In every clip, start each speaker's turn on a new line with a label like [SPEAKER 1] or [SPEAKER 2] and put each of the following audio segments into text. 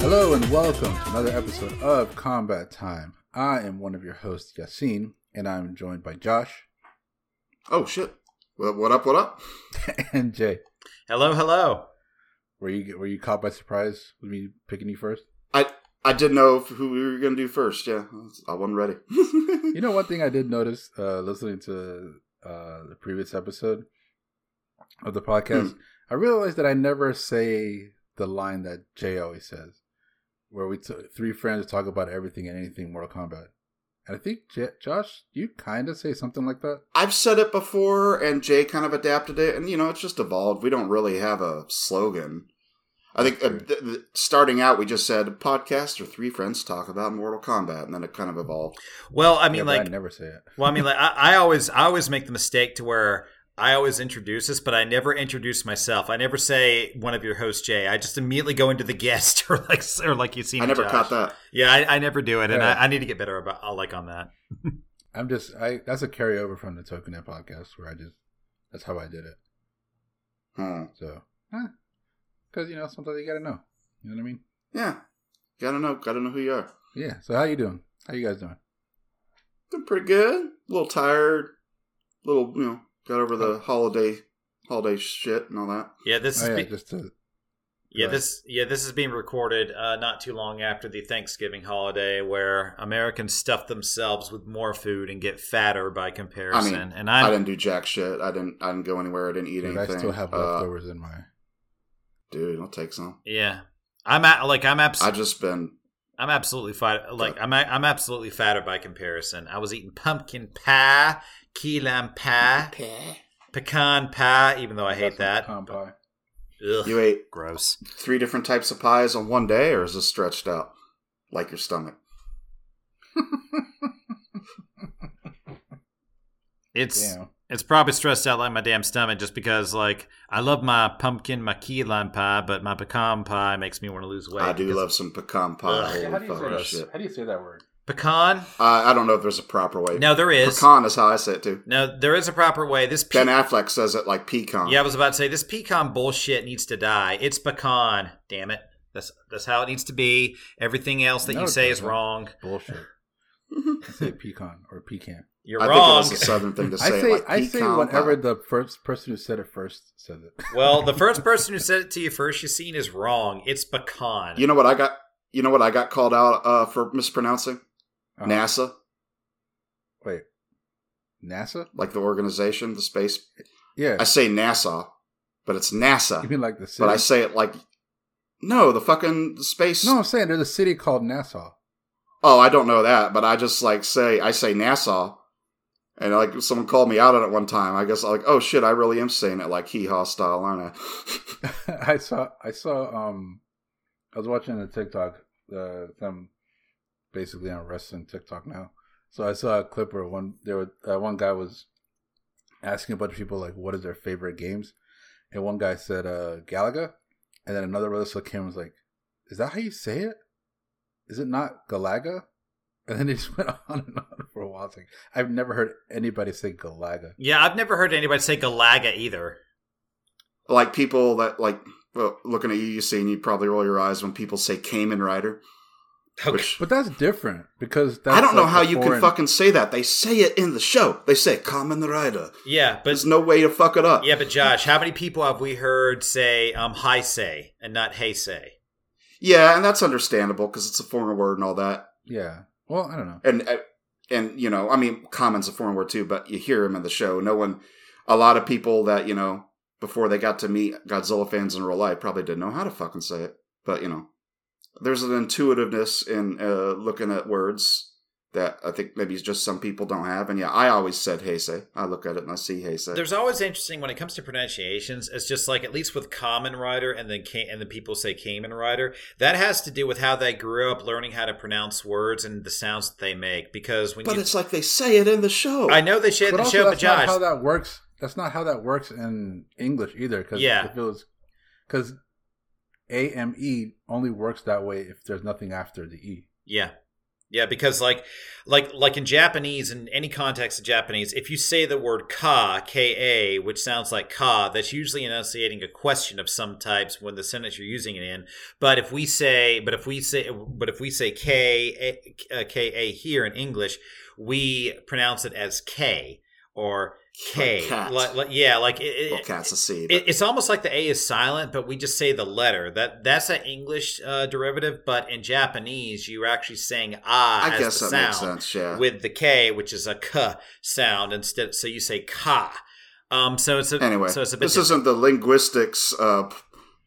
[SPEAKER 1] Hello and welcome to another episode of Combat Time. I am one of your hosts, Yassine, and I'm joined by Josh
[SPEAKER 2] Oh shit! What, what up? What up?
[SPEAKER 1] and Jay.
[SPEAKER 3] Hello, hello.
[SPEAKER 1] Were you were you caught by surprise with me picking you first?
[SPEAKER 2] I I didn't know who we were gonna do first. Yeah, I wasn't ready.
[SPEAKER 1] You know, one thing I did notice uh, listening to uh, the previous episode of the podcast,
[SPEAKER 2] Hmm.
[SPEAKER 1] I realized that I never say the line that Jay always says, where we t- three friends talk about everything and anything Mortal Kombat. And I think J- Josh, you kind of say something like that.
[SPEAKER 2] I've said it before, and Jay kind of adapted it, and you know, it's just evolved. We don't really have a slogan. I think uh, th- th- starting out, we just said podcast or three friends talk about Mortal Kombat, and then it kind of evolved.
[SPEAKER 3] Well, I mean,
[SPEAKER 1] but
[SPEAKER 3] like,
[SPEAKER 1] I never say it.
[SPEAKER 3] well, I mean, like, I, I always, I always make the mistake to where I always introduce this, but I never introduce myself. I never say one of your hosts, Jay. I just immediately go into the guest, or like, or like you see.
[SPEAKER 2] I never caught that.
[SPEAKER 3] Yeah, I, I never do it, and
[SPEAKER 1] Yeah.
[SPEAKER 3] I, I need to get better about, I'll like on that.
[SPEAKER 1] I'm just I that's a carryover from the Tokunet podcast where I just that's how I did it.
[SPEAKER 2] Hmm.
[SPEAKER 1] So, because you know sometimes you gotta know. You know what I mean?
[SPEAKER 2] Yeah, gotta know, gotta know who you are.
[SPEAKER 1] Yeah. So how you doing? How you guys doing?
[SPEAKER 2] Been pretty good. A little tired. A little, you know, got over the holiday, holiday shit and all that.
[SPEAKER 3] Yeah, this is
[SPEAKER 1] Oh, yeah,
[SPEAKER 3] be-
[SPEAKER 1] just to
[SPEAKER 3] yeah this yeah this is being recorded uh, not too long after the Thanksgiving holiday, where Americans stuff themselves with more food and get fatter by comparison. I mean, and
[SPEAKER 2] I
[SPEAKER 3] I'm
[SPEAKER 2] didn't do jack shit. I didn't. I didn't go anywhere. I didn't eat
[SPEAKER 1] dude,
[SPEAKER 2] anything.
[SPEAKER 1] I still have
[SPEAKER 2] Uh,
[SPEAKER 1] leftovers in my.
[SPEAKER 2] Dude, I'll take some.
[SPEAKER 3] yeah. I'm at like I'm abs-
[SPEAKER 2] I just been.
[SPEAKER 3] I'm absolutely fat. Like I'm, I'm absolutely fatter by comparison. I was eating pumpkin pie, key lime pie, pecan pie, even though I hate that.
[SPEAKER 1] Pecan pie.
[SPEAKER 3] Ugh,
[SPEAKER 2] You ate
[SPEAKER 3] gross.
[SPEAKER 2] three different types of pies on one day, or is this stretched out like your stomach?
[SPEAKER 3] It's
[SPEAKER 1] Damn.
[SPEAKER 3] It's probably stressed out like my damn stomach, just because like I love my pumpkin, my key lime pie, but my pecan pie makes me want to lose weight.
[SPEAKER 2] I do
[SPEAKER 3] because-
[SPEAKER 2] love some pecan pie.
[SPEAKER 3] Ugh.
[SPEAKER 1] Yeah, how do you say that?
[SPEAKER 2] shit!
[SPEAKER 1] How do you say that word?
[SPEAKER 3] pecan.
[SPEAKER 2] Uh, I don't know if there's a proper way.
[SPEAKER 3] No, there is.
[SPEAKER 2] Pecan is how I say it too.
[SPEAKER 3] No, there is a proper way. This pe-
[SPEAKER 2] Ben Affleck says it like pecan.
[SPEAKER 3] Yeah, I was about to say this pecan bullshit needs to die. It's pecan. Damn it. That's that's how it needs to be. Everything else that
[SPEAKER 1] No,
[SPEAKER 3] you say is wrong.
[SPEAKER 1] Bullshit. Say pecan or pecan.
[SPEAKER 3] You're
[SPEAKER 2] I think
[SPEAKER 3] wrong.
[SPEAKER 2] it was a southern thing to
[SPEAKER 1] I
[SPEAKER 2] say.
[SPEAKER 1] say
[SPEAKER 2] like
[SPEAKER 1] I say whatever the first person who said it first said it.
[SPEAKER 3] well, the first person who said it to you first, Yassine is wrong. It's pecan.
[SPEAKER 2] You know what I got? You know what I got called out uh, for mispronouncing?
[SPEAKER 1] Uh,
[SPEAKER 2] NASA,
[SPEAKER 1] Wait. NASA?
[SPEAKER 2] like the organization, the space.
[SPEAKER 1] Yeah.
[SPEAKER 2] I say NASA, but it's NASA.
[SPEAKER 1] you mean like the city?
[SPEAKER 2] but I say it like no, the fucking space.
[SPEAKER 1] no, I'm saying there's a city called Nassau.
[SPEAKER 2] Oh, I don't know that, but I just like say I say Nassau, and like someone called me out on it one time. I guess like oh shit, I really am saying it like hee haw style, aren't I?
[SPEAKER 1] I saw I saw um I was watching a TikTok uh them basically on wrestling TikTok now. So I saw a clip where one there were, uh, one guy was asking a bunch of people like what is their favorite games, and one guy said uh Galaga, and then another wrestler came and was like, "Is that how you say it? Is it not Galaga?" And then he just went on and on for a while. It's like I've never heard anybody say Galaga.
[SPEAKER 3] yeah, I've never heard anybody say Galaga either.
[SPEAKER 2] like people that like well, looking at you, you see, and you probably roll your eyes when people say Cayman Rider. Which
[SPEAKER 1] But that's different because that's
[SPEAKER 2] I don't know
[SPEAKER 1] like
[SPEAKER 2] how you
[SPEAKER 1] foreign-
[SPEAKER 2] can fucking say that. They say it in the show. They say Kamen Rider.
[SPEAKER 3] Yeah, but
[SPEAKER 2] There's no way to fuck it up.
[SPEAKER 3] yeah, but Josh, how many people have we heard say um hi say and not hey say?
[SPEAKER 2] Yeah, and that's understandable because it's a foreign word and all that.
[SPEAKER 1] Yeah. Well, I don't know.
[SPEAKER 2] And uh, and you know, I mean, common's a foreign word too, but you hear him in the show. No one, a lot of people that you know before they got to meet Godzilla fans in real life probably didn't know how to fucking say it. But you know, there's an intuitiveness in uh, looking at words that I think maybe just some people don't have. And yeah, I always said Heisei. I look at it and I see Heisei.
[SPEAKER 3] There's always interesting when it comes to pronunciations. It's just like at least with Kamen Rider and then Ca- and the people say Cayman Rider. That has to do with how they grew up learning how to pronounce words and the sounds that they make. Because when
[SPEAKER 2] but
[SPEAKER 3] you,
[SPEAKER 2] it's like they say it in the show.
[SPEAKER 3] I know they share
[SPEAKER 1] But
[SPEAKER 3] the
[SPEAKER 1] also,
[SPEAKER 3] show, but
[SPEAKER 1] that's not
[SPEAKER 3] Josh,
[SPEAKER 1] how that works. That's not how that works in English either. Because
[SPEAKER 3] Yeah.
[SPEAKER 1] it was, because A M E only works that way if there's nothing after the E.
[SPEAKER 3] Yeah. Yeah, because like like like in Japanese in any context of Japanese, if you say the word ka, K A, which sounds like ka, that's usually enunciating a question of some types when the sentence you're using it in. But if we say but if we say but if we say K A, K A here in English, we pronounce it as K or K.
[SPEAKER 2] Like.
[SPEAKER 3] Like- like- yeah, like it, it-
[SPEAKER 2] Well, cat's a C.
[SPEAKER 3] it,
[SPEAKER 2] but-
[SPEAKER 3] it's almost like the A is silent, but we just say the letter. That that's an English uh, derivative, but in Japanese, you're actually saying ah
[SPEAKER 2] I
[SPEAKER 3] as
[SPEAKER 2] guess
[SPEAKER 3] the
[SPEAKER 2] that makes sense. Yeah.
[SPEAKER 3] with the K, which is a k sound instead. So you say ka. Um. So it's a,
[SPEAKER 2] anyway,
[SPEAKER 3] So it's a bit.
[SPEAKER 2] this isn't the linguistics uh,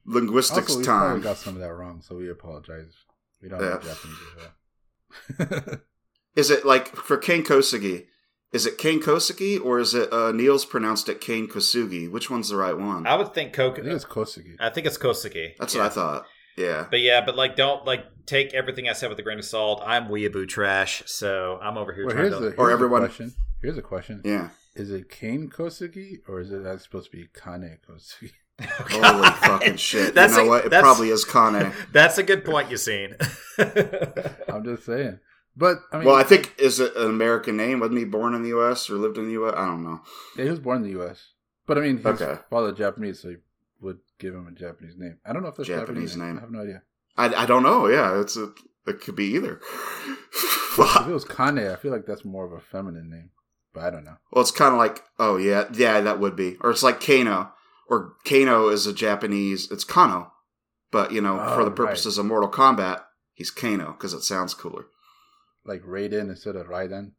[SPEAKER 2] linguistics
[SPEAKER 1] Also, we probably
[SPEAKER 2] time.
[SPEAKER 1] got some of that wrong, so we apologize. We don't
[SPEAKER 2] Yeah.
[SPEAKER 1] know Japanese well.
[SPEAKER 2] Is it like for Kane Kosugi? Is it Kane Kosugi or is it uh, Neil's pronounced it Kane Kosugi? Which one's the right one?
[SPEAKER 3] I would think
[SPEAKER 1] I think it's Kosugi.
[SPEAKER 3] I think it's Kosuke.
[SPEAKER 2] That's
[SPEAKER 3] Yeah.
[SPEAKER 2] what I thought. Yeah.
[SPEAKER 3] But yeah, but like, don't like take everything I said with a grain of salt. I'm weeaboo trash, so I'm over here
[SPEAKER 1] Well,
[SPEAKER 3] trying
[SPEAKER 1] here's
[SPEAKER 3] to.
[SPEAKER 1] the, here's
[SPEAKER 2] Or
[SPEAKER 1] a
[SPEAKER 2] everyone-
[SPEAKER 1] question. Here's a question.
[SPEAKER 2] Yeah.
[SPEAKER 1] Is it Kane Kosugi or is it that's supposed to be Kane Kosugi?
[SPEAKER 2] Holy fucking shit.
[SPEAKER 3] That's
[SPEAKER 2] you know
[SPEAKER 3] a-
[SPEAKER 2] what? It probably is Kane.
[SPEAKER 3] That's a good point, Yassine.
[SPEAKER 1] I'm just saying. But I mean,
[SPEAKER 2] well, I think is it an American name? Wasn't he born in the U.S. or lived in the U.S.? I don't know.
[SPEAKER 1] yeah, he was born in the U.S. But I mean, his
[SPEAKER 2] Okay.
[SPEAKER 1] father Japanese, so he would give him a Japanese name. I don't know if that's
[SPEAKER 2] Japanese
[SPEAKER 1] Japanese
[SPEAKER 2] name.
[SPEAKER 1] I have no idea.
[SPEAKER 2] I, I don't know. Yeah, it's a it could be either.
[SPEAKER 1] If it was Kane, I feel like that's more of a feminine name. But I don't know.
[SPEAKER 2] Well, it's kind of like, oh yeah, yeah, that would be, or it's like Kano, or Kano is a Japanese, it's Kano, but you know, for
[SPEAKER 1] Oh,
[SPEAKER 2] the purposes of Mortal Kombat, he's Kano because it sounds cooler.
[SPEAKER 1] Like Raiden instead of Raiden.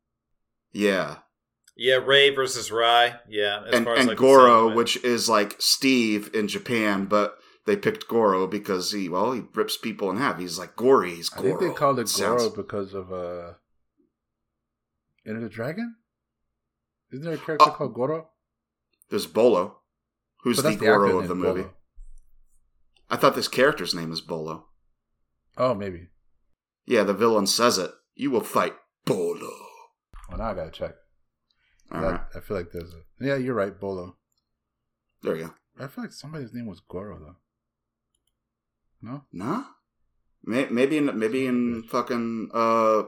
[SPEAKER 2] Yeah,
[SPEAKER 3] yeah, Ray versus Rai. Yeah, as
[SPEAKER 2] and
[SPEAKER 3] far as
[SPEAKER 2] and
[SPEAKER 3] like
[SPEAKER 2] Goro, which is like Steve in Japan, but they picked Goro because he, well, he rips people in half. He's like gory. He's
[SPEAKER 1] I think they called it
[SPEAKER 2] Sounds-
[SPEAKER 1] Goro because of uh, Enter the Dragon. Isn't there a character
[SPEAKER 2] Oh.
[SPEAKER 1] called Goro?
[SPEAKER 2] There's Bolo, who's
[SPEAKER 1] But
[SPEAKER 2] the Goro of the movie.
[SPEAKER 1] Bolo.
[SPEAKER 2] I thought this character's name is Bolo.
[SPEAKER 1] Oh, maybe.
[SPEAKER 2] Yeah, the villain says it. You will fight Bolo.
[SPEAKER 1] Well, now I gotta check.
[SPEAKER 2] All right,
[SPEAKER 1] I feel like there's a. Yeah, you're right, Bolo.
[SPEAKER 2] there you go.
[SPEAKER 1] I feel like somebody's name was Goro though. No.
[SPEAKER 2] Nah. Maybe in maybe in fucking uh uh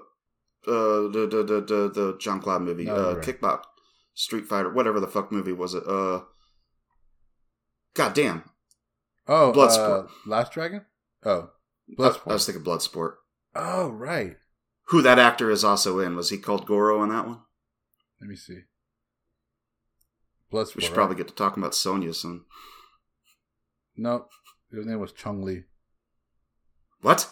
[SPEAKER 2] the the the the, the Jean Claude movie
[SPEAKER 1] No,
[SPEAKER 2] uh
[SPEAKER 1] right.
[SPEAKER 2] Kickbox Street Fighter whatever the fuck movie was it uh God damn
[SPEAKER 1] Oh,
[SPEAKER 2] Bloodsport.
[SPEAKER 1] Uh, Last Dragon. Oh,
[SPEAKER 2] I,
[SPEAKER 1] Bloodsport.
[SPEAKER 2] I was thinking Bloodsport
[SPEAKER 1] oh, right.
[SPEAKER 2] Who that actor is also in was he called Goro in that one
[SPEAKER 1] Let me see. Bloodsport.
[SPEAKER 2] we should
[SPEAKER 1] right?
[SPEAKER 2] probably get to talking about Sonya soon
[SPEAKER 1] No, his name was Chung Li.
[SPEAKER 2] what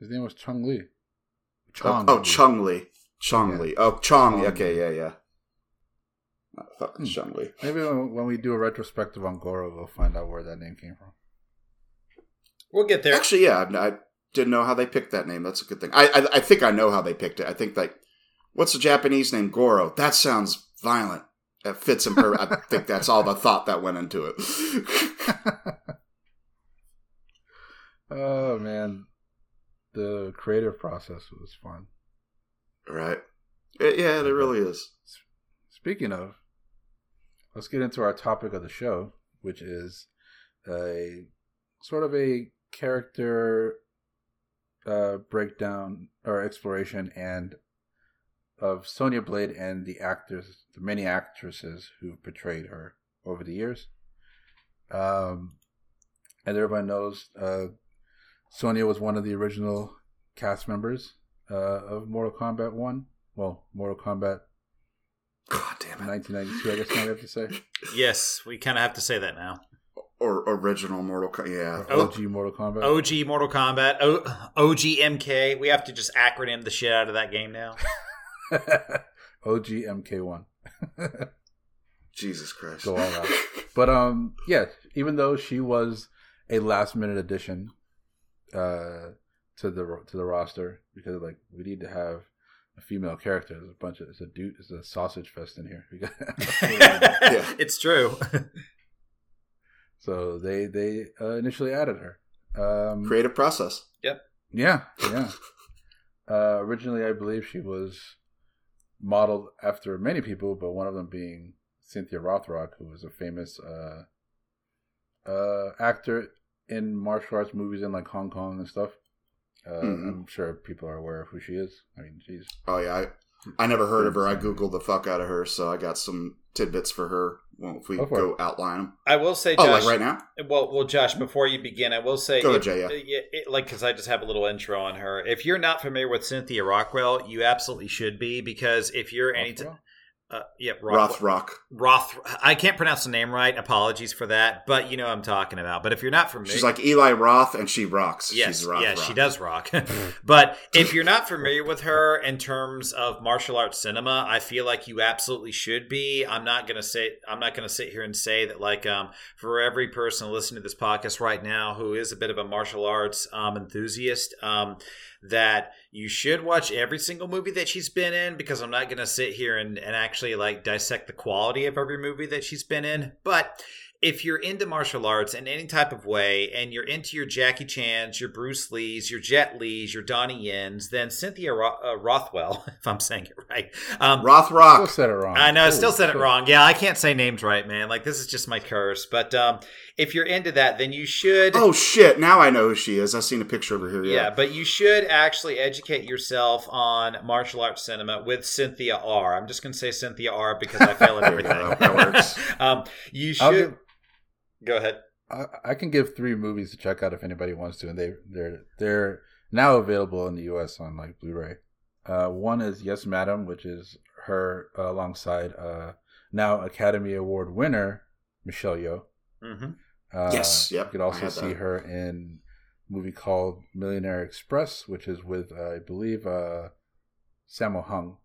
[SPEAKER 1] His name was Chung Li.
[SPEAKER 2] oh,
[SPEAKER 1] Chong
[SPEAKER 2] oh
[SPEAKER 1] Li.
[SPEAKER 2] Chung Li Chung
[SPEAKER 1] Yeah.
[SPEAKER 2] Li oh Chong
[SPEAKER 1] Chong
[SPEAKER 2] okay
[SPEAKER 1] Li.
[SPEAKER 2] yeah yeah Not fucking
[SPEAKER 1] Hmm.
[SPEAKER 2] Chung Li
[SPEAKER 1] Maybe when, when we do a retrospective on Goro, we'll find out where that name came from.
[SPEAKER 3] we'll get there.
[SPEAKER 2] Actually, yeah, I, I didn't know how they picked that name. That's a good thing. I, I I think I know how they picked it. I think like, what's the Japanese name? Goro. That sounds violent. That fits him. Per- I think that's all the thought that went into it.
[SPEAKER 1] oh man, the creative process was fun.
[SPEAKER 2] right? It- yeah, it really is.
[SPEAKER 1] Speaking of, let's get into our topic of the show, which is a sort of a character uh, breakdown or exploration and of Sonya Blade and the actors, the many actresses who portrayed her over the years. Um, as everybody knows, uh, Sonya was one of the original cast members uh, of Mortal Kombat One. Well, Mortal Kombat
[SPEAKER 2] God damn it.
[SPEAKER 1] 1992, I guess now we have to say.
[SPEAKER 3] Yes, we kind of have to say that now.
[SPEAKER 2] Or original Mortal Kombat. Yeah.
[SPEAKER 1] Or
[SPEAKER 3] Oh.
[SPEAKER 1] OG Mortal Kombat.
[SPEAKER 3] OG Mortal Kombat, o- OG MK. We have to just acronym the shit out of that game now.
[SPEAKER 1] OG MK1.
[SPEAKER 2] Jesus Christ.
[SPEAKER 1] Go all out. But um, yeah, even though she was a last minute addition uh, to the to the roster, because like we need to have a female character. There's a bunch of it's a dude, it's a sausage fest in here. We got
[SPEAKER 3] It's true.
[SPEAKER 1] So they they uh, initially added her. Um,
[SPEAKER 2] Creative process. Yep.
[SPEAKER 1] Yeah, yeah. uh, originally, I believe she was modeled after many people, but one of them being Cynthia Rothrock, who was a famous uh, uh, actor in martial arts movies in like Hong Kong and stuff. Uh,
[SPEAKER 2] Mhm.
[SPEAKER 1] I'm sure people are aware of who she is. I mean, she's
[SPEAKER 2] Oh yeah, I, I never heard of her. I hmm. googled the fuck out of her, so I got some tidbits for her. Well, if we
[SPEAKER 1] Go
[SPEAKER 2] go outline them.
[SPEAKER 3] I will say,
[SPEAKER 2] Oh, like right now?
[SPEAKER 3] Well, well, Josh. Before you begin, I will say,
[SPEAKER 2] Go
[SPEAKER 3] if-
[SPEAKER 2] Jay, yeah.
[SPEAKER 3] Uh, it- it- like, because I just have a little intro on her. If you're not familiar with Cynthia Rockwell, you absolutely should be, because if you're any, t-
[SPEAKER 1] Rothwell?
[SPEAKER 3] Uh, yeah,
[SPEAKER 2] Roth Rock.
[SPEAKER 3] Roth. I can't pronounce the name right. Apologies for that, but you know what I'm talking about. But if you're not familiar,
[SPEAKER 2] She's like Eli Roth, and she rocks.
[SPEAKER 3] Yes,
[SPEAKER 2] She's Roth
[SPEAKER 3] yeah,
[SPEAKER 2] Rock.
[SPEAKER 3] she does rock. but if you're not familiar with her in terms of martial arts cinema, I feel like you absolutely should be. I'm not gonna say I'm not gonna sit here and say that like um, for every person listening to this podcast right now who is a bit of a martial arts um, enthusiast, um, that you should watch every single movie that she's been in because I'm not gonna sit here and, and actually like dissect the quality of every movie that she's been in, but if you're into martial arts in any type of way and you're into your Jackie Chan's, your Bruce Lee's, your Jet Li's, your Donnie Yen's, then Cynthia Ro- uh, Rothwell, if I'm saying it right. Um,
[SPEAKER 2] Roth
[SPEAKER 1] still said it wrong.
[SPEAKER 3] I know, I still
[SPEAKER 1] Holy
[SPEAKER 3] said it wrong. Yeah, I can't say names right, man. Like, this is just my curse. But um, if you're into that, then you should.
[SPEAKER 2] Oh shit! Now I know who she is. I've seen a picture over here.
[SPEAKER 3] Yeah,
[SPEAKER 2] Yeah.
[SPEAKER 3] but you should actually educate yourself on martial arts cinema with Cynthia R. I'm just going to say Cynthia R because I fail at
[SPEAKER 2] There
[SPEAKER 3] everything.
[SPEAKER 2] go. That works.
[SPEAKER 3] um, you should.
[SPEAKER 1] give-
[SPEAKER 3] Go ahead.
[SPEAKER 1] I, I can give three movies to check out if anybody wants to, and they they're they're now available in the U.S. on like Blu-ray. Uh, one is Yes, Madam, which is her uh, alongside uh, now Academy Award winner Michelle Yeoh.
[SPEAKER 3] hmm
[SPEAKER 1] Uh,
[SPEAKER 2] Yes, yep,
[SPEAKER 1] You could also see
[SPEAKER 2] that.
[SPEAKER 1] her in a movie called Millionaire Express, which is with uh, I believe uh, Sammo Hung,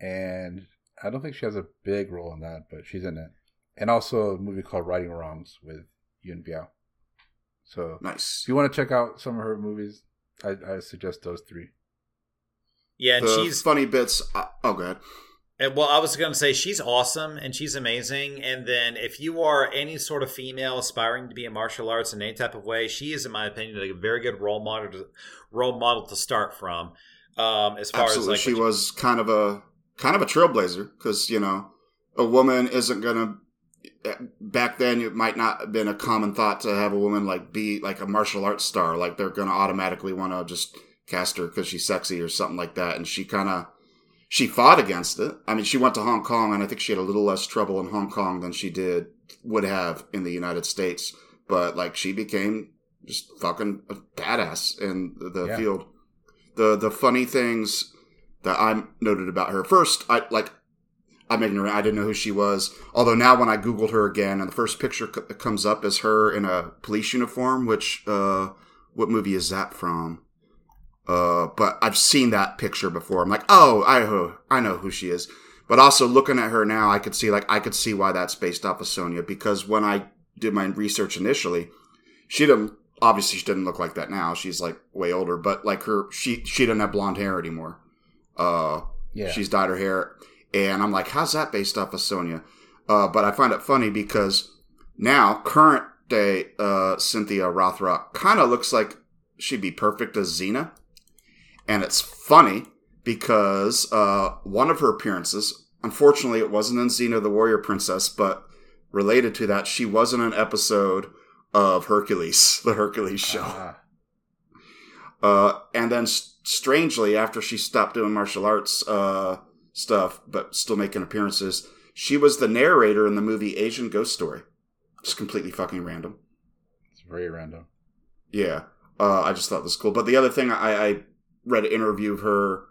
[SPEAKER 1] and I don't think she has a big role in that, but she's in it. And also a movie called Righting Wrongs with Yuen Biao. So
[SPEAKER 2] Nice.
[SPEAKER 1] if you want to check out some of her movies, I, I suggest those three.
[SPEAKER 3] Yeah, and
[SPEAKER 2] the
[SPEAKER 3] she's
[SPEAKER 2] funny bits. Uh, oh, good.
[SPEAKER 3] And, well, I was going to say she's awesome and she's amazing. And then if you are any sort of female aspiring to be in martial arts in any type of way, she is, in my opinion, a very good role model to, role model to start from. Um, as far
[SPEAKER 2] Absolutely,
[SPEAKER 3] as like
[SPEAKER 2] she
[SPEAKER 3] you-
[SPEAKER 2] was kind of a kind of a trailblazer because you know a woman isn't gonna. Back then, it might not have been a common thought to have a woman like be like a martial arts star. Like they're gonna automatically want to just cast her because she's sexy or something like that. And she kind of she fought against it. I mean, she went to Hong Kong, and I think she had a little less trouble in Hong Kong than she did would have in the United States. But like, she became just fucking a badass in the
[SPEAKER 1] Yeah.
[SPEAKER 2] field. The the funny things that I noted about her first, I like. I'm ignorant. I didn't know who she was. Although now, when I googled her again, and the first picture that comes up is her in a police uniform. Which, uh, what movie is that from? Uh, but I've seen that picture before. I'm like, oh, I I know who she is. But also looking at her now, I could see like I could see why that's based off of Sonya because when I did my research initially, she didn't obviously she didn't look like that now. She's like way older, but like her she she didn't have blonde hair anymore. Uh,
[SPEAKER 1] Yeah.
[SPEAKER 2] she's dyed her hair, and I'm like, how's that based off of Sonya? Uh, but I find it funny because now current day uh, Cynthia Rothrock kind of looks like she'd be perfect as Xena, and it's funny because uh, one of her appearances, unfortunately, it wasn't in Xena the Warrior Princess, but related to that, she was in an episode of Hercules, the Hercules show.
[SPEAKER 1] Ah,
[SPEAKER 2] Uh, and then, strangely, after she stopped doing martial arts uh, stuff, but still making appearances, she was the narrator in the movie Asian Ghost Story. Just completely fucking random.
[SPEAKER 1] it's very random.
[SPEAKER 2] Yeah, uh, I just thought this was cool. But the other thing, I, I read an interview of her.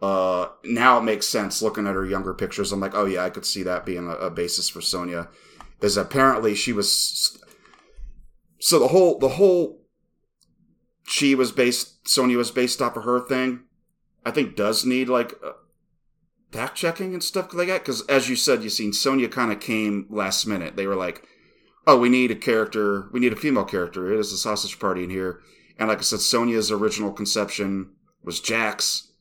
[SPEAKER 2] Uh, now it makes sense looking at her younger pictures. I'm like, oh yeah, I could see that being a, a basis for Sonya. Is apparently she was. So the whole the whole. She was based. Sonya was based off of her thing. I think does need like uh, back checking and stuff like that. Because as you said, Yassine Sonya kind of came last minute. They were like, oh, we need a character, we need a female character. It is a sausage party in here. And like I said, Sonya's original conception was Jax,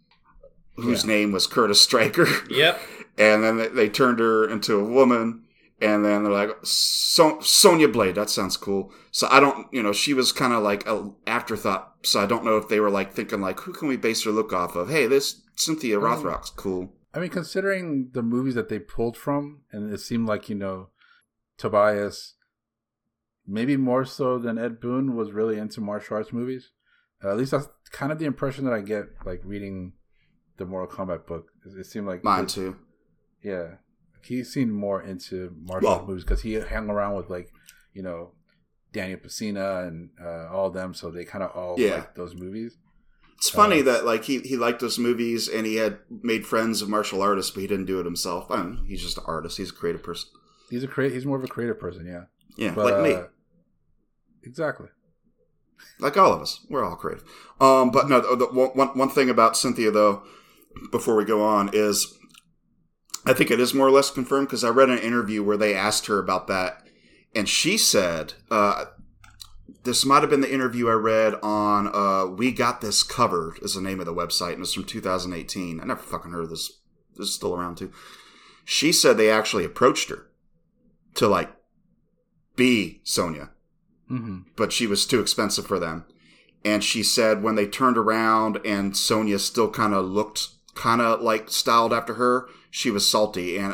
[SPEAKER 2] whose
[SPEAKER 1] Yeah.
[SPEAKER 2] name was Curtis Stryker.
[SPEAKER 3] Yep.
[SPEAKER 2] and then they, they turned her into a woman. And then they're like, so- Sonya Blade, that sounds cool. So I don't, you know, she was kind of like a afterthought. So I don't know if they were like thinking like, who can we base her look off of? Hey, this Cynthia
[SPEAKER 1] Um,
[SPEAKER 2] Rothrock's cool.
[SPEAKER 1] I mean, considering the movies that they pulled from, and it seemed like you know, Tobias, maybe more so than Ed Boon was really into martial arts movies. Uh, at least that's kind of the impression that I get, like reading the Mortal Kombat book. It, seemed like
[SPEAKER 2] Mine too.
[SPEAKER 1] Yeah, he seemed more into martial
[SPEAKER 2] Well-
[SPEAKER 1] arts movies because he hung around with like, you know, Daniel Pesina and uh, all of them, so they kind of all
[SPEAKER 2] Yeah.
[SPEAKER 1] like those movies.
[SPEAKER 2] It's funny
[SPEAKER 1] Uh,
[SPEAKER 2] that like he, he liked those movies and he had made friends of martial artists, but he didn't do it himself. I don't he's just an artist. He's a creative person.
[SPEAKER 1] He's a crea- He's more of a creative person, yeah.
[SPEAKER 2] Yeah,
[SPEAKER 1] But,
[SPEAKER 2] like me.
[SPEAKER 1] uh, Exactly.
[SPEAKER 2] Like all of us. We're all creative. Um but no the, one, one thing about cynthia though before we go on is i think it is more or less confirmed because i read an interview where they asked her about that and she said uh this might have been the interview i read on uh we got this covered is the name of the website and it's from 2018 i never fucking heard of this. This is still around too. She said they actually approached her to like be sonya
[SPEAKER 1] hmm
[SPEAKER 2] but she was too expensive for them. And she said when they turned around and Sonya still kind of looked kind of like styled after her, she was salty. And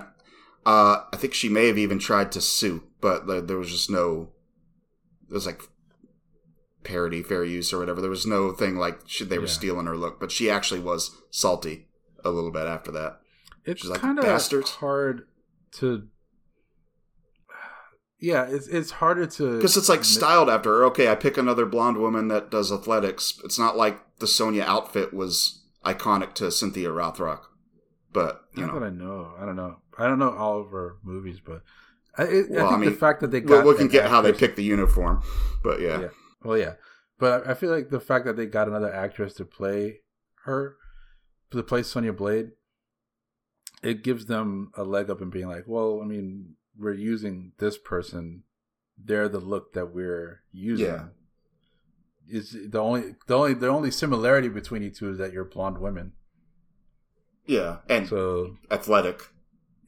[SPEAKER 2] uh, I think she may have even tried to sue, but there, there was just no. It was like parody, fair use, or whatever. There was no thing like she, they were
[SPEAKER 1] Yeah.
[SPEAKER 2] stealing her look, but she actually was salty a little bit after that.
[SPEAKER 1] It's kind of
[SPEAKER 2] "Bastards."
[SPEAKER 1] hard to. Yeah, it's it's harder to
[SPEAKER 2] Because it's like styled after her. Okay, I pick another blonde woman that does athletics. It's not like the Sonya outfit was iconic to Cynthia Rothrock. But, you
[SPEAKER 1] Not
[SPEAKER 2] know,
[SPEAKER 1] that I know. I don't know. I don't know all of her movies, but I, it,
[SPEAKER 2] Well,
[SPEAKER 1] I
[SPEAKER 2] I
[SPEAKER 1] think
[SPEAKER 2] mean,
[SPEAKER 1] the fact that they got
[SPEAKER 2] we can
[SPEAKER 1] an
[SPEAKER 2] get how they
[SPEAKER 1] actress-
[SPEAKER 2] pick the uniform. But yeah.
[SPEAKER 1] Yeah. Well, yeah, but I feel like the fact that they got another actress to play her, to play Sonya Blade, it gives them a leg up in being like, well, I mean, we're using this person. They're the look that we're using.
[SPEAKER 2] Yeah.
[SPEAKER 1] Is the only the only the only similarity between you two is that you're blonde women.
[SPEAKER 2] Yeah. And
[SPEAKER 1] So
[SPEAKER 2] athletic.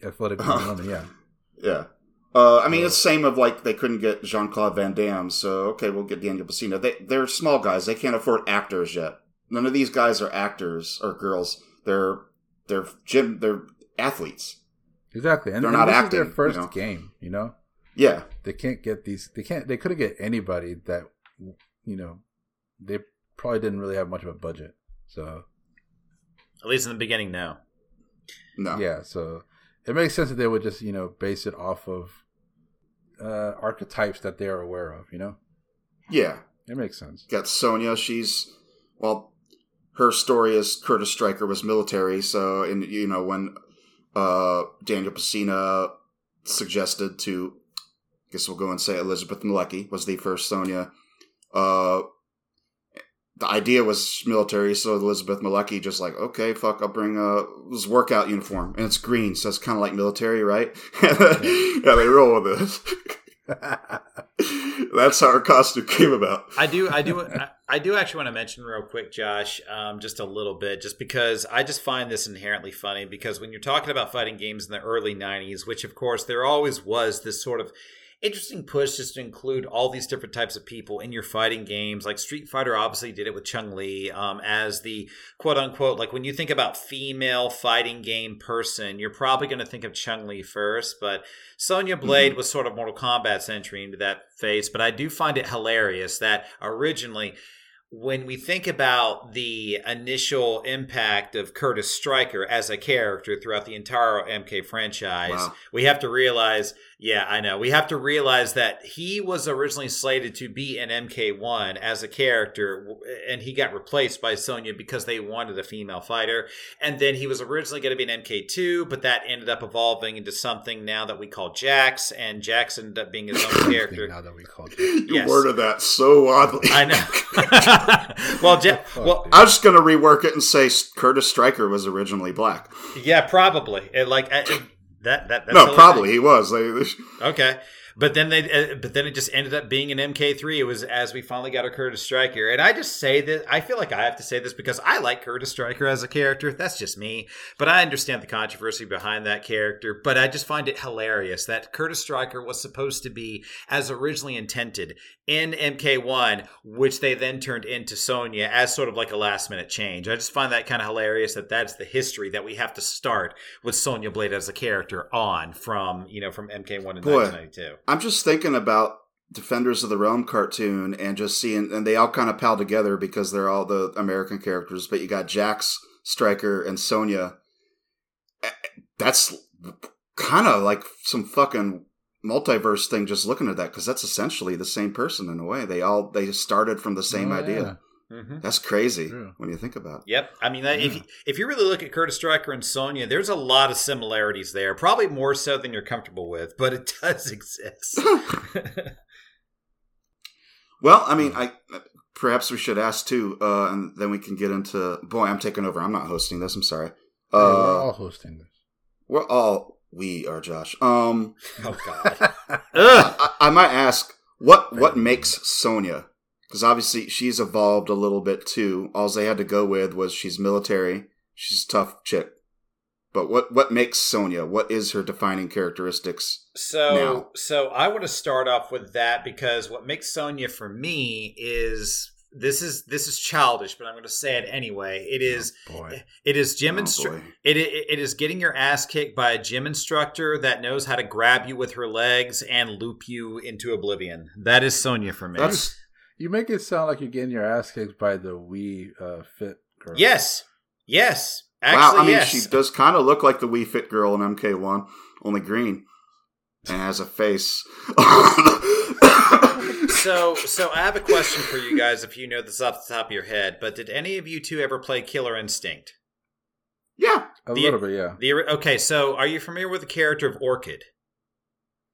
[SPEAKER 1] athletic women, yeah.
[SPEAKER 2] Yeah. Uh, I mean, it's same of like they couldn't get Jean Claude Van Damme, so okay, we'll get Daniel Pesina. They they're small guys; they can't afford actors yet. None of these guys are actors or girls. They're they're gym they're athletes.
[SPEAKER 1] Exactly, and,
[SPEAKER 2] They're
[SPEAKER 1] and
[SPEAKER 2] not
[SPEAKER 1] this
[SPEAKER 2] acting,
[SPEAKER 1] is their
[SPEAKER 2] you
[SPEAKER 1] first
[SPEAKER 2] know?
[SPEAKER 1] game. You know,
[SPEAKER 2] Yeah,
[SPEAKER 1] they can't get these. They can't. They couldn't get anybody that. You know, they probably didn't really have much of a budget. So
[SPEAKER 3] At least in the beginning, no.
[SPEAKER 2] no,
[SPEAKER 1] yeah, so it makes sense that they would just you know base it off of uh archetypes that they are aware of. You know,
[SPEAKER 2] yeah.
[SPEAKER 1] it makes sense.
[SPEAKER 2] Got Sonya. She's well, her story is Curtis Stryker was military, so and you know when uh Daniel Pesina suggested to, I guess we'll go and say Elizabeth Malecki was the first Sonya. Uh, the idea was military, so Elizabeth Malecki just like, okay, fuck, I'll bring uh this workout uniform, and it's green, so it's kind of like military, right? yeah, they roll with this. That's how her costume came about.
[SPEAKER 3] I do, I do, I, I do actually want to mention real quick, Josh, um, just a little bit, just because I just find this inherently funny. Because when you're talking about fighting games in the early '90s, which of course there always was this sort of interesting push just to include all these different types of people in your fighting games. Like Street Fighter obviously did it with Chun-Li um, as the quote unquote, like when you think about female fighting game person, you're probably going to think of Chun-Li first, but Sonya Blade was sort of Mortal Kombat's entry into that phase. But I do find it hilarious that originally, when we think about the initial impact of Curtis Stryker as a character throughout the entire MK franchise,
[SPEAKER 2] Wow.
[SPEAKER 3] we have to realize, yeah, I know, we have to realize that he was originally slated to be an MK1 as a character, and he got replaced by Sonya because they wanted a female fighter. And then he was originally going to be an MK2, but that ended up evolving into something now that we call Jax, and Jax ended up being his own character.
[SPEAKER 1] now that we called it.
[SPEAKER 2] You
[SPEAKER 3] Yes.
[SPEAKER 2] worded that so oddly.
[SPEAKER 3] I know. well, ja-
[SPEAKER 1] Fuck,
[SPEAKER 3] well,
[SPEAKER 1] dude.
[SPEAKER 2] I was just gonna rework it and say Curtis Stryker was originally black.
[SPEAKER 3] yeah, probably. It, like I, it- that. That. That's
[SPEAKER 2] no,
[SPEAKER 3] hilarious.
[SPEAKER 2] probably he was. Like,
[SPEAKER 3] Okay. But then they, uh, but then it just ended up being an MK3. It was as we finally got a Curtis Stryker, and I just say that I feel like I have to say this because I like Curtis Stryker as a character. That's just me, but I understand the controversy behind that character. But I just find it hilarious that Curtis Stryker was supposed to be as originally intended in MK1, which they then turned into Sonya as sort of like a last minute change. I just find that kind of hilarious that that's the history that we have to start with Sonya Blade as a character on from you know from MK1 in
[SPEAKER 2] Boy.
[SPEAKER 3] 1992.
[SPEAKER 2] I'm just thinking about Defenders of the Realm cartoon and just seeing, and they all kind of pal together because they're all the American characters. But you got Jax, Stryker, and Sonya. That's kind of like some fucking multiverse thing. Just looking at that because that's essentially the same person in a way. They all they started from the same
[SPEAKER 1] Oh,
[SPEAKER 2] idea.
[SPEAKER 3] Hmm
[SPEAKER 2] That's crazy
[SPEAKER 1] True.
[SPEAKER 2] when you think about. it.
[SPEAKER 3] Yep. I mean, if
[SPEAKER 2] Yeah.
[SPEAKER 3] you, if you really look at Curtis Stryker and Sonya, there's a lot of similarities there. Probably more so than you're comfortable with, but it does exist.
[SPEAKER 2] Well, I mean, I perhaps we should ask too, uh, and then we can get into. Boy, I'm taking over. I'm not hosting this. I'm sorry.
[SPEAKER 1] Hey, we're
[SPEAKER 2] Uh,
[SPEAKER 1] all hosting this.
[SPEAKER 2] we're all we are, Josh. Um,
[SPEAKER 3] oh God. Ugh.
[SPEAKER 2] I, I might ask what what makes Sonya because obviously she's evolved a little bit too. All they had to go with was she's military. She's a tough chick. But what what makes Sonya? What is her defining characteristics?
[SPEAKER 3] So,
[SPEAKER 2] Now.
[SPEAKER 3] so I want to start off with that because what makes Sonya for me is this is this is childish, but I'm going to say it anyway. It is oh,
[SPEAKER 1] Boy.
[SPEAKER 3] it is gym
[SPEAKER 2] Oh,
[SPEAKER 3] instru- it, it it is getting your ass kicked by a gym instructor that knows how to grab you with her legs and loop you into oblivion. That is Sonya for me.
[SPEAKER 2] That's
[SPEAKER 1] You make it sound like you're getting your ass kicked by the Wii uh, Fit girl.
[SPEAKER 3] yes, yes. Actually,
[SPEAKER 2] wow. I mean,
[SPEAKER 3] yes.
[SPEAKER 2] she does kind of look like the Wii Fit girl in MK1, only green, and has a face.
[SPEAKER 3] So, so I have a question for you guys. If you know this off the top of your head, but did any of you two ever play Killer Instinct?
[SPEAKER 2] yeah,
[SPEAKER 1] A
[SPEAKER 3] The-
[SPEAKER 1] little bit, yeah.
[SPEAKER 3] The okay, so are you familiar with the character of Orchid?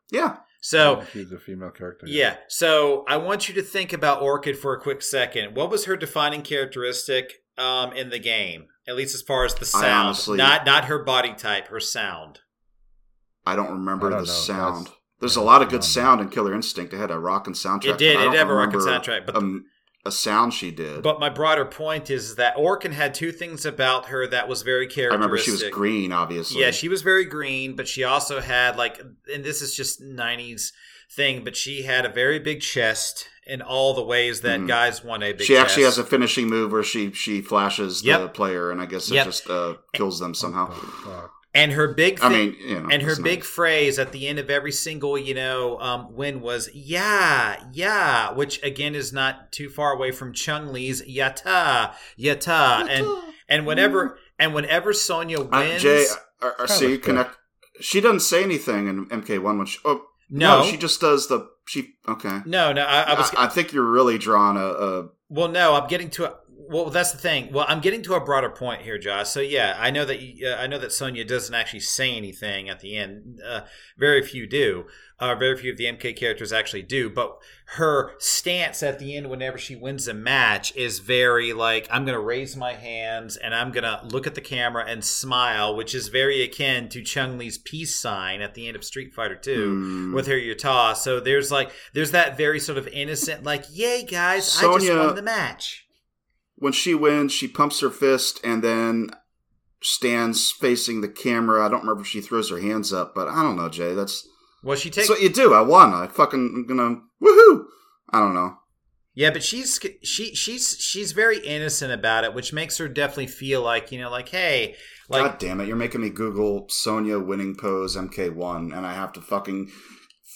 [SPEAKER 2] yeah.
[SPEAKER 3] So
[SPEAKER 1] she's a female character.
[SPEAKER 3] yeah, so I want you to think about Orchid for a quick second. What was her defining characteristic um, in the game? At least as far as the sound,
[SPEAKER 2] honestly-
[SPEAKER 3] not not her body type, her sound.
[SPEAKER 2] I don't remember
[SPEAKER 1] I don't
[SPEAKER 2] the
[SPEAKER 1] know.
[SPEAKER 2] sound.
[SPEAKER 1] That's-
[SPEAKER 2] There's a lot of good sound in Killer Instinct. It had a rockin' soundtrack.
[SPEAKER 3] It did.
[SPEAKER 2] I
[SPEAKER 3] It
[SPEAKER 2] don't
[SPEAKER 3] did have a rockin'
[SPEAKER 2] remember
[SPEAKER 3] soundtrack, but-
[SPEAKER 2] a, a sound she did.
[SPEAKER 3] But my broader point is that Orchid had two things about her that was very characteristic.
[SPEAKER 2] I remember she was green, obviously.
[SPEAKER 3] Yeah, she was very green, but she also had like, and this is just '90s thing, but she had a very big chest in all the ways that
[SPEAKER 2] Mhm.
[SPEAKER 3] guys want a big.
[SPEAKER 2] She actually
[SPEAKER 3] chest.
[SPEAKER 2] has a finishing move where she she flashes the player, and I guess it
[SPEAKER 3] Yep.
[SPEAKER 2] just uh, kills them somehow.
[SPEAKER 1] the fuck?
[SPEAKER 3] And her big.
[SPEAKER 2] I
[SPEAKER 3] Thing,
[SPEAKER 2] mean, you know,
[SPEAKER 3] and her
[SPEAKER 2] it's
[SPEAKER 3] big
[SPEAKER 2] nice.
[SPEAKER 3] phrase at the end of every single, you know, um, win was "Yeah, yeah," which again is not too far away from Chun-Li's "Yata, Yata," and and whenever and whenever Sonya
[SPEAKER 2] Uh,
[SPEAKER 3] wins,
[SPEAKER 2] Jay, uh, uh,
[SPEAKER 1] Kind
[SPEAKER 2] so you connect. She doesn't say anything in MK1 when she. Oh,
[SPEAKER 3] no,
[SPEAKER 2] no, she just does the. She okay.
[SPEAKER 3] no, no, I, I was
[SPEAKER 2] I, I think you're really drawing a. a
[SPEAKER 3] Well, no, I'm getting to a. Well, that's the thing. Well, I'm getting to a broader point here, Josh. So yeah, I know that you, uh, I know that Sonya doesn't actually say anything at the end. Uh, very few do. Uh, very few of the MK characters actually do. But her stance at the end, whenever she wins a match, is very like I'm going to raise my hands and I'm going to look at the camera and smile, which is very akin to Chun-Li's peace sign at the end of Street Fighter Two
[SPEAKER 2] Hmm.
[SPEAKER 3] with her Utah. So there's like there's that very sort of innocent, like, "Yay, guys! I just won the match."
[SPEAKER 2] When she wins, she pumps her fist and then stands facing the camera. I don't remember if she throws her hands up, but I don't know, Jay. That's
[SPEAKER 3] Well, she takes
[SPEAKER 2] what you do. I won. I fucking I'm gonna woohoo. I don't know.
[SPEAKER 3] yeah, but she's she she's she's very innocent about it, which makes her definitely feel like you know, like hey, like
[SPEAKER 2] God damn it! You're making me Google Sonya winning pose MK1, and I have to fucking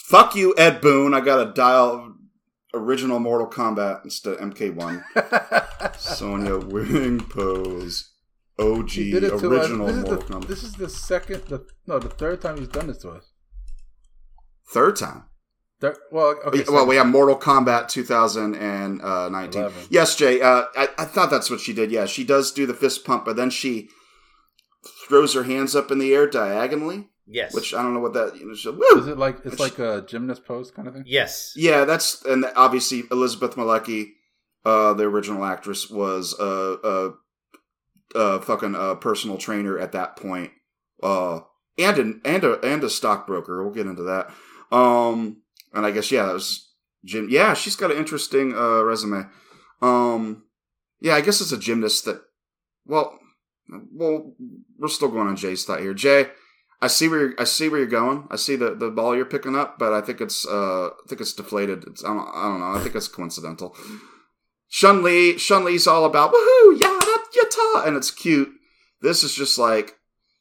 [SPEAKER 2] fuck you, Ed Boon. I gotta dial original Mortal Kombat instead of MK1. Sonya winning pose. OG
[SPEAKER 1] He did it to
[SPEAKER 2] original. Mortal
[SPEAKER 1] the,
[SPEAKER 2] Kombat.
[SPEAKER 1] this is the second, the no, the third time he's done this to us.
[SPEAKER 2] Third time.
[SPEAKER 1] Third, well, okay.
[SPEAKER 2] well, we have Mortal Kombat 2019.
[SPEAKER 1] Eleven.
[SPEAKER 2] Yes, Jay. Uh, I, I thought that's what she did. Yeah, she does do the fist pump, but then she throws her hands up in the air diagonally,
[SPEAKER 3] yes,
[SPEAKER 2] which I don't know what that. You know, she, woo!
[SPEAKER 1] Is it like it's
[SPEAKER 2] Which-
[SPEAKER 1] like a gymnast pose kind of thing?
[SPEAKER 3] yes,
[SPEAKER 2] Yeah, that's and obviously Elizabeth Malecki, uh, the original actress, was a, a, a fucking uh, personal trainer at that point, uh, and an, and a and a stockbroker. We'll get into that. Um, and I guess yeah, that was Jim. Yeah, she's got an interesting uh, resume. Um, yeah, I guess it's a gymnast that. Well, well, we're still going on Jay's thought here. Jay, I see where you're, I see where you're going. I see the, the ball you're picking up, but I think it's uh I think it's deflated. It's I don't, I don't know. I think it's coincidental. Chun-Li Shun Li's all about woohoo yada yata, and it's cute. This is just like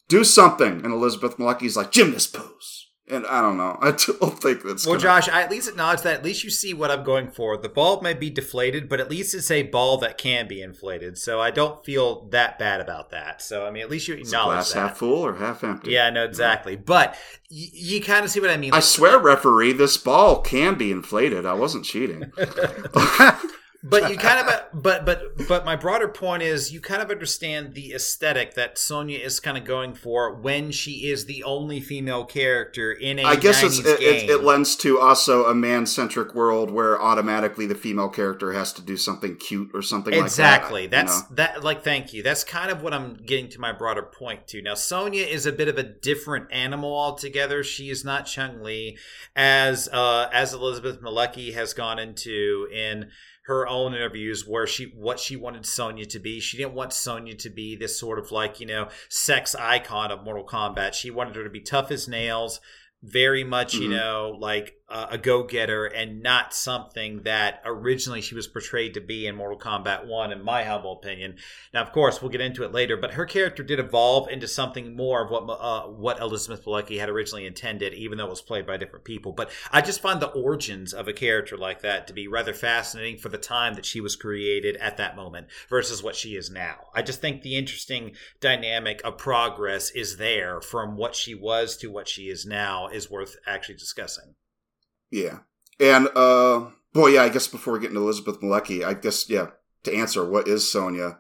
[SPEAKER 2] do something, and Elizabeth Malecki's like gymnast pose, and I don't know. I don't think that's
[SPEAKER 3] Well,
[SPEAKER 2] gonna-
[SPEAKER 3] Josh, I at least acknowledge that. At least you see what I'm going for. The ball may be deflated, but at least it's a ball that can be inflated. So I don't feel that bad about that. So I mean, at least you acknowledge
[SPEAKER 2] glass
[SPEAKER 3] that.
[SPEAKER 2] half full or half empty?
[SPEAKER 3] Yeah, no, exactly. But y- you kind of see what I mean.
[SPEAKER 2] I swear, referee, this ball can be inflated. I wasn't cheating.
[SPEAKER 3] but you kind of but but but my broader point is you kind of understand the aesthetic that Sonya is kind of going for when she is the only female character in a
[SPEAKER 2] I guess it's,
[SPEAKER 3] 90s
[SPEAKER 2] it, it, it lends to also a man centric world where automatically the female character has to do something cute or something
[SPEAKER 3] exactly
[SPEAKER 2] like that.
[SPEAKER 3] that's
[SPEAKER 2] know?
[SPEAKER 3] that like thank you that's kind of what i'm getting to my broader point to now sonya is a bit of a different animal altogether she is not chun-li as uh as elizabeth malecki has gone into in her own interviews where she what she wanted Sonya to be. She didn't want Sonya to be this sort of like, you know, sex icon of Mortal Kombat. She wanted her to be tough as nails, very much, you
[SPEAKER 2] Mhm.
[SPEAKER 3] know, like uh, a go-getter and not something that originally she was portrayed to be in Mortal Kombat 1 in my humble opinion. Now, of course, we'll get into it later, but her character did evolve into something more of what uh, what Elizabeth Malecki had originally intended, even though it was played by different people. But I just find the origins of a character like that to be rather fascinating for the time that she was created at that moment versus what she is now. I just think the interesting dynamic of progress is there from what she was to what she is now is worth actually discussing.
[SPEAKER 2] Yeah. And uh boy, yeah, I guess before we get into Elizabeth Malecki, I guess yeah, to answer what is Sonya,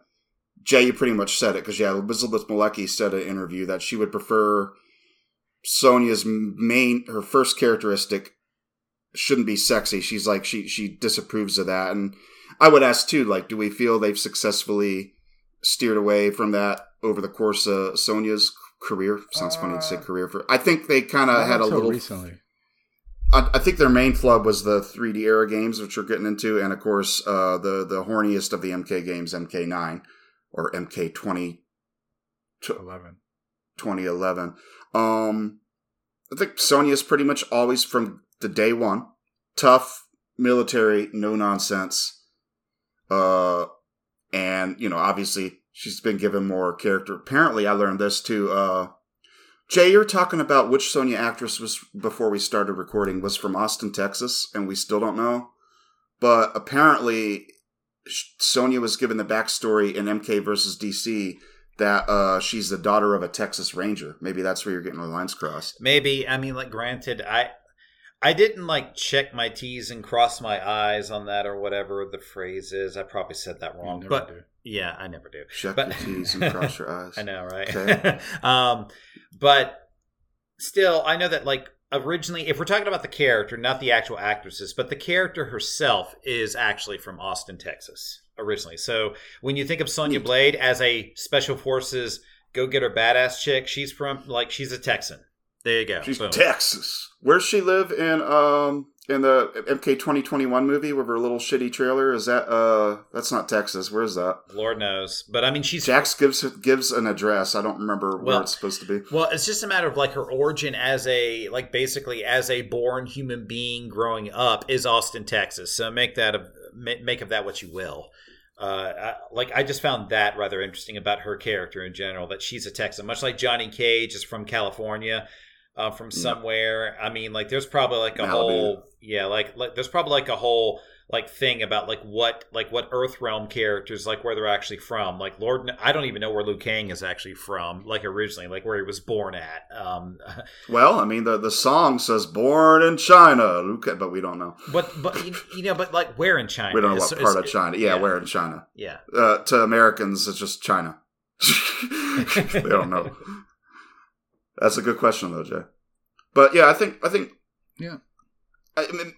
[SPEAKER 2] Jay, you pretty much said it because yeah, Elizabeth Malecki said in an interview that she would prefer Sonya's main her first characteristic shouldn't be sexy. She's like she she disapproves of that, and I would ask too, like, do we feel they've successfully steered away from that over the course of Sonya's career? Sounds funny to say
[SPEAKER 1] Uh,
[SPEAKER 2] career for. I think they kind of had a little
[SPEAKER 1] recently.
[SPEAKER 2] I, I think their main flub was the 3D era games, which we're getting into, and of course, uh, the the horniest of the MK games, MK9 or MK20
[SPEAKER 1] Eleven.
[SPEAKER 2] 2011. Um, I think Sonya is pretty much always from the day one tough, military, no nonsense. Uh, and you know, obviously, she's been given more character. Apparently, I learned this too. Uh, Jay, you're talking about which Sonya actress was before we started recording was from Austin, Texas, and we still don't know. But apparently, sh- Sonya was given the backstory in MK versus DC that uh, she's the daughter of a Texas Ranger. Maybe that's where you're getting the lines crossed.
[SPEAKER 3] Maybe I mean, like, granted, I I didn't like check my T's and cross my I's on that or whatever the phrase is. I probably said that wrong, but
[SPEAKER 1] do.
[SPEAKER 3] yeah, I never do.
[SPEAKER 2] Check
[SPEAKER 3] But-
[SPEAKER 2] your T's and cross your eyes.
[SPEAKER 3] I know, right?
[SPEAKER 2] Okay.
[SPEAKER 3] um, but still, I know that like originally, if we're talking about the character, not the actual actresses, but the character herself is actually from Austin, Texas, originally. So when you think of Sonya Blade as a special forces go getter badass chick, she's from like she's a Texan. There you go.
[SPEAKER 2] She's
[SPEAKER 3] Boom.
[SPEAKER 2] Texas. Where's she live in um in the MK twenty twenty one movie with her little shitty trailer? Is that uh that's not Texas. Where's that?
[SPEAKER 3] Lord knows, but I mean, she's
[SPEAKER 2] Jax gives gives an address. I don't remember where it's supposed to be.
[SPEAKER 3] Well, it's just a matter of like her origin as a like basically as a born human being growing up is Austin, Texas. So make that a ma- make of that what you will. Uh, I, like I just found that rather interesting about her character in general that she's a Texan, much like Johnny Cage is from California, uh, from somewhere. I mean, like there's probably like a
[SPEAKER 2] Malibu.
[SPEAKER 3] whole yeah, like like there's probably like a whole like thing about like what like what Earth Realm characters like where they're actually from. Like Lord, I don't even know where Liu Kang is actually from. Like originally, like where he was born at. Um,
[SPEAKER 2] Well, I mean the the song says "Born in China," Luca, but we don't know.
[SPEAKER 3] but but you, know, but like where in China?
[SPEAKER 2] We don't know what part of China. Yeah,
[SPEAKER 3] yeah.
[SPEAKER 2] where in China?
[SPEAKER 3] Yeah.
[SPEAKER 2] Uh, to Americans, it's just China. they don't know. That's a good question, though, Jay. But yeah, I think I think
[SPEAKER 1] Yeah.
[SPEAKER 2] I mean,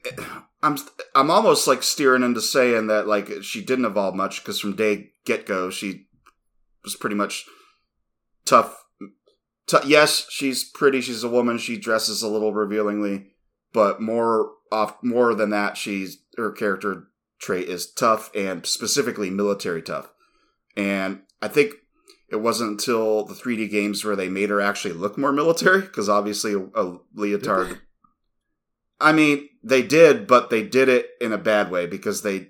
[SPEAKER 2] I'm I'm almost like steering into saying that like she didn't evolve much because from day get go she was pretty much tough. T- yes, she's pretty. She's a woman. She dresses a little revealingly, but more off more than that, she's her character trait is tough and specifically military tough. And I think it wasn't until the 3D games where they made her actually look more military because obviously a, a leotard. I mean, they did, but they did it in a bad way because they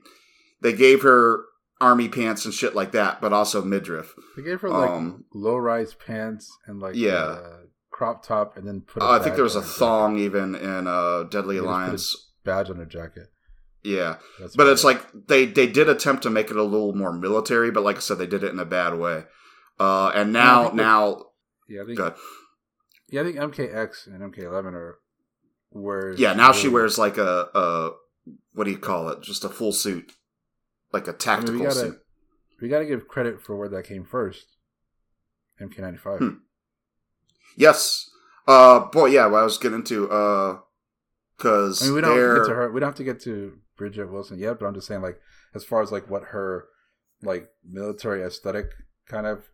[SPEAKER 2] they gave her army pants and shit like that, but also midriff.
[SPEAKER 1] They gave her like
[SPEAKER 2] Um,
[SPEAKER 1] low rise pants and like
[SPEAKER 2] Yeah.
[SPEAKER 1] uh, crop top and then put. a
[SPEAKER 2] Oh, I think there was a
[SPEAKER 1] her jacket.
[SPEAKER 2] thong even in uh, Deadly
[SPEAKER 1] Yeah, just put a-
[SPEAKER 2] Alliance.
[SPEAKER 1] badge on her jacket.
[SPEAKER 2] Yeah,
[SPEAKER 1] That's
[SPEAKER 2] but it's
[SPEAKER 1] it.
[SPEAKER 2] like they they did attempt to make it a little more military, but like I said, they did it in a bad way. Uh, and now now
[SPEAKER 1] yeah, I think yeah, I think MKX and MK11 are where
[SPEAKER 2] Yeah, now she wears like a, a what do you call it? Just a full suit, like a
[SPEAKER 1] I mean,
[SPEAKER 2] tactical
[SPEAKER 1] we gotta
[SPEAKER 2] suit.
[SPEAKER 1] we gotta give credit for where that came first. MK95.
[SPEAKER 2] Hmm. Yes. Uh, boy, yeah. What I was getting into, uh, because
[SPEAKER 1] I mean, we don't have to get to her. We don't have to get to Bridget Wilson yet, but I'm just saying, like, as far as like what her like military aesthetic kind of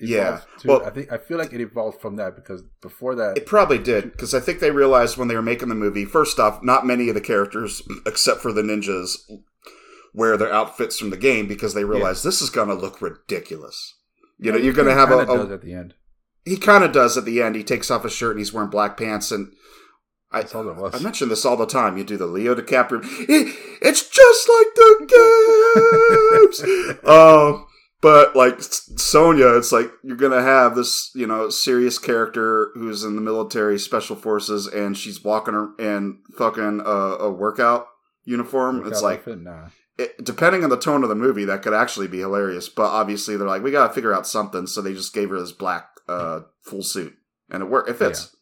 [SPEAKER 2] Yeah,
[SPEAKER 1] to,
[SPEAKER 2] well-
[SPEAKER 1] I think I feel like it evolved from that because before that,
[SPEAKER 2] It probably did because I think they realized when they were making the movie. First off, not many of the characters, except for the ninjas, wear their outfits from the game because they realized this is going to look ridiculous. You know, you're going to have a, a
[SPEAKER 1] does at the end.
[SPEAKER 2] he kind of does at the end. He takes off his shirt and he's wearing black pants. And I. I mention this all the time. You do the Leo DiCaprio. It, it's just like the games. um, but like Sonya, it's like you're gonna have this, you know, serious character who's in the military special forces, and she's walking her in fucking a, a workout uniform.
[SPEAKER 1] Workout
[SPEAKER 2] it's like
[SPEAKER 1] nah.
[SPEAKER 2] it, depending on the tone of the movie, that could actually be hilarious. But obviously, they're like, we got to figure out something, so they just gave her this black uh, full suit, and it worked. It fits.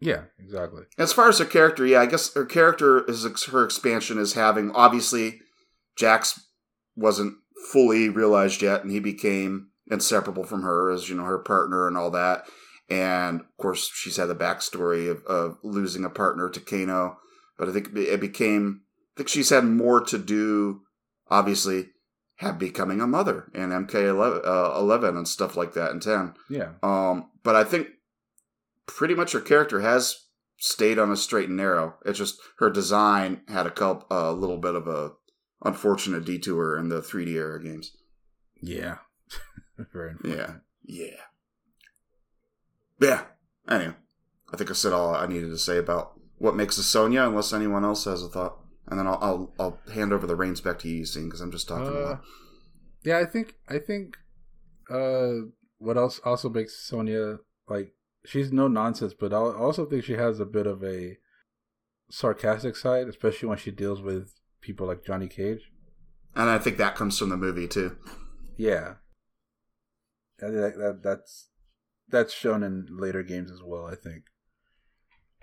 [SPEAKER 1] Yeah, exactly.
[SPEAKER 2] As far as her character, yeah, I guess her character is her expansion is having obviously Jax wasn't fully realized yet, and he became inseparable from her as you know her partner and all that. And of course, she's had the backstory of, of losing a partner to Kano, but I think it became. I think she's had more to do. Obviously, have becoming a mother in MK11 uh, 11 and stuff like that, and ten.
[SPEAKER 1] Yeah,
[SPEAKER 2] Um, but I think pretty much her character has stayed on a straight and narrow. It's just her design had a couple, a little bit of a unfortunate detour in the 3D era games.
[SPEAKER 1] yeah. Very.
[SPEAKER 2] Yeah, yeah, yeah. Anyway, I think I said all I needed to say about what makes a Sonya, unless anyone else has a thought, and then I'll I'll, I'll hand over the reins back to you, Scene, because I'm just talking a
[SPEAKER 1] Uh,
[SPEAKER 2] lot.
[SPEAKER 1] yeah, I think I think uh what else also makes Sonya like she's no nonsense, but I also think she has a bit of a sarcastic side, especially when she deals with people like Johnny Cage.
[SPEAKER 2] And I think that comes from the movie too.
[SPEAKER 1] Yeah, that, that that's that's shown in later games as well. I think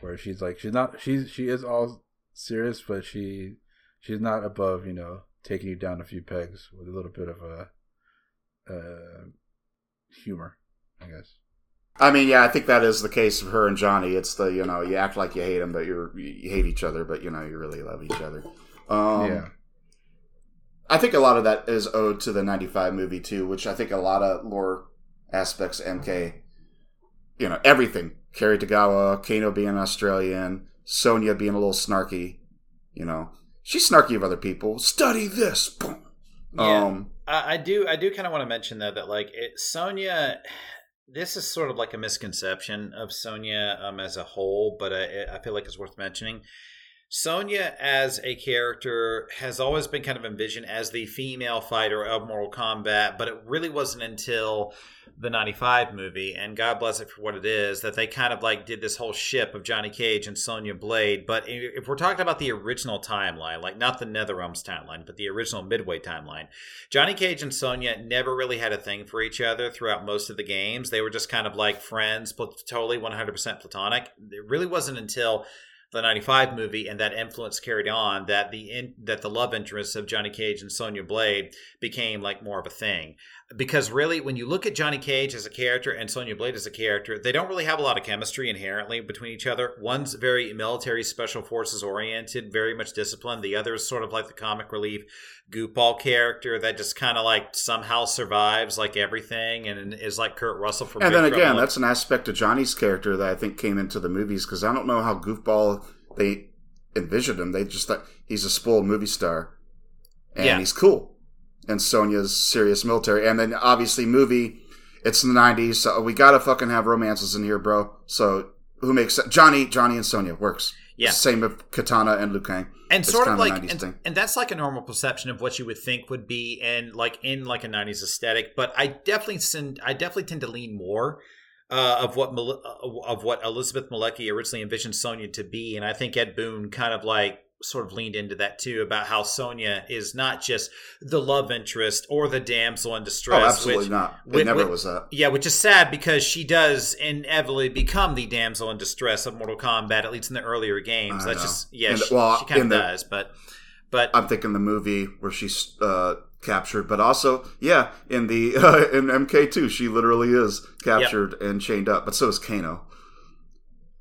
[SPEAKER 1] where she's like she's not she's she is all serious, but she she's not above you know taking you down a few pegs with a little bit of a uh, humor, I guess.
[SPEAKER 2] I mean, yeah, I think that is the case of her and Johnny. It's the you know you act like you hate him, but you're you hate each other, but you know you really love each other. Um,
[SPEAKER 1] yeah,
[SPEAKER 2] I think a lot of that is owed to the '95 movie too, which I think a lot of lore aspects MK, you know, everything. Cary Tagawa, Kano being Australian, Sonya being a little snarky, you know, she's snarky of other people. Study this. Boom.
[SPEAKER 3] Yeah.
[SPEAKER 2] Um,
[SPEAKER 3] I, I do. I do kind of want to mention though that like it, Sonya, this is sort of like a misconception of Sonya um, as a whole, but I, I feel like it's worth mentioning. Sonya as a character has always been kind of envisioned as the female fighter of Mortal Kombat, but it really wasn't until the 95 movie, and God bless it for what it is, that they kind of like did this whole ship of Johnny Cage and Sonya Blade. But if we're talking about the original timeline, like not the NetherRealms timeline, but the original Midway timeline, Johnny Cage and Sonya never really had a thing for each other throughout most of the games. They were just kind of like friends, totally 100% platonic. It really wasn't until the 95 movie and that influence carried on that the in, that the love interests of Johnny Cage and Sonya Blade became like more of a thing because really when you look at Johnny Cage as a character and Sonya Blade as a character they don't really have a lot of chemistry inherently between each other one's very military special forces oriented very much disciplined the other is sort of like the comic relief goofball character that just kind of like somehow survives like everything and is like Kurt Russell from
[SPEAKER 2] and
[SPEAKER 3] Big
[SPEAKER 2] then again,
[SPEAKER 3] in-
[SPEAKER 2] that's an aspect of Johnny's character that I think came into the movies because I don't know how goofball they envisioned him. They just thought he's a spoiled movie star, and
[SPEAKER 3] Yeah.
[SPEAKER 2] he's cool. And Sonya's serious military, and then obviously movie. It's in the '90s, so we gotta fucking have romances in here, bro. So who makes? Johnny, Johnny, and Sonya works.
[SPEAKER 3] Yeah.
[SPEAKER 2] Same with Katana and Liu Kang.
[SPEAKER 3] and
[SPEAKER 2] It's
[SPEAKER 3] sort of like
[SPEAKER 2] 90s
[SPEAKER 3] and, and that's like a normal perception of what you would think would be in like in like a 90s aesthetic but i definitely send i definitely tend to lean more uh, of what uh, of what Elizabeth Malecki originally envisioned Sonya to be, and I think Ed Boon kind of like sort of leaned into that too about how Sonya is not just the love interest or the damsel in distress.
[SPEAKER 2] oh, absolutely
[SPEAKER 3] which,
[SPEAKER 2] not. It never was that.
[SPEAKER 3] yeah, which is sad because she does inevitably become the damsel in distress of Mortal Kombat, at least in the earlier games.
[SPEAKER 2] I
[SPEAKER 3] That's
[SPEAKER 2] know.
[SPEAKER 3] just yeah,
[SPEAKER 2] And-
[SPEAKER 3] she,
[SPEAKER 2] well,
[SPEAKER 3] she kind of does, but but
[SPEAKER 2] I'm thinking the movie where she's uh, captured, but also, yeah, in the uh, in MK2, she literally is captured and chained up. But so is Kano.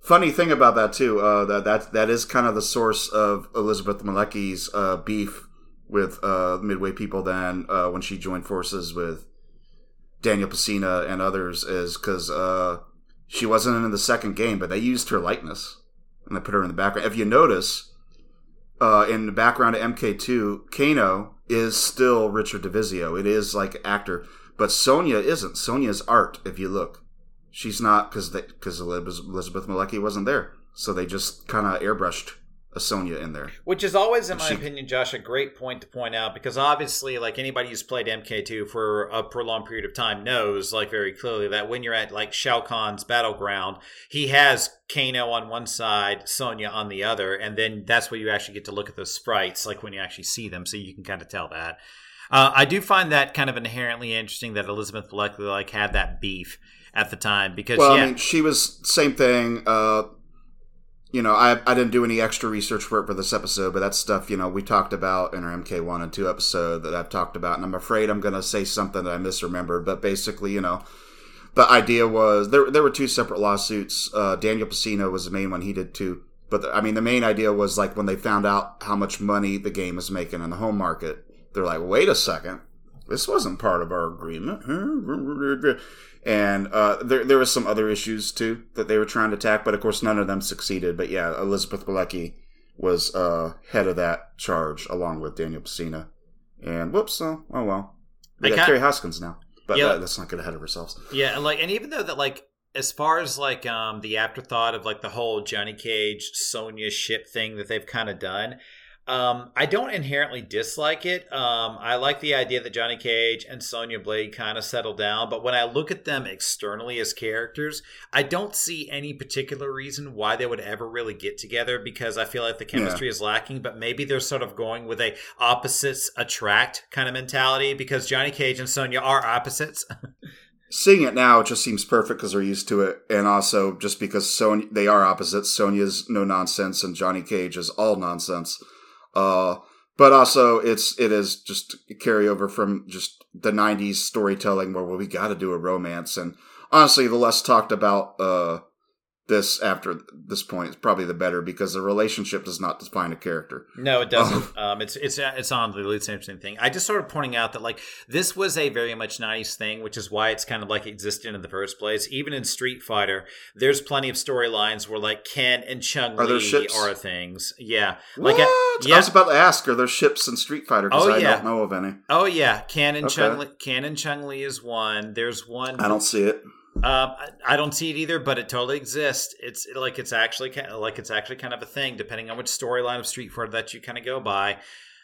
[SPEAKER 2] Funny thing about that too, uh, that that that is kind of the source of Elizabeth Malecki's uh, beef with uh, Midway people. Then uh, when she joined forces with Daniel Pesina and others, is because uh, she wasn't in the second game, but they used her likeness and they put her in the background. If you notice, uh, in the background of MK2, Kano is still Richard Divizio. It is like actor, but Sonya isn't. Sonya's art. If you look, she's not because because Elizabeth Malecki wasn't there, so they just kind of airbrushed a Sonya in there.
[SPEAKER 3] Which is always, in my
[SPEAKER 2] She-
[SPEAKER 3] opinion, Josh, a great point to point out because obviously, like anybody who's played MK2 for a prolonged period of time knows, like very clearly, that when you're at like Shao Kahn's battleground, he has Kano on one side, Sonya on the other, and then that's where you actually get to look at those sprites, like when you actually see them, so you can kind of tell that. Uh, I do find that kind of inherently interesting that Elizabeth Malecki like had that beef at the time because
[SPEAKER 2] Well,
[SPEAKER 3] yeah,
[SPEAKER 2] I mean, she was same thing. Uh, you know, I I didn't do any extra research for it for this episode, but that's stuff you know we talked about in our MK one and two episode that I've talked about, and I'm afraid I'm going to say something that I misremembered. But basically, you know, the idea was there there were two separate lawsuits. Uh, Daniel Pesina was the main one; he did two. But the, I mean, the main idea was like when they found out how much money the game was making in the home market, they're like, "Wait a second, this wasn't part of our agreement." And uh, there there was some other issues too that they were trying to attack, but of course none of them succeeded. But yeah, Elizabeth Malecki was uh, head of that charge along with Daniel Pesina. And whoops, oh, oh well, we
[SPEAKER 3] I
[SPEAKER 2] got Kerri Hoskins now. But
[SPEAKER 3] Yeah.
[SPEAKER 2] that, let's not get ahead of ourselves.
[SPEAKER 3] Yeah, and, like, and even though that, like, as far as like um the afterthought of like the whole Johnny Cage Sonya ship thing that they've kind of done, um, I don't inherently dislike it. Um, I like the idea that Johnny Cage and Sonya Blade kind of settle down, but when I look at them externally as characters, I don't see any particular reason why they would ever really get together because I feel like the chemistry is lacking. But maybe they're sort of going with a opposites attract kind of mentality because Johnny Cage and Sonya are opposites.
[SPEAKER 2] Seeing it now, it just seems perfect because they're used to it, and also just because Sonya they are opposites. Sonya's no nonsense, and Johnny Cage is all nonsense. Uh, but also it's it is just carryover from just the '90s storytelling where well, we got to do a romance, and honestly, the less talked about uh this after this point is probably the better because the relationship does not define a character.
[SPEAKER 3] No, it doesn't. um, it's it's it's on the least interesting thing. I just sort of pointing out that like this was a very much nice thing, which is why it's kind of like existed in the first place. Even in Street Fighter, there's plenty of storylines where like Ken and Chun-Li
[SPEAKER 2] ships?
[SPEAKER 3] are things. Yeah, like
[SPEAKER 2] What?
[SPEAKER 3] uh,
[SPEAKER 2] I
[SPEAKER 3] yeah.
[SPEAKER 2] was about to ask, are there ships in Street Fighter? Because
[SPEAKER 3] Oh,
[SPEAKER 2] I
[SPEAKER 3] yeah.
[SPEAKER 2] don't know of any.
[SPEAKER 3] Oh yeah, Ken and
[SPEAKER 2] Okay.
[SPEAKER 3] Chun-Li, Ken and Chun-Li is one. There's one.
[SPEAKER 2] I don't see it.
[SPEAKER 3] I, I don't see it either, but it totally exists. It's like it's actually kind of, like it's actually kind of a thing, depending on which storyline of Street Fighter that you kind of go by.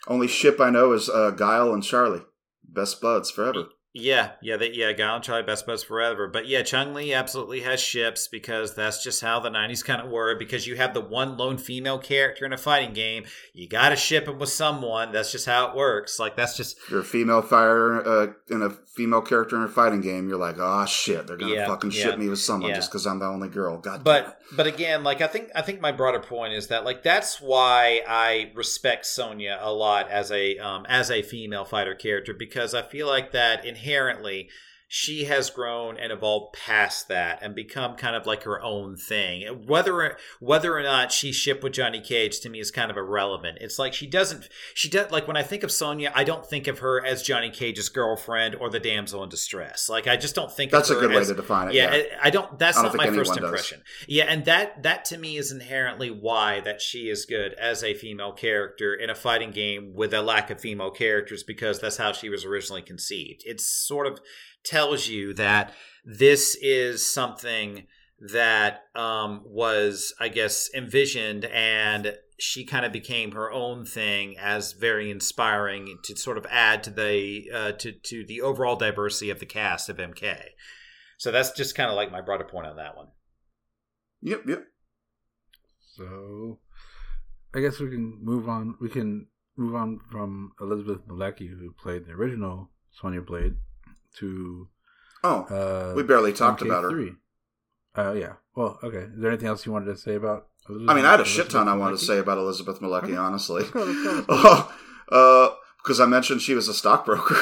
[SPEAKER 2] Only ship I know is uh, Guile and Charlie. Best buds forever.
[SPEAKER 3] Yeah, yeah, they, yeah. Charlie best buds forever, but yeah, Chun-Li absolutely has ships because that's just how the '90s kind of were. Because you have the one lone female character in a fighting game, you got to ship him with someone. That's just how it works. Like that's just
[SPEAKER 2] a female fire uh, in a female character in a fighting game, you're like, oh shit, they're gonna
[SPEAKER 3] Yeah,
[SPEAKER 2] fucking
[SPEAKER 3] yeah,
[SPEAKER 2] ship me with someone
[SPEAKER 3] yeah.
[SPEAKER 2] just because I'm the only girl. God, damn
[SPEAKER 3] but but again like i think i think my broader point is that like that's why i respect sonya a lot as a um as a female fighter character because i feel like that inherently she has grown and evolved past that and become kind of like her own thing. Whether whether or not she shipped with Johnny Cage to me is kind of irrelevant. It's like she doesn't she does like when I think of Sonya, I don't think of her as Johnny Cage's girlfriend or the damsel in distress. Like I just don't think
[SPEAKER 2] that's a good way to define it.
[SPEAKER 3] yeah,
[SPEAKER 2] Yeah,
[SPEAKER 3] I I don't. That's
[SPEAKER 2] I don't
[SPEAKER 3] not my first
[SPEAKER 2] anyone does.
[SPEAKER 3] impression. Yeah, and that that to me is inherently why that she is good as a female character in a fighting game with a lack of female characters because that's how she was originally conceived. It's sort of tells you that this is something that um, was, I guess, envisioned and she kind of became her own thing as very inspiring to sort of add to the uh, to to the overall diversity of the cast of MK. So that's just kind of like my broader point on that one.
[SPEAKER 2] Yep, yep.
[SPEAKER 1] So, I guess we can move on. We can move on from Elizabeth Malecki, who played the original Sonya Blade, to
[SPEAKER 2] Oh,
[SPEAKER 1] uh,
[SPEAKER 2] we barely talked about her.
[SPEAKER 1] MK3. Uh, yeah. Well, okay. Is there anything else you wanted to say about?
[SPEAKER 2] I mean, I had a
[SPEAKER 1] Elizabeth
[SPEAKER 2] shit ton I wanted to say about Elizabeth Malecki,
[SPEAKER 1] Okay.
[SPEAKER 2] honestly.
[SPEAKER 1] Let's go, let's go, let's
[SPEAKER 2] uh, because I mentioned she was a stockbroker.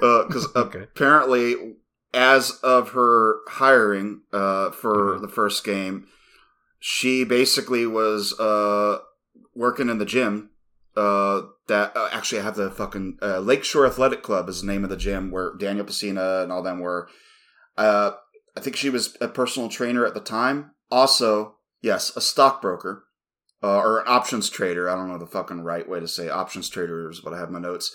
[SPEAKER 2] Because
[SPEAKER 1] Okay.
[SPEAKER 2] apparently, as of her hiring uh, for
[SPEAKER 1] Mhm.
[SPEAKER 2] the first game, she basically was uh, working in the gym. Uh, that uh, actually, I have the fucking uh, Lakeshore Athletic Club is the name of the gym where Daniel Pesina and all them were. Uh, I think she was a personal trainer at the time. Also, yes, a stockbroker uh, or an options trader. I don't know the fucking right way to say options trader is what I have my notes.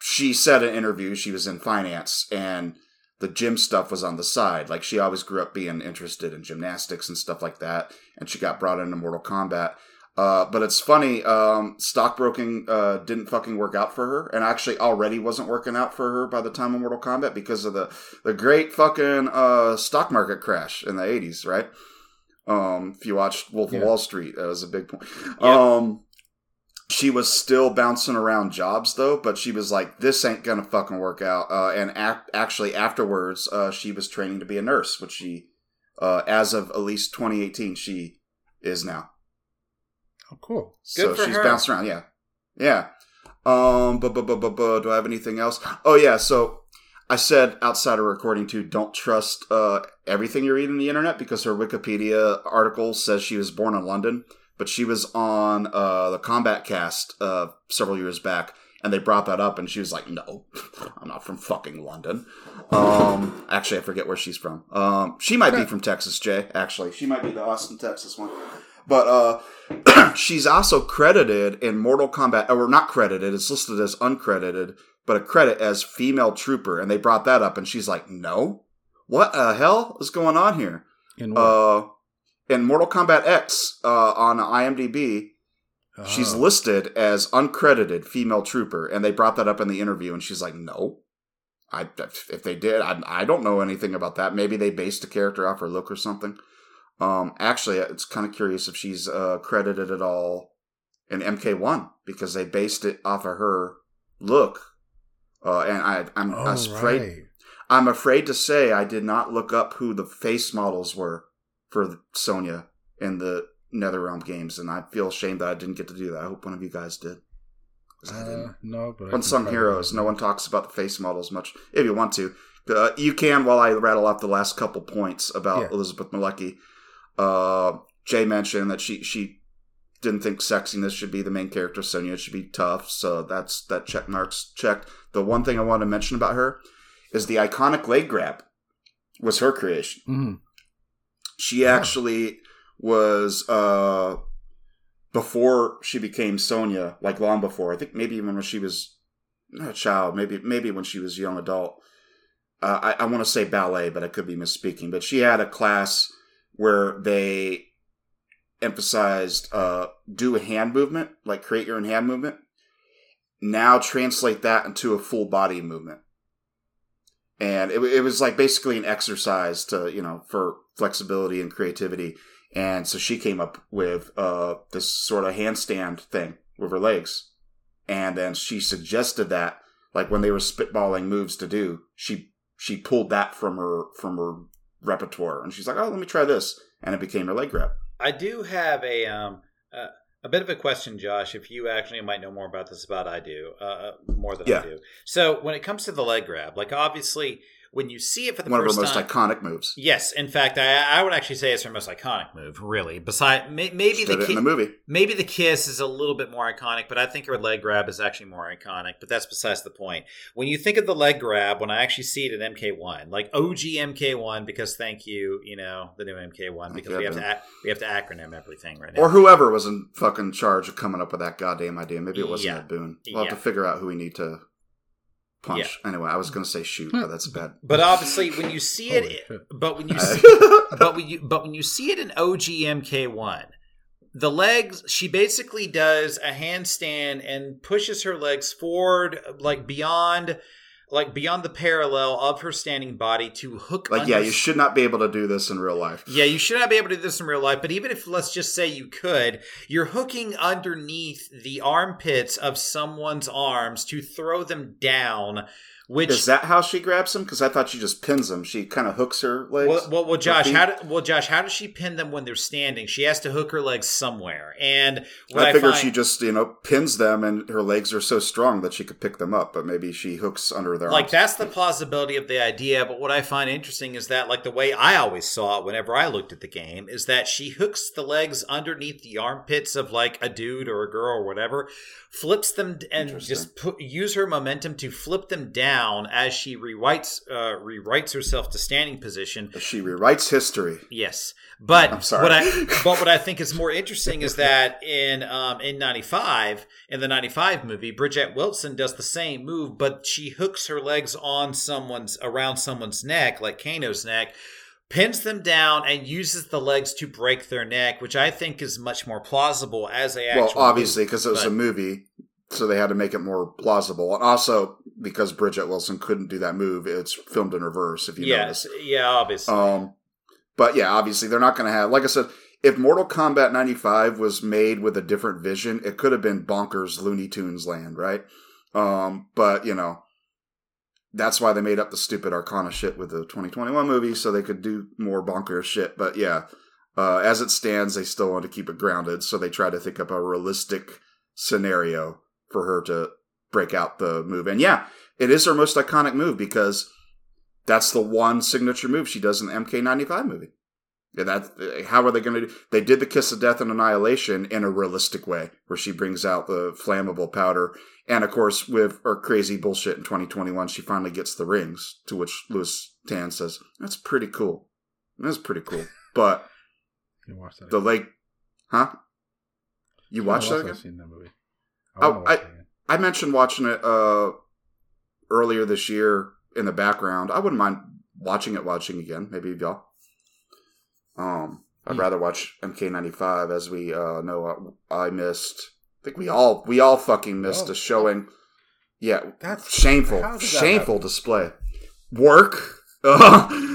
[SPEAKER 2] She said in an interview she was in finance and the gym stuff was on the side. Like she always grew up being interested in gymnastics and stuff like that, and she got brought into Mortal Kombat. Uh, but it's funny, um, stockbroking uh, didn't fucking work out for her, and actually already wasn't working out for her by the time of Mortal Kombat because of the the great fucking uh, stock market crash in the eighties, right? Um, if you watched Wolf
[SPEAKER 1] Yeah.
[SPEAKER 2] of Wall Street, that was a big point.
[SPEAKER 3] Yeah.
[SPEAKER 2] Um, she was still bouncing around jobs though, but she was like, "This ain't gonna fucking work out." Uh, and ac- actually, afterwards, uh, she was training to be a nurse, which she, uh, as of at least 2018, she is now.
[SPEAKER 1] Oh, cool.
[SPEAKER 2] So
[SPEAKER 3] Good for
[SPEAKER 2] she's
[SPEAKER 3] her.
[SPEAKER 2] bouncing around, yeah, yeah. Um, but but but but but do I have anything else? Oh yeah, so I said outside of recording too, don't trust uh everything you read on the internet because her Wikipedia article says she was born in London, but she was on uh the Kombat Kast uh several years back. And they brought that up, and she was like, "No, I'm not from fucking London." Um, actually, I forget where she's from. Um, she might be from Texas, Jay. Actually, she might be the Austin, Texas one. But uh, she's also credited in Mortal Kombat, or not credited, it's listed as uncredited, but a credit as female trooper. And they brought that up, and she's like, no? What the hell is going on here?
[SPEAKER 1] In what?
[SPEAKER 2] Uh, in Mortal Kombat X uh, on IMDb, she's
[SPEAKER 1] Oh.
[SPEAKER 2] listed as uncredited female trooper. And they brought that up in the interview, and she's like, no. I, if they did, I, I don't know anything about that. Maybe they based the character off her look or something. Um, actually, it's kind of curious if she's uh, credited at all in MK1 because they based it off of her look. Uh, and I, I'm
[SPEAKER 1] Oh,
[SPEAKER 2] I'm afraid
[SPEAKER 1] right.
[SPEAKER 2] I'm afraid to say I did not look up who the face models were for Sonya in the NetherRealm games, and I feel ashamed that I didn't get to do that. I hope one of you guys did. 'Cause I didn't.
[SPEAKER 1] Uh, no, but
[SPEAKER 2] Unsung heroes. No one talks about the face models much. If you want to, uh, you can. While I rattle off the last couple points about
[SPEAKER 1] Yeah.
[SPEAKER 2] Elizabeth Malecki, uh, Jay mentioned that she she didn't think sexiness should be the main character. Sonya it should be tough. So that's that check marks checked. The one thing I want to mention about her is the iconic leg grab was her creation.
[SPEAKER 1] Mhm.
[SPEAKER 2] She actually was uh before she became Sonya, like long before. I think maybe even when she was a child, maybe maybe when she was a young adult. Uh, I, I want to say ballet, but I could be misspeaking. But she had a class where they emphasized uh, do a hand movement, like create your own hand movement. Now translate that into a full body movement and it, it was like basically an exercise to you know for flexibility and creativity and so she came up with uh this sort of handstand thing with her legs and then she suggested that like when they were spitballing moves to do she she pulled that from her from her repertoire and she's like oh let me try this and it became her leg grab
[SPEAKER 3] I do have a um uh, a bit of a question, Josh. If you actually might know more about this about I do, uh, uh, more than
[SPEAKER 2] Yeah.
[SPEAKER 3] I do. So when it comes to the leg grab, like obviously when you see it for the
[SPEAKER 2] one of her most
[SPEAKER 3] time,
[SPEAKER 2] iconic moves
[SPEAKER 3] yes. In fact, I, I would actually say it's her most iconic move. Really, beside may, maybe the, ki-
[SPEAKER 2] in the movie
[SPEAKER 3] maybe the kiss is a little bit more iconic, but I think her leg grab is actually more iconic. But that's besides the point. When you think of the leg grab, when I actually see it in MK1, like OG MK1, because thank you, you know, the new MK1, because
[SPEAKER 2] Okay,
[SPEAKER 3] we have to we have to acronym everything right now.
[SPEAKER 2] or whoever was in fucking charge of coming up with that goddamn idea. Maybe it wasn't
[SPEAKER 3] Yeah.
[SPEAKER 2] Ed Boon. We'll have to figure out who we need to punch. Anyway, I was going to say shoot, but that's bad.
[SPEAKER 3] But obviously, when you see it, but when you see, but when you but when you see it in OGMK1, the legs she basically does a handstand and pushes her legs forward like beyond like beyond the parallel of her standing body to hook.
[SPEAKER 2] Like, yeah, you should not be able to do this in real life.
[SPEAKER 3] Yeah, you should not be able to do this in real life, but even if let's just say you could, you're hooking underneath the armpits of someone's arms to throw them down, which
[SPEAKER 2] Is that how she grabs him? Because I thought she just pins him. She kind of hooks her legs.
[SPEAKER 3] well, well, well, Josh, how do, well, Josh, how does she pin them when they're standing? She has to hook her legs somewhere, and what
[SPEAKER 2] I
[SPEAKER 3] I,
[SPEAKER 2] figure
[SPEAKER 3] find,
[SPEAKER 2] she just, you know, pins them and her legs are so strong that she could pick them up, but maybe she hooks under their
[SPEAKER 3] like
[SPEAKER 2] arms.
[SPEAKER 3] that's the plausibility of the idea but what i find interesting is that like the way i always saw it whenever i looked at the game is that she hooks the legs underneath the armpits of like a dude or a girl or whatever flips them and just put, use her momentum to flip them down as she rewrites uh, rewrites herself to standing position
[SPEAKER 2] She rewrites history.
[SPEAKER 3] Yes, but
[SPEAKER 2] I'm sorry.
[SPEAKER 3] what I but what I think is more interesting is that in um, in '95 in the '95 movie, Bridget Wilson does the same move, but she hooks her legs on someone's around someone's neck, like Kano's neck, pins them down, and uses the legs to break their neck, which I think is much more plausible as a
[SPEAKER 2] Well, obviously, because it was
[SPEAKER 3] but-
[SPEAKER 2] a movie, so they had to make it more plausible. And also, because Bridget Wilson couldn't do that move, it's filmed in reverse, if you
[SPEAKER 3] yes,
[SPEAKER 2] notice.
[SPEAKER 3] yeah, obviously.
[SPEAKER 2] Um, but yeah, obviously, they're not going to have, like I said, if Mortal Kombat 95 was made with a different vision, it could have been bonkers Looney Tunes land, right? Um, but, you know, that's why they made up the stupid Arcana shit with the 2021 movie, so they could do more bonkers shit. But yeah, uh, as it stands, they still want to keep it grounded, so they try to think up a realistic scenario for her to break out the move. And yeah, it is her most iconic move because that's the one signature move she does in the MK95 movie. Yeah, that how are they going to do? They did the kiss of death and annihilation in a realistic way, where she brings out the flammable powder, and of course, with her crazy bullshit in 2021, she finally gets the rings. To which Lewis Tan says, "That's pretty cool. That's pretty cool." But
[SPEAKER 1] You watch that.
[SPEAKER 2] the
[SPEAKER 1] again.
[SPEAKER 2] leg, huh? You watched that again?
[SPEAKER 1] seen that movie.
[SPEAKER 2] Oh, I- I mentioned watching it uh, earlier this year in the background. I wouldn't mind watching it, watching again. Maybe y'all. Um, I'd
[SPEAKER 1] Hmm.
[SPEAKER 2] rather watch MK95 as we uh, know. I, I missed. I think we all we all fucking missed
[SPEAKER 1] Oh.
[SPEAKER 2] a showing. Yeah,
[SPEAKER 1] That's
[SPEAKER 2] shameful,
[SPEAKER 1] that
[SPEAKER 2] shameful
[SPEAKER 1] happen?
[SPEAKER 2] display. Work.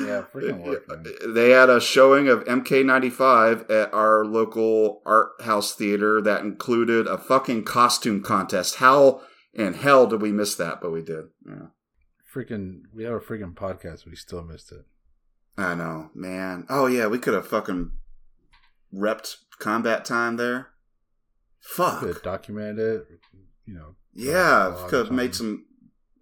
[SPEAKER 1] Yeah, freaking work, man.
[SPEAKER 2] They had a showing of MK95 at our local art house theater that included a fucking costume contest. How in hell did we miss that? But we did. Yeah.
[SPEAKER 1] Freaking, we have a freaking podcast. We still missed it.
[SPEAKER 2] I know, man. Oh yeah, we could have fucking repped combat time there. Fuck.
[SPEAKER 1] Could have documented it. You know.
[SPEAKER 2] Yeah, could have made some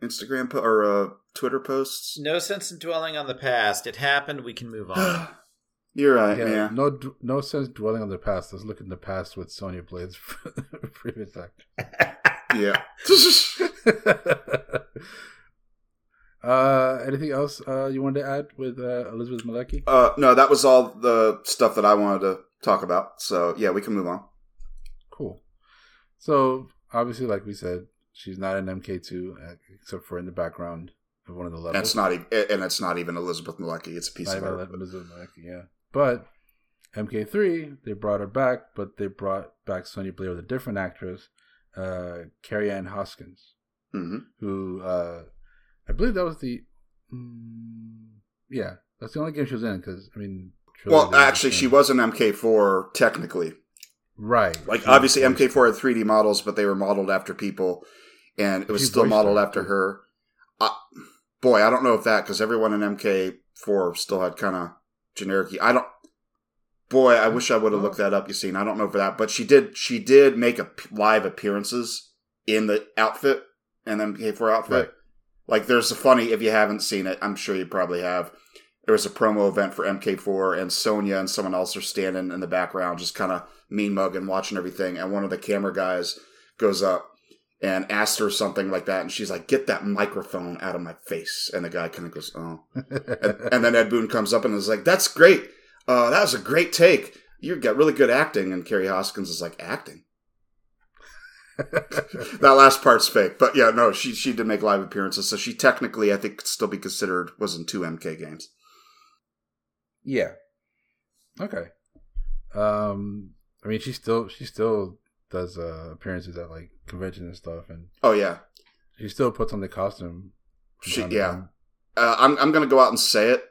[SPEAKER 2] Instagram po- or uh, Twitter posts.
[SPEAKER 3] no sense in dwelling on the past. It happened. We can move on.
[SPEAKER 2] You're right,
[SPEAKER 1] Yeah,
[SPEAKER 2] man.
[SPEAKER 1] no, no sense dwelling on the past. Let's look in the past with Sonya Blade's previous act.
[SPEAKER 2] Yeah.
[SPEAKER 1] uh, anything else uh, you wanted to add with uh, Elizabeth Malecki?
[SPEAKER 2] uh, no, that was all the stuff that I wanted to talk about. So yeah, we can move on.
[SPEAKER 1] Cool. So obviously, like we said, she's not an MK2 uh, except for in the background of one of the levels.
[SPEAKER 2] It's not even, and it's not even Elizabeth Malecki. It's a piece
[SPEAKER 1] Not
[SPEAKER 2] of art.
[SPEAKER 1] Elizabeth Malecki, yeah. But MK3, they brought her back, but they brought back Sonya Blade with a different actress, uh, Kerri Ann Hoskins,
[SPEAKER 2] hmm
[SPEAKER 1] who uh, I believe that was the. Mm, yeah, that's the only game she was in because I mean.
[SPEAKER 2] Well, actually, she was an MK4 technically.
[SPEAKER 1] right.
[SPEAKER 2] Like
[SPEAKER 1] She
[SPEAKER 2] obviously, MK4 had 3D models, but they were modeled after people, and it was
[SPEAKER 1] She
[SPEAKER 2] still modeled
[SPEAKER 1] her,
[SPEAKER 2] after her. Boy, I don't know if that because everyone in MK4 still had kind of generic. I don't. Boy, I wish I would have looked that up. You seen? I don't know for that, but she did. She did make a p- live appearances in the outfit and MK4 outfit.
[SPEAKER 1] Right.
[SPEAKER 2] Like, there's a funny. If you haven't seen it, I'm sure you probably have. There was a promo event for MK4, and Sonya and someone else are standing in the background, just kind of mean mugging, watching everything. And one of the camera guys goes up and asked her something like that, and she's like, "Get that microphone out of my face." And the guy kind of goes, "Oh." and, and then Ed Boon comes up and is like, "That's great. Uh, that was a great take. You got really good acting." And Kerri Hoskins is like, "Acting." that last part's fake, but yeah, no, she she did make live appearances, so she technically, I think, could still be considered was in two MK games.
[SPEAKER 1] Yeah. Okay. Um, I mean, she's still she's still does uh, appearances at like conventions and stuff, and
[SPEAKER 2] Oh yeah,
[SPEAKER 1] she still puts on the costume
[SPEAKER 2] She- yeah. uh, I'm I'm gonna go out and say it.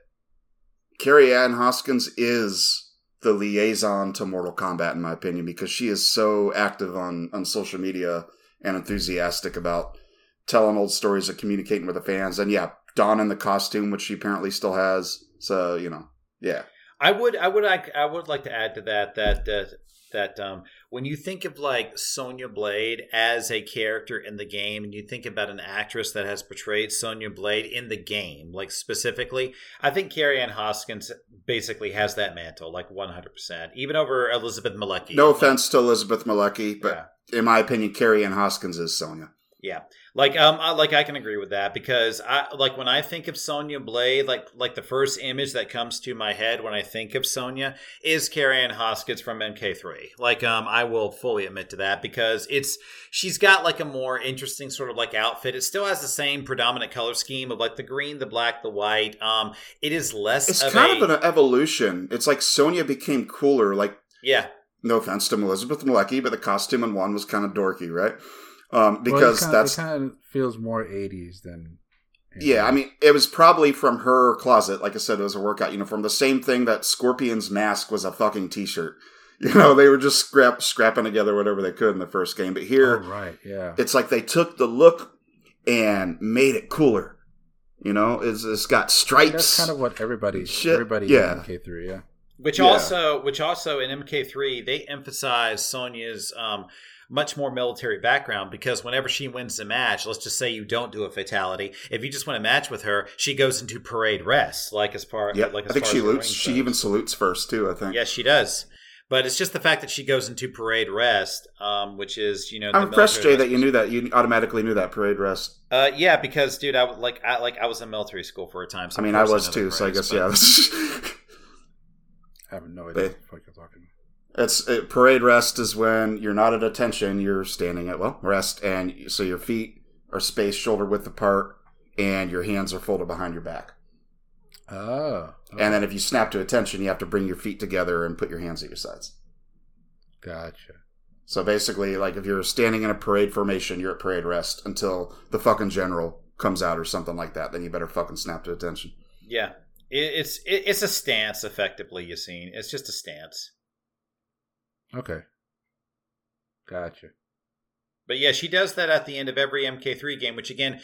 [SPEAKER 2] Kerri Ann Hoskins is the liaison to Mortal Kombat, in my opinion, because she is so active on on social media and enthusiastic about telling old stories and communicating with the fans. And yeah, donning the costume, which she apparently still has. So you know, yeah,
[SPEAKER 3] I would, I would, like, I would like to add to that that uh, that um, when you think of like Sonya Blade as a character in the game, and you think about an actress that has portrayed Sonya Blade in the game, like specifically, I think Kerri Ann Hoskins basically has that mantle, like one hundred percent, even over Elizabeth Malecki.
[SPEAKER 2] no offense to Elizabeth Malecki, but
[SPEAKER 3] Yeah.
[SPEAKER 2] in my opinion, Kerri Ann Hoskins is Sonya.
[SPEAKER 3] Yeah, like um, I, like I can agree with that because I like when I think of Sonya Blade, like like the first image that comes to my head when I think of Sonya is Kerri Ann Hoskins from MK3. Like um, I will fully admit to that because it's she's got like a more interesting sort of like outfit. It still has the same predominant color scheme of like the green, the black, the white. Um, it is less.
[SPEAKER 2] It's
[SPEAKER 3] of
[SPEAKER 2] kind
[SPEAKER 3] a,
[SPEAKER 2] of an evolution. It's like Sonya became cooler. Like
[SPEAKER 3] yeah.
[SPEAKER 2] no offense to Elizabeth Malecki, but the costume in one was kind of dorky, right? Um,
[SPEAKER 1] Well, it
[SPEAKER 2] because
[SPEAKER 1] kinda-
[SPEAKER 2] that's
[SPEAKER 1] kind of feels more '80s than.
[SPEAKER 2] yeah. I mean, it was probably from her closet. Like I said, it was a workout uniform. The same thing that Scorpion's mask was a fucking t-shirt. You know, they were just scrap scrapping together whatever they could in the first game. But here,
[SPEAKER 1] Oh, right, yeah.
[SPEAKER 2] it's like they took the look and made it cooler. You know, it's, it's got stripes.
[SPEAKER 1] That's kind of what everybody,
[SPEAKER 2] Shit,
[SPEAKER 1] everybody
[SPEAKER 2] yeah.
[SPEAKER 1] in MK3, yeah.
[SPEAKER 3] Which
[SPEAKER 2] Yeah.
[SPEAKER 3] also, which also in MK3, they emphasize Sonya's um, much more military background because whenever she wins a match, let's just say you don't do a fatality, if you just win a match with her, she goes into parade rest, like as far
[SPEAKER 2] Yeah,
[SPEAKER 3] like as
[SPEAKER 2] I think
[SPEAKER 3] far
[SPEAKER 2] she
[SPEAKER 3] as
[SPEAKER 2] loots. She
[SPEAKER 3] goes.
[SPEAKER 2] even salutes first too. I think.
[SPEAKER 3] yes, she does. But it's just the fact that she goes into parade rest, um, which is you know. the
[SPEAKER 2] I'm impressed, Jay, that you knew that. You automatically knew that parade rest.
[SPEAKER 3] Uh, yeah, because dude, I would like I like I was in military school for a time. So
[SPEAKER 2] I mean, I was
[SPEAKER 3] know the
[SPEAKER 2] too. So I guess
[SPEAKER 3] but-
[SPEAKER 2] yeah.
[SPEAKER 1] I have no idea
[SPEAKER 2] They-
[SPEAKER 1] what the fuck you're talking about.
[SPEAKER 2] It's it, parade rest is when you're not at attention, you're standing at well rest, and so your feet are spaced shoulder width apart, and your hands are folded behind your back.
[SPEAKER 1] Oh.
[SPEAKER 2] And then if you snap to attention, you have to bring your feet together and put your hands at your sides.
[SPEAKER 1] Gotcha.
[SPEAKER 2] So basically, like if you're standing in a parade formation, you're at parade rest until the fucking general comes out or something like that. Then you better fucking snap to attention.
[SPEAKER 3] Yeah, it's it's a stance. Effectively, you seen. It's just a stance.
[SPEAKER 1] Okay. Gotcha.
[SPEAKER 3] But yeah, she does that at the end of every MK3 game, which again,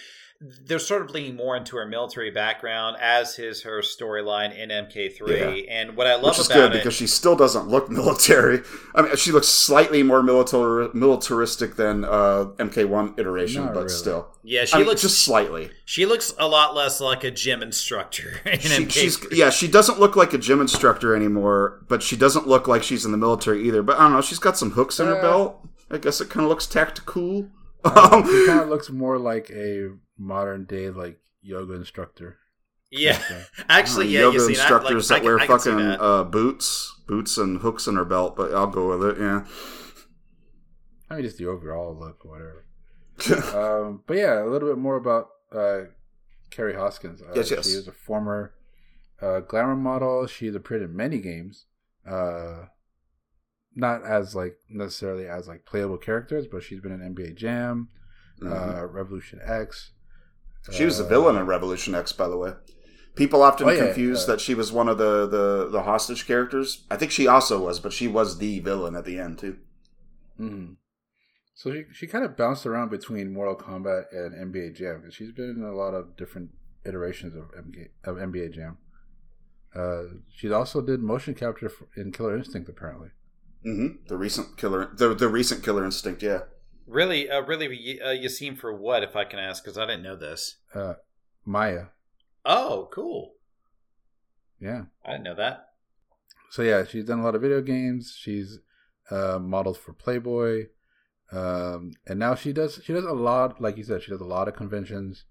[SPEAKER 3] they're sort of leaning more into her military background, as is her storyline in MK3. And what I love
[SPEAKER 2] Which is
[SPEAKER 3] about
[SPEAKER 2] good
[SPEAKER 3] it,
[SPEAKER 2] because she still doesn't look military. I mean, she looks slightly more militar- militaristic than uh, MK1 iteration,
[SPEAKER 1] Not
[SPEAKER 2] but
[SPEAKER 1] really.
[SPEAKER 2] still.
[SPEAKER 3] yeah, she
[SPEAKER 2] I mean,
[SPEAKER 3] looks
[SPEAKER 2] just slightly.
[SPEAKER 3] she looks a lot less like a gym instructor in
[SPEAKER 2] She,
[SPEAKER 3] MK3.
[SPEAKER 2] she's yeah, she doesn't look like a gym instructor anymore, but she doesn't look like she's in the military either. But I don't know, she's got some hooks in her
[SPEAKER 1] Uh,
[SPEAKER 2] belt. I guess it kind of looks tactical.
[SPEAKER 1] Um, he kind of looks more like a modern day like yoga instructor.
[SPEAKER 3] yeah,
[SPEAKER 1] Okay.
[SPEAKER 3] actually, yeah,
[SPEAKER 2] yoga
[SPEAKER 3] you
[SPEAKER 2] instructors
[SPEAKER 3] I,
[SPEAKER 2] that
[SPEAKER 3] like, I,
[SPEAKER 2] wear
[SPEAKER 3] can- I
[SPEAKER 2] fucking
[SPEAKER 3] that.
[SPEAKER 2] uh, boots, boots and hooks in her belt. But I'll go with it. Yeah.
[SPEAKER 1] I mean, just the overall look, whatever. um, but yeah, a little bit more about uh, Kerri Hoskins. Uh,
[SPEAKER 2] Yes, yes.
[SPEAKER 1] She is a former uh, glamour model. She's appeared in many games. Uh, not as like necessarily as like playable characters, but she's been in NBA Jam,
[SPEAKER 2] Mhm.
[SPEAKER 1] uh, Revolution X.
[SPEAKER 2] She was the
[SPEAKER 1] uh,
[SPEAKER 2] villain in Revolution X, by the way. People often
[SPEAKER 1] Oh, yeah,
[SPEAKER 2] confuse that she was one of the, the, the hostage characters. I think she also was, but she was the villain at the end too.
[SPEAKER 1] mhm. So she she kind of bounced around between Mortal Kombat and NBA Jam because she's been in a lot of different iterations of MK, of NBA Jam. Uh, she also did motion capture in Killer Instinct, apparently.
[SPEAKER 2] hmm The recent killer, the the recent Killer Instinct, yeah.
[SPEAKER 3] Really, uh, really, uh, you for what, if I can ask, because I didn't know this.
[SPEAKER 1] Uh, Maya,
[SPEAKER 3] Oh, cool.
[SPEAKER 1] yeah.
[SPEAKER 3] I didn't know that.
[SPEAKER 1] So yeah, she's done a lot of video games. She's uh, modeled for Playboy, um, and now she does she does a lot. Like you said, she does a lot of conventions.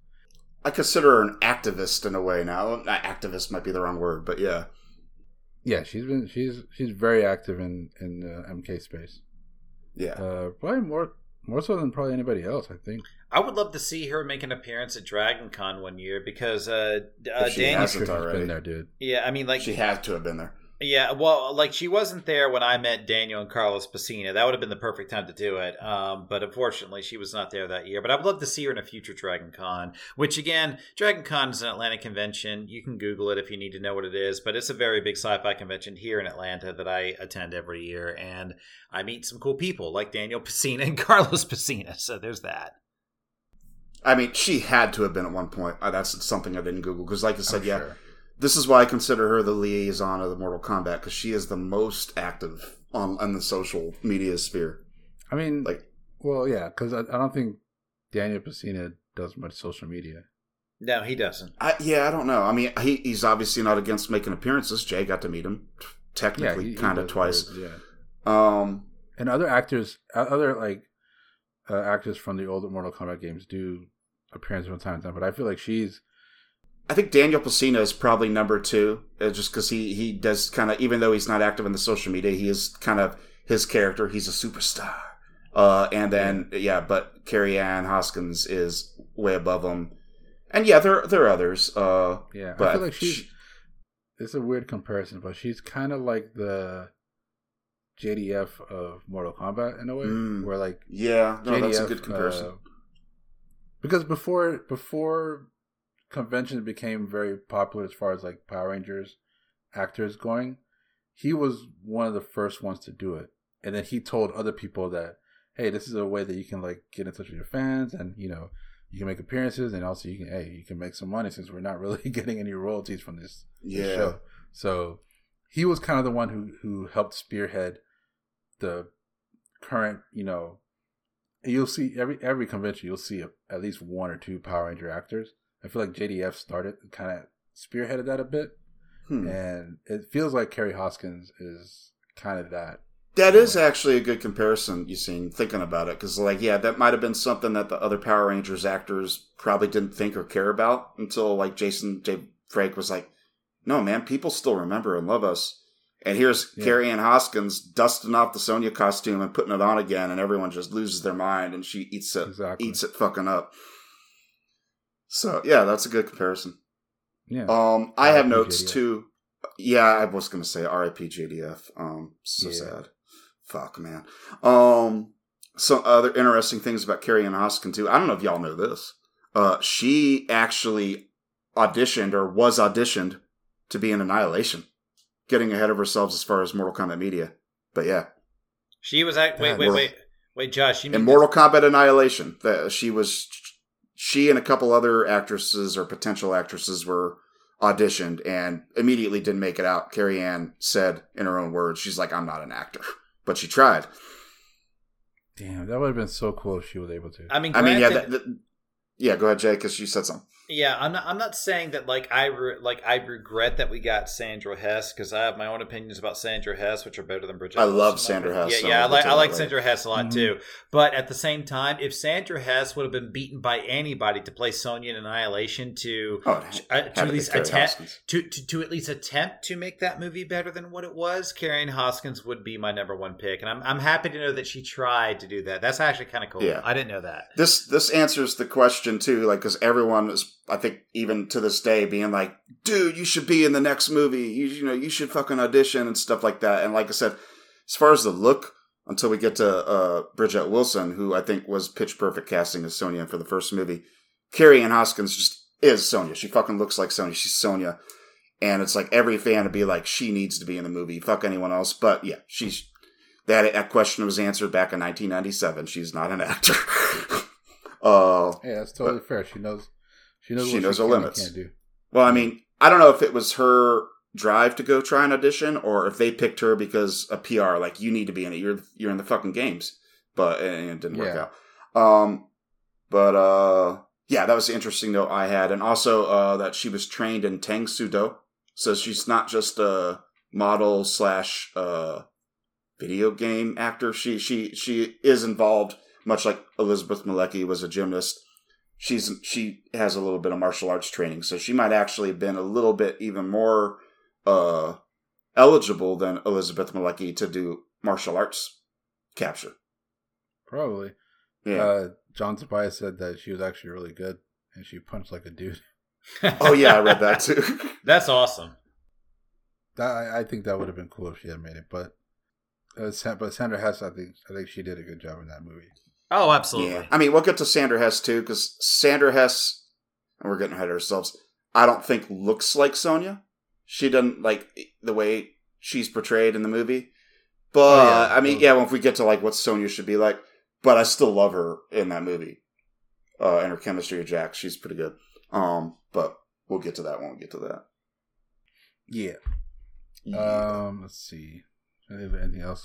[SPEAKER 2] I consider her an activist in a way now. Not activist might be the wrong word, but yeah.
[SPEAKER 1] Yeah, she's been she's she's very active in in uh, MK space.
[SPEAKER 2] Yeah.
[SPEAKER 1] Uh, probably more more so than probably anybody else. I think.
[SPEAKER 3] I would love to see her make an appearance at Dragon Con one year because uh, uh
[SPEAKER 2] If she
[SPEAKER 3] Daniel.
[SPEAKER 2] hasn't
[SPEAKER 1] I'm sure she's
[SPEAKER 2] already.
[SPEAKER 1] been there, dude.
[SPEAKER 3] Yeah, I mean, like
[SPEAKER 2] she has to have been there.
[SPEAKER 3] Yeah, well, like she wasn't there when I met Daniel and Carlos Pesina. That would have been the perfect time to do it. Um, but unfortunately, she was not there that year. But I would love to see her in a future Dragon Con, which again, Dragon Con is an Atlanta convention. You can Google it if you need to know what it is. But it's a very big sci fi convention here in Atlanta that I attend every year. And I meet some cool people like Daniel Pesina and Carlos Pesina. So there's that.
[SPEAKER 2] I mean, she had to have been at one point. Uh, that's something I didn't Google because, like I said,
[SPEAKER 1] I'm
[SPEAKER 2] yeah,
[SPEAKER 1] sure.
[SPEAKER 2] This is why I consider her the liaison of the Mortal Kombat because she is the most active on on the social media sphere.
[SPEAKER 1] I mean,
[SPEAKER 2] Like,
[SPEAKER 1] well, yeah, because I, I don't think Daniel Pesina does much social media.
[SPEAKER 3] No, he doesn't.
[SPEAKER 2] I, yeah, I don't know. I mean, he, he's obviously not against making appearances. Jay got to meet him technically,
[SPEAKER 1] he- he
[SPEAKER 2] kind of twice.
[SPEAKER 1] those, Yeah,
[SPEAKER 2] Um,
[SPEAKER 1] and other actors, uh, other like uh, actors from the older Mortal Kombat games do appearances from time to time, but I feel like she's
[SPEAKER 2] I think Daniel Pesina is probably number two, uh, just because he he does kind of even though he's not active in the social media, he is kind of his character. He's a superstar. Uh, and then yeah, but Kerri Ann Hoskins is way above him. And yeah, there there are others. Uh,
[SPEAKER 1] yeah.
[SPEAKER 2] but
[SPEAKER 1] I feel like she's.
[SPEAKER 2] she-
[SPEAKER 1] it's a weird comparison, but she's kind of like the JDF of Mortal Kombat in a way,
[SPEAKER 2] Mm.
[SPEAKER 1] where like
[SPEAKER 2] yeah, no, that's a good comparison.
[SPEAKER 1] uh, because before before conventions became very popular as far as like Power Rangers actors going, he was one of the first ones to do it. And then he told other people that, hey, this is a way that you can like get in touch with your fans and you know, you can make appearances and also you can hey, you can make some money since we're not really getting any royalties from this, this
[SPEAKER 2] yeah,
[SPEAKER 1] show. So he was kind of the one who who helped spearhead the current, you know, you'll see every every convention you'll see at least one or two Power Ranger actors. I feel like JDF started and kind of spearheaded that a bit,
[SPEAKER 2] Hmm.
[SPEAKER 1] and it feels like Kerri Hoskins is kind of that.
[SPEAKER 2] That is actually a good comparison. You seen thinking about it because, like, yeah, that might have been something that the other Power Rangers actors probably didn't think or care about until like Jason J. Frank was like, "No, man, people still remember and love us." And here's
[SPEAKER 1] Yeah.
[SPEAKER 2] Kerri Ann Hoskins dusting off the Sonya costume and putting it on again, and everyone just loses their mind, and she eats it,
[SPEAKER 1] Exactly.
[SPEAKER 2] eats it fucking up. So yeah, that's a good comparison.
[SPEAKER 1] Yeah,
[SPEAKER 2] Um, I have
[SPEAKER 1] R.I.P.
[SPEAKER 2] notes
[SPEAKER 1] JDF.
[SPEAKER 2] too. Yeah, I was gonna say R.I.P. JDF. Um, so
[SPEAKER 1] Yeah.
[SPEAKER 2] sad. Fuck, man. Um, some other interesting things about Kerri Ann Hoskin too. I don't know if y'all know this. Uh, she actually auditioned or was auditioned to be in Annihilation, getting ahead of herself as far as Mortal Kombat media. But yeah,
[SPEAKER 3] She was at. Wait,
[SPEAKER 1] God,
[SPEAKER 3] wait, wait, wait, Josh. You mean
[SPEAKER 2] in Mortal Kombat Annihilation, that she was, she and a couple other actresses or potential actresses were auditioned and immediately didn't make it out. Kerri Ann said in her own words, she's like, "I'm not an actor," but she tried.
[SPEAKER 1] damn, that would have been so cool if she was able to.
[SPEAKER 3] I mean,
[SPEAKER 2] I mean, yeah,
[SPEAKER 3] granted-
[SPEAKER 2] that, that- yeah. Go ahead, Jay, because you said something.
[SPEAKER 3] Yeah, I'm not. I'm not saying that like I re- like I regret that we got Sandra Hess because I have my own opinions about Sandra Hess, which are better than Bridget.
[SPEAKER 2] I love. Sandra Hess, so
[SPEAKER 3] Yeah, yeah, I like I like Sandra Hess a lot
[SPEAKER 1] Mhm.
[SPEAKER 3] too. But at the same time, if Sandra Hess would have been beaten by anybody to play Sonya in Annihilation to
[SPEAKER 2] Oh,
[SPEAKER 3] uh, to at least attempt to, to to at least attempt to make that movie better than what it was, Ann Hoskins would be my number one pick, and I'm I'm happy to know that she tried to do that. That's actually kind of cool.
[SPEAKER 2] Yeah.
[SPEAKER 3] I didn't know that.
[SPEAKER 2] This this answers the question too, like because everyone is, I think, even to this day, being like, "Dude, you should be in the next movie. You, you know, you should fucking audition and stuff like that." And like I said, as far as the look, until we get to uh, Bridget Wilson, who I think was pitch perfect casting as Sonya for the first movie, Kerri Ann Hoskins just is Sonya. She fucking looks like Sonya. She's Sonya, and it's like every fan would be like, "She needs to be in the movie. Fuck anyone else." But yeah, she's that that question was answered back in 1997. She's not an actor. uh,
[SPEAKER 1] yeah, that's totally fair. She knows. She knows.
[SPEAKER 2] She knows
[SPEAKER 1] she
[SPEAKER 2] her limits.
[SPEAKER 1] Can't do.
[SPEAKER 2] well, I mean, I don't know if it was her drive to go try an audition or if they picked her because a PR like you need to be in it. You're you're in the fucking games, but and it didn't work
[SPEAKER 1] Yeah.
[SPEAKER 2] out. Um, but uh, yeah, that was the interesting note I had, and also uh, that she was trained in Tang Soo Do, so she's not just a model slash uh video game actor. She she she is involved, much like Elizabeth Malecki was a gymnast. She's she has a little bit of martial arts training, so she might actually have been a little bit even more uh eligible than Elizabeth Malecki to do martial arts capture.
[SPEAKER 1] Probably.
[SPEAKER 2] Yeah.
[SPEAKER 1] Uh, John Tobias said that she was actually really good and she punched like a dude.
[SPEAKER 2] oh yeah, I read that too.
[SPEAKER 3] That's awesome.
[SPEAKER 1] that I, I think that would have been cool if she had made it, but uh, but Sandra Hess, I think I think she did a good job in that movie.
[SPEAKER 3] Oh, absolutely.
[SPEAKER 2] Yeah, I mean, we'll get to Sandra Hess too, because Sandra Hess, and we're getting ahead of ourselves. I don't think looks like Sonya. She doesn't like the way she's portrayed in the movie. But
[SPEAKER 1] Oh, yeah.
[SPEAKER 2] I mean, yeah, well, if we get to like what Sonya should be like, but I still love her in that movie, uh, and her chemistry with Jax. She's pretty good. Um, but we'll get to that when we get to that.
[SPEAKER 1] Yeah.
[SPEAKER 2] Yeah,
[SPEAKER 1] Um. Let's see. Anything else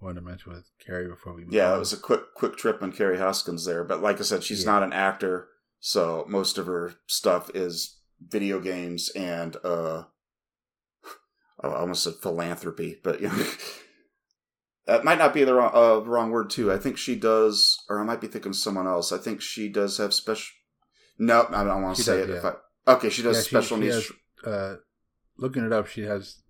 [SPEAKER 1] wanted to mention with Kerri before we? Move
[SPEAKER 2] yeah,
[SPEAKER 1] on?
[SPEAKER 2] it was a quick quick trip on Kerri Hoskins there, but like I said, she's
[SPEAKER 1] Yeah.
[SPEAKER 2] not an actor, so most of her stuff is video games and uh, I almost said philanthropy, but you know. That might not be the wrong, uh, wrong word too. I think she does, or I might be thinking of someone else. I think she does have special. No, I don't want to
[SPEAKER 1] She
[SPEAKER 2] say
[SPEAKER 1] does,
[SPEAKER 2] it. If
[SPEAKER 1] yeah.
[SPEAKER 2] I okay, she does
[SPEAKER 1] Yeah,
[SPEAKER 2] special
[SPEAKER 1] she
[SPEAKER 2] needs.
[SPEAKER 1] has- uh, looking it up, she has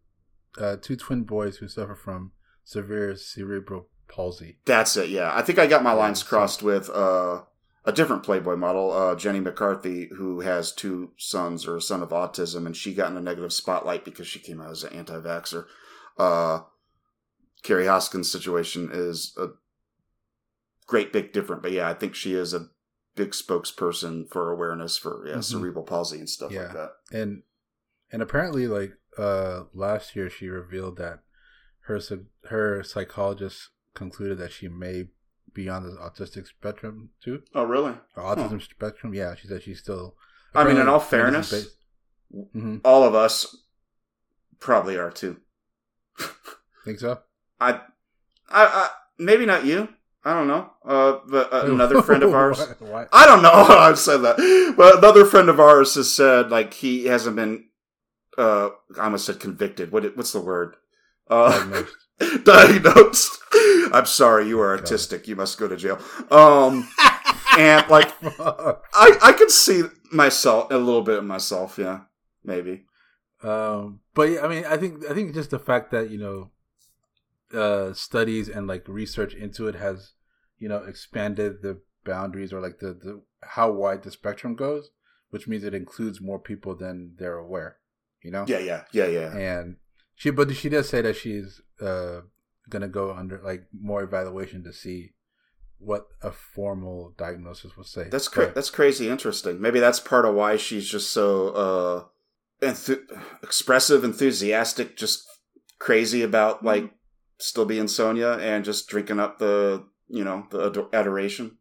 [SPEAKER 1] uh, two twin boys who suffer from severe cerebral palsy.
[SPEAKER 2] That's it. Yeah, I think I got my lines crossed with uh, a different Playboy model, uh, Jenny McCarthy, who has two sons or a son of autism, and she got in a negative spotlight because she came out as an anti-vaxxer. Uh, Kerri Hoskins' situation is a great big different, but yeah, I think she is a big spokesperson for awareness for yeah,
[SPEAKER 1] Mhm.
[SPEAKER 2] cerebral palsy and stuff
[SPEAKER 1] Yeah.
[SPEAKER 2] like that.
[SPEAKER 1] and and apparently like uh last year she revealed that her psy- her psychologist concluded that she may be on the autistic spectrum too
[SPEAKER 2] Oh, really?
[SPEAKER 1] or autism spectrum yeah she said she's still
[SPEAKER 2] I mean, in all
[SPEAKER 1] apparently this is
[SPEAKER 2] fairness,
[SPEAKER 1] Mhm.
[SPEAKER 2] all of us probably are too.
[SPEAKER 1] think so
[SPEAKER 2] I, I, I, maybe not you. I don't know. Uh, but uh, another friend of ours.
[SPEAKER 1] Why- why-
[SPEAKER 2] I don't know. how I've said that, but another friend of ours has said like he hasn't been. Uh, I almost said convicted. What? What's the word? Uh,
[SPEAKER 1] Diagnosed.
[SPEAKER 2] diagnosed. I'm sorry. You are autistic. You must go to jail. Um, and like I, I could see myself a little bit of myself. Yeah, maybe.
[SPEAKER 1] um but yeah, i mean i think i think just the fact that you know uh studies and like research into it has you know expanded the boundaries or like the, the how wide the spectrum goes which means it includes more people than they're aware you know
[SPEAKER 2] Yeah, yeah, yeah, yeah.
[SPEAKER 1] and she but she does say that she's uh gonna go under like more evaluation to see what a formal diagnosis would say
[SPEAKER 2] That's cra- that's crazy interesting. Maybe that's part of why she's just so uh enthu- expressive, enthusiastic, just crazy about like still being Sonya and just drinking up the you know the ador- adoration.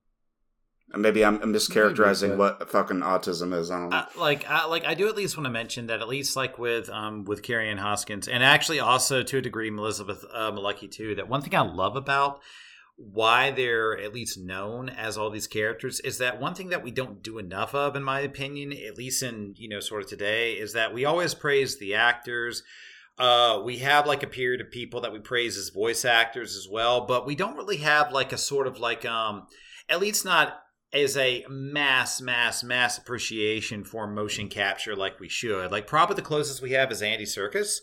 [SPEAKER 2] Maybe I'm, I'm mischaracterizing
[SPEAKER 1] Maybe,
[SPEAKER 2] what fucking autism is. I don't know.
[SPEAKER 3] Uh, like, I, like I do at least want to mention that at least like with um with Kerri Ann Hoskins, and actually also to a degree Elizabeth uh, Malecki too. That one thing I love about why they're at least known as all these characters is that one thing that we don't do enough of, in my opinion, at least in you know sort of today, is that we always praise the actors. Uh, we have like a period of people that we praise as voice actors as well, but we don't really have like a sort of like um, at least not as a mass, mass, mass appreciation for motion capture like we should. Like probably the closest we have is Andy Serkis,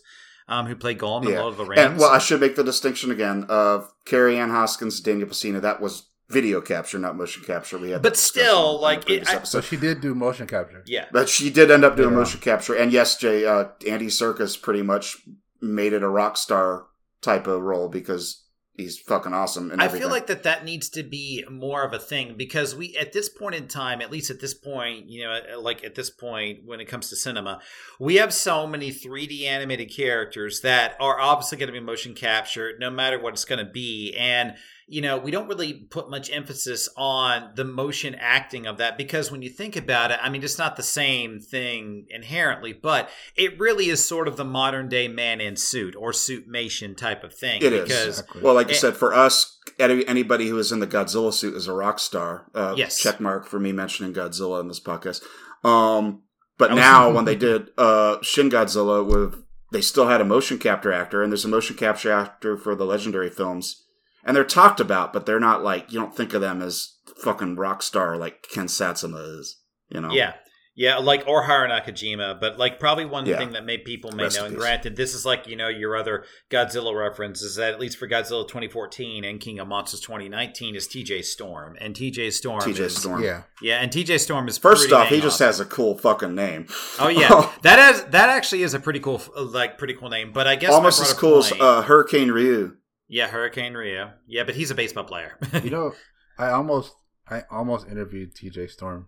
[SPEAKER 3] um, who played Gollum in
[SPEAKER 2] Yeah.
[SPEAKER 3] Lord of the Rings.
[SPEAKER 2] And well, I should make the distinction again of Kerri Ann Hoskins, Daniel Pesina. That was video capture, not motion capture. We had,
[SPEAKER 3] But still, like, it- I-
[SPEAKER 1] so she did do motion capture
[SPEAKER 3] yeah,
[SPEAKER 2] But she did end up doing
[SPEAKER 1] Yeah.
[SPEAKER 2] motion capture. And yes, Jay, uh, Andy Serkis pretty much made it a rock star type of role because he's fucking awesome and
[SPEAKER 3] I
[SPEAKER 2] everything.
[SPEAKER 3] feel like that that needs to be more of a thing because we at this point in time, at least at this point, you know, uh, like at this point when it comes to cinema, we have so many 3D animated characters that are obviously going to be motion captured no matter what it's going to be and you know, we don't really put much emphasis on the motion acting of that because when you think about it, I mean, it's not the same thing inherently, but it really is sort of the modern day man in suit or suit suitmation type of thing.
[SPEAKER 2] It is.
[SPEAKER 3] because
[SPEAKER 1] Exactly.
[SPEAKER 2] well, like you
[SPEAKER 3] Eh.
[SPEAKER 2] said, for us, any- anybody who is in the Godzilla suit is a rock star. Uh,
[SPEAKER 3] Yes.
[SPEAKER 2] Check mark for me mentioning Godzilla in this podcast. Um, but
[SPEAKER 3] was-
[SPEAKER 2] now when they did uh, Shin Godzilla with, they still had a motion capture actor, and there's a motion capture actor for the legendary films, and they're talked about, but they're not like you don't think of them as fucking rock star like Ken Satsuma is. You know?
[SPEAKER 3] Yeah. Yeah, like or Haruo Nakajima, but like probably one
[SPEAKER 2] Yeah.
[SPEAKER 3] thing that made people may
[SPEAKER 2] Rest
[SPEAKER 3] know. And granted, this is like you know your other Godzilla reference is that at least for Godzilla 2014 and King of Monsters 2019 is TJ Storm, and TJ Storm
[SPEAKER 2] TJ
[SPEAKER 3] is
[SPEAKER 2] Storm.
[SPEAKER 1] Yeah.
[SPEAKER 3] yeah, and TJ Storm is
[SPEAKER 2] First off, he just
[SPEAKER 3] awesome.
[SPEAKER 2] has a cool fucking name.
[SPEAKER 3] oh yeah that has that actually is a pretty cool like pretty cool name. But I guess
[SPEAKER 2] Almost as cool as uh, Hurricane Ryu.
[SPEAKER 3] yeah Hurricane Ryu. yeah, but he's a baseball player.
[SPEAKER 1] You know, I almost I almost interviewed TJ Storm.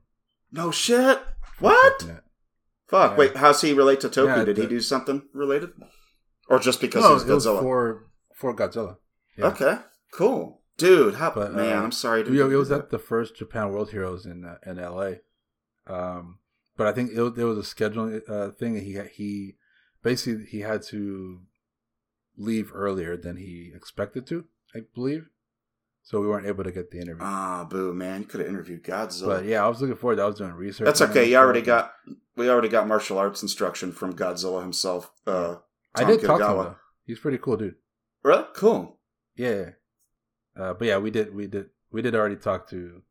[SPEAKER 2] No shit. What? Fuck.
[SPEAKER 1] Yeah.
[SPEAKER 2] Wait, how's he relate to Toki?
[SPEAKER 1] Yeah,
[SPEAKER 2] Did he do something related? Or just because
[SPEAKER 1] No,
[SPEAKER 2] he's Godzilla?
[SPEAKER 1] for for Godzilla. Yeah.
[SPEAKER 2] Okay, cool. Dude, how,
[SPEAKER 1] But,
[SPEAKER 2] man,
[SPEAKER 1] uh,
[SPEAKER 2] I'm sorry to
[SPEAKER 1] it was
[SPEAKER 2] that.
[SPEAKER 1] at the first Japan World Heroes in uh, in L.A. Um, but I think it, there was a scheduling uh, thing. He he basically he had to leave earlier than he expected to. I believe, so we weren't able to get the interview.
[SPEAKER 2] Ah, boo, man. You could have interviewed Godzilla.
[SPEAKER 1] but yeah, I was looking forward. to I was doing research.
[SPEAKER 2] That's okay. You already got we already got martial arts instruction from Godzilla himself. Uh,
[SPEAKER 1] I did talk to him. Though. He's pretty cool, dude.
[SPEAKER 2] really cool.
[SPEAKER 1] Yeah. Uh, but yeah, we did we did we did already talk to.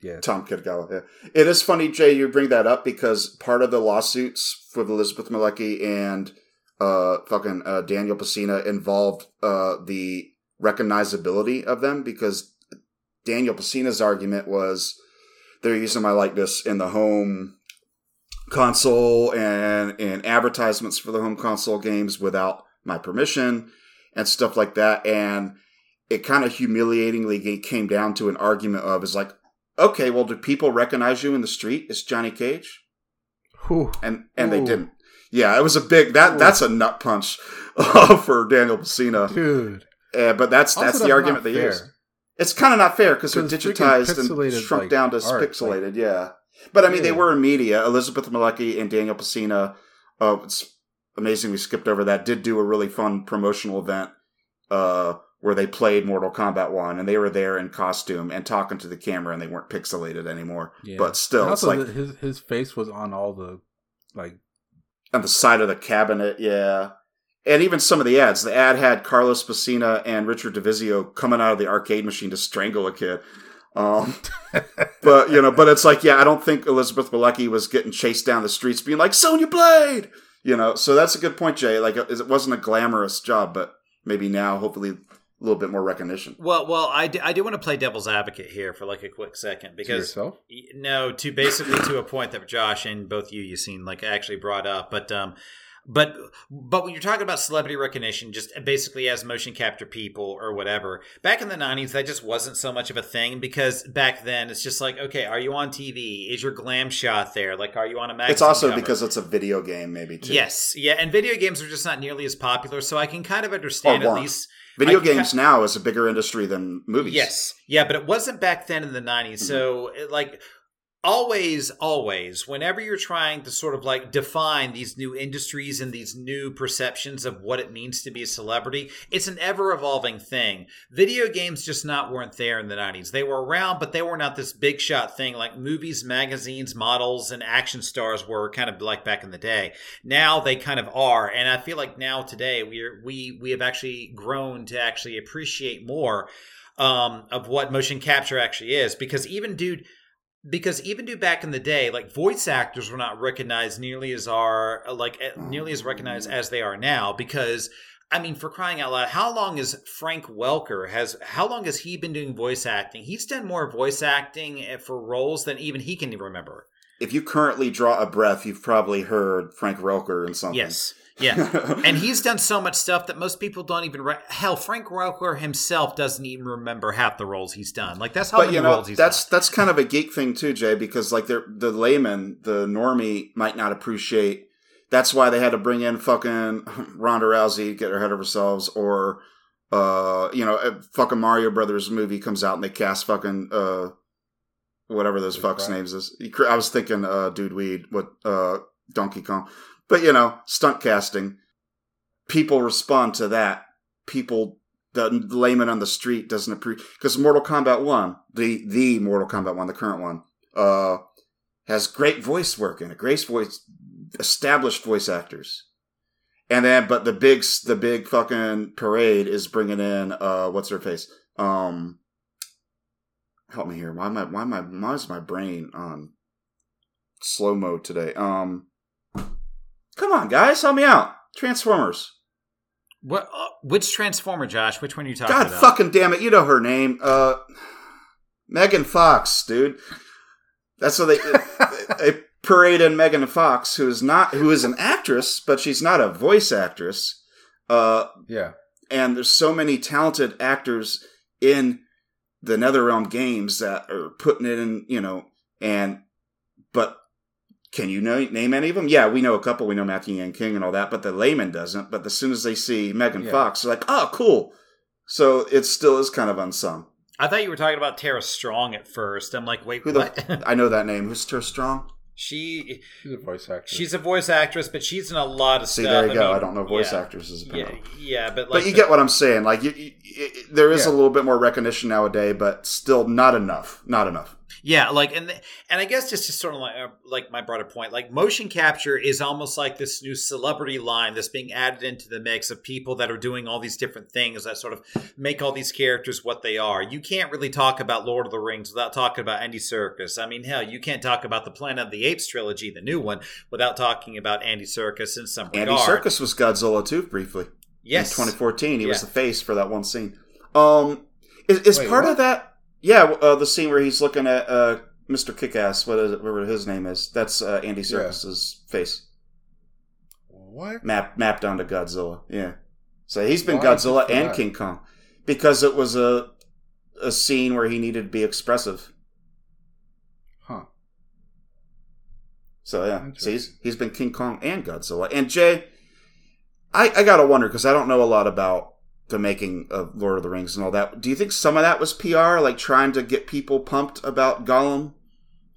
[SPEAKER 1] Yeah.
[SPEAKER 2] Tom Kitagawa. Yeah. It is funny, Jay, you bring that up because part of the lawsuits for Elizabeth Malecki and uh, fucking uh, Daniel Pesina involved uh, the recognizability of them because Daniel Pesina's argument was they're using my likeness in the home console and in advertisements for the home console games without my permission and stuff like that. And it kind of humiliatingly came down to an argument of is like, okay, well, do people recognize you in the street as Johnny Cage?
[SPEAKER 1] Whew.
[SPEAKER 2] And and they didn't. Yeah, it was a big that
[SPEAKER 1] Ooh.
[SPEAKER 2] that's a nut punch for Daniel Pacina.
[SPEAKER 1] dude.
[SPEAKER 2] Uh, but that's
[SPEAKER 1] Also,
[SPEAKER 2] that's the argument they
[SPEAKER 1] fair.
[SPEAKER 2] used. It's kind of not fair because they're digitized and shrunk
[SPEAKER 1] like,
[SPEAKER 2] down to
[SPEAKER 1] art,
[SPEAKER 2] pixelated. yeah, but I mean, they were in media. Elizabeth Malecki and Daniel Pesina. Uh, it's amazing we skipped over that. Did do a really fun promotional event uh, where they played Mortal Kombat One, and they were there in costume and talking to the camera, and they weren't pixelated anymore.
[SPEAKER 1] Yeah.
[SPEAKER 2] But still,
[SPEAKER 1] And
[SPEAKER 2] it's
[SPEAKER 1] also
[SPEAKER 2] like
[SPEAKER 1] his his face was on all the like
[SPEAKER 2] on the side of the cabinet, yeah. And even some of the ads. The ad had Carlos Pesina and Richard Divizio coming out of the arcade machine to strangle a kid. Um, but you know, but it's like, yeah, I don't think Elizabeth Malecki was getting chased down the streets, being like Sonya Blade. You know, so that's a good point, Jay. Like, it wasn't a glamorous job, but maybe now, hopefully, a little bit more recognition.
[SPEAKER 3] well, well, I do, I do want to play devil's advocate here for like a quick second
[SPEAKER 1] to
[SPEAKER 3] because
[SPEAKER 1] yourself.
[SPEAKER 3] No, to basically to a point that Josh and both you you seen like actually brought up, but um, but but when you're talking about celebrity recognition, just basically as motion capture people or whatever, back in the '90s, that just wasn't so much of a thing because back then it's just like, okay, are you on TV? Is your glam shot there? Like, are you on a magazine?
[SPEAKER 2] It's also
[SPEAKER 3] cover?
[SPEAKER 2] because it's a video game, maybe too.
[SPEAKER 3] yes, yeah, and video games are just not nearly as popular, so I can kind of oh,
[SPEAKER 2] understand
[SPEAKER 3] at least.
[SPEAKER 2] Video
[SPEAKER 3] I
[SPEAKER 2] games now is a bigger industry than movies.
[SPEAKER 3] Yes. Yeah, but it wasn't back then in the 90s. Mm-hmm. So, it, like, always, always, whenever you're trying to sort of like define these new industries and these new perceptions of what it means to be a celebrity, it's an ever evolving thing. Video games just not weren't there in the 90s. They were around, but they were not this big shot thing like movies, magazines, models, and action stars were kind of like back in the day. Now they kind of are. And I feel like now today we're, we, we have actually grown to actually appreciate more um, of what motion capture actually is because even dude because even do back in the day like voice actors were not recognized nearly as are like nearly as recognized as they are now because I mean, for crying out loud, how long is Frank Welker has? How long has he been doing voice acting? He's done more voice acting eh, for roles than even he can remember.
[SPEAKER 2] If you currently draw a breath, you've probably heard Frank Welker in something.
[SPEAKER 3] Yes, yeah, and he's done so much stuff that most people don't even. Re- Hell, Frank Welker himself doesn't even remember half the roles he's done. Like that's how
[SPEAKER 2] but
[SPEAKER 3] many
[SPEAKER 2] you know
[SPEAKER 3] roles he's
[SPEAKER 2] that's
[SPEAKER 3] done.
[SPEAKER 2] that's kind of a geek thing too, Jay, because like they're, the layman, the normie, might not appreciate. That's why they had to bring in fucking Ronda Rousey, get her head of ourselves, or uh, you know, a fucking Mario Brothers movie comes out and they cast fucking uh, whatever those
[SPEAKER 1] Chris
[SPEAKER 2] fucks
[SPEAKER 1] Pratt.
[SPEAKER 2] names is. I was thinking uh, Dude Weed, what uh, Donkey Kong, but you know, stunt casting. People respond to that. People the layman on the street doesn't appreciate because Mortal Kombat One, the the Mortal Kombat One, the current one, uh, has great voice work and it, great voice, established voice actors, and then but the big the big fucking parade is bringing in uh what's her face um help me here why am I why am I why is my brain on slow mo today. Um, come on, guys, help me out. Transformers.
[SPEAKER 3] What? Uh, which Transformer, Josh? Which one are you talking
[SPEAKER 2] God
[SPEAKER 3] about?
[SPEAKER 2] God fucking damn it! You know her name. Uh, Megan Fox, dude. That's what they they parade in Megan Fox, who is not who is an actress, but she's not a voice actress. Uh,
[SPEAKER 1] Yeah.
[SPEAKER 2] and there's so many talented actors in the NetherRealm games that are putting it in, you know, and but can you know, name any of them? Yeah, we know a couple. We know Matthew Yang King and all that, but the layman doesn't. But as soon as they see Megan
[SPEAKER 1] Yeah.
[SPEAKER 2] Fox, they're like, oh, cool. So it still is kind of unsung.
[SPEAKER 3] I thought you were talking about Tara Strong at first. I'm like, wait,
[SPEAKER 2] Who the?
[SPEAKER 3] what?
[SPEAKER 2] I know that name. Who's Tara Strong?
[SPEAKER 3] she
[SPEAKER 1] She's a voice actress.
[SPEAKER 3] she's a voice actress, but she's in a lot of
[SPEAKER 2] See,
[SPEAKER 3] stuff.
[SPEAKER 2] there you
[SPEAKER 3] I
[SPEAKER 2] go.
[SPEAKER 3] mean,
[SPEAKER 2] I don't know voice
[SPEAKER 3] yeah,
[SPEAKER 2] actresses.
[SPEAKER 3] Yeah,
[SPEAKER 2] Apparently.
[SPEAKER 3] yeah, but like,
[SPEAKER 2] but you
[SPEAKER 3] the-
[SPEAKER 2] get what I'm saying. Like, you, you, it, there is a little bit more recognition nowadays, but still not enough. Not enough.
[SPEAKER 3] Yeah, like and and I guess just to sort of like uh, like my broader point, like motion capture is almost like this new celebrity line that's being added into the mix of people that are doing all these different things that sort of make all these characters what they are. You can't really talk about Lord of the Rings without talking about Andy Serkis. I mean, hell, you can't talk about the Planet of the Apes trilogy, the new one, without talking about Andy Serkis in some
[SPEAKER 2] Andy
[SPEAKER 3] regard.
[SPEAKER 2] Andy Serkis was Godzilla too, briefly.
[SPEAKER 3] yes,
[SPEAKER 2] in 2014. He was the face for that one scene. Um, is, is
[SPEAKER 1] Wait,
[SPEAKER 2] part
[SPEAKER 1] what?
[SPEAKER 2] of that? Yeah, uh, the scene where he's looking at uh, Mr. Kickass, what is it, whatever his name is. That's uh, Andy. Serkis's face
[SPEAKER 1] what?
[SPEAKER 2] mapped mapped onto Godzilla. Yeah, so he's been
[SPEAKER 1] Why
[SPEAKER 2] Godzilla and
[SPEAKER 1] that?
[SPEAKER 2] King Kong because it was a a scene where he needed to be expressive.
[SPEAKER 1] Huh.
[SPEAKER 2] So yeah, so he's he's been King Kong and Godzilla. And Jay, I I gotta wonder because I don't know a lot about the making of Lord of the Rings and all that. Do you think some of that was PR, like trying to get people pumped about Gollum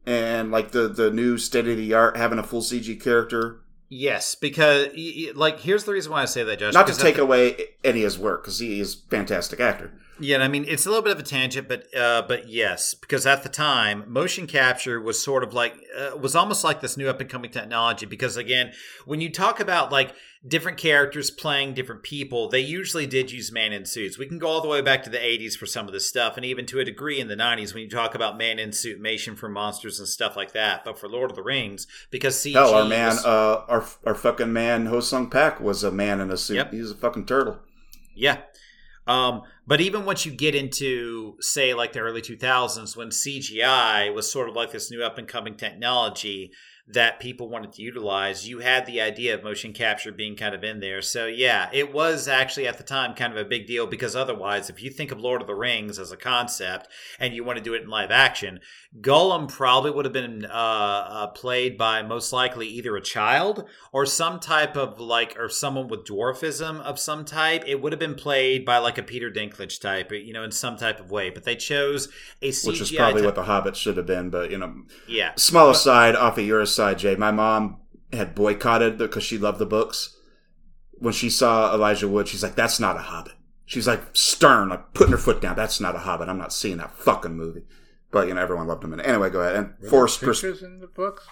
[SPEAKER 2] and like the the new state of the art having a full CG character?
[SPEAKER 3] yes, because like here's the reason why I say that, Josh.
[SPEAKER 2] Not to take
[SPEAKER 3] the-
[SPEAKER 2] away any of his work because he is a fantastic actor.
[SPEAKER 3] Yeah, I mean it's a little bit of a tangent, but uh, but yes, because at the time, motion capture was sort of like uh, was almost like this new up and coming technology. Because again, when you talk about like different characters playing different people, they usually did use man in suits. We can go all the way back to the '80s for some of this stuff, and even to a degree in the '90s when you talk about man in suit mation for monsters and stuff like that. But for Lord of the Rings, because CG,
[SPEAKER 2] Hell, our man,
[SPEAKER 3] was-
[SPEAKER 2] uh, our our fucking man, Ho Sung Pak was a man in a suit.
[SPEAKER 3] Yep.
[SPEAKER 2] He's a fucking turtle.
[SPEAKER 3] Yeah. Um, but even once you get into, say, like the early 2000s, when CGI was sort of like this new up and coming technology that people wanted to utilize, you had the idea of motion capture being kind of in there. So, yeah, it was actually at the time kind of a big deal because otherwise, if you think of Lord of the Rings as a concept and you want to do it in live action, Gollum probably would have been uh, uh, played by most likely either a child or some type of like, or someone with dwarfism of some type. It would have been played by like a Peter Dinklage type, you know, in some type of way. But they chose a CGI.
[SPEAKER 2] Which is probably
[SPEAKER 3] type-
[SPEAKER 2] what the Hobbit should have been, but you know,
[SPEAKER 3] yeah.
[SPEAKER 2] Small aside, off of your side, Jay. My mom had boycotted because she loved the books. When she saw Elijah Wood, she's like, "That's not a Hobbit." She's like stern, like putting her foot down. That's not a Hobbit. I'm not seeing that fucking movie. But you know, everyone loved him. And anyway, go ahead and
[SPEAKER 1] Were there
[SPEAKER 2] force. Pers-
[SPEAKER 1] pictures in the books.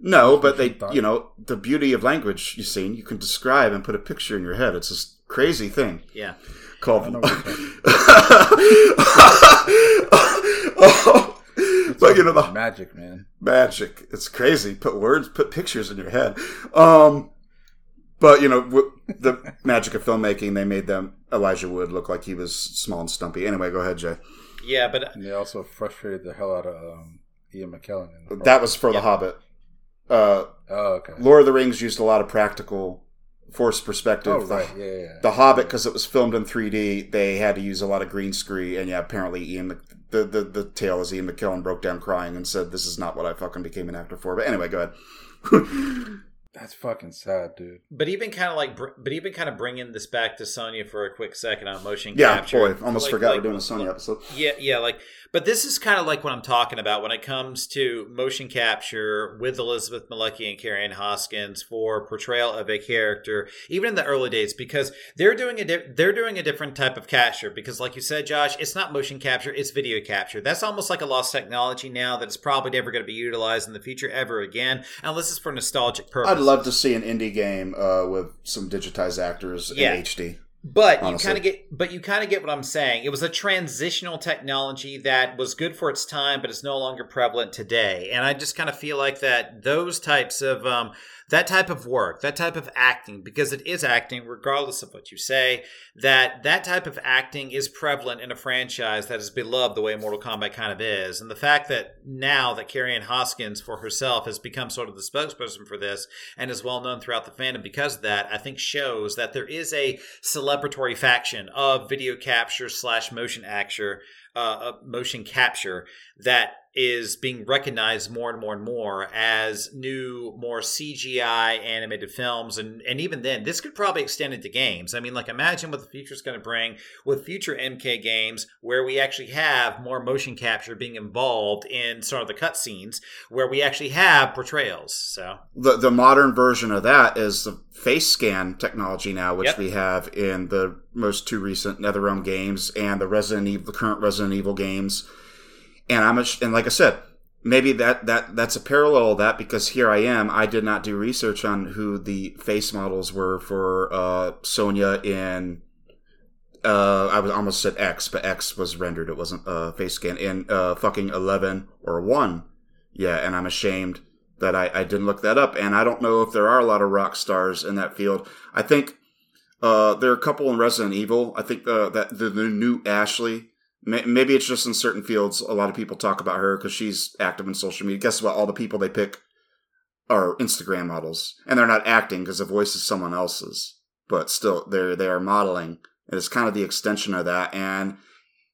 [SPEAKER 2] no, but they,
[SPEAKER 1] She
[SPEAKER 2] you know, the beauty of language. You seen? you can describe and put a picture in your head. It's this crazy thing
[SPEAKER 3] Yeah.
[SPEAKER 2] called.
[SPEAKER 1] I know what you're
[SPEAKER 2] oh, but you know the
[SPEAKER 1] magic, man.
[SPEAKER 2] magic. It's crazy. Put words, put pictures in your head. Um, but you know, the magic of filmmaking, they made them Elijah Wood look like he was small and stumpy. Anyway, go ahead, Jay.
[SPEAKER 3] Yeah, but
[SPEAKER 1] And they also frustrated the hell out of um, Ian McKellen. In the
[SPEAKER 2] That was for
[SPEAKER 3] Yeah.
[SPEAKER 2] The Hobbit. Uh,
[SPEAKER 1] Oh, okay.
[SPEAKER 2] Lord of the Rings used a lot of practical force perspective.
[SPEAKER 1] Oh,
[SPEAKER 2] The-
[SPEAKER 1] right. Yeah, yeah. yeah.
[SPEAKER 2] The Hobbit, because it was filmed in 3D, they had to use a lot of green screen. And yeah, apparently Ian, Mc- the, the, the tale is Ian McKellen broke down crying and said, "This is not what I fucking became an actor for." But anyway, go ahead.
[SPEAKER 1] That's fucking sad, dude.
[SPEAKER 3] but even kind of like, but even kind of bringing this back to Sonya for a quick second on motion capture.
[SPEAKER 2] yeah,
[SPEAKER 3] capture.
[SPEAKER 2] boy, almost
[SPEAKER 3] Like-
[SPEAKER 2] forgot
[SPEAKER 3] like-
[SPEAKER 2] we're doing a Sony episode.
[SPEAKER 3] Yeah, yeah, like, but this is kind of like what I'm talking about when it comes to motion capture with Elizabeth Malecki and Ann Hoskins for portrayal of a character, even in the early days, because they're doing a di- they're doing a different type of capture. Because, like you said, Josh, it's not motion capture; it's video capture. That's almost like a lost technology now that is probably never going to be utilized in the future ever again, unless it's for nostalgic purposes.
[SPEAKER 2] I'd love to see an indie game uh, with some digitized actors
[SPEAKER 3] Yeah.
[SPEAKER 2] in HD.
[SPEAKER 3] But you kind of get, but you kind of get what I'm saying. It was a transitional technology that was good for its time, but is no longer prevalent today. And I just kind of feel like that those types of um, that type of work, that type of acting, because it is acting, regardless of what you say, that that type of acting is prevalent in a franchise that is beloved the way Mortal Kombat kind of is. And the fact that now that Kerri Ann Hoskins for herself has become sort of the spokesperson for this and is well known throughout the fandom because of that, I think shows that there is a celebratory faction of video capture slash motion acture, uh, uh, motion capture that is being recognized more and more and more as new, more CGI animated films. And, and even then, this could probably extend into games. I mean, like, imagine what the future is going to bring with future MK games where we actually have more motion capture being involved in sort of the cutscenes where we actually have portrayals. So,
[SPEAKER 2] the the modern version of that is the face scan technology now, which
[SPEAKER 3] Yep.
[SPEAKER 2] we have in the most two recent NetherRealm games and the Resident Evil, the current Resident Evil games. And I'm a, and like I said, maybe that that that's a parallel of that because here I am. I did not do research on who the face models were for uh, Sonya in. Uh, I was almost said X, but X was rendered. It wasn't uh, face scan in uh, fucking eleven or one. Yeah, and I'm ashamed that I, I didn't look that up. And I don't know if there are a lot of rock stars in that field. I think uh, there are a couple in Resident Evil. I think uh, that the, the new Ashley. May- Maybe it's just in certain fields. A lot of people talk about her because she's active in social media. Guess what? All the people they pick are Instagram models, and they're not acting because the voice is someone else's. But still, they're they are modeling. And it's kind of the extension of that. And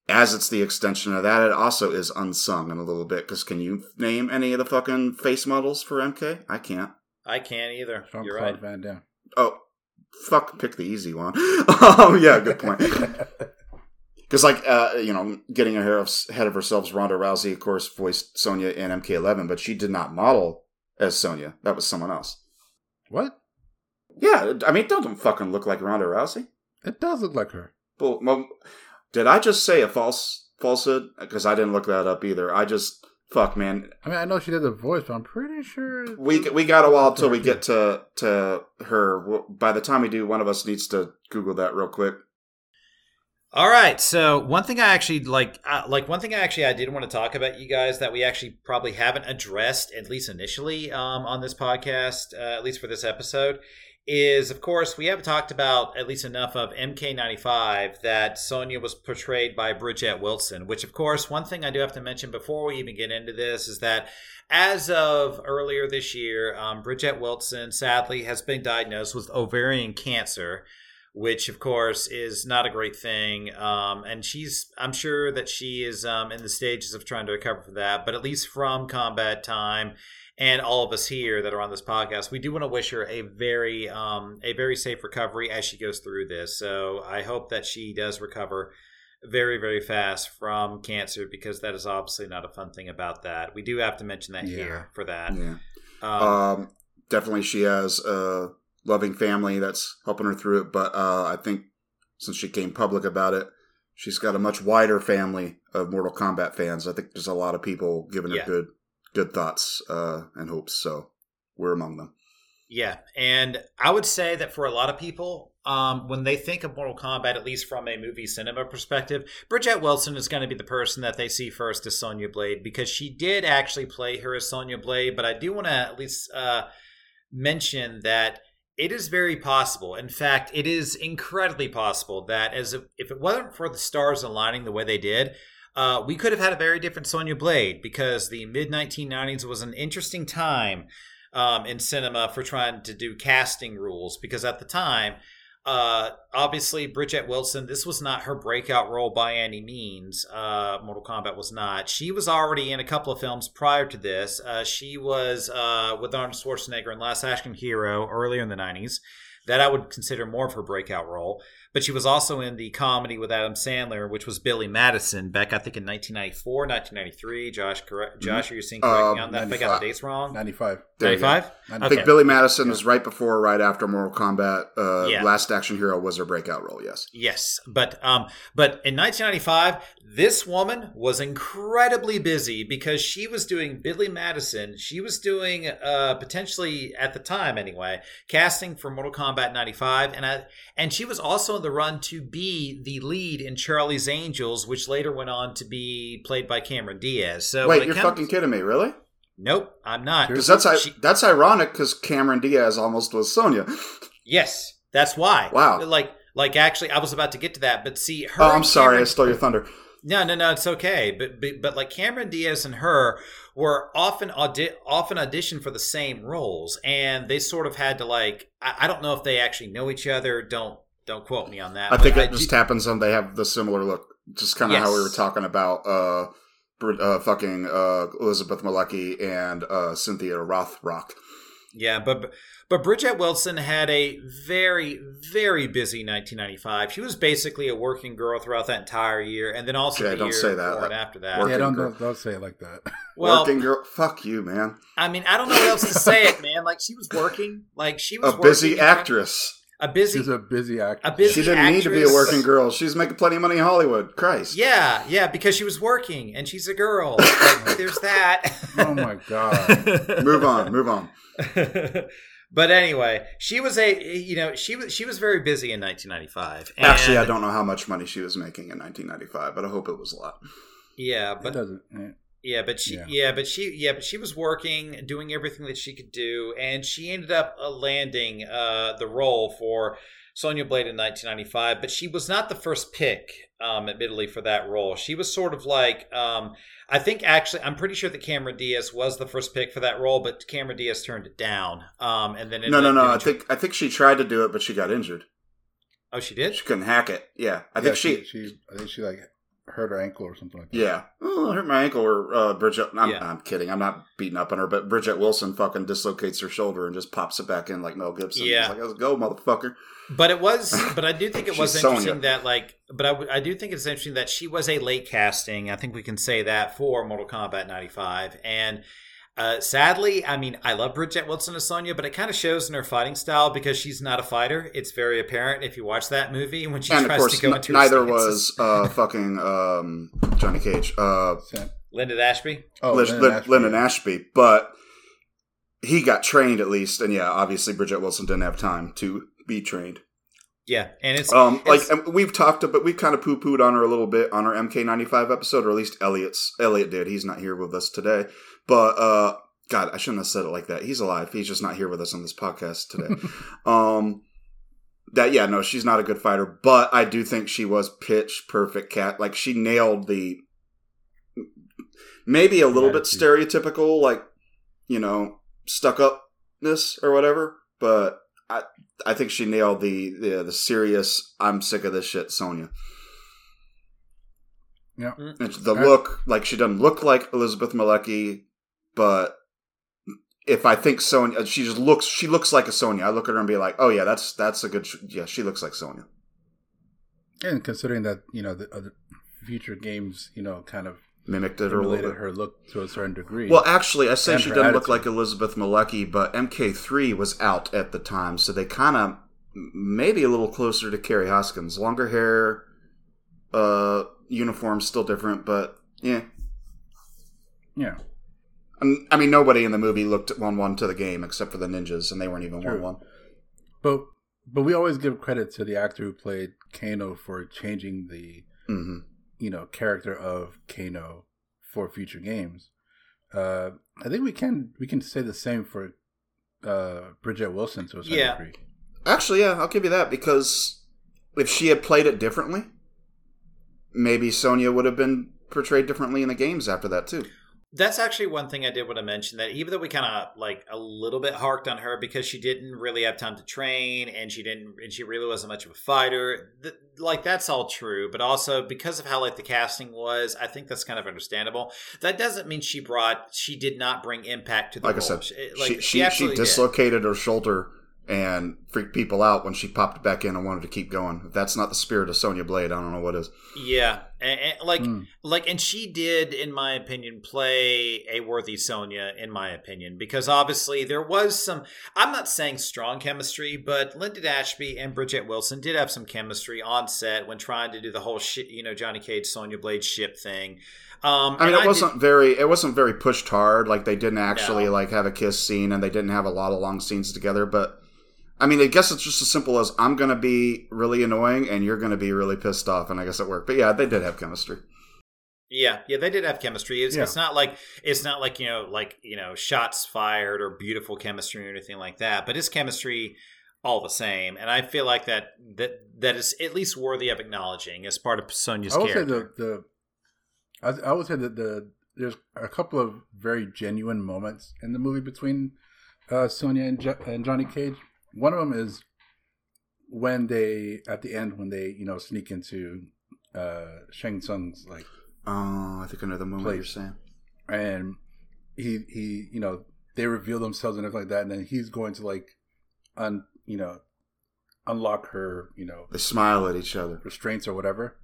[SPEAKER 2] as it's the extension of that, it also is unsung in a little bit. Because can you name any of the fucking face models for MK? I can't.
[SPEAKER 3] I can't either.
[SPEAKER 1] Jean
[SPEAKER 3] You're
[SPEAKER 1] Claude
[SPEAKER 3] right.
[SPEAKER 1] Van Damme.
[SPEAKER 2] Oh, fuck, pick the easy one. oh, yeah, good point. Because, like, uh, you know, getting ahead of, ourselves, Ronda Rousey, of course, voiced Sonya in MK11, but she did not model as Sonya. That was someone else.
[SPEAKER 1] what?
[SPEAKER 2] Yeah, I mean, it doesn't fucking look like Ronda Rousey.
[SPEAKER 1] It does look like her.
[SPEAKER 2] Well, well, did I just say a false falsehood? Because I didn't look that up either. I just fuck, man.
[SPEAKER 1] I mean, I know she did the voice, but I'm pretty sure.
[SPEAKER 2] We we got a while until we get to to her. By the time we do, one of us needs to Google that real quick.
[SPEAKER 3] All right. So one thing I actually like, uh, like one thing I actually I did want to talk about you guys that we actually probably haven't addressed at least initially um, on this podcast, uh, at least for this episode, is of course we haven't talked about at least enough of MK95 that Sonya was portrayed by Bridget Wilson. Which of course one thing I do have to mention before we even get into this is that as of earlier this year, um, Bridget Wilson sadly has been diagnosed with ovarian cancer which of course is not a great thing. Um, and she's, I'm sure that she is um, in the stages of trying to recover from that. But at least from combat time, and all of us here that are on this podcast, we do want to wish her a very, um, a very safe recovery as she goes through this. So I hope that she does recover very, very fast from cancer because that is obviously not a fun thing about that. We do have to mention that
[SPEAKER 1] Yeah.
[SPEAKER 3] here for that.
[SPEAKER 2] Yeah,
[SPEAKER 3] Um,
[SPEAKER 2] um, definitely she has a loving family that's helping her through it. But uh, I think since she came public about it, she's got a much wider family of Mortal Kombat fans. I think there's a lot of people giving her
[SPEAKER 3] Yeah.
[SPEAKER 2] good good thoughts uh, and hopes. So we're among them.
[SPEAKER 3] Yeah, and I would say that for a lot of people, um, when they think of Mortal Kombat, at least from a movie cinema perspective, Bridget Wilson is going to be the person that they see first as Sonya Blade because she did actually play her as Sonya Blade. But I do want to at least uh, mention that it is very possible. In fact, it is incredibly possible that as if, if it wasn't for the stars aligning the way they did, uh, we could have had a very different Sonya Blade because the mid 1990s was an interesting time um, in cinema for trying to do casting rules because at the time, uh, obviously Bridget Wilson, this was not her breakout role by any means. Uh, Mortal Kombat was not. She was already in a couple of films prior to this. Uh, she was uh, with Arnold Schwarzenegger in Last Action Hero earlier in the 90s. That I would consider more of her breakout role. But she was also in the comedy with Adam Sandler, which was Billy Madison back, I think, in 1994, 1993. Josh, correct? Josh, are you seeing correct me
[SPEAKER 2] Uh,
[SPEAKER 3] on that? If I got
[SPEAKER 1] 95.
[SPEAKER 3] the dates wrong.
[SPEAKER 1] 95.
[SPEAKER 2] There you go.
[SPEAKER 3] 95?
[SPEAKER 2] I
[SPEAKER 3] Okay.
[SPEAKER 2] think Billy Madison was right before, or right after Mortal Kombat. Uh,
[SPEAKER 3] Yeah.
[SPEAKER 2] Last Action Hero was her breakout role. Yes.
[SPEAKER 3] Yes, but um, but in 1995, this woman was incredibly busy because she was doing Billy Madison. She was doing uh, potentially at the time anyway, casting for Mortal Kombat 95, and I, and she was also in the run to be the lead in Charlie's Angels, which later went on to be played by Cameron Diaz. So
[SPEAKER 2] Wait, you're
[SPEAKER 3] comes-
[SPEAKER 2] fucking kidding me, really?
[SPEAKER 3] Nope, I'm not.
[SPEAKER 2] Because that's
[SPEAKER 3] She-
[SPEAKER 2] that's ironic. Because Cameron Diaz almost was Sonya.
[SPEAKER 3] yes, that's why.
[SPEAKER 2] Wow.
[SPEAKER 3] Like, like actually, I was about to get to that, but see, her.
[SPEAKER 2] Oh, I'm sorry, I stole your thunder.
[SPEAKER 3] No, no, no, it's okay. But but, but like Cameron Diaz and her were often audi- often auditioned for the same roles, and they sort of had to like. I, I don't know if they actually know each other. Don't don't quote me on that.
[SPEAKER 2] I think it
[SPEAKER 3] do-
[SPEAKER 2] just happens and they have the similar look. Just kind of how we were talking about uh, uh fucking uh Elizabeth Malecki and uh Cynthia Rothrock.
[SPEAKER 3] Yeah, but but Bridget Wilson had a very very busy 1995. She was basically a working girl throughout that entire year, and then also
[SPEAKER 2] Yeah,
[SPEAKER 3] the
[SPEAKER 2] don't
[SPEAKER 3] year
[SPEAKER 2] say that.
[SPEAKER 3] before and after that.
[SPEAKER 1] Yeah, don't, don't don't say it like that.
[SPEAKER 3] Well,
[SPEAKER 2] Working girl. Fuck you, man.
[SPEAKER 3] I mean, I don't know what else to say it, man. Like she was working, like she was
[SPEAKER 2] A busy
[SPEAKER 3] working-
[SPEAKER 2] actress.
[SPEAKER 3] a busy,
[SPEAKER 1] She's a busy actress.
[SPEAKER 3] a busy.
[SPEAKER 2] She didn't need to be a working girl. She's making plenty of money in Hollywood. Christ.
[SPEAKER 3] Yeah, yeah, because she was working and she's a girl. Like, there's that.
[SPEAKER 1] Oh my god.
[SPEAKER 2] Move on. Move on.
[SPEAKER 3] But anyway, she was a you know she was she was very busy in 1995. And,
[SPEAKER 2] Actually, I don't know how much money she was making in 1995, but I hope it was a lot.
[SPEAKER 3] Yeah,
[SPEAKER 1] It
[SPEAKER 3] but
[SPEAKER 1] doesn't.
[SPEAKER 3] yeah, but she
[SPEAKER 1] Yeah.
[SPEAKER 3] yeah. but she yeah, but she was working, doing everything that she could do, and she ended up uh, landing uh, the role for Sonya Blade in 1995. But she was not the first pick, um, admittedly, for that role. She was sort of like. Um, I think actually, I'm pretty sure that Cameron Diaz was the first pick for that role, but Cameron Diaz turned it down. Um, and then
[SPEAKER 2] No,
[SPEAKER 3] ended
[SPEAKER 2] no, no.
[SPEAKER 3] doing
[SPEAKER 2] I think I think she tried to do it, but she got injured.
[SPEAKER 3] Oh, she did.
[SPEAKER 2] She couldn't hack it. Yeah, I
[SPEAKER 1] Yeah,
[SPEAKER 2] think she.
[SPEAKER 1] she. I think she like hurt her ankle or something like that.
[SPEAKER 2] Yeah. Oh, I hurt my ankle or uh, Bridget. I'm,
[SPEAKER 3] Yeah.
[SPEAKER 2] I'm kidding. I'm not beating up on her, but Bridget Wilson fucking dislocates her shoulder and just pops it back in like Mel Gibson.
[SPEAKER 3] Yeah.
[SPEAKER 2] Like, let's go, motherfucker.
[SPEAKER 3] But it was, but I do think it was interesting
[SPEAKER 2] Sonya.
[SPEAKER 3] that like, but I do think it's interesting that she was a late casting. I think we can say that for Mortal Kombat '95, and uh, sadly, I mean, I love Bridget Wilson as Sonya, but it kind of shows in her fighting style because she's not a fighter. It's very apparent if you watch that movie when she
[SPEAKER 2] and of
[SPEAKER 3] tries
[SPEAKER 2] course,
[SPEAKER 3] to go
[SPEAKER 2] n-
[SPEAKER 3] into her
[SPEAKER 2] neither was uh, fucking um, Johnny Cage. Uh,
[SPEAKER 1] Sam-
[SPEAKER 3] Linda Ashby.
[SPEAKER 1] Oh,
[SPEAKER 2] Liz- Linden
[SPEAKER 1] Ashby,
[SPEAKER 2] Lyndon
[SPEAKER 1] yeah.
[SPEAKER 2] Ashby, but he got trained at least, and yeah, obviously Bridget Wilson didn't have time to be trained.
[SPEAKER 3] Yeah, and it's
[SPEAKER 2] Um, like
[SPEAKER 3] it's-
[SPEAKER 2] and we've talked about, we've kind of poo pooed on her a little bit on our MK95 episode, or at least Elliot's Elliot did. He's not here with us today, but uh, God, I shouldn't have said it like that. He's alive. He's just not here with us on this podcast today. um, that yeah, no, she's not a good fighter, but I do think she was pitch perfect. Cat, like she nailed the maybe a little bit stereotypical, like you know, stuck upness or whatever, but. I, I think she nailed the, the the serious. I'm sick of this shit, Sonya.
[SPEAKER 1] Yeah.
[SPEAKER 2] And the look, like she doesn't look like Elizabeth Malecki, but if I think Sonya, she just looks. She looks like a Sonya. I look at her and be like, oh yeah, that's that's a good. sh- Yeah, she looks like Sonya.
[SPEAKER 1] And considering that you know the other future games, you know, kind of
[SPEAKER 2] Mimicked it or a little
[SPEAKER 1] emulated
[SPEAKER 2] bit.
[SPEAKER 1] her look to a certain degree.
[SPEAKER 2] Well, actually, I say
[SPEAKER 1] And
[SPEAKER 2] she doesn't look like Elizabeth Malecki, but MK3 was out at the time, so they kind of maybe a little closer to Kerri Hoskins. Longer hair, uh, uniform still different, but yeah.
[SPEAKER 1] yeah,
[SPEAKER 2] I mean, nobody in the movie looked one one to the game except for the ninjas, and they weren't even one one.
[SPEAKER 1] but but we always give credit to the actor who played Kano for changing the
[SPEAKER 2] hmm
[SPEAKER 1] you know character of Kano for future games. Uh, I think we can we can say the same for uh, Bridget Wilson to a certain
[SPEAKER 3] Yeah.
[SPEAKER 1] degree.
[SPEAKER 2] Actually, yeah, I'll give you that because if she had played it differently, maybe Sonya would have been portrayed differently in the games after that too.
[SPEAKER 3] That's actually one thing I did want to mention that even though we kind of like a little bit harked on her because she didn't really have time to train and she didn't and she really wasn't much of a fighter, th- like that's all true. But also because of how like the casting was, I think that's kind of understandable. That doesn't mean she brought she did not bring impact to the
[SPEAKER 2] Like I said,
[SPEAKER 3] She-
[SPEAKER 2] she
[SPEAKER 3] like,
[SPEAKER 2] she, she,
[SPEAKER 3] did.
[SPEAKER 2] dislocated her shoulder and freaked people out when she popped back in and wanted to keep going. If that's not the spirit of Sonya Blade, I don't know what is.
[SPEAKER 3] Yeah, and, and, like
[SPEAKER 1] Mm.
[SPEAKER 3] like and she did in my opinion play a worthy sonya in my opinion because obviously there was some i'm not saying strong chemistry but Linden ashby and bridget wilson did have some chemistry on set when trying to do the whole shit you know johnny cage sonya blade ship thing um
[SPEAKER 2] I mean, it wasn't
[SPEAKER 3] did-
[SPEAKER 2] very it wasn't very pushed hard. Like they didn't actually
[SPEAKER 3] No.
[SPEAKER 2] like have a kiss scene, and they didn't have a lot of long scenes together. But I mean, I guess it's just as simple as I'm gonna be really annoying and you're gonna be really pissed off, and I guess it worked. But yeah, they did have chemistry.
[SPEAKER 3] Yeah, yeah, they did have chemistry. It's,
[SPEAKER 1] Yeah.
[SPEAKER 3] it's not like it's not like you know, like you know, shots fired or beautiful chemistry or anything like that. But it's chemistry all the same, and I feel like that that that is at least worthy of acknowledging as part of Sonya's
[SPEAKER 1] I would say
[SPEAKER 3] character.
[SPEAKER 1] the the I, I would say that the there's a couple of very genuine moments in the movie between uh, Sonya and, jo- and Johnny Cage. One of them is when they at the end when they you know sneak into uh, Shang Tsung's like
[SPEAKER 2] Oh, I think I know the moment
[SPEAKER 1] Place.
[SPEAKER 2] you're saying.
[SPEAKER 1] and he he you know they reveal themselves and everything like that and then he's going to like un you know unlock her you know
[SPEAKER 2] They smile at each other.
[SPEAKER 1] restraints or whatever.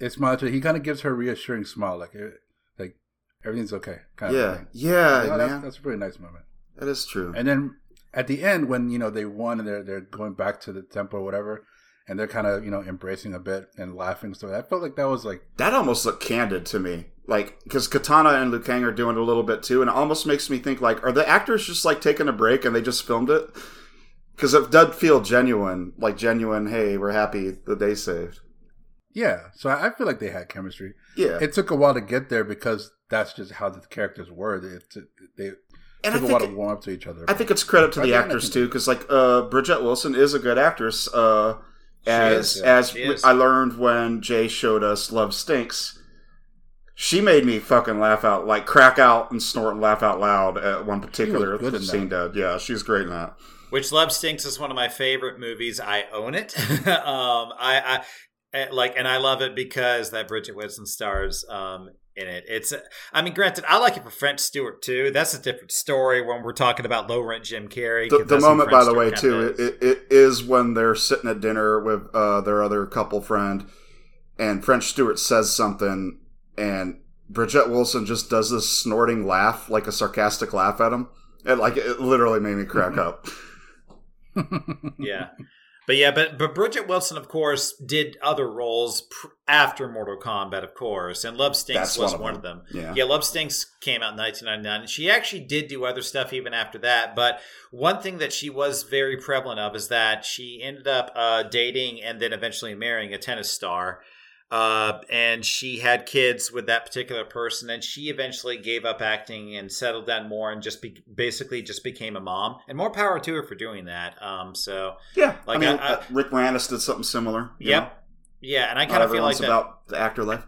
[SPEAKER 1] It's smile to he kind of gives her a reassuring smile, like eh, like everything's okay, kind of
[SPEAKER 2] Yeah,
[SPEAKER 1] thing.
[SPEAKER 2] yeah,
[SPEAKER 1] You know, that's, that's a pretty nice moment.
[SPEAKER 2] that is true.
[SPEAKER 1] And then at the end, when you know they won and they're they're going back to the temple or whatever, and they're kind of you know embracing a bit and laughing. So I felt like that was like
[SPEAKER 2] that almost looked candid to me, like because Katana and Liu Kang are doing it a little bit too, and it almost makes me think like, are the actors just like taking a break and they just filmed it? Because it does feel genuine, like genuine. Hey, we're happy that they saved.
[SPEAKER 1] yeah. So I I feel like they had chemistry.
[SPEAKER 2] Yeah,
[SPEAKER 1] It took a while to get there because that's just how the characters were. They they
[SPEAKER 2] and I
[SPEAKER 1] took a while to
[SPEAKER 2] think
[SPEAKER 1] warm up to each other.
[SPEAKER 2] I think it's credit to the
[SPEAKER 1] the I
[SPEAKER 2] actors too, because like uh, Bridget Wilson is a good actress. Uh, as
[SPEAKER 3] is, yeah.
[SPEAKER 2] as
[SPEAKER 3] She is.
[SPEAKER 2] I learned when Jay showed us Love Stinks, she made me fucking laugh out, like crack out and snort and laugh out loud at one particular scene. Did yeah, she's great in that.
[SPEAKER 3] Which Love Stinks is one of my favorite movies. I own it. um, I, I eh, like, and I love it because that Bridget Wilson stars um, in it. It's, I mean, granted, I like it for French Stewart too. That's a different story when we're talking about low rent Jim Carrey.
[SPEAKER 2] The, the moment, by the way, too, it,
[SPEAKER 3] is.
[SPEAKER 2] it, it is when they're sitting at dinner with uh, their other couple friend, and French Stewart says something, and Bridget Wilson just does this snorting laugh, like a sarcastic laugh at him. It like it literally made me crack up.
[SPEAKER 3] yeah. But yeah, but but Bridget Wilson, of course, did other roles pr- after Mortal Kombat, of course, and Love Stinks
[SPEAKER 2] That's
[SPEAKER 3] was
[SPEAKER 2] one of
[SPEAKER 3] one of them.
[SPEAKER 2] Yeah.
[SPEAKER 3] Yeah, Love Stinks came out in 1999, and she actually did do other stuff even after that. But one thing that she was very prevalent of is that she ended up uh, dating and then eventually marrying a tennis star. Uh, and she had kids with that particular person, and she eventually gave up acting and settled down more, and just be- basically just became a mom. And more power to her for doing that. Um, so
[SPEAKER 2] Yeah,
[SPEAKER 3] Like,
[SPEAKER 2] I mean,
[SPEAKER 3] I- I-
[SPEAKER 2] uh, Rick Moranis did something similar.
[SPEAKER 3] Yep.
[SPEAKER 2] know?
[SPEAKER 3] yeah, and I kind of feel like that.
[SPEAKER 2] about the actor life.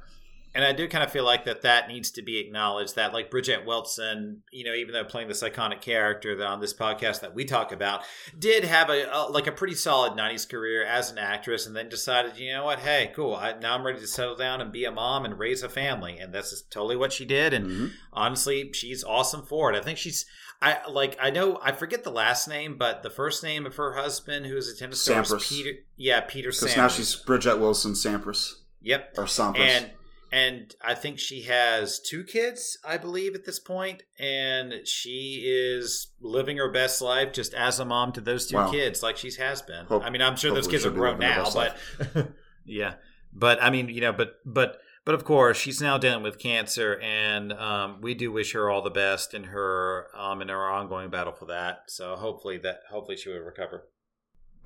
[SPEAKER 3] And I do kind of feel like that that needs to be acknowledged. That like Bridget Wilson, you know, even though playing this iconic character that on this podcast that we talk about, did have a, a like a pretty solid '90s career as an actress, and then decided, you know what, hey, cool, I, now I'm ready to settle down and be a mom and raise a family, and that's totally what she did. And
[SPEAKER 2] Mhm.
[SPEAKER 3] honestly, she's awesome for it. I think she's. I like. I know. I forget the last name, but the first name of her husband, who is a tennis star, is
[SPEAKER 2] Sampras.
[SPEAKER 3] Peter. Yeah, Peter
[SPEAKER 2] Because now she's Bridget Wilson Sampras
[SPEAKER 3] Yep.
[SPEAKER 2] or Sampras.
[SPEAKER 3] And and I think she has two kids, I believe, at this point, and she is living her best life just as a mom to those two
[SPEAKER 2] Wow.
[SPEAKER 3] kids, like she has been.
[SPEAKER 2] Hope-
[SPEAKER 3] I mean, I'm sure those kids are grown now, but yeah, but I mean, you know, but but but of course, she's now dealing with cancer, and um, we do wish her all the best in her um, in her ongoing battle for that. So hopefully that hopefully she will recover.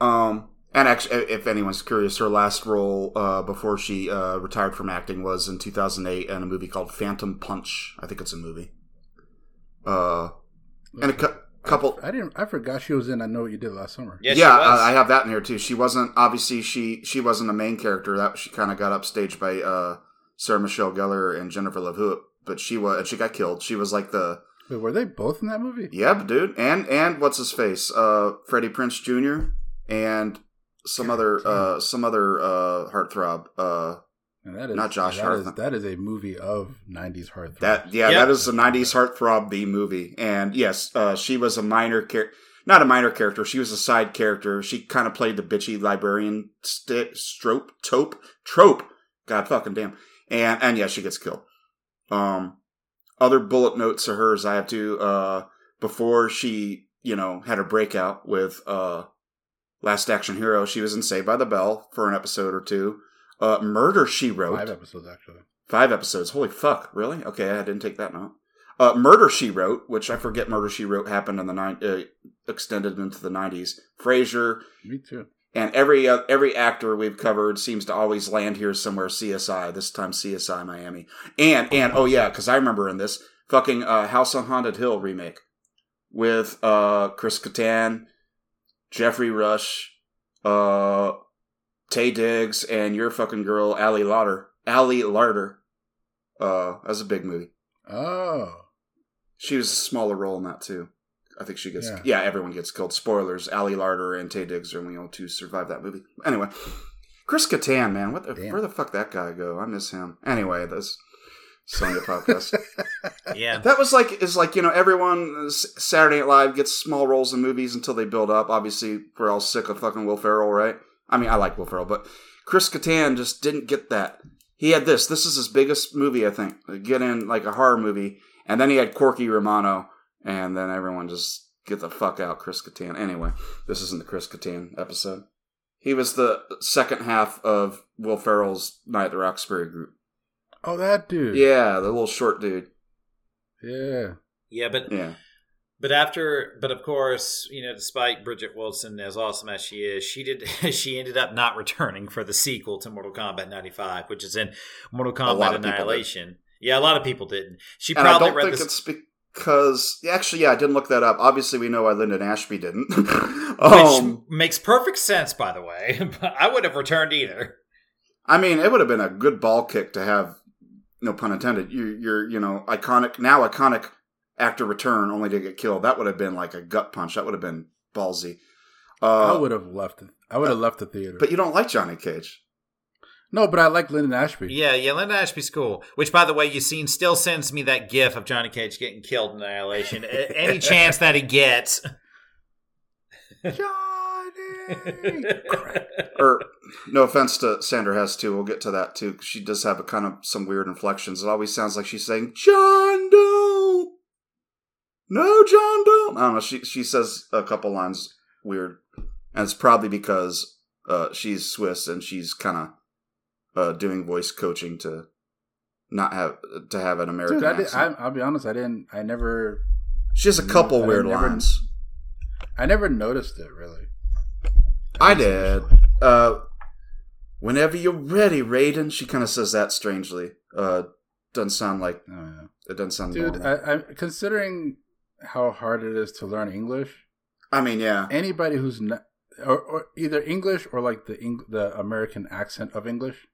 [SPEAKER 2] Um, and actually, if anyone's curious, her last role uh, before she uh, retired from acting was in 2008 in a movie called Phantom Punch. I think it's a movie. Uh, and a cou- couple.
[SPEAKER 1] I didn't. I forgot she was in. I know what you did last summer.
[SPEAKER 3] Yeah,
[SPEAKER 2] Yeah,
[SPEAKER 3] she was.
[SPEAKER 2] I, I have that in here too. She wasn't obviously she she wasn't a main character. That she kind of got upstaged by uh, Sarah Michelle Gellar and Jennifer Love Hewitt, but she was and she got killed. She was like the
[SPEAKER 1] Wait, were they both in that movie?
[SPEAKER 2] Yep, dude. And and what's his face? Uh Freddie Prinze Jr. and some
[SPEAKER 1] God
[SPEAKER 2] other
[SPEAKER 1] damn.
[SPEAKER 2] uh some other uh heartthrob. Uh
[SPEAKER 1] And that is
[SPEAKER 2] Not Josh
[SPEAKER 1] that is,
[SPEAKER 2] Hartnett.
[SPEAKER 1] that is a movie of '90s heartthrob.
[SPEAKER 2] that yeah,
[SPEAKER 3] Yep.
[SPEAKER 2] that is a nineties heartthrob B movie. And yes, uh she was a minor character not a minor character, she was a side character. She kind of played the bitchy librarian st- strope tope trope. God fucking damn. And and yeah, she gets killed. Um other bullet notes of hers I have to uh before she, you know, had a breakout with uh Last Action Hero, she was in Saved by the Bell for an episode or two. Uh Murder She Wrote.
[SPEAKER 1] five episodes actually.
[SPEAKER 2] Five episodes. Holy fuck! Really? Okay, I didn't take that note. Uh, Murder She Wrote, which I forget Murder She Wrote happened in the nine uh, extended into the nineties. Frasier
[SPEAKER 1] Me too.
[SPEAKER 2] and every uh, every actor we've covered seems to always land here somewhere. CSI this time CSI Miami and and oh yeah, because I remember in this fucking uh, House on Haunted Hill remake with uh, Chris Kattan, Geoffrey Rush, uh, Taye Diggs, and your fucking girl Ali Larter. Ali Larter. Uh, that was a big movie.
[SPEAKER 1] Oh,
[SPEAKER 2] She was a smaller role in that too. I think she gets yeah,
[SPEAKER 1] Yeah.
[SPEAKER 2] everyone gets killed. Spoilers: Ali Larter and Taye Diggs are the only two to survive that movie. Anyway, Chris Kattan, man, what the,
[SPEAKER 1] Damn.
[SPEAKER 2] where the fuck that guy go? I miss him. Anyway, this Sonya podcast.
[SPEAKER 3] Yeah.
[SPEAKER 2] that was like is like you know everyone uh, Saturday Night Live gets small roles in movies until they build up. Obviously, we're all sick of fucking Will Ferrell, right? I mean, I like Will Ferrell, but Chris Kattan just didn't get that. He had this. This is his biggest movie, I think. Get in like a horror movie, and then he had Corky Romano, and then everyone just get the fuck out, Chris Kattan. Anyway, this isn't the Chris Kattan episode. He was the second half of Will Ferrell's Night at the Roxbury group.
[SPEAKER 1] Oh, that dude.
[SPEAKER 2] Yeah, the little short dude.
[SPEAKER 1] yeah.
[SPEAKER 3] Yeah, but
[SPEAKER 2] Yeah.
[SPEAKER 3] But after, but of course, you know, despite Bridget Wilson as awesome as she is, she did she ended up not returning for the sequel to Mortal Kombat '95, which is in Mortal Kombat Annihilation. Yeah, a lot of people didn't. She
[SPEAKER 2] And I
[SPEAKER 3] probably
[SPEAKER 2] don't
[SPEAKER 3] read
[SPEAKER 2] think
[SPEAKER 3] this.
[SPEAKER 2] it's because actually, yeah, I didn't look that up. Obviously, we know why Linden Ashby didn't.
[SPEAKER 3] Which
[SPEAKER 2] um,
[SPEAKER 3] makes perfect sense, by the way. But I would have returned either.
[SPEAKER 2] I mean, it would have been a good ball kick to have, no pun intended. You, you're, you know, iconic now iconic actor return only to get killed. That would have been like a gut punch. That would have been ballsy.
[SPEAKER 1] I
[SPEAKER 2] Uh,
[SPEAKER 1] would have left it. I would have left the theater.
[SPEAKER 2] but you don't like Johnny Cage.
[SPEAKER 1] no, but I like Linden Ashby.
[SPEAKER 3] Yeah, yeah, Linden Ashby's cool. Which, by the way, you seen still sends me that gif of Johnny Cage getting killed in Annihilation. Any chance that he gets.
[SPEAKER 1] Johnny.
[SPEAKER 2] Or no offense to Sandra Hess too. We'll get to that too. she does have a kind of some weird inflections. It always sounds like she's saying John don't. No, John don't. I don't know. She she says a couple lines weird, and it's probably because uh, she's Swiss and she's kind of uh, doing voice coaching to not have to have an American
[SPEAKER 1] Dude, I did,
[SPEAKER 2] accent.
[SPEAKER 1] I, I'll be honest. I didn't. I never.
[SPEAKER 2] she has a couple
[SPEAKER 1] I
[SPEAKER 2] weird
[SPEAKER 1] never-
[SPEAKER 2] lines.
[SPEAKER 1] I never noticed it really.
[SPEAKER 2] I did. Uh, whenever you're ready, Raiden. She kind of says that strangely. Uh, doesn't sound like
[SPEAKER 1] Oh, yeah.
[SPEAKER 2] it doesn't sound
[SPEAKER 1] Dude,
[SPEAKER 2] normal.
[SPEAKER 1] I, I considering how hard it is to learn English,
[SPEAKER 2] I mean, yeah,
[SPEAKER 1] anybody who's not, or, or either English or like the Eng, the American accent of English.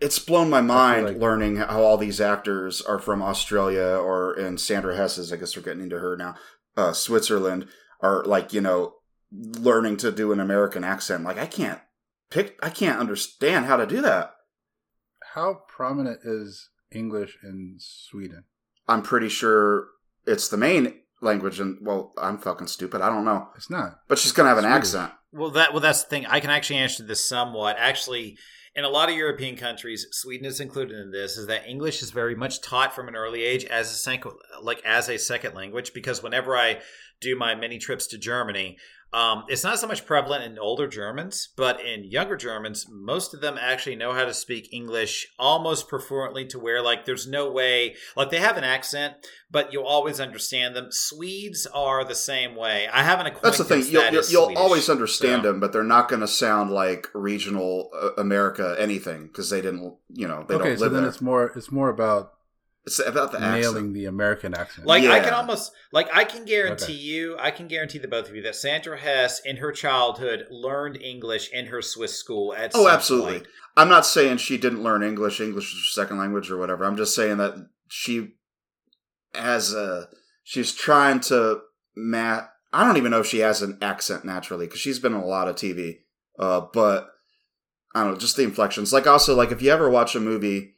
[SPEAKER 2] it's blown my mind
[SPEAKER 1] like-
[SPEAKER 2] learning how all these actors are from Australia or in Sandra Hess's. I guess we're getting into her now. Uh, Switzerland are like you know learning to do an American accent. Like I can't pick. I can't understand how to do that.
[SPEAKER 1] How prominent is English in Sweden?
[SPEAKER 2] I'm pretty sure it's the main language, and well, I'm fucking stupid. I don't know,
[SPEAKER 1] It's not.
[SPEAKER 2] but she's gonna have an
[SPEAKER 1] Swedish.
[SPEAKER 2] accent.
[SPEAKER 3] Well, that well, that's the thing. I can actually answer this somewhat. Actually, in a lot of European countries, Sweden is included in this. Is that English is very much taught from an early age as a second, like as a second language. Because whenever I do my many trips to Germany, um, it's not so much prevalent in older Germans, but in younger Germans, most of them actually know how to speak English almost perfluently to where like there's no way like they have an accent, but you'll always understand them. Swedes are the same way. I haven't an
[SPEAKER 2] That's the thing. You'll, you'll, you'll
[SPEAKER 3] Swedish,
[SPEAKER 2] always understand
[SPEAKER 3] so-
[SPEAKER 2] them, but they're not going to sound like regional uh, America anything because they didn't, you know, they
[SPEAKER 1] okay,
[SPEAKER 2] don't live
[SPEAKER 1] so
[SPEAKER 2] live
[SPEAKER 1] then
[SPEAKER 2] there.
[SPEAKER 1] it's more. It's more about
[SPEAKER 2] It's about the
[SPEAKER 1] nailing
[SPEAKER 2] accent.
[SPEAKER 1] the American accent.
[SPEAKER 3] Like I can almost like I can guarantee
[SPEAKER 1] Okay.
[SPEAKER 3] you, I can guarantee the both of you that Sandra Hess in her childhood learned English in her Swiss school at
[SPEAKER 2] Oh,
[SPEAKER 3] some
[SPEAKER 2] absolutely.
[SPEAKER 3] point.
[SPEAKER 2] I'm not saying she didn't learn English. English is her second language or whatever. I'm just saying that she has a. She's trying to mat. I don't even know if she has an accent naturally because she's been in a lot of TV. Uh, but I don't know, just the inflections. Like also, like if you ever watch a movie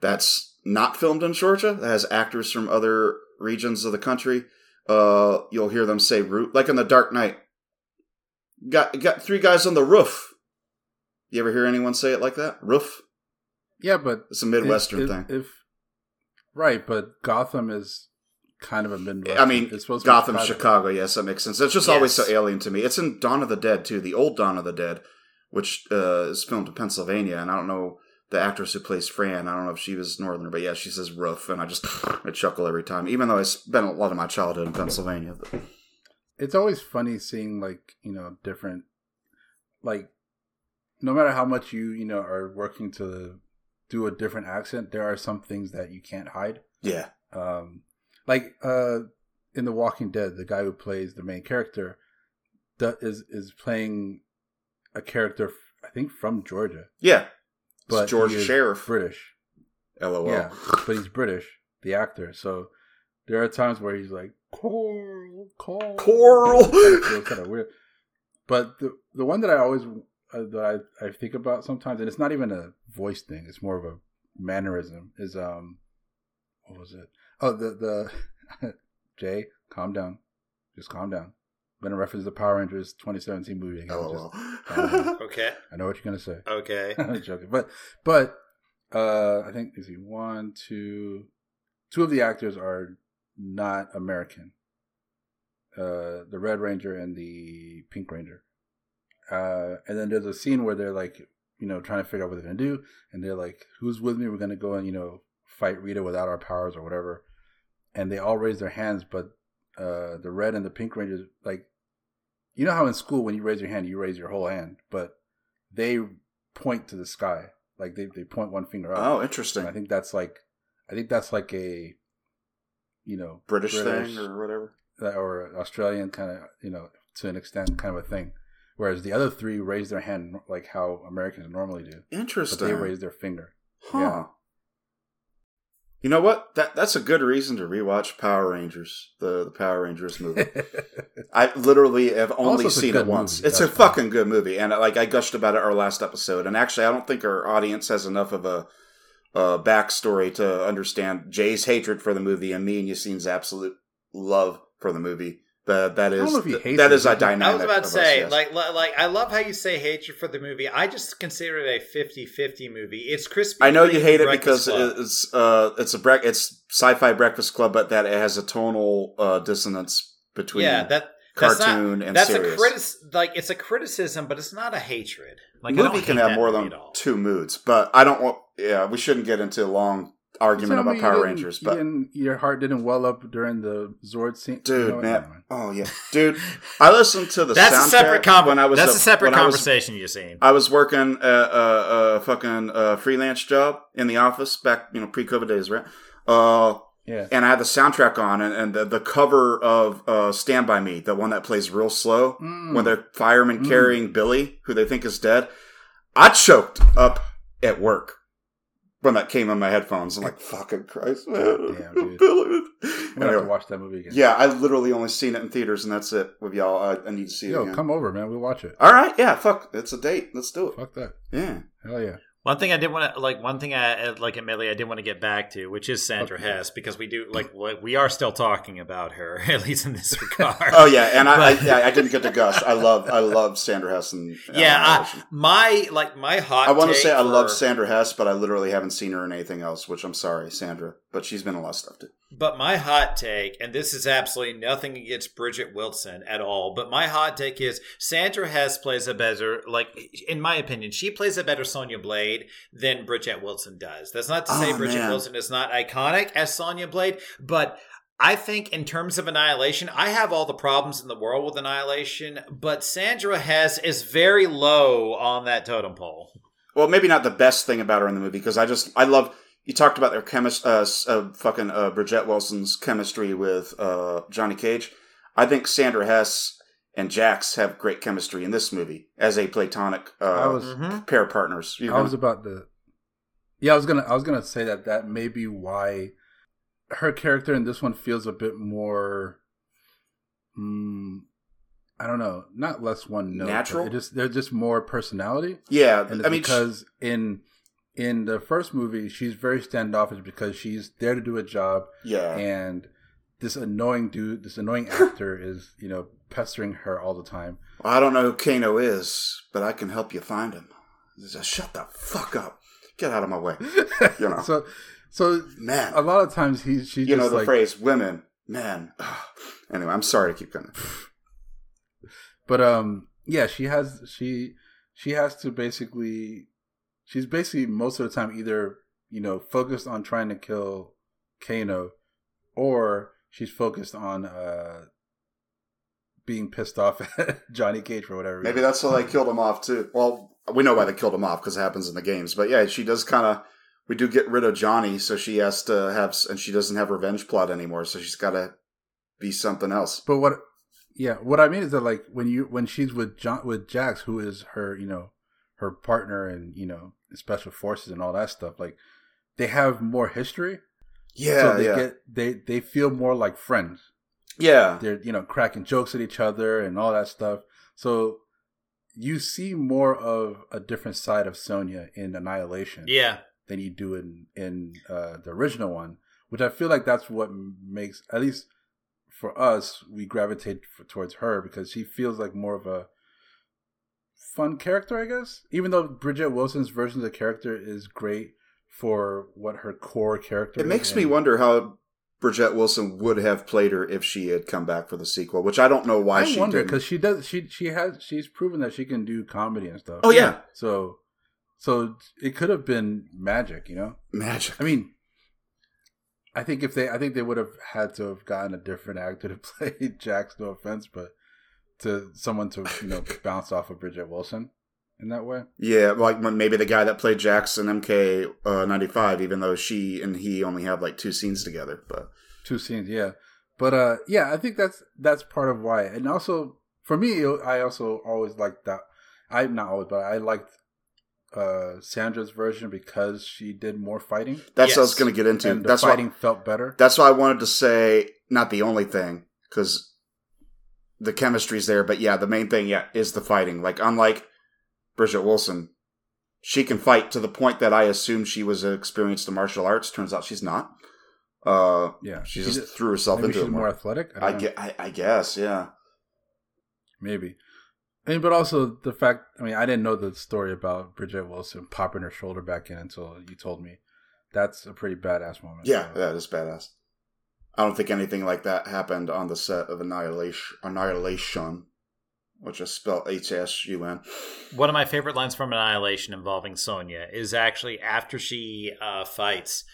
[SPEAKER 2] that's not filmed in Georgia that has actors from other regions of the country, uh, you'll hear them say "root." Like in The Dark Knight, got got three guys on the roof. You ever hear anyone say it like that? Roof.
[SPEAKER 1] yeah, but
[SPEAKER 2] It's a midwestern
[SPEAKER 1] if,
[SPEAKER 2] thing.
[SPEAKER 1] If, right, but Gotham is kind of a midwestern.
[SPEAKER 2] I mean,
[SPEAKER 1] it's supposed to be
[SPEAKER 2] Gotham,
[SPEAKER 1] private.
[SPEAKER 2] Chicago. Yes, that makes sense. It's just always so alien to me. It's in Dawn of the Dead too, the old Dawn of the Dead, which uh, is filmed in Pennsylvania, and I don't know the actress who plays Fran. I don't know if she was Northerner, but yeah, she says roof, and I just I chuckle every time, even though I spent a lot of my childhood in Pennsylvania.
[SPEAKER 1] It's always funny seeing like you know different like no matter how much you you know are working to do a different accent there are some things that you can't hide
[SPEAKER 2] yeah,
[SPEAKER 1] um like uh in the walking dead the guy who plays the main character that is is playing a character i think from georgia
[SPEAKER 2] yeah.
[SPEAKER 1] But
[SPEAKER 2] It's George Sheriff.
[SPEAKER 1] british
[SPEAKER 2] LOL.
[SPEAKER 1] yeah but he's british the actor so there are times where he's like coral coral
[SPEAKER 2] Coral.
[SPEAKER 1] it feels kind of weird. But the the one that I always uh, that I, I think about sometimes, and it's not even a voice thing; it's more of a mannerism. Is um, what was it? Oh, the the Jay, calm down, just calm down. I'm gonna reference the Power Rangers 2017 movie again.
[SPEAKER 2] LOL.
[SPEAKER 1] Just-
[SPEAKER 3] Okay.
[SPEAKER 1] I know what you're gonna say.
[SPEAKER 3] Okay.
[SPEAKER 1] I'm joking, but but uh, I think is he one, two, two of the actors are not American. Uh, the Red Ranger and the Pink Ranger. Uh, and then there's a scene where they're like, you know, trying to figure out what they're gonna do, and they're like, "Who's with me? We're gonna go and you know fight Rita without our powers or whatever." And they all raise their hands, but uh, the Red and the Pink Rangers, like, you know how in school when you raise your hand, you raise your whole hand, but they point to the sky, like they they point one finger up.
[SPEAKER 2] oh,
[SPEAKER 1] And
[SPEAKER 2] interesting.
[SPEAKER 1] I think that's like, I think that's like a, you know,
[SPEAKER 2] British, thing or whatever.
[SPEAKER 1] or Australian kind of, you know, to an extent, kind of a thing. Whereas the other three raise their hand like how Americans normally do, but
[SPEAKER 2] Interesting.
[SPEAKER 1] they raise their finger.
[SPEAKER 2] Huh.
[SPEAKER 1] Yeah.
[SPEAKER 2] You know what? That that's a good reason to rewatch Power Rangers, the the Power Rangers movie. I literally have only
[SPEAKER 1] Also,
[SPEAKER 2] seen it once.
[SPEAKER 1] movie,
[SPEAKER 2] It's a fucking good movie, and like I gushed about it our last episode. And actually, I don't think our audience has enough of a, a backstory to understand Jay's hatred for the movie and me and Yassine's absolute love for the movie. That that is
[SPEAKER 1] know if he hates
[SPEAKER 2] that is a dynamic.
[SPEAKER 3] I was about to
[SPEAKER 2] us,
[SPEAKER 3] say,
[SPEAKER 2] yes.
[SPEAKER 3] like, like, I love how you say hatred for the movie. I just consider it a 50-50 movie. It's crispy.
[SPEAKER 2] I know you hate it because
[SPEAKER 3] Club.
[SPEAKER 2] it's uh it's a bre- it's sci-fi Breakfast Club, but that it has a tonal uh, dissonance between
[SPEAKER 3] yeah, that that's
[SPEAKER 2] cartoon
[SPEAKER 3] not,
[SPEAKER 2] and
[SPEAKER 3] that's
[SPEAKER 2] serious.
[SPEAKER 3] a critic. Like, it's a criticism, but it's not a hatred. Like,
[SPEAKER 2] the movie can have more than two moods, but I don't want. Yeah, we shouldn't get into long argument about Power Rangers, but
[SPEAKER 1] didn't- your heart didn't well up during the Zord scene,
[SPEAKER 2] dude,
[SPEAKER 1] You know
[SPEAKER 2] man,
[SPEAKER 1] Never
[SPEAKER 2] oh yeah, dude, I listened to the
[SPEAKER 3] That's
[SPEAKER 2] soundtrack
[SPEAKER 3] a separate com-
[SPEAKER 2] when I was
[SPEAKER 3] That's a, separate
[SPEAKER 2] when was-
[SPEAKER 3] conversation. You're saying.
[SPEAKER 2] I was working a, a, a fucking uh, freelance job in the office back, you know, pre-COVID days, right? Uh,
[SPEAKER 1] Yeah,
[SPEAKER 2] and I had the soundtrack on, and, and the, the cover of uh, "Stand by Me," the one that plays real slow
[SPEAKER 1] Mm.
[SPEAKER 2] when they're firemen
[SPEAKER 1] Mm.
[SPEAKER 2] carrying Billy, who they think is dead. I choked up at work when that came in my headphones. I'm like, "Fucking Christ, man!"
[SPEAKER 1] Damn, dude. I'm gonna have
[SPEAKER 2] Anyway,
[SPEAKER 1] to watch that movie again.
[SPEAKER 2] yeah, I literally only seen it in theaters, and that's it with y'all. I, I need to see it
[SPEAKER 1] Yo, come over, man. We'll watch it.
[SPEAKER 2] All right, yeah, fuck, it's a date. Let's do it.
[SPEAKER 1] Fuck that.
[SPEAKER 2] Yeah.
[SPEAKER 1] Hell yeah.
[SPEAKER 3] One thing I did want to like. One thing I like. Admittedly, I did want to get back to, which is Sandra
[SPEAKER 1] Okay.
[SPEAKER 3] Hess, because we do like we are still talking about her, at least in this regard.
[SPEAKER 2] Oh yeah, and I, I,
[SPEAKER 3] But-
[SPEAKER 2] yeah, I didn't get to gush. I love, I love Sandra Hess and
[SPEAKER 3] yeah. I, my like my hot.
[SPEAKER 2] I want to say I love Sandra Hess, but I literally haven't seen her in anything else. Which I'm sorry, Sandra, but she's been in a lot of stuff too.
[SPEAKER 3] But my hot take, and this is absolutely nothing against Bridget Wilson at all, but my hot take is Sandra Hess plays a better, like, in my opinion, she plays a better Sonya Blade than Bridget Wilson does. That's not to say
[SPEAKER 2] Oh,
[SPEAKER 3] Bridget
[SPEAKER 2] man.
[SPEAKER 3] Wilson is not iconic as Sonya Blade, but I think in terms of Annihilation, I have all the problems in the world with Annihilation, but Sandra Hess is very low on that totem pole.
[SPEAKER 2] Well, maybe not the best thing about her in the movie because I just I love. You talked about their chemist, uh, uh, fucking uh, Bridget Wilson's chemistry with uh, Johnny Cage. I think Sandra Hess and Jax have great chemistry in this movie as a platonic uh,
[SPEAKER 1] I was
[SPEAKER 3] Mhm.
[SPEAKER 2] pair of partners. You
[SPEAKER 1] I was about to. Yeah, I was gonna. I was gonna say that that may be why her character in this one feels a bit more. Mm, I don't know, not less one note.
[SPEAKER 2] Natural?
[SPEAKER 1] It just there's just more personality,
[SPEAKER 2] yeah,
[SPEAKER 1] and it's
[SPEAKER 2] I mean,
[SPEAKER 1] because in in the first movie she's very standoffish because she's there to do a job,
[SPEAKER 2] yeah,
[SPEAKER 1] and this annoying dude, this annoying actor is you know pestering her all the time.
[SPEAKER 2] I don't know who Kano is, but I can help you find him. Says, Shut the fuck up. Get out of my way. You know.
[SPEAKER 1] so so
[SPEAKER 2] Man.
[SPEAKER 1] a lot of times he's she's
[SPEAKER 2] you know the
[SPEAKER 1] like,
[SPEAKER 2] phrase women, men. anyway, I'm sorry to keep going.
[SPEAKER 1] but um yeah she has she she has to basically she's basically most of the time either you know focused on trying to kill Kano, or she's focused on uh being pissed off at Johnny Cage for whatever.
[SPEAKER 2] Maybe that's why they killed him off too. Well, we know why they killed him off because it happens in the games. But yeah, she does kind of. We do get rid of Johnny, so she has to have, and she doesn't have revenge plot anymore. So she's got to be something else.
[SPEAKER 1] But what? Yeah, what I mean is that like when you when she's with John with Jax, who is her you know her partner and you know special forces and all that stuff, like they have more history.
[SPEAKER 2] Yeah,
[SPEAKER 1] so they
[SPEAKER 2] yeah,
[SPEAKER 1] get they they feel more like friends.
[SPEAKER 2] yeah.
[SPEAKER 1] They're you know cracking jokes at each other and all that stuff. So you see more of a different side of Sonya in Annihilation
[SPEAKER 3] Yeah.
[SPEAKER 1] than you do in in uh, the original one, which I feel like that's what makes at least for us we gravitate f towards her because she feels like more of a fun character, I guess. Even though Bridget Wilson's version of the character is great for what her core character.
[SPEAKER 2] It makes me wonder how Bridget Wilson would have played her if she had come back for the sequel, which I don't know why
[SPEAKER 1] I
[SPEAKER 2] she
[SPEAKER 1] wonder
[SPEAKER 2] didn't.
[SPEAKER 1] because she does. She she has she's proven that she can do comedy and stuff.
[SPEAKER 2] Oh yeah,
[SPEAKER 1] So so it could have been magic, you know.
[SPEAKER 2] magic.
[SPEAKER 1] I mean, I think if they, I think they would have had to have gotten a different actor to play Jax. No offense, but to someone to you know bounce off of Bridget Wilson in that way.
[SPEAKER 2] Yeah, like maybe the guy that played Jackson MK uh, ninety five, even though she and he only have like two scenes together. But
[SPEAKER 1] Two scenes, yeah. But uh, yeah, I think that's that's part of why, and also for me, I also always liked that. I not always, but I liked uh Sandra's version because she did more fighting,
[SPEAKER 2] that's what I was going to get into.
[SPEAKER 1] and the
[SPEAKER 2] That's
[SPEAKER 1] fighting
[SPEAKER 2] why.
[SPEAKER 1] felt better.
[SPEAKER 2] That's why I wanted to say not the only thing because the chemistry's there, but yeah, the main thing yeah is the fighting. Like unlike Bridget Wilson, she can fight to the point that I assumed she was experienced in martial arts. Turns out she's not. Uh,
[SPEAKER 1] yeah,
[SPEAKER 2] she
[SPEAKER 1] She
[SPEAKER 2] just threw herself into it
[SPEAKER 1] more
[SPEAKER 2] more.
[SPEAKER 1] athletic. I,
[SPEAKER 2] I, ge- I, I guess, yeah.
[SPEAKER 1] Maybe. I mean, but also the fact, I mean, I didn't know the story about Bridget Wilson popping her shoulder back in until you told me. That's a pretty badass moment.
[SPEAKER 2] Yeah,
[SPEAKER 1] So,
[SPEAKER 2] that is badass. I don't think anything like that happened on the set of Annihilation, Annihilation which is spelled H S U N.
[SPEAKER 3] One of my favorite lines from Annihilation involving Sonya is actually after she uh, fights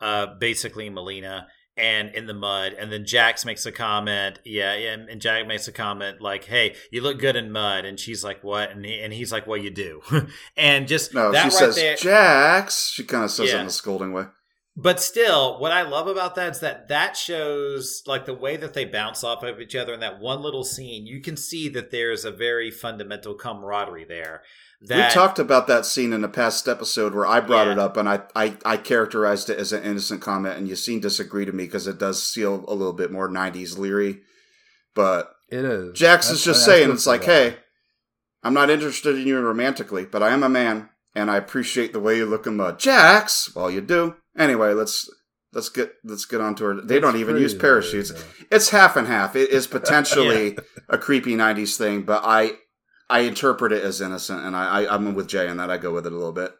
[SPEAKER 3] uh, basically Mileena and in the mud, and then Jax makes a comment, yeah, and, and Jack makes a comment like, "Hey, you look good in mud," and she's like, "What?" and he, and he's like, "Well, you do," and just
[SPEAKER 2] No, she
[SPEAKER 3] right
[SPEAKER 2] says
[SPEAKER 3] there.
[SPEAKER 2] Jax. She kind of says it in a scolding way.
[SPEAKER 3] But still, what I love about that is that that shows like the way that they bounce off of each other in that one little scene. You can see that there's a very fundamental camaraderie there. That
[SPEAKER 2] we talked about that scene in a past episode where I brought
[SPEAKER 3] Yeah.
[SPEAKER 2] it up and I, I, I characterized it as an innocent comment, and Yassine disagreed to me because it does feel a little bit more 90s leery. But
[SPEAKER 1] It is.
[SPEAKER 2] Jax
[SPEAKER 1] That's-
[SPEAKER 2] is just
[SPEAKER 1] I- I
[SPEAKER 2] saying, it's like,
[SPEAKER 1] that
[SPEAKER 2] hey. I'm not interested in you romantically, but I am a man, and I appreciate the way you look in mud. Jax, well, you do. Anyway, let's let's get let's get on to her. They don't even use parachutes.
[SPEAKER 1] hilarious,
[SPEAKER 2] It's half and half. It is potentially a creepy '90s thing, but I I interpret it as innocent, and I, I I'm with Jay on that. I go with it a little bit.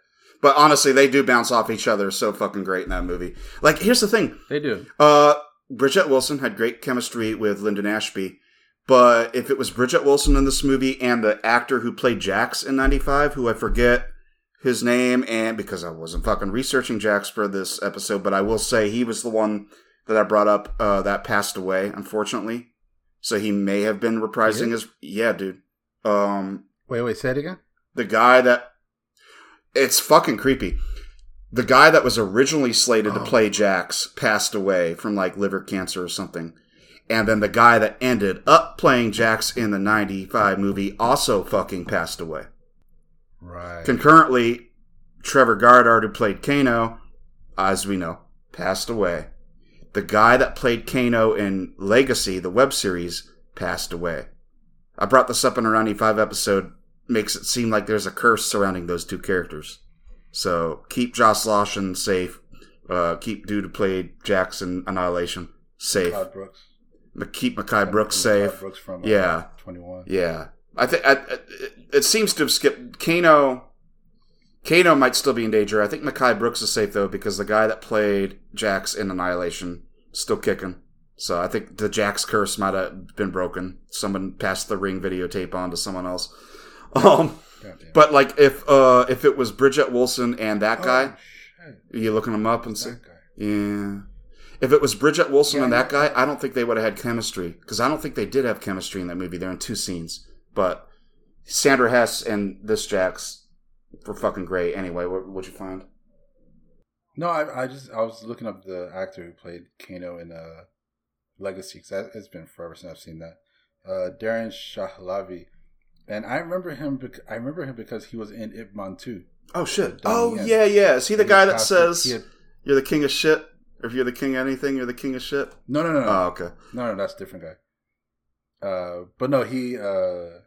[SPEAKER 2] But honestly, they do bounce off each other so fucking great in that movie. Like, here's the thing:
[SPEAKER 1] They do.
[SPEAKER 2] uh, Bridget Wilson had great chemistry with Linden Ashby, but if it was Bridget Wilson in this movie and the actor who played Jax in '95, who I forget his name, and because I wasn't fucking researching Jax for this episode, but I will say he was the one that I brought up uh, that passed away, unfortunately. So he may have been reprising
[SPEAKER 1] Yeah?
[SPEAKER 2] his yeah, dude. Um,
[SPEAKER 1] Wait, wait, say it again.
[SPEAKER 2] the guy that it's fucking creepy. The guy that was originally slated to
[SPEAKER 1] Oh.
[SPEAKER 2] play Jax passed away from like liver cancer or something. And then the guy that ended up playing Jax in the 95 movie also fucking passed away.
[SPEAKER 1] Right.
[SPEAKER 2] Concurrently, Trevor Goddard, who played Kano, as we know, passed away. The guy that played Kano in Legacy, the web series, passed away. I brought this up in our 95 episode. Makes it seem like there's a curse surrounding those two characters. So keep Josh Lawson safe. Uh, keep dude who played Jackson Annihilation safe.
[SPEAKER 1] Todd Brooks.
[SPEAKER 2] Ma- Keep Mehcad Brooks safe.
[SPEAKER 1] Brooks from uh,
[SPEAKER 2] Yeah.
[SPEAKER 1] 21.
[SPEAKER 2] Yeah, I think it seems to have skipped Kano. Kano might still be in danger. I think Mehcad Brooks is safe though because the guy that played Jax in Annihilation still kicking. So I think the Jax curse might have been broken. Someone passed the ring videotape on to someone else. Um, but like if uh if it was Bridget Wilson and that
[SPEAKER 1] Oh,
[SPEAKER 2] guy, are you looking him up and see? Yeah. If it was Bridget Wilson
[SPEAKER 1] Yeah,
[SPEAKER 2] and that guy, I don't think they would have had chemistry because I don't think they did have chemistry in that movie. They're in two scenes, but Sandra Hess and this Jax were fucking great. Anyway, what would you find?
[SPEAKER 1] No, I, I just I was looking up the actor who played Kano in uh, Legacy because it's been forever since I've seen that. Uh, Darren Shahlavi, and I remember him. Bec- I remember him because he was in Ip Man too.
[SPEAKER 2] Oh shit! Oh
[SPEAKER 1] Yen.
[SPEAKER 2] yeah, yeah. Is he the
[SPEAKER 1] And
[SPEAKER 2] guy that says
[SPEAKER 1] had-
[SPEAKER 2] you're the king of shit? Or if you're the king of anything, you're the king of shit.
[SPEAKER 1] no, no, no, no,
[SPEAKER 2] Oh, okay.
[SPEAKER 1] no, no, that's a different guy. Uh, but no, he uh,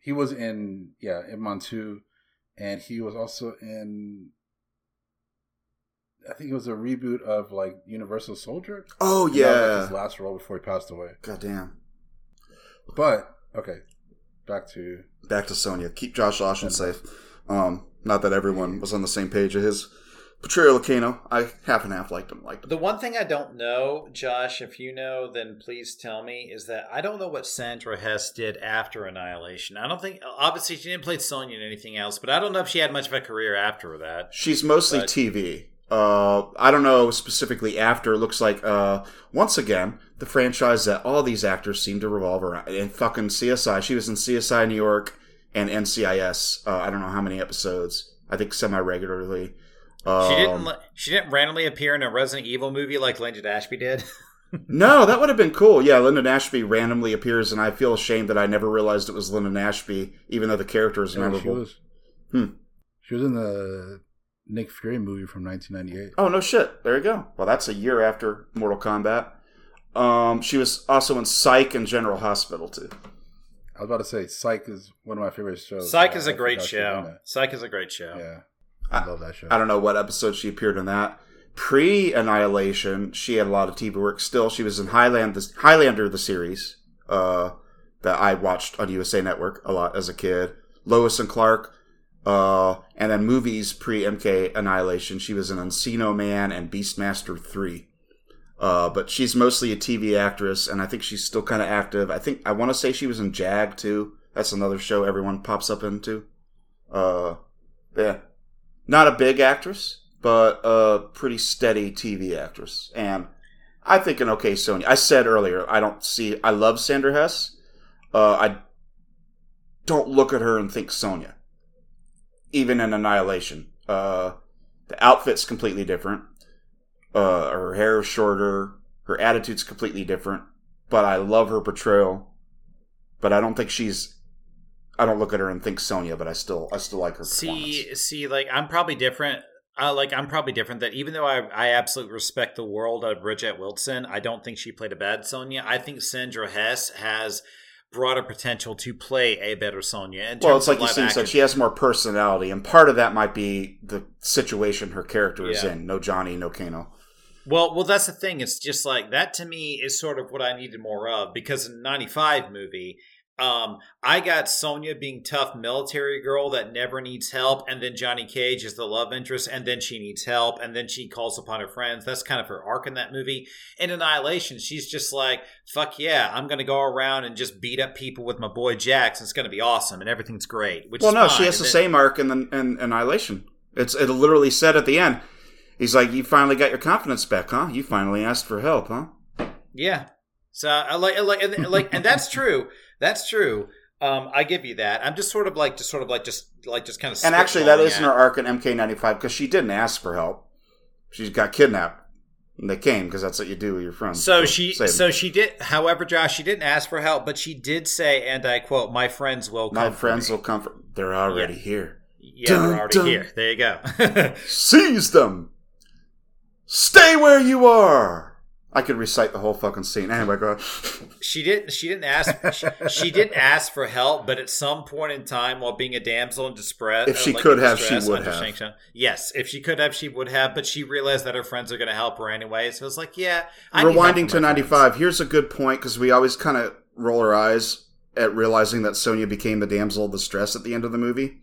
[SPEAKER 1] he was in yeah in Montu, and he was also in. I think it was a reboot of like Universal Soldier.
[SPEAKER 2] Oh
[SPEAKER 1] And that was, like,
[SPEAKER 2] yeah.
[SPEAKER 1] his last role before he passed away.
[SPEAKER 2] God damn.
[SPEAKER 1] But okay, back to
[SPEAKER 2] Back to Sonya. Keep Josh Lawson safe. Um, not that everyone was on the same page of his of Kano. I half and half liked him. Liked him.
[SPEAKER 3] The one thing I don't know, Josh, if you know, then please tell me, is that I don't know what Sandra Hess did after Annihilation. I don't think, obviously, she didn't play Sonya in anything else, but I don't know if she had much of a career after that.
[SPEAKER 2] She's mostly
[SPEAKER 3] But-
[SPEAKER 2] TV. Uh, I don't know specifically after. It looks like uh, once again the franchise that all these actors seem to revolve around. In fucking CSI, she was in CSI New York and NCIS. Uh, I don't know how many episodes. I think semi regularly. Um,
[SPEAKER 3] She didn't. She didn't randomly appear in a Resident Evil movie like Linden Ashby did.
[SPEAKER 2] No, that would have been cool. Yeah, Linden Ashby randomly appears, and I feel ashamed that I never realized it was Linden Ashby, even though the character is
[SPEAKER 1] Yeah, she
[SPEAKER 2] memorable.
[SPEAKER 1] was.
[SPEAKER 2] Hmm.
[SPEAKER 1] She was in the Nick Fury movie from 1998.
[SPEAKER 2] Oh no shit! There you go. Well, that's a year after Mortal Kombat. Um, she was also in Psych and General Hospital too.
[SPEAKER 1] I was about to say Psych is one of my favorite shows.
[SPEAKER 3] Psych
[SPEAKER 1] I-
[SPEAKER 3] is
[SPEAKER 1] I
[SPEAKER 3] a great
[SPEAKER 1] forgot she was in
[SPEAKER 3] show. Psych is a great show.
[SPEAKER 1] Yeah, I, love that show.
[SPEAKER 2] I don't know what episode she appeared in that. Pre Annihilation, she had a lot of TV work. Still, she was in Highland, the, Highlander, the series uh, that I watched on USA Network a lot as a kid. Lois and Clark, uh, and then movies pre MK Annihilation. She was in Encino Man and Beastmaster Three. Uh, but she's mostly a TV actress, and I think she's still kind of active. I think I want to say she was in Jag too. That's another show everyone pops up into. Uh, yeah, not a big actress, but a pretty steady TV actress, and I think an okay Sonya. I said earlier, I don't see. I love Sandra Hess. Uh, I don't look at her and think Sonya. Even in Annihilation, uh, the outfit's completely different. Uh, her hair is shorter. Her attitude's completely different. But I love her portrayal. But I don't think she's. I don't look at her and think Sonya, but I still, I still like her.
[SPEAKER 3] See, see, like I'm probably different. Uh, like I'm probably different. That even though I, I absolutely respect the world of Bridget Wilson, I don't think she played a bad Sonya. I think Sandra Hess has broader potential to play a better Sonya.
[SPEAKER 2] Well, it's like you
[SPEAKER 3] live
[SPEAKER 2] said, she has more personality, and part of that might be the situation her character is
[SPEAKER 3] Yeah.
[SPEAKER 2] in. No Johnny, no Kano.
[SPEAKER 3] Well, well, that's the thing. It's just like that to me is sort of what I needed more of because in '95 movie, um, I got Sonya being tough military girl that never needs help, and then Johnny Cage is the love interest, and then she needs help, and then she calls upon her friends. That's kind of her arc in that movie. In Annihilation, she's just like, "Fuck yeah, I'm gonna go around and just beat up people with my boy Jax. It's gonna be awesome, and everything's great." Which
[SPEAKER 2] Well,
[SPEAKER 3] is
[SPEAKER 2] no,
[SPEAKER 3] fine.
[SPEAKER 2] she has
[SPEAKER 3] And
[SPEAKER 2] the
[SPEAKER 3] then-
[SPEAKER 2] same arc in, the, in Annihilation. It's it literally said at the end. He's like, "You finally got your confidence back, huh? You finally asked for help, huh?"
[SPEAKER 3] Yeah. So I like, I like, and, like, and that's true. That's true. Um, I give you that. I'm just sort of like, just sort of like, just like, just kind of.
[SPEAKER 2] And actually, that
[SPEAKER 3] spitballing
[SPEAKER 2] isn't her arc in MK95 because she didn't ask for help. She got kidnapped. And they came because that's what you do with your friends.
[SPEAKER 3] So she, so she did. However, Josh, she didn't ask for help, but she did say, and I quote, "My friends will come.
[SPEAKER 2] my friends
[SPEAKER 3] me."
[SPEAKER 2] will come. For, they're already here.
[SPEAKER 3] Yeah, they're already
[SPEAKER 2] dun.
[SPEAKER 3] here. There you go.
[SPEAKER 2] Seize them. Stay where you are. I could recite the whole fucking scene. Anyway, go
[SPEAKER 3] she didn't. She didn't ask. she, she didn't ask for help, but at some point in time, while being a damsel in distress,
[SPEAKER 2] If uh, she
[SPEAKER 3] like,
[SPEAKER 2] could have, she would have.
[SPEAKER 3] Shang Tsung- Yes, if she could have, she would have. But she realized that her friends are going to help her anyway. So it's like, yeah. I
[SPEAKER 2] Rewinding to 95, here's a good point because we always kind of roll our eyes at realizing that Sonya became the damsel of distress at the end of the movie.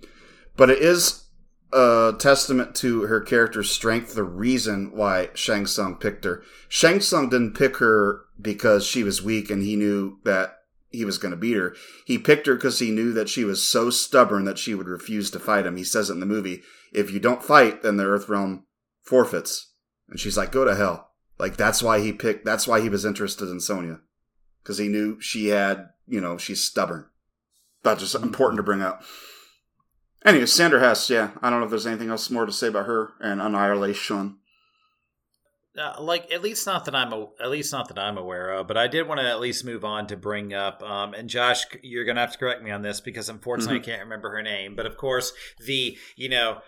[SPEAKER 2] But it is a testament to her character's strength, the reason why Shang Tsung picked her. Shang Tsung didn't pick her because she was weak and he knew that he was going to beat her. He picked her because he knew that she was so stubborn that she would refuse to fight him. He says it in the movie: "If you don't fight, then the Earth Realm forfeits." And she's like, "Go to hell." Like that's why he picked. That's why he was interested in Sonya because he knew she had, you know, she's stubborn. That's just important to bring up. Anyway, Sandra Hess, yeah. I don't know if there's anything else more to say about her and Annihilation.
[SPEAKER 3] Uh, like at least not that I'm a, at least not that I'm aware of, but I did want to at least move on to bring up. Um, and Josh, you're gonna have to correct me on this because unfortunately
[SPEAKER 2] Mm-hmm.
[SPEAKER 3] I can't remember her name. But of course, the you know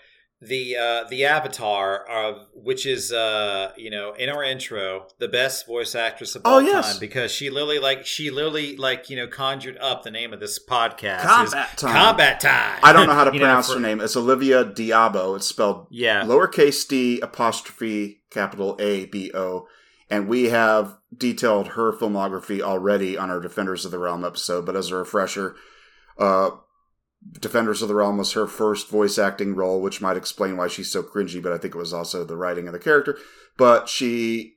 [SPEAKER 3] the uh, the avatar of which is uh, you know in our intro the best voice actress of
[SPEAKER 2] Oh,
[SPEAKER 3] all
[SPEAKER 2] yes.
[SPEAKER 3] time because she literally like she literally like you know conjured up the name of this podcast
[SPEAKER 2] Combat Time.
[SPEAKER 3] combat time.
[SPEAKER 2] I don't know how to
[SPEAKER 3] You know,
[SPEAKER 2] pronounce
[SPEAKER 3] for-
[SPEAKER 2] her name. It's Olivia d'Abo. It's spelled
[SPEAKER 3] Yeah,
[SPEAKER 2] lowercase d apostrophe capital A B O. And we have detailed her filmography already on our Defenders of the Realm episode. But as a refresher, uh, Defenders of the Realm was her first voice acting role, which might explain why she's so cringy, but I think it was also the writing of the character. But she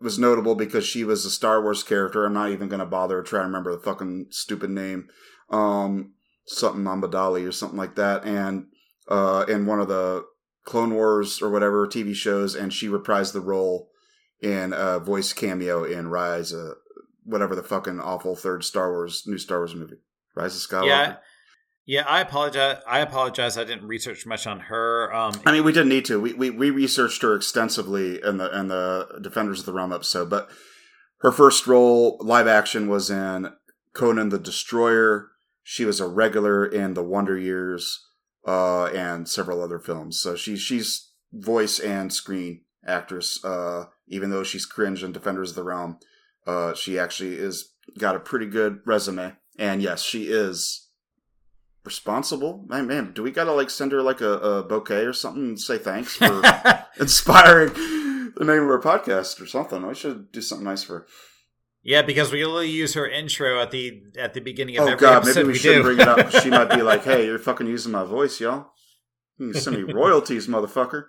[SPEAKER 2] was notable because she was a Star Wars character. I'm not even going to bother trying to remember the fucking stupid name. Um, something Amidali or something like that. And uh, in one of the Clone Wars or whatever TV shows, and she reprised the role in a voice cameo in Rise, uh, whatever the fucking awful third Star Wars, new Star Wars movie, Rise of Skywalker.
[SPEAKER 3] yeah, yeah. I apologize. I apologize. I didn't research much on her. Um,
[SPEAKER 2] I mean, we didn't need to. We, we we researched her extensively in the in the Defenders of the Realm episode, but her first role live action was in Conan the Destroyer. She was a regular in the Wonder Years uh, and several other films. So she she's voice and screen actress. Uh, even though she's cringe in Defenders of the Realm, uh, she actually is got a pretty good resume. And yes, she is responsible. Man, man, do we gotta like send her like a, a bouquet or something and say thanks for inspiring the name of our podcast or something? We should do something nice for her.
[SPEAKER 3] Yeah, because we only use her intro at the at the beginning of
[SPEAKER 2] Oh
[SPEAKER 3] every
[SPEAKER 2] god,
[SPEAKER 3] episode
[SPEAKER 2] maybe we,
[SPEAKER 3] we
[SPEAKER 2] shouldn't bring it up. She might be like, "Hey, you're fucking using my voice, y'all. You send me royalties, motherfucker."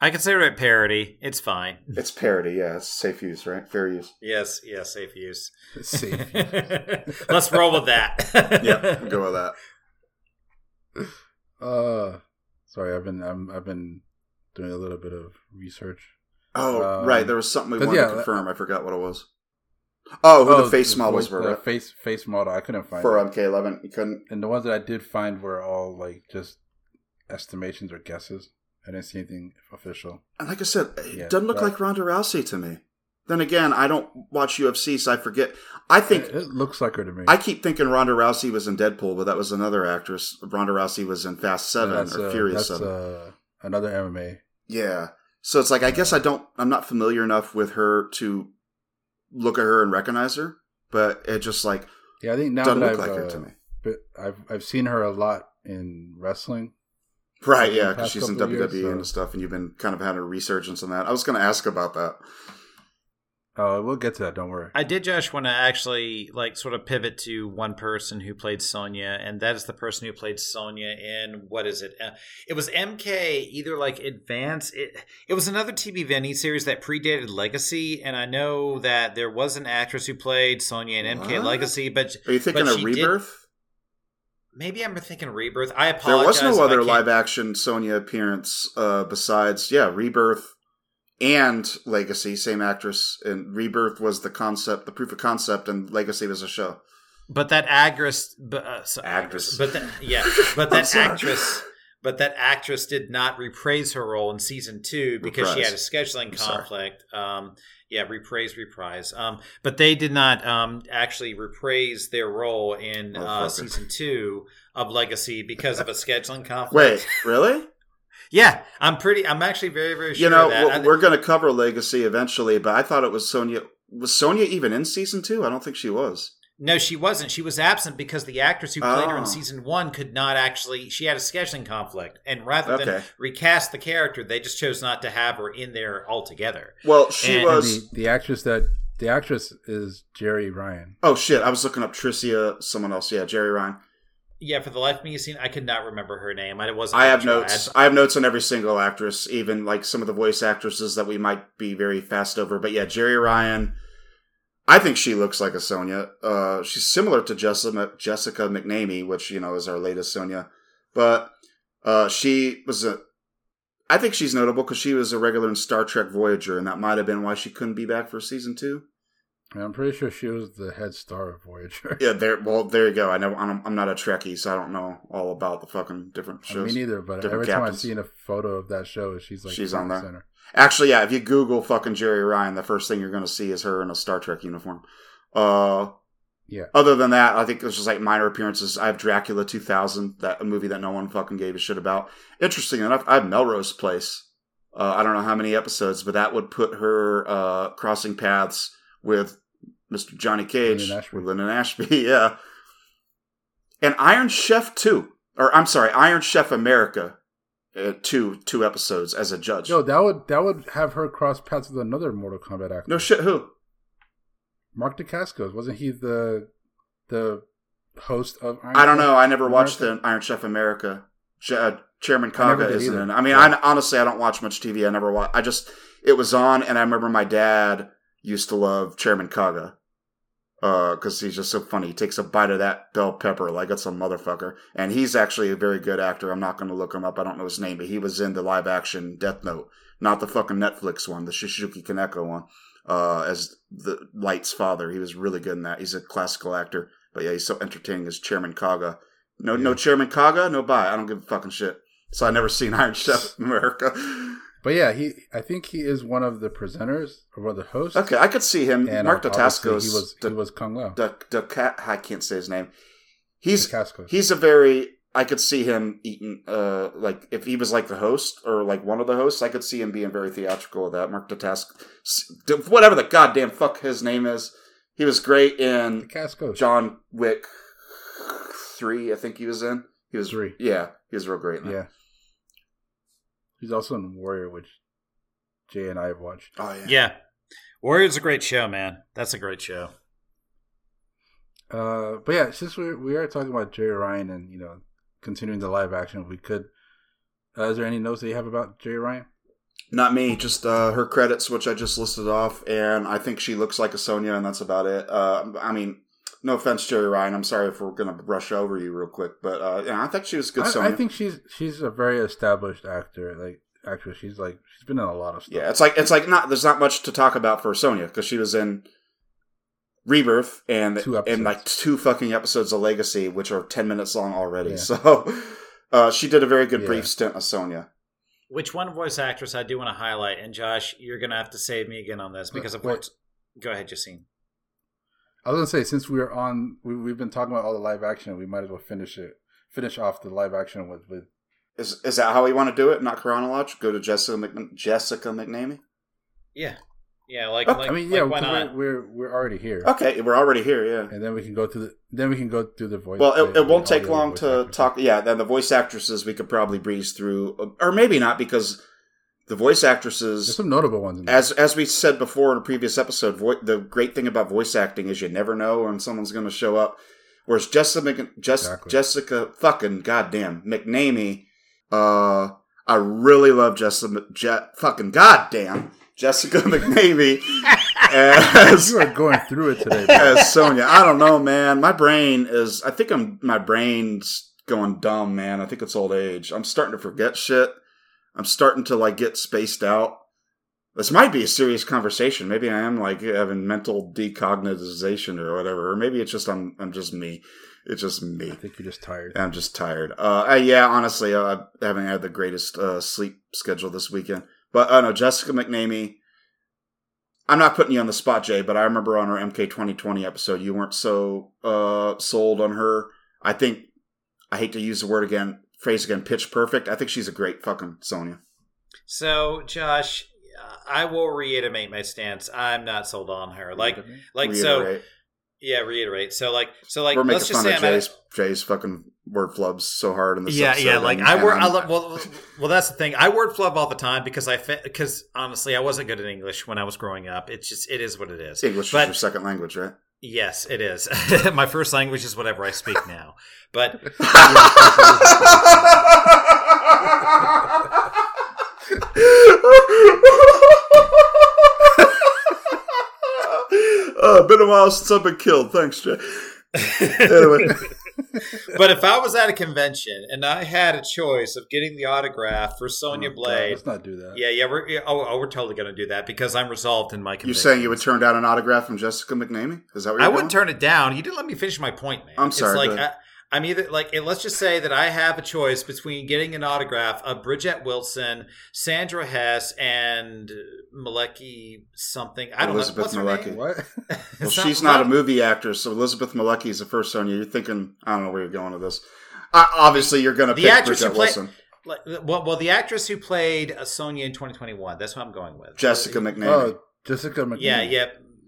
[SPEAKER 3] I consider it parody. It's fine.
[SPEAKER 2] It's parody, yeah. It's safe use, right? Fair use.
[SPEAKER 3] Yes, yes, safe use.
[SPEAKER 1] Safe.
[SPEAKER 3] Let's roll with that.
[SPEAKER 2] Yeah, we'll go with that.
[SPEAKER 1] Uh, sorry, I've been I'm, I've been doing a little bit of research.
[SPEAKER 2] Oh,
[SPEAKER 1] Um,
[SPEAKER 2] right. There was something we wanted
[SPEAKER 1] yeah,
[SPEAKER 2] to confirm. I forgot what it was. Oh, who the face models
[SPEAKER 1] voice-
[SPEAKER 2] were
[SPEAKER 1] the
[SPEAKER 2] right?
[SPEAKER 1] face face model. I couldn't find
[SPEAKER 2] for
[SPEAKER 1] it.
[SPEAKER 2] MK11. You couldn't.
[SPEAKER 1] and the ones that I did find were all like just estimations or guesses. I didn't see anything official.
[SPEAKER 2] And like I said, it
[SPEAKER 1] Yeah,
[SPEAKER 2] doesn't look
[SPEAKER 1] but-
[SPEAKER 2] like Ronda Rousey to me. Then again, I don't watch UFC, so I forget. I think
[SPEAKER 1] it, looks like her to me.
[SPEAKER 2] I keep thinking Ronda Rousey was in Deadpool, but that was another actress. Ronda Rousey was in Fast Seven
[SPEAKER 1] that's,
[SPEAKER 2] or
[SPEAKER 1] uh,
[SPEAKER 2] Furious
[SPEAKER 1] that's,
[SPEAKER 2] Seven.
[SPEAKER 1] Uh, another MMA.
[SPEAKER 2] yeah. So it's like I guess I don't. I'm not familiar enough with her to look at her and recognize her. But it just like
[SPEAKER 1] Yeah, I think now
[SPEAKER 2] doesn't
[SPEAKER 1] that
[SPEAKER 2] look
[SPEAKER 1] I've
[SPEAKER 2] like her
[SPEAKER 1] uh,
[SPEAKER 2] to me.
[SPEAKER 1] but I've I've seen her a lot in wrestling.
[SPEAKER 2] Right, yeah, because she's in WWE
[SPEAKER 1] of years,
[SPEAKER 2] and stuff, and you've been kind of having a resurgence on that. I was going to ask about that.
[SPEAKER 1] Oh, we'll get to that. Don't worry.
[SPEAKER 3] I did, Josh, want to actually like sort of pivot to one person who played Sonya, and that is the person who played Sonya in what is it? Uh, it was MK, either like Advance. It it was another TV mini series that predated Legacy, and I know that there was an actress who played Sonya in MK
[SPEAKER 2] What?
[SPEAKER 3] Legacy, but
[SPEAKER 2] Are you thinking
[SPEAKER 3] but
[SPEAKER 2] of
[SPEAKER 3] she did-
[SPEAKER 2] Rebirth?
[SPEAKER 3] Maybe I'm thinking Rebirth. I apologize.
[SPEAKER 2] There
[SPEAKER 3] was
[SPEAKER 2] no other live action Sonya appearance uh, besides, yeah, Rebirth and Legacy. Same actress, and Rebirth was the concept, the proof of concept, and Legacy was a show.
[SPEAKER 3] But that actress, but, uh, so-
[SPEAKER 2] Actress.
[SPEAKER 3] but that, yeah, but that actress, but that actress did not reprise her role in season two because she had a scheduling
[SPEAKER 2] I'm
[SPEAKER 3] conflict. Um, yeah, reprise, reprise. Um, but they did not um, actually reprise their role in
[SPEAKER 2] Oh,
[SPEAKER 3] uh, season two of Legacy because of a scheduling conflict.
[SPEAKER 2] Wait, really?
[SPEAKER 3] yeah, I'm pretty. I'm actually very, very sure.
[SPEAKER 2] you know, well, we're going to cover Legacy eventually, but I thought it was Sonya. Was Sonya even in season two? I don't think she was.
[SPEAKER 3] No, she wasn't. She was absent because the actress who played her
[SPEAKER 2] Oh.
[SPEAKER 3] in season one could not actually. She had a scheduling conflict, and rather than recast the character, they just chose not to have her in there altogether.
[SPEAKER 2] Well, she
[SPEAKER 3] And-
[SPEAKER 1] And
[SPEAKER 2] was.
[SPEAKER 1] the, the actress that the actress is Jeri Ryan.
[SPEAKER 2] Oh shit! I was looking up Tricia, someone else. Yeah, Jeri Ryan.
[SPEAKER 3] Yeah, for the life of me, scene, I could not remember her name. I wasn't.
[SPEAKER 2] I have
[SPEAKER 3] gonna
[SPEAKER 2] notes. I have notes on every single actress, even like some of the voice actresses that we might be very fast over. But yeah, Jeri Ryan. I think she looks like a Sonya. Uh, she's similar to Jessica Jessica McNamee, which you know is our latest Sonya, but uh, she was a. I think she's notable because she was a regular in Star Trek Voyager, and that might have been why she couldn't be back for season two.
[SPEAKER 1] I'm pretty sure she was the head star of Voyager.
[SPEAKER 2] Yeah, there. Well, there you go. I know. I'm, I'm not a Trekkie, so I don't know all about the fucking different
[SPEAKER 1] I
[SPEAKER 2] shows.
[SPEAKER 1] Me neither, but every time. I've seen a photo of that show, she's like
[SPEAKER 2] She's on there.
[SPEAKER 1] Center.
[SPEAKER 2] Actually, yeah. If you Google fucking Jeri Ryan, the first thing you're going to see is her in a Star Trek uniform. Uh,
[SPEAKER 1] Yeah.
[SPEAKER 2] Other than that, I think there's just like minor appearances. I have Dracula 2000, that a movie that no one fucking gave a shit about. Interesting enough, I have Melrose Place. Uh, I don't know how many episodes, but that would put her uh, crossing paths with Mr. Johnny Cage,
[SPEAKER 1] Linden
[SPEAKER 2] with Linden Ashby, yeah. And Iron Chef 2, or I'm sorry, Iron Chef America, uh, two two episodes as a judge.
[SPEAKER 1] No, that would that would have her cross paths with another Mortal Kombat actor.
[SPEAKER 2] no shit, who?
[SPEAKER 1] Mark Dacascos wasn't he the the host of? Iron
[SPEAKER 2] I don't know. I never watched the Iron Chef America. Uh, Chairman Kaga isn't
[SPEAKER 1] either.
[SPEAKER 2] in. it. I mean,
[SPEAKER 1] Yeah.
[SPEAKER 2] I honestly I don't watch much TV. I never watch. I just it was on, and I remember my dad used to love Chairman Kaga because he's just so funny. He takes a bite of that bell pepper like it's a motherfucker, and he's actually a very good actor. I'm not going to look him up. I don't know his name, but he was in the live action Death Note, not the fucking Netflix one, the Shusuke Kaneko one. Uh, as the Light's father, he was really good in that. He's a classical actor, but yeah, he's so entertaining as Chairman Kaga. No, no Chairman Kaga, no bye. I don't give a fucking shit. So I never seen Iron Chef America.
[SPEAKER 1] But yeah, he I think he is one of the presenters or one of the hosts.
[SPEAKER 2] Okay, I could see him.
[SPEAKER 1] and
[SPEAKER 2] Mark Dacascos.
[SPEAKER 1] He was he was Kung Lao.
[SPEAKER 2] the the cat. I can't say his name. He's
[SPEAKER 1] Dacascos.
[SPEAKER 2] he's a very. I could see him eating. Uh, like if he was like the host or like one of the hosts, I could see him being very theatrical with that. Mark Datask, whatever the goddamn fuck his name is, he was great in
[SPEAKER 1] Dacascos.
[SPEAKER 2] John Wick three. I think he was in. He was
[SPEAKER 1] Three.
[SPEAKER 2] Yeah, he was real great. In that.
[SPEAKER 1] Yeah. He's also in Warrior, which Jay and I have watched.
[SPEAKER 2] Oh yeah.
[SPEAKER 3] Yeah. Warrior's a great show, man. That's a great show.
[SPEAKER 1] Uh, but yeah, since we we are talking about Jeri Ryan and you know continuing the live action, we could. Uh, is there any notes that you have about Jeri Ryan?
[SPEAKER 2] Not me, just uh, her credits, which I just listed off, and I think she looks like a Sonya, and that's about it. Uh, I mean, no offense, Jeri Ryan. I'm sorry if we're gonna brush over you real quick, but uh, yeah, I think she was good
[SPEAKER 1] I,
[SPEAKER 2] Sonya.
[SPEAKER 1] I think she's she's a very established actor. Like actress, she's like she's been in a lot of stuff.
[SPEAKER 2] yeah, it's like it's like not. There's not much to talk about for Sonya because she was in Rebirth and
[SPEAKER 1] Two
[SPEAKER 2] and like two fucking episodes of Legacy, which are ten minutes long already.
[SPEAKER 1] Yeah.
[SPEAKER 2] So uh, she did a very good
[SPEAKER 1] Yeah.
[SPEAKER 2] brief stint as Sonya.
[SPEAKER 3] Which one voice actress I do want to highlight, and Josh, you're gonna have to save me again on this because of
[SPEAKER 1] Wait.
[SPEAKER 3] course. Go ahead, Justine.
[SPEAKER 1] I was gonna say since we're on, we, we've been talking about all the live action. We might as well finish it, finish off the live action with with.
[SPEAKER 2] Is is that how we want to do it? Not chronological. Go to Jessica Mc, Jessica McNamee.
[SPEAKER 3] Yeah, yeah. Like,
[SPEAKER 2] Okay.
[SPEAKER 3] like
[SPEAKER 1] I mean, yeah,
[SPEAKER 3] like, why not?
[SPEAKER 1] we're, we're we're already here,
[SPEAKER 2] Okay, we're already here. Yeah.
[SPEAKER 1] and then we can go to the then we can go through the voice.
[SPEAKER 2] Well, it, it won't take long to
[SPEAKER 1] actors.
[SPEAKER 2] talk. Yeah, then the voice actresses we could probably breeze through, or maybe not because the voice
[SPEAKER 1] There's
[SPEAKER 2] actresses,
[SPEAKER 1] some notable ones.
[SPEAKER 2] As as we said before in a previous episode, vo- the great thing about voice acting is you never know when someone's going to show up. Whereas Jessica, Mc, Jess,
[SPEAKER 1] Exactly.
[SPEAKER 2] Jessica, fucking goddamn McNamee, uh, I really love Jessica, Je- fucking goddamn Jessica McNamee as
[SPEAKER 1] you are going through it today. bro.
[SPEAKER 2] as Sonya. I don't know, man. My brain is. I think I'm. My brain's going dumb, man. I think it's old age. I'm starting to forget shit. I'm starting to like get spaced out. This might be a serious conversation. Maybe I am like having mental decognitization or whatever, or maybe it's just I'm. I'm just me. It's just me.
[SPEAKER 1] I think you're just tired.
[SPEAKER 2] I'm just tired. Uh, yeah, honestly, uh, I haven't had the greatest uh, sleep schedule this weekend. But I uh, no, Jessica McNamee. I'm not putting you on the spot, Jay, but I remember on our MK 2020 episode, you weren't so uh, sold on her. I think I hate to use the word again, phrase again, pitch perfect. I think she's a great fucking Sonya.
[SPEAKER 3] So, Josh, I will reiterate my stance. I'm not sold on her. Like, like so. Yeah, reiterate. So, like, so like,
[SPEAKER 2] We're making
[SPEAKER 3] let's just
[SPEAKER 2] fun
[SPEAKER 3] say
[SPEAKER 2] of
[SPEAKER 3] I'm at-
[SPEAKER 2] Jay's, Jay's fucking word flubs so hard in this
[SPEAKER 3] yeah, yeah. Like
[SPEAKER 2] and-
[SPEAKER 3] I
[SPEAKER 2] and
[SPEAKER 3] word, I
[SPEAKER 2] I'm-
[SPEAKER 3] love, well, well, that's the thing. I word flub all the time because I because honestly, I wasn't good at English when I was growing up. It's just it is what it is.
[SPEAKER 2] English
[SPEAKER 3] but
[SPEAKER 2] is your second language, right?
[SPEAKER 3] Yes, it is. My first language is whatever I speak now. But
[SPEAKER 2] uh, been a while since I've been killed. Thanks, Jay. Anyway,
[SPEAKER 3] but if I was at a convention and I had a choice of getting the autograph for Sonya
[SPEAKER 1] Oh, God,
[SPEAKER 3] Blade,
[SPEAKER 1] let's not do that.
[SPEAKER 3] yeah, yeah, we're yeah, oh, oh, we're totally gonna do that because I'm resolved in my.
[SPEAKER 2] you
[SPEAKER 3] convictions.
[SPEAKER 2] saying you would turn down an autograph from Jessica McNamee? Is that what
[SPEAKER 3] I
[SPEAKER 2] you're
[SPEAKER 3] wouldn't turn it down. You didn't let me finish my point, man.
[SPEAKER 2] I'm sorry,
[SPEAKER 3] It's
[SPEAKER 2] go
[SPEAKER 3] like
[SPEAKER 2] ahead.
[SPEAKER 3] I, I'm either like let's just say that I have a choice between getting an autograph of Bridget Wilson, Sandra Hess, and Malecki something. I don't
[SPEAKER 2] Elizabeth
[SPEAKER 3] know what's her
[SPEAKER 2] Malecki.
[SPEAKER 1] What?
[SPEAKER 2] Well,
[SPEAKER 3] It's
[SPEAKER 2] she's not a movie actress, so Elizabeth Malecki is the first Sonya. You're thinking, I don't know where you're going with this. Uh, obviously, you're going to
[SPEAKER 3] The
[SPEAKER 2] pick
[SPEAKER 3] actress
[SPEAKER 2] Bridget
[SPEAKER 3] who played-
[SPEAKER 2] Wilson,
[SPEAKER 3] Like, Well, well, the actress who played uh, Sonya in 2021. That's what I'm going with.
[SPEAKER 2] Jessica McNamee.
[SPEAKER 1] Oh, Jessica McNamee.
[SPEAKER 3] Yeah, yeah.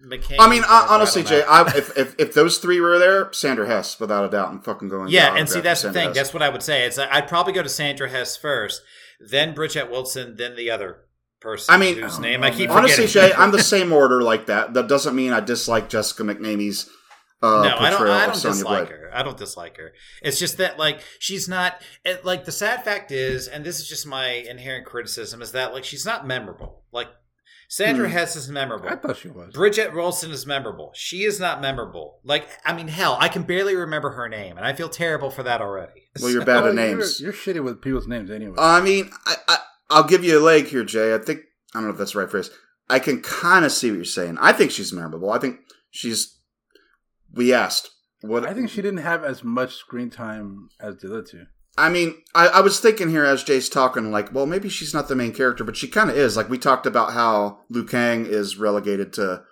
[SPEAKER 3] McCain.
[SPEAKER 2] I mean, uh, honestly. Jay, I, if, if if those three were there, Sandra Hess, without a doubt, I'm fucking going.
[SPEAKER 3] Yeah, and see that's the thing.
[SPEAKER 2] Hess.
[SPEAKER 3] That's what I would say. It's I'd probably go to Sandra Hess first, then Bridget Wilson, then the other person.
[SPEAKER 2] I mean,
[SPEAKER 3] whose name
[SPEAKER 1] don't
[SPEAKER 3] I keep
[SPEAKER 2] honestly. Jay, I'm the same order like that. That doesn't mean I dislike Jessica McNamee's uh,
[SPEAKER 3] no, I don't. I don't dislike
[SPEAKER 2] Blade.
[SPEAKER 3] her. I don't dislike her. It's just that like she's not. It, like the sad fact is, and this is just my inherent criticism, is that like she's not memorable. Like Sandra
[SPEAKER 2] Hmm.
[SPEAKER 3] Hess is memorable.
[SPEAKER 1] I thought she was.
[SPEAKER 3] Bridget Wilson is memorable. She is not memorable. Like I mean, hell, I can barely remember her name, and I feel terrible for that already.
[SPEAKER 2] Well, you're bad
[SPEAKER 1] Oh,
[SPEAKER 2] at
[SPEAKER 1] you're-
[SPEAKER 2] names.
[SPEAKER 1] You're, shitty with people's names anyway.
[SPEAKER 2] I mean, I, I I'll give you a leg here, Jay. I think I don't know if that's the right phrase. I can kind of see what you're saying. I think she's memorable. I think she's. We asked what
[SPEAKER 1] I think she didn't have as much screen time as the other two.
[SPEAKER 2] I mean, I, I was thinking here as Jay's talking, like, well, maybe she's not the main character, but she kind of is. Like we talked about how Liu Kang is relegated to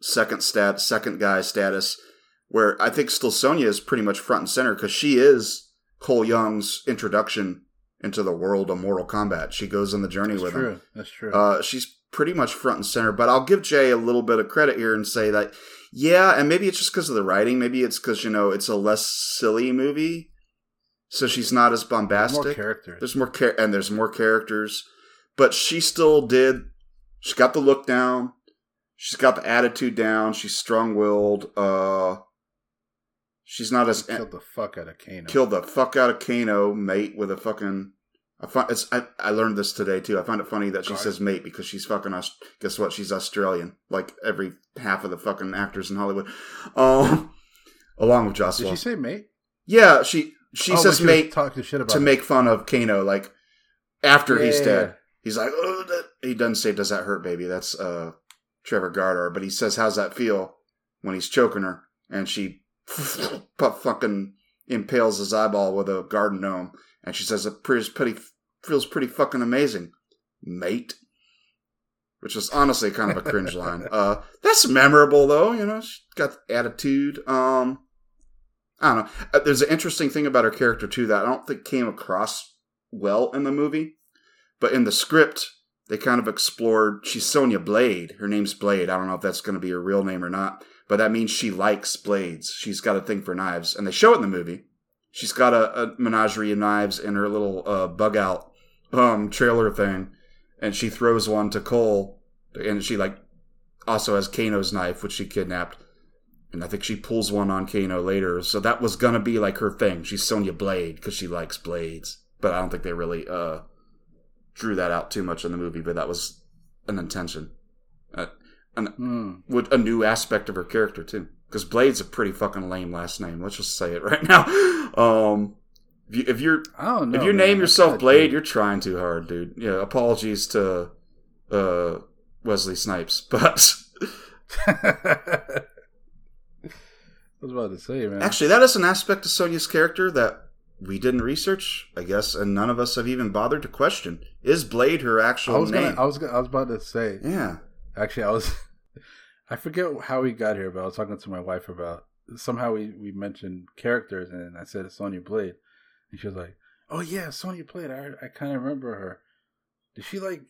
[SPEAKER 2] second stat, second guy status, where I think still Sonya is pretty much front and center because she is Cole Young's introduction into the world of Mortal Kombat. She goes on the journey
[SPEAKER 1] That's
[SPEAKER 2] with him.
[SPEAKER 1] true. That's true.
[SPEAKER 2] Uh, she's pretty much front and center. But I'll give Jay a little bit of credit here and say that, yeah, and maybe it's just because of the writing. Maybe it's because you know it's a less silly movie, so she's not as bombastic.
[SPEAKER 1] More characters.
[SPEAKER 2] There's more char- and there's more characters, but she still did. She got the look down. She's got the attitude down. She's strong willed. Uh, she's not as
[SPEAKER 1] killed the fuck out of Kano.
[SPEAKER 2] killed the fuck out of Kano, mate, with a fucking. I find it's. I, I learned this today too. I find it funny that she
[SPEAKER 1] God.
[SPEAKER 2] says mate because she's fucking. Guess what? She's Australian, like every half of the fucking actors in Hollywood. Um, along with Joss
[SPEAKER 1] Did she say mate?
[SPEAKER 2] Yeah, she she
[SPEAKER 1] Oh,
[SPEAKER 2] says mate
[SPEAKER 1] talking shit about
[SPEAKER 2] to
[SPEAKER 1] it.
[SPEAKER 2] make fun of Kano, like after he's
[SPEAKER 1] Yeah.
[SPEAKER 2] dead. He's like, oh, that, he doesn't say, "Does that hurt, baby?" That's uh, Trevor Goddard, but he says, "How's that feel?" When he's choking her, and she fucking impales his eyeball with a garden gnome, and she says, "It pretty, pretty feels pretty fucking amazing, mate." Which is honestly kind of a cringe line. Uh, that's memorable though, you know. She's got attitude. Um, I don't know. Uh, There's an interesting thing about her character too that I don't think came across well in the movie, but in the script they kind of explored. She's Sonya Blade. Her name's Blade. I don't know if that's going to be her real name or not, but that means she likes blades. She's got a thing for knives, and they show it in the movie. She's got a, a menagerie of knives in her little uh, bug out um, trailer thing, and she throws one to Cole, and she like also has Kano's knife, which she kidnapped. And I think she pulls one on Kano later. So that was gonna be like her thing. She's Sonya Blade because she likes blades. But I don't think they really uh, drew that out too much in the movie. But that was an intention, uh, an,
[SPEAKER 1] Hmm.
[SPEAKER 2] with a new aspect of her character too. Because Blade's a pretty fucking lame last name. Let's just say it right now. Um, if, you, if you're
[SPEAKER 1] I don't know.
[SPEAKER 2] if you
[SPEAKER 1] man.
[SPEAKER 2] name yourself Blade,
[SPEAKER 1] think-
[SPEAKER 2] you're trying too hard, dude. Yeah, apologies to uh, Wesley Snipes, but
[SPEAKER 1] was about to say, man.
[SPEAKER 2] actually, that is an aspect of Sonya's character that we didn't research, I guess, and none of us have even bothered to question. Is Blade her actual
[SPEAKER 1] I was
[SPEAKER 2] name?
[SPEAKER 1] gonna, I was, gonna, I was about to say.
[SPEAKER 2] yeah.
[SPEAKER 1] Actually, I was. I forget how we got here, but I was talking to my wife about somehow we, we mentioned characters, and I said Sonya Blade, and she was like, "Oh yeah, Sonya Blade. I I kind of remember her. Did she like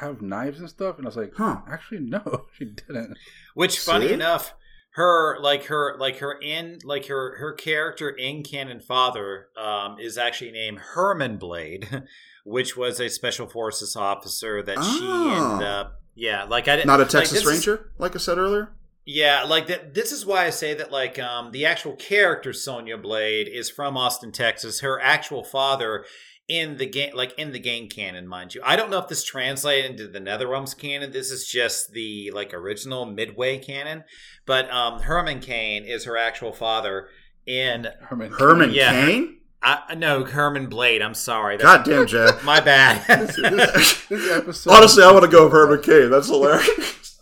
[SPEAKER 1] have knives and stuff?" And I was like,
[SPEAKER 2] Huh.
[SPEAKER 1] "Actually, no, she didn't."
[SPEAKER 3] Which, funny
[SPEAKER 2] See?
[SPEAKER 3] enough, her like her like her in like her her character in Canon Father um, is actually named Herman Blade, which was a special forces officer that she
[SPEAKER 2] Oh.
[SPEAKER 3] ended up. Yeah, like I didn't
[SPEAKER 2] Not a
[SPEAKER 3] like,
[SPEAKER 2] Texas
[SPEAKER 3] is-
[SPEAKER 2] Ranger, like I said earlier.
[SPEAKER 3] Yeah, like that. This is why I say that. Like, um, the actual character sonya Blade is from Austin, Texas. Her actual father in the game, like in the game canon, mind you. I don't know if this translated into the NetherRealms canon. This is just the like original Midway canon. But um, Herman Cain is her actual father in.
[SPEAKER 1] Herman.
[SPEAKER 2] Herman
[SPEAKER 3] Yeah.
[SPEAKER 2] Cain?
[SPEAKER 3] I no Herman Blade. I'm sorry. That's
[SPEAKER 2] God damn, Jay.
[SPEAKER 3] my bad.
[SPEAKER 1] This, this, this episode.
[SPEAKER 2] Honestly, I want to go with Herman Cain. That's hilarious.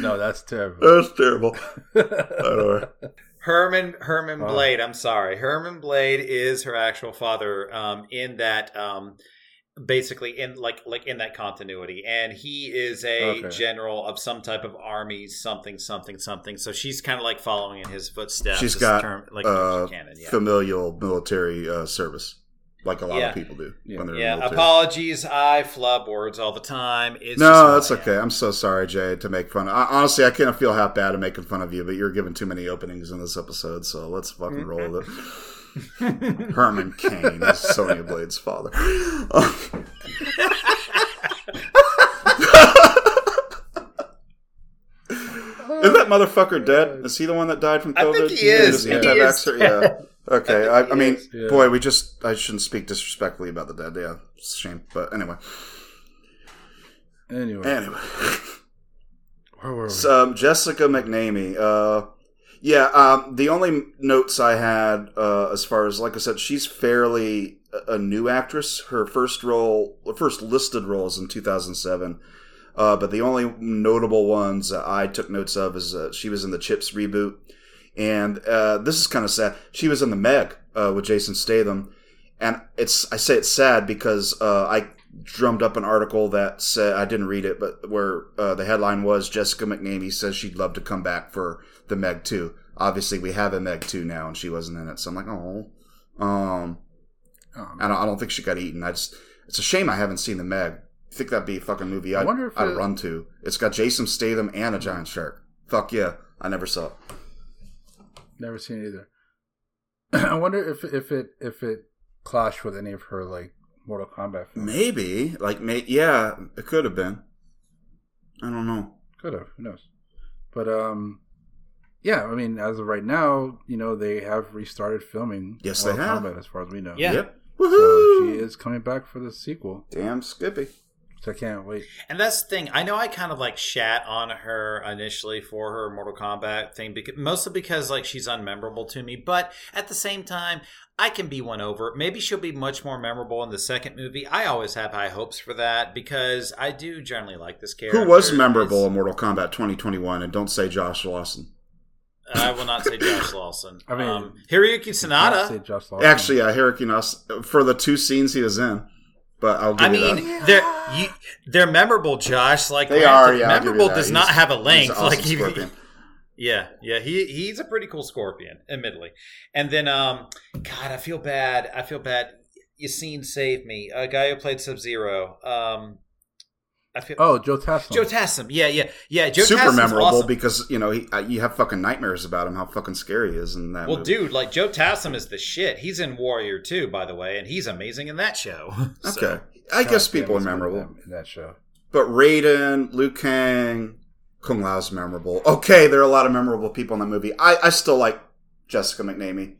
[SPEAKER 1] No, that's terrible.
[SPEAKER 2] That's terrible. I don't know.
[SPEAKER 3] Herman Herman
[SPEAKER 1] Oh.
[SPEAKER 3] Blade. I'm sorry. Herman Blade is her actual father. Um, in that um, basically in like like in that continuity, and he is a
[SPEAKER 1] Okay.
[SPEAKER 3] general of some type of army, something something something. So she's kind of like following in his footsteps.
[SPEAKER 2] She's got,
[SPEAKER 3] term, like
[SPEAKER 2] uh,
[SPEAKER 3] canon. Yeah.
[SPEAKER 2] Familial military uh, service, like a lot
[SPEAKER 3] Yeah.
[SPEAKER 2] of people do
[SPEAKER 1] Yeah.
[SPEAKER 2] when they're in
[SPEAKER 3] Yeah,
[SPEAKER 2] the military.
[SPEAKER 3] apologies. I flub words all the time. It's
[SPEAKER 2] No,
[SPEAKER 3] who
[SPEAKER 2] that's okay. I'm so sorry, Jay, to make fun. I, honestly, I kind of feel half bad at making fun of you, but you're giving too many openings in this episode, so let's fucking mm-hmm. roll with it. Herman Cain is Sonya Blade's father. Is that motherfucker dead? Oh, is he the one that died from COVID?
[SPEAKER 3] I think he is.
[SPEAKER 2] Just
[SPEAKER 1] He
[SPEAKER 2] anti-vaxxer?
[SPEAKER 3] is.
[SPEAKER 2] Yeah. Okay. I, I mean.
[SPEAKER 1] Yeah.
[SPEAKER 2] boy, we just, I shouldn't speak disrespectfully about the dead. Yeah. It's a shame. But anyway.
[SPEAKER 1] Anyway,
[SPEAKER 2] Anyway.
[SPEAKER 1] where were we?
[SPEAKER 2] So, um, Jessica McNamee. Uh, yeah, um, the only notes I had, uh, as far as, like I said, she's fairly a, new actress. Her first role, first listed role is in 2007. Uh, but the only notable ones I took notes of is uh, she was in the Chips reboot. And uh, this is kind of sad. She was in the Meg uh, with Jason Statham. And it's I say it's sad because uh, I drummed up an article that said I didn't read it, but where uh, the headline was Jessica McNamee says she'd love to come back for the Meg 2. Obviously, we have a Meg 2 now, and she wasn't in it, so I'm like, oh. Um,
[SPEAKER 1] Oh,
[SPEAKER 2] I don't, I don't think she got eaten. I just it's a shame I haven't seen the Meg. I think that'd be a fucking movie
[SPEAKER 1] I
[SPEAKER 2] I'd,
[SPEAKER 1] wonder if
[SPEAKER 2] I'd
[SPEAKER 1] it-
[SPEAKER 2] run to. It's got Jason Statham and a giant shark. Fuck yeah! I never saw it.
[SPEAKER 1] Never seen it either. I wonder if if it if it clashed with any of her like Mortal Kombat films.
[SPEAKER 2] Maybe like may yeah, it could have been. I don't know.
[SPEAKER 1] Could have. Who knows? But um, yeah. I mean, as of right now, you know, they have restarted filming.
[SPEAKER 2] Yes,
[SPEAKER 1] Mortal
[SPEAKER 2] they have.
[SPEAKER 1] Kombat, as far as we know.
[SPEAKER 3] Yeah.
[SPEAKER 2] Yep.
[SPEAKER 1] So she is coming back for the sequel,
[SPEAKER 2] Damn Skippy.
[SPEAKER 1] Which I can't wait.
[SPEAKER 3] And that's the thing. I know I kind of like shat on her initially for her Mortal Kombat thing, because, mostly because like she's unmemorable to me. But at the same time, I can be won over. Maybe she'll be much more memorable in the second movie. I always have high hopes for that because I do generally like this character.
[SPEAKER 2] Who was memorable
[SPEAKER 3] It's-
[SPEAKER 2] in Mortal Kombat 2021? And don't say Josh Lawson.
[SPEAKER 3] I will not say Josh Lawson.
[SPEAKER 1] I mean,
[SPEAKER 3] um, Hiroyuki
[SPEAKER 1] Can't say
[SPEAKER 3] Sanada.
[SPEAKER 1] Josh
[SPEAKER 2] Actually, yeah, Hurricane Us for the two scenes he was in. But I'll give
[SPEAKER 3] I
[SPEAKER 2] you
[SPEAKER 3] mean, they're you, they're memorable, Josh. Like
[SPEAKER 2] They are. Yeah, I'll give you
[SPEAKER 3] memorable does
[SPEAKER 2] He's-
[SPEAKER 3] not have a length.
[SPEAKER 2] awesome
[SPEAKER 3] like he. Yeah, yeah, he he's a pretty cool scorpion, admittedly. And then, um, God, I feel bad. I feel bad. Yassine saved me. A guy who played Sub Zero. Um, I feel.
[SPEAKER 1] Oh, Joe Taslim.
[SPEAKER 3] Joe Tassim. Yeah, yeah, yeah. Joe
[SPEAKER 2] Super
[SPEAKER 3] Tassim's
[SPEAKER 2] memorable
[SPEAKER 3] awesome.
[SPEAKER 2] because you know he, uh, you have fucking nightmares about him. How fucking scary he is in that.
[SPEAKER 3] Well,
[SPEAKER 2] movie.
[SPEAKER 3] dude, like Joe Tassim is the shit. He's in Warrior too, by the way, and he's amazing in that show. So-
[SPEAKER 2] Okay, I
[SPEAKER 1] God
[SPEAKER 2] guess people are
[SPEAKER 1] it's good
[SPEAKER 2] memorable.
[SPEAKER 1] in that- in that show.
[SPEAKER 2] But Raiden, Liu Kang, Kung Lao's memorable. Okay, there are a lot of memorable people in that movie. I, I still like Jessica McNamee.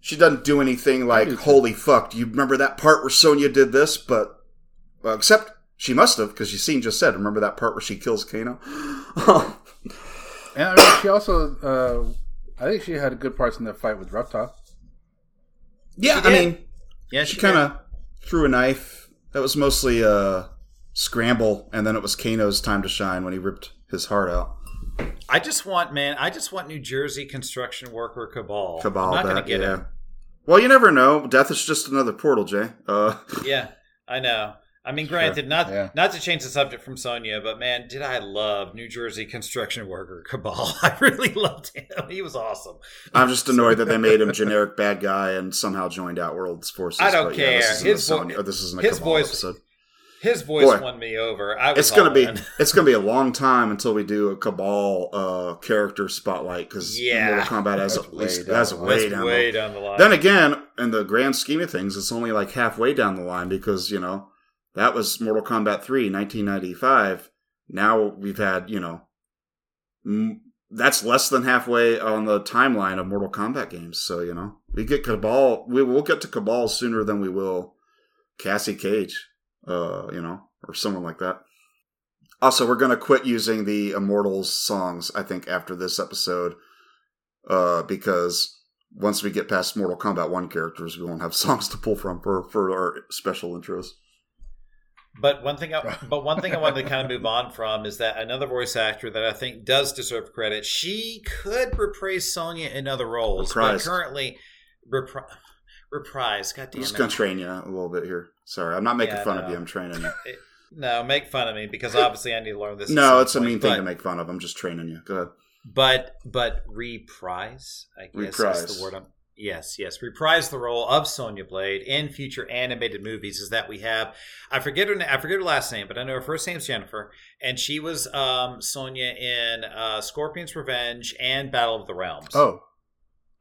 [SPEAKER 2] She doesn't do anything like,
[SPEAKER 1] do
[SPEAKER 2] holy fuck, do you remember that part where Sonya did this? But, well, except she must have, because Yassine just said, remember that part where she kills Kano?
[SPEAKER 1] And I mean, she also, uh, I think she had good parts in that fight with Reptile.
[SPEAKER 2] yeah,
[SPEAKER 3] She
[SPEAKER 2] I
[SPEAKER 3] did.
[SPEAKER 2] mean,
[SPEAKER 3] yeah,
[SPEAKER 2] she
[SPEAKER 3] she
[SPEAKER 2] kind of threw a knife. That was mostly a scramble, and then it was Kano's time to shine when he ripped his heart out.
[SPEAKER 3] I just want, man, I just want New Jersey construction worker cabal.
[SPEAKER 2] Cabal,
[SPEAKER 3] I'm not going to get
[SPEAKER 2] yeah.
[SPEAKER 3] him.
[SPEAKER 2] Well, you never know. Death is just another portal, Jay. Uh,
[SPEAKER 3] Yeah, I know. I mean,
[SPEAKER 1] Sure,
[SPEAKER 3] granted, not
[SPEAKER 1] yeah.
[SPEAKER 3] not to change the subject from Sonya, but man, did I love New Jersey construction worker Cabal? I really loved him. He was awesome.
[SPEAKER 2] I'm just annoyed that they made him generic bad guy and somehow joined Outworld's forces.
[SPEAKER 3] I don't
[SPEAKER 2] but yeah, this
[SPEAKER 3] care.
[SPEAKER 2] isn't
[SPEAKER 3] His
[SPEAKER 2] a Sony-
[SPEAKER 3] vo-
[SPEAKER 2] or this isn't a
[SPEAKER 3] his
[SPEAKER 2] Cabal
[SPEAKER 3] voice-
[SPEAKER 2] episode.
[SPEAKER 3] His voice
[SPEAKER 2] Boy.
[SPEAKER 3] won me over. I was
[SPEAKER 2] It's gonna be
[SPEAKER 3] in.
[SPEAKER 2] it's gonna be a long time until we do a Cabal uh, character spotlight because
[SPEAKER 3] Yeah.
[SPEAKER 2] Mortal Kombat has at least
[SPEAKER 1] way down
[SPEAKER 2] has
[SPEAKER 1] the
[SPEAKER 2] way down.
[SPEAKER 3] way down the line.
[SPEAKER 2] then again, in the grand scheme of things, it's only like halfway down the line because you know that was Mortal Kombat 3, 1995. Now we've had you know m- that's less than halfway on the timeline of Mortal Kombat games. So you know, we get Cabal. We will get to Cabal sooner than we will Cassie Cage. Uh, you know, or someone like that. Also, we're gonna quit using the Immortals songs. I think after this episode, uh, because once we get past Mortal Kombat One characters, we won't have songs to pull from for for our special intros.
[SPEAKER 3] But one thing, I, but one thing I wanted to kind of move on from is that another voice actor that I think does deserve credit. She could reprise Sonya in other roles,
[SPEAKER 2] Reprise.
[SPEAKER 3] but currently repri- reprise. God damn I'm
[SPEAKER 2] just
[SPEAKER 3] it!
[SPEAKER 2] gonna train you a little bit here. Sorry, I'm not making
[SPEAKER 3] Yeah,
[SPEAKER 2] fun
[SPEAKER 3] no.
[SPEAKER 2] of you. I'm training you.
[SPEAKER 3] No, make fun of me because obviously I need to learn this.
[SPEAKER 2] no, it's a mean thing
[SPEAKER 3] but-
[SPEAKER 2] to make fun of. I'm just training you. Go ahead.
[SPEAKER 3] But but reprise, I guess
[SPEAKER 2] Reprise.
[SPEAKER 3] is the word. I'm, yes, yes, reprise the role of Sonya Blade in future animated movies. Is that we have? I forget her. I forget her last name, but I know her first name's Jennifer, and she was um, Sonya in uh, Scorpion's Revenge and Battle of the Realms.
[SPEAKER 1] Oh,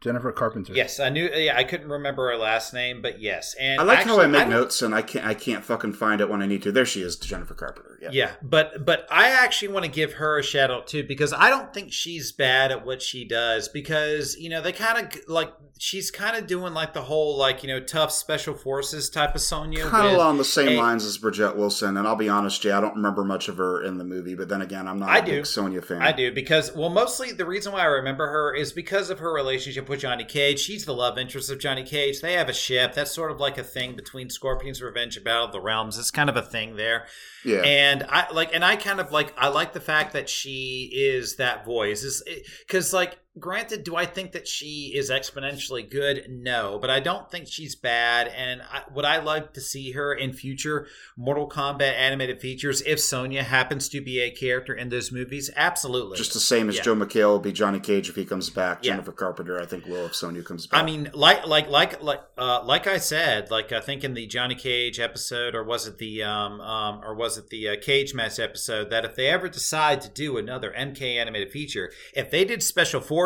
[SPEAKER 1] Jennifer Carpenter.
[SPEAKER 3] yes, I knew. Yeah, I couldn't remember her last name, but yes, and
[SPEAKER 2] I like how I make
[SPEAKER 3] don't-
[SPEAKER 2] notes and I can't I can't fucking find it when I need to. There she is, Jennifer Carpenter. Yeah.
[SPEAKER 3] Yeah, but but I actually want to give her a shout out too because I don't think she's bad at what she does because you know they kind of like she's kind of doing like the whole like you know tough special forces type of Sonya.
[SPEAKER 2] Kind of
[SPEAKER 3] with-
[SPEAKER 2] along the same
[SPEAKER 3] a-
[SPEAKER 2] lines as Bridget Wilson, and I'll be honest, Jay, I don't remember much of her in the movie. But then again, I'm not
[SPEAKER 3] I
[SPEAKER 2] a
[SPEAKER 3] do.
[SPEAKER 2] big Sonya fan.
[SPEAKER 3] I do because well, mostly the reason why I remember her is because of her relationship with Johnny Cage. She's the love interest of Johnny Cage. They have a ship. That's sort of like a thing between Scorpion's Revenge and Battle of the Realms. It's kind of a thing there.
[SPEAKER 2] Yeah,
[SPEAKER 3] and i like and i kind of like i like the fact that she is that voice is because like granted do i think that she is exponentially good no but i don't think she's bad and I, would i like to see her in future mortal kombat animated features if sonya happens to be a character in those movies absolutely
[SPEAKER 2] just the same as
[SPEAKER 3] Yeah.
[SPEAKER 2] Joe McHale will be Johnny Cage if he comes back.
[SPEAKER 3] Yeah.
[SPEAKER 2] Jennifer Carpenter, I think, will if Sonya comes back.
[SPEAKER 3] I mean, like, like, like, like, uh, like I said, like I think in the Johnny Cage episode, or was it the, um, um, or was it the uh, Cage Match episode, that if they ever decide to do another MK animated feature, if they did special forces,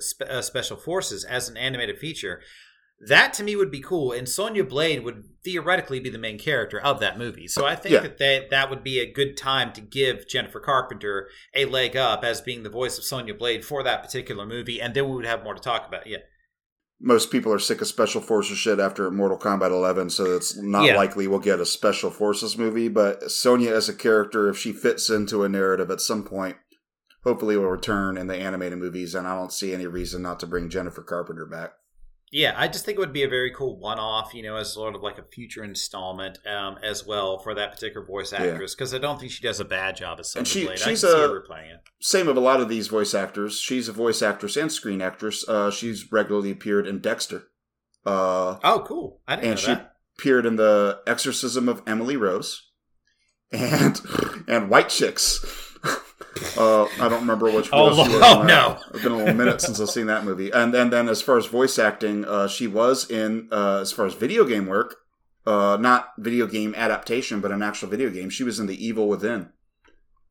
[SPEAKER 3] spe- uh, special forces as an animated feature, that to me would be cool, and Sonya Blade would theoretically be the main character of that movie. So I think
[SPEAKER 2] Yeah.
[SPEAKER 3] that they, that would be a good time to give Jennifer Carpenter a leg up as being the voice of Sonya Blade for that particular movie, and then we would have more to talk about. Yeah.
[SPEAKER 2] most people are sick of special forces shit after Mortal Kombat 11, so it's not
[SPEAKER 3] Yeah.
[SPEAKER 2] likely we'll get a special forces movie. But Sonya as a character, if she fits into a narrative at some point, hopefully will return in the animated movies. And I don't see any reason not to bring Jennifer Carpenter back.
[SPEAKER 3] Yeah, I just think it would be a very cool one-off, you know, as sort of like a future installment um, as well for that particular voice actress because I don't think she does a bad job as
[SPEAKER 2] And she-
[SPEAKER 3] Blade.
[SPEAKER 2] she's
[SPEAKER 3] I can see
[SPEAKER 2] a-
[SPEAKER 3] her replaying it.
[SPEAKER 2] Same with a lot of these voice actors. She's a voice actress and screen actress. Uh, she's regularly appeared in Dexter. Uh,
[SPEAKER 3] Oh, cool! I didn't
[SPEAKER 2] and
[SPEAKER 3] know
[SPEAKER 2] she
[SPEAKER 3] that.
[SPEAKER 2] appeared in the Exorcism of Emily Rose, and and White Chicks. Uh, I don't remember which.
[SPEAKER 3] Oh, oh, no.
[SPEAKER 2] It's been a little minute since I've seen that movie. And then then as far as voice acting, uh, she was in uh, as far as video game work, uh, not video game adaptation, but an actual video game. She was in The Evil Within,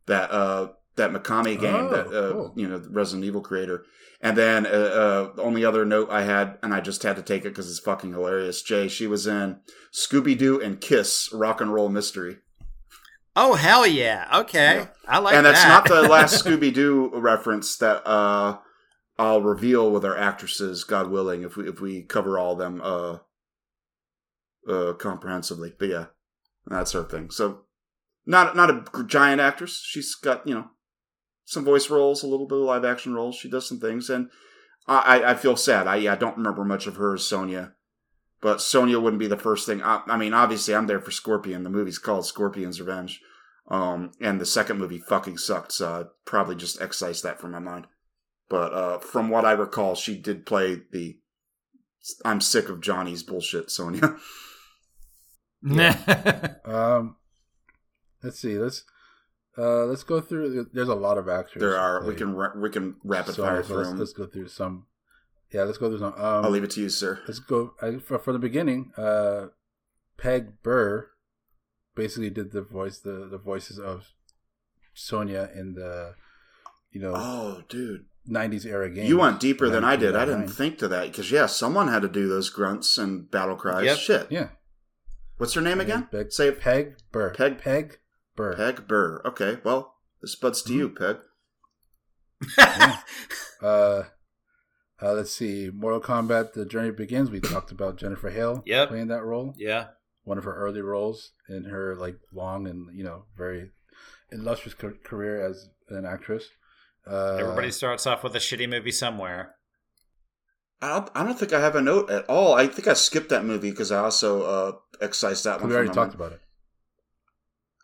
[SPEAKER 2] that uh, that Mikami game
[SPEAKER 1] Oh,
[SPEAKER 2] that uh,
[SPEAKER 1] cool.
[SPEAKER 2] you know Resident Evil creator. And then the only other note I had, and I just had to take it because it's fucking hilarious. Jay, she was in Scooby Doo and Kiss Rock and Roll Mystery.
[SPEAKER 3] Oh hell yeah! Okay,
[SPEAKER 2] Yeah.
[SPEAKER 3] I like that.
[SPEAKER 2] and that's
[SPEAKER 3] that.
[SPEAKER 2] not the last Scooby Doo reference that uh, I'll reveal with our actresses, God willing, if we if we cover all of them uh, uh, comprehensively. But yeah, that's her thing. So not not a giant actress. She's got you know some voice roles, a little bit of live action roles. She does some things, and I I, feel sad. I I don't remember much of her as Sonya. But Sonya wouldn't be the first thing. I, I mean, obviously, I'm there for Scorpion. The movie's called Scorpion's Revenge. Um, and the second movie fucking sucked, so I'd probably just excise that from my mind. But uh, from what I recall, she did play the I'm sick of Johnny's bullshit, Sonya.
[SPEAKER 1] Um, let's see. Let's uh, let's go through. There's a lot of actors.
[SPEAKER 2] there are we can ra- we can rapid
[SPEAKER 1] so-
[SPEAKER 2] fire
[SPEAKER 1] so
[SPEAKER 2] through
[SPEAKER 1] let's, let's go through some. Yeah, let's go through some. Um,
[SPEAKER 2] I'll leave it to you, sir.
[SPEAKER 1] Let's go I, for, for the beginning. Uh, Peg Burr basically did the voice the the voices of Sonya in the you know
[SPEAKER 2] Oh, dude,
[SPEAKER 1] 90s era games.
[SPEAKER 2] you went deeper than I did. I didn't think to that because yeah, someone had to do those grunts and battle cries.
[SPEAKER 3] Yep.
[SPEAKER 2] Shit.
[SPEAKER 1] Yeah.
[SPEAKER 2] What's her name again?
[SPEAKER 1] Peg,
[SPEAKER 2] Say it.
[SPEAKER 1] Peg Burr.
[SPEAKER 2] Peg-
[SPEAKER 1] Peg Burr.
[SPEAKER 2] Peg Burr. Okay, well, this but's to you, Peg.
[SPEAKER 1] Uh, uh, let's see. Mortal Kombat: The Journey Begins. We talked about Jennifer Hale
[SPEAKER 3] Yep.
[SPEAKER 1] playing that role.
[SPEAKER 3] yeah.
[SPEAKER 1] One of her early roles in her like long and you know very illustrious ca- career as an actress. Uh,
[SPEAKER 3] Everybody starts off with a shitty movie somewhere.
[SPEAKER 2] I don't, I don't think I have a note at all. I think I skipped that movie because I also uh, excised that one.
[SPEAKER 1] we
[SPEAKER 2] from
[SPEAKER 1] already talked
[SPEAKER 2] mind.
[SPEAKER 1] about it.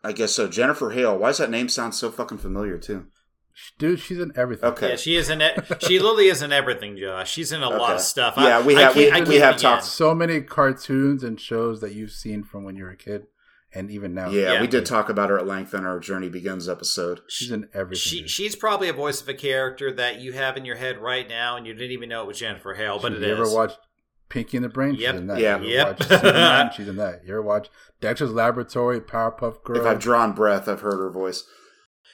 [SPEAKER 2] I guess so. Jennifer Hale. Why does that name sound so fucking familiar too?
[SPEAKER 1] Sh- Dude, she's in everything.
[SPEAKER 2] Okay.
[SPEAKER 3] Yeah, she is in it. She literally is in everything, Josh. She's in a lot of stuff.
[SPEAKER 2] Yeah,
[SPEAKER 3] I,
[SPEAKER 2] we
[SPEAKER 3] I
[SPEAKER 2] have- we-
[SPEAKER 3] can't- I
[SPEAKER 2] we
[SPEAKER 3] can't
[SPEAKER 2] have talked-
[SPEAKER 1] So many cartoons and shows that you've seen from when you were a kid, and even now.
[SPEAKER 2] Yeah,
[SPEAKER 3] Yeah.
[SPEAKER 2] we did talk about her at length in our Journey Begins episode.
[SPEAKER 1] she's in everything.
[SPEAKER 3] She
[SPEAKER 1] dude.
[SPEAKER 3] she's probably a voice of a character that you have in your head right now, and you didn't even know it was Jennifer Hale, but
[SPEAKER 1] She-
[SPEAKER 3] it
[SPEAKER 1] you
[SPEAKER 3] is.
[SPEAKER 1] ever watch Pinky and the Brain?
[SPEAKER 3] Yep.
[SPEAKER 1] She's in that.
[SPEAKER 2] Yeah.
[SPEAKER 1] You
[SPEAKER 3] Yep.
[SPEAKER 1] ever watch Superman? She's in that. You ever watch Dexter's Laboratory, Powerpuff Girl?
[SPEAKER 2] If I've drawn breath, I've heard her voice.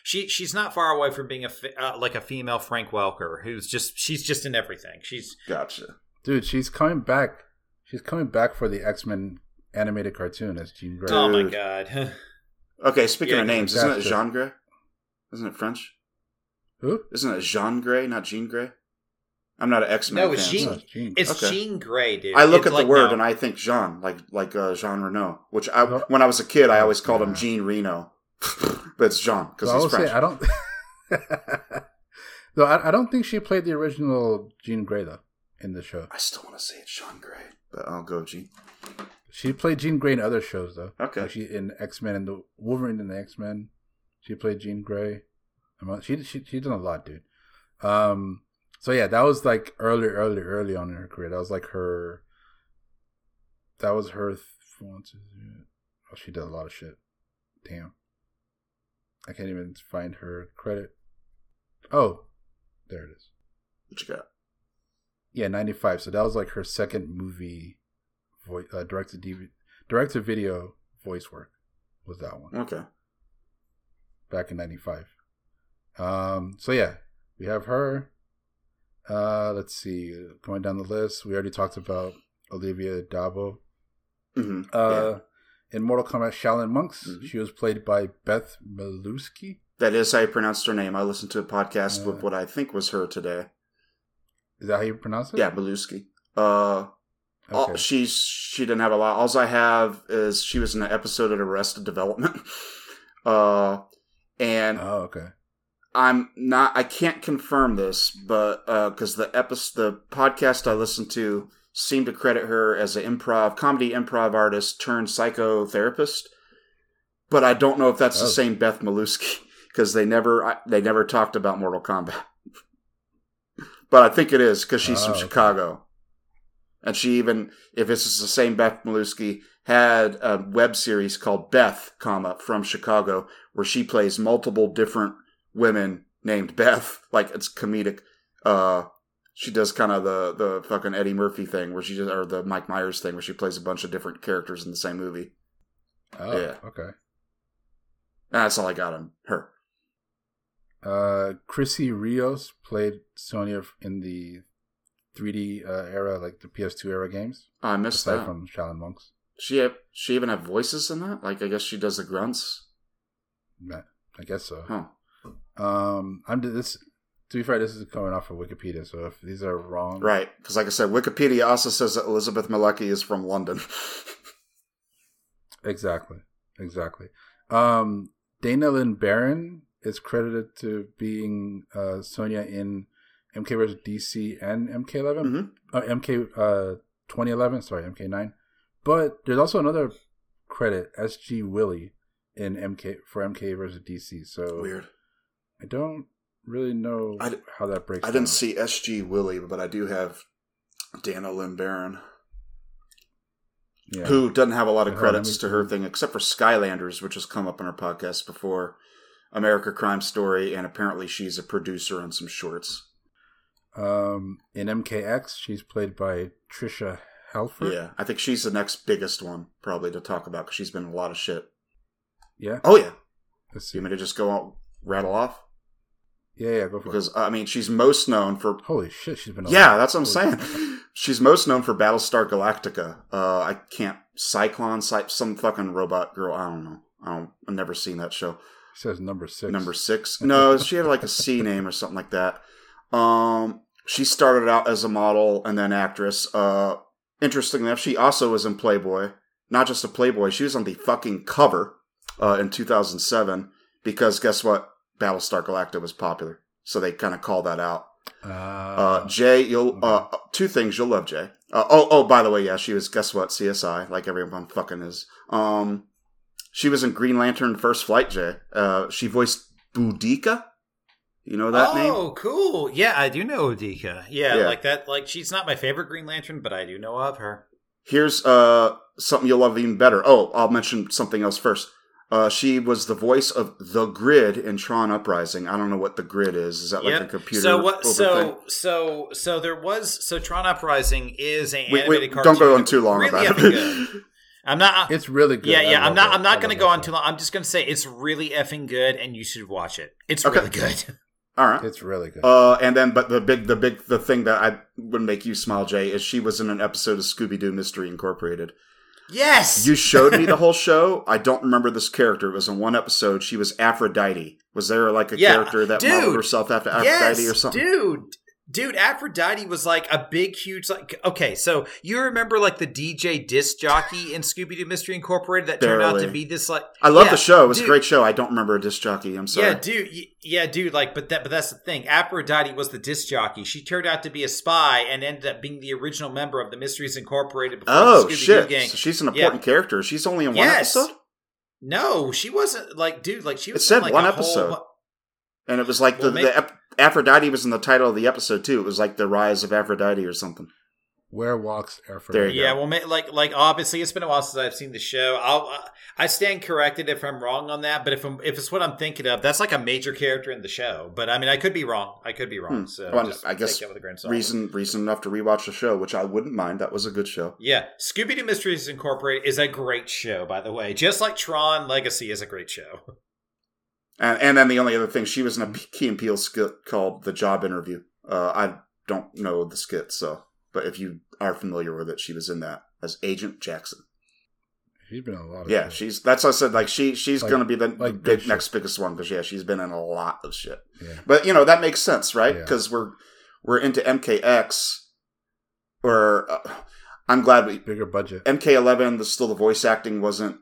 [SPEAKER 3] She she's not far away from being a uh, like a female Frank Welker, who's just she's just in everything. She's
[SPEAKER 2] Gotcha.
[SPEAKER 1] Dude, she's coming back. She's coming back for the X Men animated cartoon as Jean Grey.
[SPEAKER 3] oh my god.
[SPEAKER 2] Okay, speaking
[SPEAKER 3] Yeah,
[SPEAKER 2] of names, isn't it. Jean Grey? Isn't it French?
[SPEAKER 1] Who?
[SPEAKER 2] Isn't it Jean Grey, not Jean Grey? I'm not an X Men
[SPEAKER 3] No, it's
[SPEAKER 2] fan.
[SPEAKER 3] Jean-
[SPEAKER 1] No, it's Jean.
[SPEAKER 3] It's
[SPEAKER 2] Okay.
[SPEAKER 3] Jean Grey, dude.
[SPEAKER 2] I look
[SPEAKER 3] It's
[SPEAKER 2] at
[SPEAKER 3] like,
[SPEAKER 2] the word
[SPEAKER 3] no.
[SPEAKER 2] and I think Jean, like like uh, Jean Reno, which I
[SPEAKER 1] Oh.
[SPEAKER 2] when I was a kid I always called him Jean Reno, but it's Jean because he's French.
[SPEAKER 1] say I don't. no, I, I don't think she played the original Jean Grey though in the show.
[SPEAKER 2] I still want to say it's Jean Grey, but I'll go Jean.
[SPEAKER 1] She played Jean Grey in other shows though.
[SPEAKER 2] Okay.
[SPEAKER 1] Like she in X Men and the Wolverine and the X Men. She played Jean Grey. She she she done a lot, dude. Um. So yeah, that was like early, early, early on in her career. That was like her. That was her. th- one, two, three- Oh, she did a lot of shit. Damn. I can't even find her credit. Oh, there it is.
[SPEAKER 2] What you got?
[SPEAKER 1] Yeah, ninety five. So that was like her second movie, voice uh, direct to DVD, direct video voice work was that one
[SPEAKER 2] Okay.
[SPEAKER 1] back in ninety five. Um. So yeah, we have her. Uh. Let's see. Going down the list, we already talked about Olivia d'Abo.
[SPEAKER 2] hmm
[SPEAKER 1] Uh. In Mortal Kombat Shaolin Monks,
[SPEAKER 2] Mhm.
[SPEAKER 1] she was played by Beth Melewski.
[SPEAKER 2] That is how you pronounced her name. I listened to a podcast
[SPEAKER 1] Uh,
[SPEAKER 2] with what I think was her today.
[SPEAKER 1] Is that how you pronounce it?
[SPEAKER 2] Yeah, Belusky. Uh, all- she's she didn't have a lot. All I have is she was in an episode of Arrested Development. Uh, and
[SPEAKER 1] Oh, okay.
[SPEAKER 2] I'm not. I can't confirm this, but because the episode, the podcast I listened to seemed to credit her as an improv comedy improv artist turned psychotherapist. But I don't know if that's
[SPEAKER 1] Oh.
[SPEAKER 2] the same Beth Melewski because they never I, they never talked about Mortal Kombat. but I think it is because she's
[SPEAKER 1] Oh,
[SPEAKER 2] from
[SPEAKER 1] okay.
[SPEAKER 2] Chicago, and she even if this is the same Beth Melewski had a web series called Beth, comma from Chicago, where she plays multiple different women named Beth. Like it's comedic. Uh, she does kind of the the fucking Eddie Murphy thing where she just or the Mike Myers thing where she plays a bunch of different characters in the same movie.
[SPEAKER 1] Oh,
[SPEAKER 2] Yeah.
[SPEAKER 1] okay.
[SPEAKER 2] That's all I got on her.
[SPEAKER 1] Uh, Chrissy Rios played Sonya in the 3D uh, era, like the PS2 era games.
[SPEAKER 2] I missed
[SPEAKER 1] aside
[SPEAKER 2] that.
[SPEAKER 1] from Shaolin Monks.
[SPEAKER 2] she have, she even have voices in that? Like I guess she does the grunts.
[SPEAKER 1] I guess so.
[SPEAKER 2] Huh.
[SPEAKER 1] Um, I'm this. To be fair, this is coming off of Wikipedia, so if these are wrong,
[SPEAKER 2] Right, because like I said, Wikipedia also says that Elizabeth Malecki is from London.
[SPEAKER 1] Exactly, exactly. Um, Dana Lynn Barron is credited to being uh, Sonya in MK vs DC and MK11,
[SPEAKER 2] Mhm.
[SPEAKER 1] uh, MK uh, 2011. Sorry, MK9. But there's also another credit, SG Willie, in MK for MK vs DC. So
[SPEAKER 2] Weird.
[SPEAKER 1] I don't really know
[SPEAKER 2] I
[SPEAKER 1] how that breaks.
[SPEAKER 2] I
[SPEAKER 1] down.
[SPEAKER 2] didn't see SG Willie, but I do have Dana Lynn Barron,
[SPEAKER 1] Yeah.
[SPEAKER 2] who doesn't have a lot of
[SPEAKER 1] on,
[SPEAKER 2] credits to her thing, except for Skylanders, which has come up in our podcast before, America Crime Story, and apparently she's a producer on some shorts.
[SPEAKER 1] Um, in MKX, she's played by Tricia Helfer.
[SPEAKER 2] Yeah, I think she's the next biggest one probably to talk about because she's been in a lot of shit.
[SPEAKER 1] Yeah.
[SPEAKER 2] Oh yeah,
[SPEAKER 1] Let's see.
[SPEAKER 2] you mean to just go out rattle off?
[SPEAKER 1] Yeah, yeah, go for
[SPEAKER 2] Because I mean, she's most known for.
[SPEAKER 1] Holy shit, she's been.
[SPEAKER 2] Yeah, that's what I'm
[SPEAKER 1] Holy-
[SPEAKER 2] saying. She's most known for Battlestar Galactica. Uh, I can't Cyclone, Cy- some fucking robot girl. I don't know. I don't. I've never seen that show.
[SPEAKER 1] says number six.
[SPEAKER 2] number six. No, she had like a C name or something like that. Um, she started out as a model and then actress. Uh, interestingly enough, she also was in Playboy. Not just a Playboy, she was on the fucking cover uh, in 2007 because guess what? Battlestar Galactica was popular, so they kind of call that out.
[SPEAKER 1] Uh,
[SPEAKER 2] Uh, Jay, you'll uh, two things you'll love Jay. Uh, oh, oh, by the way, yeah, she was. Guess what? CSI, like everyone fucking is. Um, she was in Green Lantern First Flight. Jay, uh, she voiced Boodikka. You know that
[SPEAKER 3] oh,
[SPEAKER 2] name?
[SPEAKER 3] Oh, cool. Yeah, I do know Odika. Yeah,
[SPEAKER 2] Yeah.
[SPEAKER 3] like that. Like she's not my favorite Green Lantern, but I do know of her.
[SPEAKER 2] Here's uh something you'll love even better. Oh, I'll mention something else first. Uh, she was the voice of the Grid in Tron Uprising. I don't know what the Grid is. Is that like
[SPEAKER 3] Yep.
[SPEAKER 2] a computer?
[SPEAKER 3] So what?
[SPEAKER 2] over thing?
[SPEAKER 3] So so so there was. So Tron Uprising is an
[SPEAKER 2] Wait,
[SPEAKER 3] animated
[SPEAKER 2] wait,
[SPEAKER 3] cartoon.
[SPEAKER 2] don't go on too long
[SPEAKER 3] really
[SPEAKER 2] about it.
[SPEAKER 3] good. I'm not.
[SPEAKER 1] it's really good.
[SPEAKER 3] yeah,
[SPEAKER 1] I
[SPEAKER 3] yeah. I'm not.
[SPEAKER 1] that.
[SPEAKER 3] I'm not going to go on too long. I'm just going to say it's really effing good, and you should watch it. It's
[SPEAKER 2] Okay.
[SPEAKER 3] really good.
[SPEAKER 2] All right.
[SPEAKER 1] It's really good.
[SPEAKER 2] Uh, and then, but the big, the big, the thing that I would make you smile, Jay, is she was in an episode of Scooby Doo Mystery Incorporated.
[SPEAKER 3] Yes.
[SPEAKER 2] You showed me the whole show. I don't remember this character. It was in one episode. She was Aphrodite. Was there like a
[SPEAKER 3] Yeah,
[SPEAKER 2] character that
[SPEAKER 3] dude.
[SPEAKER 2] modeled herself after Aphrodite or something?
[SPEAKER 3] Dude, dude, Aphrodite was like a big, huge like. Okay, so you remember like the DJ disc jockey in Scooby Doo Mystery Incorporated that turned out to be this like.
[SPEAKER 2] I love
[SPEAKER 3] Yeah,
[SPEAKER 2] the show. It was
[SPEAKER 3] dude.
[SPEAKER 2] a great show. I don't remember a disc jockey. I'm sorry.
[SPEAKER 3] Yeah, dude. Yeah, dude. Like, but that, but that's the thing. Aphrodite was the disc jockey. She turned out to be a spy and ended up being the original member of the Mysteries Incorporated. Before
[SPEAKER 2] oh
[SPEAKER 3] the! Gang.
[SPEAKER 2] So she's an
[SPEAKER 3] Yeah.
[SPEAKER 2] important character. She's only in one
[SPEAKER 3] Yes.
[SPEAKER 2] episode,
[SPEAKER 3] No, she wasn't. Like, dude, like she
[SPEAKER 2] It said
[SPEAKER 3] in, like,
[SPEAKER 2] one
[SPEAKER 3] a whole
[SPEAKER 2] episode.
[SPEAKER 3] bu-
[SPEAKER 2] and it was like
[SPEAKER 3] Well,
[SPEAKER 2] the,
[SPEAKER 3] maybe-
[SPEAKER 2] the Aphrodite was in the title of the episode too. It was like the rise of Aphrodite or something.
[SPEAKER 1] Where walks Aphrodite?
[SPEAKER 2] There you
[SPEAKER 3] Yeah,
[SPEAKER 2] go.
[SPEAKER 3] well, like, like obviously, it's been a while since I've seen the show. I'll, uh, I stand corrected if I'm wrong on that. But if I'm, if it's what I'm thinking of, that's like a major character in the show. But I mean, I could be wrong. I could be wrong.
[SPEAKER 2] Hmm.
[SPEAKER 3] So
[SPEAKER 2] Well,
[SPEAKER 3] just
[SPEAKER 2] I guess
[SPEAKER 3] take that with a grain of salt.
[SPEAKER 2] Reason reason enough to rewatch the show, which I wouldn't mind. That was a good show.
[SPEAKER 3] Yeah, Scooby Doo Mysteries Incorporated is a great show, by the way. Just like Tron Legacy is a great show.
[SPEAKER 2] And and then the only other thing, she was in a Key and Peele skit called The Job Interview. Uh, I don't know the skit, so but if you are familiar with it, she was in that as Agent Jackson.
[SPEAKER 1] She's been in a lot of
[SPEAKER 2] Yeah,
[SPEAKER 1] shit.
[SPEAKER 2] she's that's what I said. Like she she's
[SPEAKER 1] Like-
[SPEAKER 2] gonna be the,
[SPEAKER 1] like
[SPEAKER 2] big
[SPEAKER 1] big
[SPEAKER 2] next biggest one because yeah, she's been in a lot of shit.
[SPEAKER 1] Yeah.
[SPEAKER 2] But you know that makes sense, right?
[SPEAKER 1] Yeah.
[SPEAKER 2] Because we're we're into MKX, or uh, I'm glad we
[SPEAKER 1] bigger budget.
[SPEAKER 2] MK11. The still the voice acting wasn't.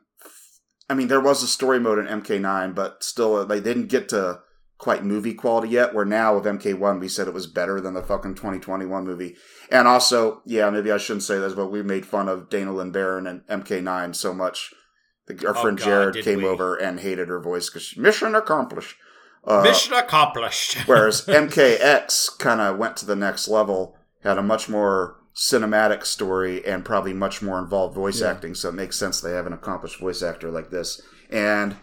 [SPEAKER 2] I mean, there was a story mode in MK9, but still uh, they didn't get to quite movie quality yet. Where now with MK1, we said it was better than the fucking 2021 movie. And also, yeah, maybe I shouldn't say this, but we made fun of Dana Lynn Barron and MK9 so much. The- Our
[SPEAKER 3] Oh,
[SPEAKER 2] friend
[SPEAKER 3] God,
[SPEAKER 2] Jared came
[SPEAKER 3] we.
[SPEAKER 2] over and hated her voice because mission accomplished. Uh,
[SPEAKER 3] Mission accomplished.
[SPEAKER 2] Whereas MKX kind of went to the next level, had a much more cinematic story and probably much more involved voice
[SPEAKER 1] Yeah.
[SPEAKER 2] acting. So it makes sense they have an accomplished voice actor like this. And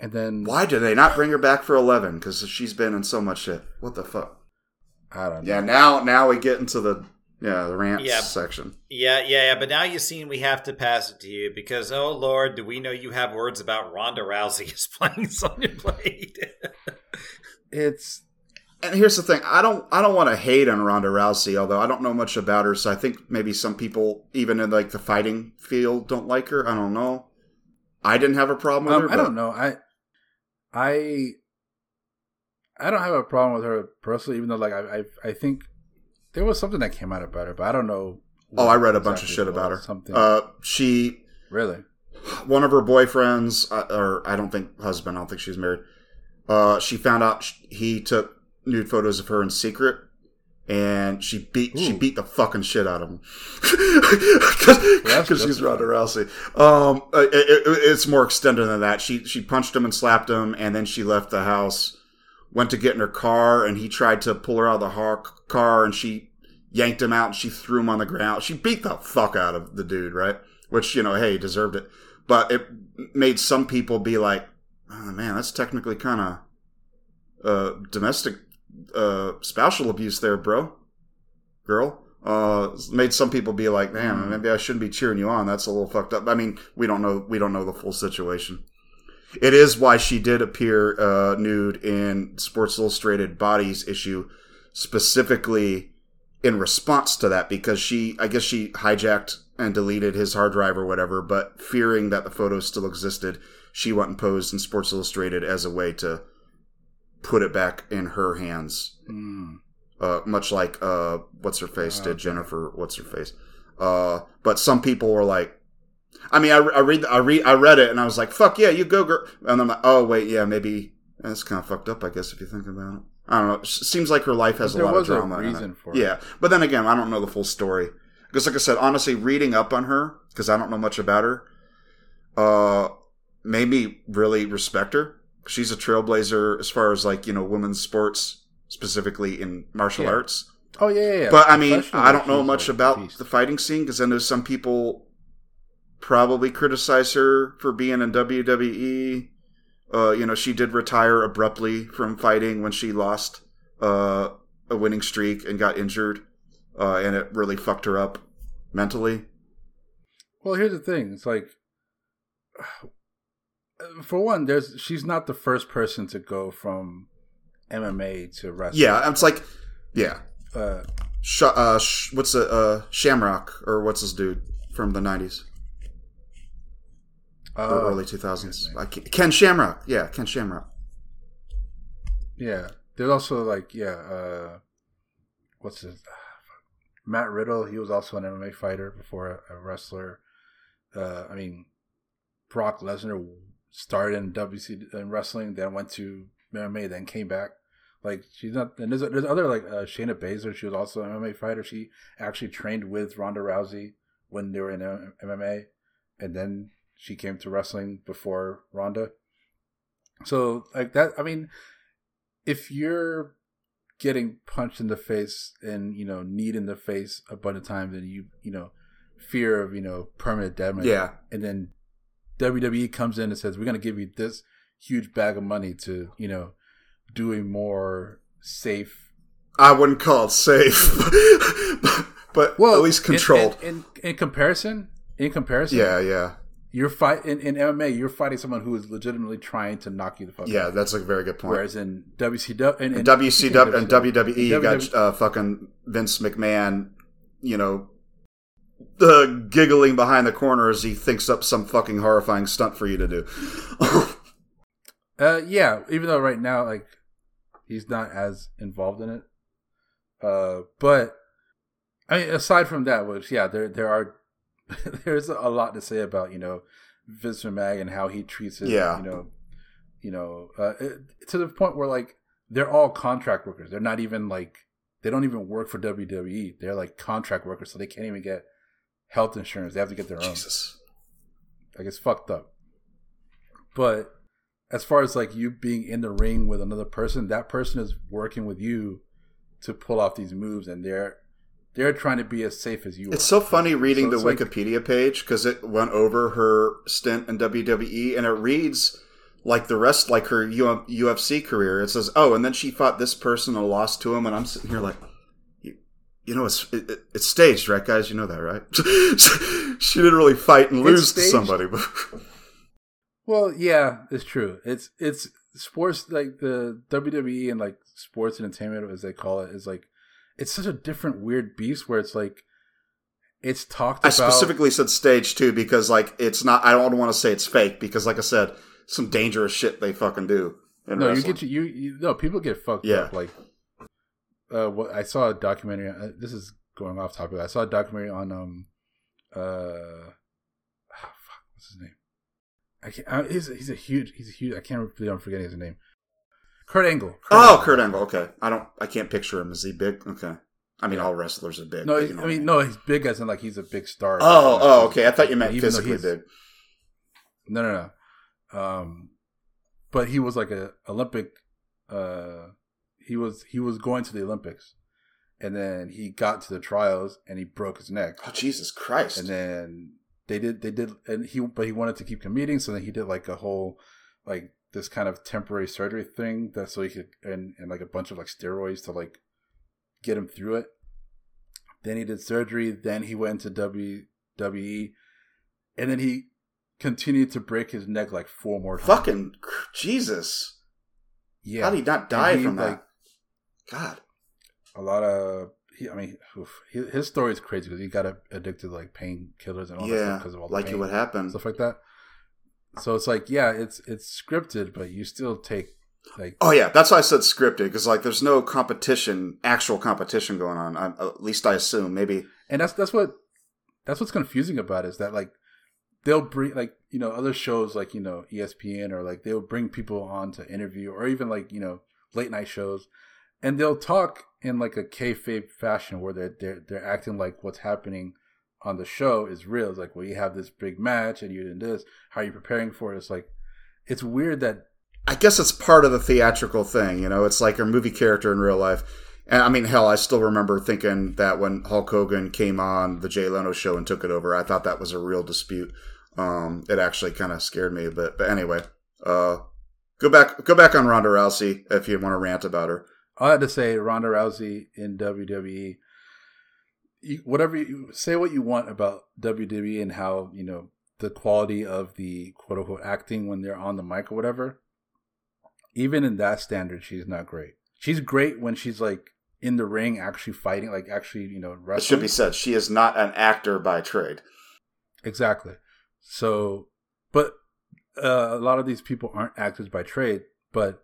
[SPEAKER 1] And then
[SPEAKER 2] why did they not bring her back for Eleven? Because she's been in so much shit. What the fuck?
[SPEAKER 1] I don't know.
[SPEAKER 2] Yeah, now now we get into the yeah the rant
[SPEAKER 3] Yeah.
[SPEAKER 2] section.
[SPEAKER 3] Yeah, yeah, yeah. But now you've seen we have to pass it to you because, oh Lord, do we know you have words about Ronda Rousey is playing Sonya Blade?
[SPEAKER 1] It's
[SPEAKER 2] And here's the thing: I don't, I don't want to hate on Ronda Rousey, although I don't know much about her. So I think maybe some people, even in like the fighting field, don't like her. I don't know. I didn't have a problem with
[SPEAKER 1] um,
[SPEAKER 2] her.
[SPEAKER 1] I don't know. I I I don't have a problem with her personally, even though like I I, I think there was something that came out about her, but I don't know.
[SPEAKER 2] Oh, I read a bunch of shit about her.
[SPEAKER 1] Something
[SPEAKER 2] Uh, she,
[SPEAKER 1] really.
[SPEAKER 2] one of her boyfriends, uh, or I don't think husband. I don't think she's married. Uh, she found out he took nude photos of her in secret, and she beat she beat the fucking shit out of him because she's. Ronda Rousey. Um, uh, it, it, it's more extended than that. She she punched him and slapped him, and then she left the house. Went to get in her car, and he tried to pull her out of the har- car, and she yanked him out, and she threw him on the ground. She beat the fuck out of the dude, right? Which you know, hey, he deserved it. But it made some people be like, "Oh man, that's technically kind of uh, domestic uh, spousal abuse there, bro, girl." Uh, made some people be like, "Man, maybe I shouldn't be cheering you on. That's a little fucked up." I mean, we don't know. We don't know the full situation. It is why she did appear uh, nude in Sports Illustrated Bodies issue, specifically in response to that because she, I guess she hijacked and deleted his hard drive or whatever, but fearing that the photos still existed, she went and posed in Sports Illustrated as a way to put it back in her hands.
[SPEAKER 1] Mm.
[SPEAKER 2] Uh, much like uh, what's her face
[SPEAKER 1] Oh,
[SPEAKER 2] did
[SPEAKER 1] okay.
[SPEAKER 2] Jennifer. What's her face? Uh, but some people were like, I mean, I, I read, I read, I read it, and I was like, "Fuck yeah, you go, girl!" And I'm like, "Oh wait, yeah, maybe that's kind of fucked up, I guess, if you think about it." I don't know. It seems like her life has a lot of drama.
[SPEAKER 1] reason for it.
[SPEAKER 2] Yeah, but then again, I don't know the full story because, like I said, honestly, reading up on her because I don't know much about her, uh, made me really respect her. She's a trailblazer as far as like you know women's sports, specifically in martial
[SPEAKER 1] Yeah.
[SPEAKER 2] arts.
[SPEAKER 1] Oh yeah, yeah. yeah.
[SPEAKER 2] But I mean, I don't know much
[SPEAKER 1] like,
[SPEAKER 2] about the fighting scene because I know some people probably criticize her for being in WWE. Uh, you know, she did retire abruptly from fighting when she lost uh, a winning streak and got injured, uh, and it really fucked her up mentally.
[SPEAKER 1] Well, here's the thing. It's like, for one, there's she's not the first person to go from MMA to wrestling.
[SPEAKER 2] Yeah, it's like, yeah,
[SPEAKER 1] Uh,
[SPEAKER 2] Sh- uh, sh- what's a uh, Shamrock or what's this dude from the nineties
[SPEAKER 1] uh,
[SPEAKER 2] early two thousands? Ken Shamrock, yeah, Ken Shamrock.
[SPEAKER 1] Yeah. There's also like yeah, uh, what's his Matt Riddle. He was also an MMA fighter before a, a wrestler. Uh, I mean, Brock Lesnar started in WC in wrestling, then went to MMA, then came back. Like she's not. And there's there's other like uh, Shayna Baszler. She was also an MMA fighter. She actually trained with Ronda Rousey when they were in M- MMA, and then she came to wrestling before Ronda. So like that. I mean, if you're getting punched in the face and you know kneed in the face a bunch of times and you you know fear of you know permanent damage
[SPEAKER 2] Yeah,
[SPEAKER 1] and then WWE comes in and says we're going to give you this huge bag of money to you know do a more safe
[SPEAKER 2] I wouldn't call it safe, but
[SPEAKER 1] well
[SPEAKER 2] at least controlled.
[SPEAKER 1] in, in, in comparison in comparison
[SPEAKER 2] yeah, yeah,
[SPEAKER 1] you're fight in, in MMA you're fighting someone who is legitimately trying to knock you the fuck out.
[SPEAKER 2] yeah.
[SPEAKER 1] out
[SPEAKER 2] That's a very good point.
[SPEAKER 1] whereas in WCW and,
[SPEAKER 2] And WCW and WWE, you got uh, fucking Vince McMahon, you know, uh, giggling behind the corner as he thinks up some fucking horrifying stunt for you to do.
[SPEAKER 1] Uh, yeah. Even though right now, like, he's not as involved in it. Uh, but I mean, aside from that, which yeah, there there are there's a lot to say about you know Vince McMahon and how he treats his
[SPEAKER 2] Yeah.
[SPEAKER 1] you know you know uh, it- to the point where like they're all contract workers. They're not even like they don't even work for WWE. They're like contract workers, so they can't even get health insurance. They have to get their own.
[SPEAKER 2] Jesus.
[SPEAKER 1] Like it's fucked up. But as far as like you being in the ring with another person, that person is working with you to pull off these moves, and they're they're trying to be as safe as you.
[SPEAKER 2] It's
[SPEAKER 1] are.
[SPEAKER 2] so funny reading
[SPEAKER 1] So
[SPEAKER 2] the
[SPEAKER 1] it's like-
[SPEAKER 2] Wikipedia page because it went over her stint in WWE and it reads like the rest, like her UFC career. It says, "Oh, and then she fought this person and lost to him," and I'm sitting here like, you, know, it's it, it- it's staged, right, guys? You know that, right? she didn't really fight and lose to somebody,
[SPEAKER 1] Well, yeah, it's true. It's it's sports like the WWE and like sports entertainment as they call it is like it's such a different weird beast where it's like it's talked
[SPEAKER 2] I
[SPEAKER 1] about.
[SPEAKER 2] specifically said stage too because like it's not. I don't want to say it's fake because, like I said, some dangerous shit they fucking do.
[SPEAKER 1] No, you get you, you you no people get fucked
[SPEAKER 2] Yeah.
[SPEAKER 1] up. Like, uh, what I saw a documentary. Uh, this is going off topic. I saw a documentary on um, uh, ah, fuck, what's his name? I can't. Uh, he's he's a huge. He's a huge. I can't believe I'm forgetting his name. Kurt Angle.
[SPEAKER 2] Oh, Kurt Angle. Okay, I don't. I can't picture him. Is he big? Okay. I mean, all wrestlers are big.
[SPEAKER 1] No,
[SPEAKER 2] you know
[SPEAKER 1] I mean no. He's big as in like he's a big star.
[SPEAKER 2] Oh, oh, okay. I thought you meant
[SPEAKER 1] Even
[SPEAKER 2] physically big.
[SPEAKER 1] No, no, no. Um, but he was like a Olympic. Uh, he was he was going to the Olympics, and then he got to the trials and he broke his neck,
[SPEAKER 2] Oh, Jesus Christ!
[SPEAKER 1] and then they did they did and he but he wanted to keep competing, so then he did like a whole like this kind of temporary surgery thing that so he could and and like a bunch of like steroids to like get him through it. Then he did surgery. Then he went to WWE, and then he continued to break his neck like four more times.
[SPEAKER 2] Fucking Jesus!
[SPEAKER 1] yeah!
[SPEAKER 2] How did he not die
[SPEAKER 1] he,
[SPEAKER 2] from that? God.
[SPEAKER 1] a lot of he, I mean, oof, he, his story is crazy because he got addicted to like painkillers and all that
[SPEAKER 2] yeah,
[SPEAKER 1] stuff because of all the
[SPEAKER 2] like
[SPEAKER 1] pain,
[SPEAKER 2] what happened.
[SPEAKER 1] stuff like that. So it's like, yeah, it's it's scripted, but you still take like
[SPEAKER 2] Oh yeah, that's why I said scripted because like there's no competition, actual competition going on. I, at least I assume. Maybe
[SPEAKER 1] and that's that's what that's what's confusing about it, is that like they'll bring like you know other shows like you know ESPN or like they'll bring people on to interview or even like you know late night shows, and they'll talk in like a kayfabe fashion where they're they're they're acting like what's happening on the show is real. It's like, well, you have this big match and you're doing this. How are you preparing for it? It's like it's weird that
[SPEAKER 2] I guess it's part of the theatrical thing. You know, it's like a movie character in real life. And I mean, hell, I still remember thinking that when Hulk Hogan came on the Jay Leno show and took it over, I thought that was a real dispute. Um, it actually kind of scared me a bit. But anyway, uh, go back, go back on Ronda Rousey if you want to rant about her.
[SPEAKER 1] I had to say Ronda Rousey in WWE. You, whatever you say, what you want about WWE and how you know the quality of the quote unquote acting when they're on the mic or whatever. Even in that standard, she's not great. She's great when she's like in the ring, actually fighting, like actually you know
[SPEAKER 2] It should be said she is not an actor by trade.
[SPEAKER 1] Exactly. So, but uh, a lot of these people aren't actors by trade, but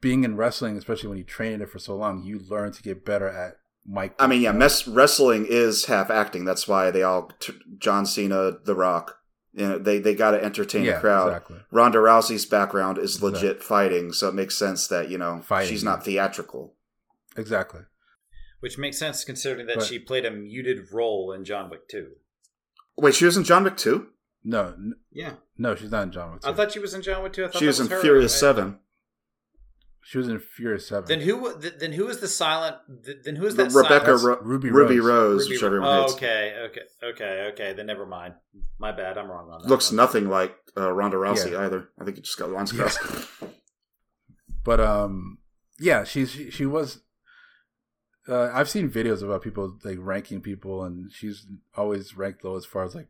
[SPEAKER 1] being in wrestling, especially when you train in it for so long, you learn to get better at mic.
[SPEAKER 2] I mean, yeah, mess, wrestling is half acting. That's why they all t- John Cena, The Rock. You know, they they got to entertain
[SPEAKER 1] yeah,
[SPEAKER 2] the crowd.
[SPEAKER 1] exactly.
[SPEAKER 2] Ronda Rousey's background is legit
[SPEAKER 1] Exactly.
[SPEAKER 2] fighting, so it makes sense that you know
[SPEAKER 1] Fighting,
[SPEAKER 2] she's not theatrical.
[SPEAKER 1] Exactly.
[SPEAKER 3] Which makes sense considering that
[SPEAKER 1] But-
[SPEAKER 3] she played a muted role in John Wick 2.
[SPEAKER 2] Wait, she was in John Wick too.
[SPEAKER 1] No, n-
[SPEAKER 3] Yeah.
[SPEAKER 1] no, she's not in John Wick.
[SPEAKER 3] I thought she was in John Wick 2. I thought
[SPEAKER 2] She
[SPEAKER 3] that
[SPEAKER 2] was in
[SPEAKER 3] her.
[SPEAKER 2] Furious
[SPEAKER 3] I-
[SPEAKER 2] Seven.
[SPEAKER 1] She was in Furious Seven.
[SPEAKER 3] Then who? th- Then who is the silent? Then who is
[SPEAKER 2] The
[SPEAKER 3] that?
[SPEAKER 2] Rebecca
[SPEAKER 3] silent,
[SPEAKER 2] Ro-
[SPEAKER 1] Ruby
[SPEAKER 2] Ruby,
[SPEAKER 1] Rose.
[SPEAKER 2] Rose,
[SPEAKER 3] Ruby-
[SPEAKER 2] which everyone
[SPEAKER 3] oh,
[SPEAKER 2] hates.
[SPEAKER 3] okay, okay, okay, okay. Then never mind. My bad. I'm wrong on that.
[SPEAKER 2] Looks
[SPEAKER 3] one.
[SPEAKER 2] nothing like uh, Ronda Rousey
[SPEAKER 1] Yeah.
[SPEAKER 2] either. I think it just got lines
[SPEAKER 1] Yeah.
[SPEAKER 2] crossed.
[SPEAKER 1] but um, yeah, she's she, she was. Uh, I've seen videos about people like ranking people, and she's always ranked low as far as like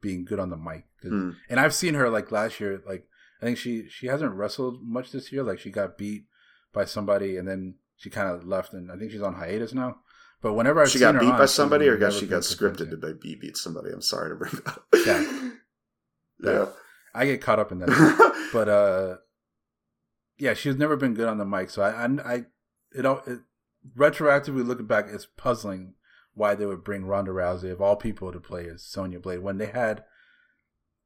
[SPEAKER 1] being good on the mic.
[SPEAKER 2] Hmm.
[SPEAKER 1] And I've seen her like last year. Like I think she she hasn't wrestled much this year. Like she got beat by somebody, and then she kind of left, and I think she's on hiatus now. But whenever I've
[SPEAKER 2] she got beat
[SPEAKER 1] on,
[SPEAKER 2] by somebody, or got she got scripted to be beat somebody. I'm sorry to bring that up.
[SPEAKER 1] That.
[SPEAKER 2] yeah.
[SPEAKER 1] I get caught up in that. but uh yeah she's never been good on the mic so i i, I it, all- it retroactively looking back it's puzzling why they would bring ronda rousey of all people to play as sonya blade when they had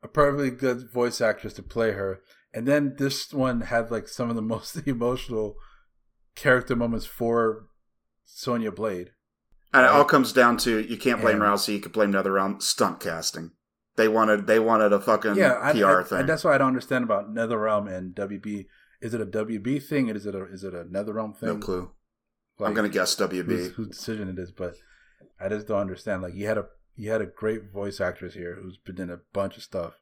[SPEAKER 1] a perfectly good voice actress to play her and then this one had like some of the most emotional character moments for sonya blade
[SPEAKER 2] And it all comes down to you can't blame
[SPEAKER 1] And-
[SPEAKER 2] Rousey, you can blame NetherRealm stunt casting. They wanted they wanted a fucking
[SPEAKER 1] yeah
[SPEAKER 2] PR
[SPEAKER 1] I-
[SPEAKER 2] thing.
[SPEAKER 1] and that's what i don't understand about netherrealm and wb is it a wb thing is it a is it a netherrealm thing
[SPEAKER 2] no clue.
[SPEAKER 1] Like,
[SPEAKER 2] I'm gonna guess WB.
[SPEAKER 1] whose, whose decision it is, but I just don't understand. Like you had a you had a great voice actress here who's been in a bunch of stuff,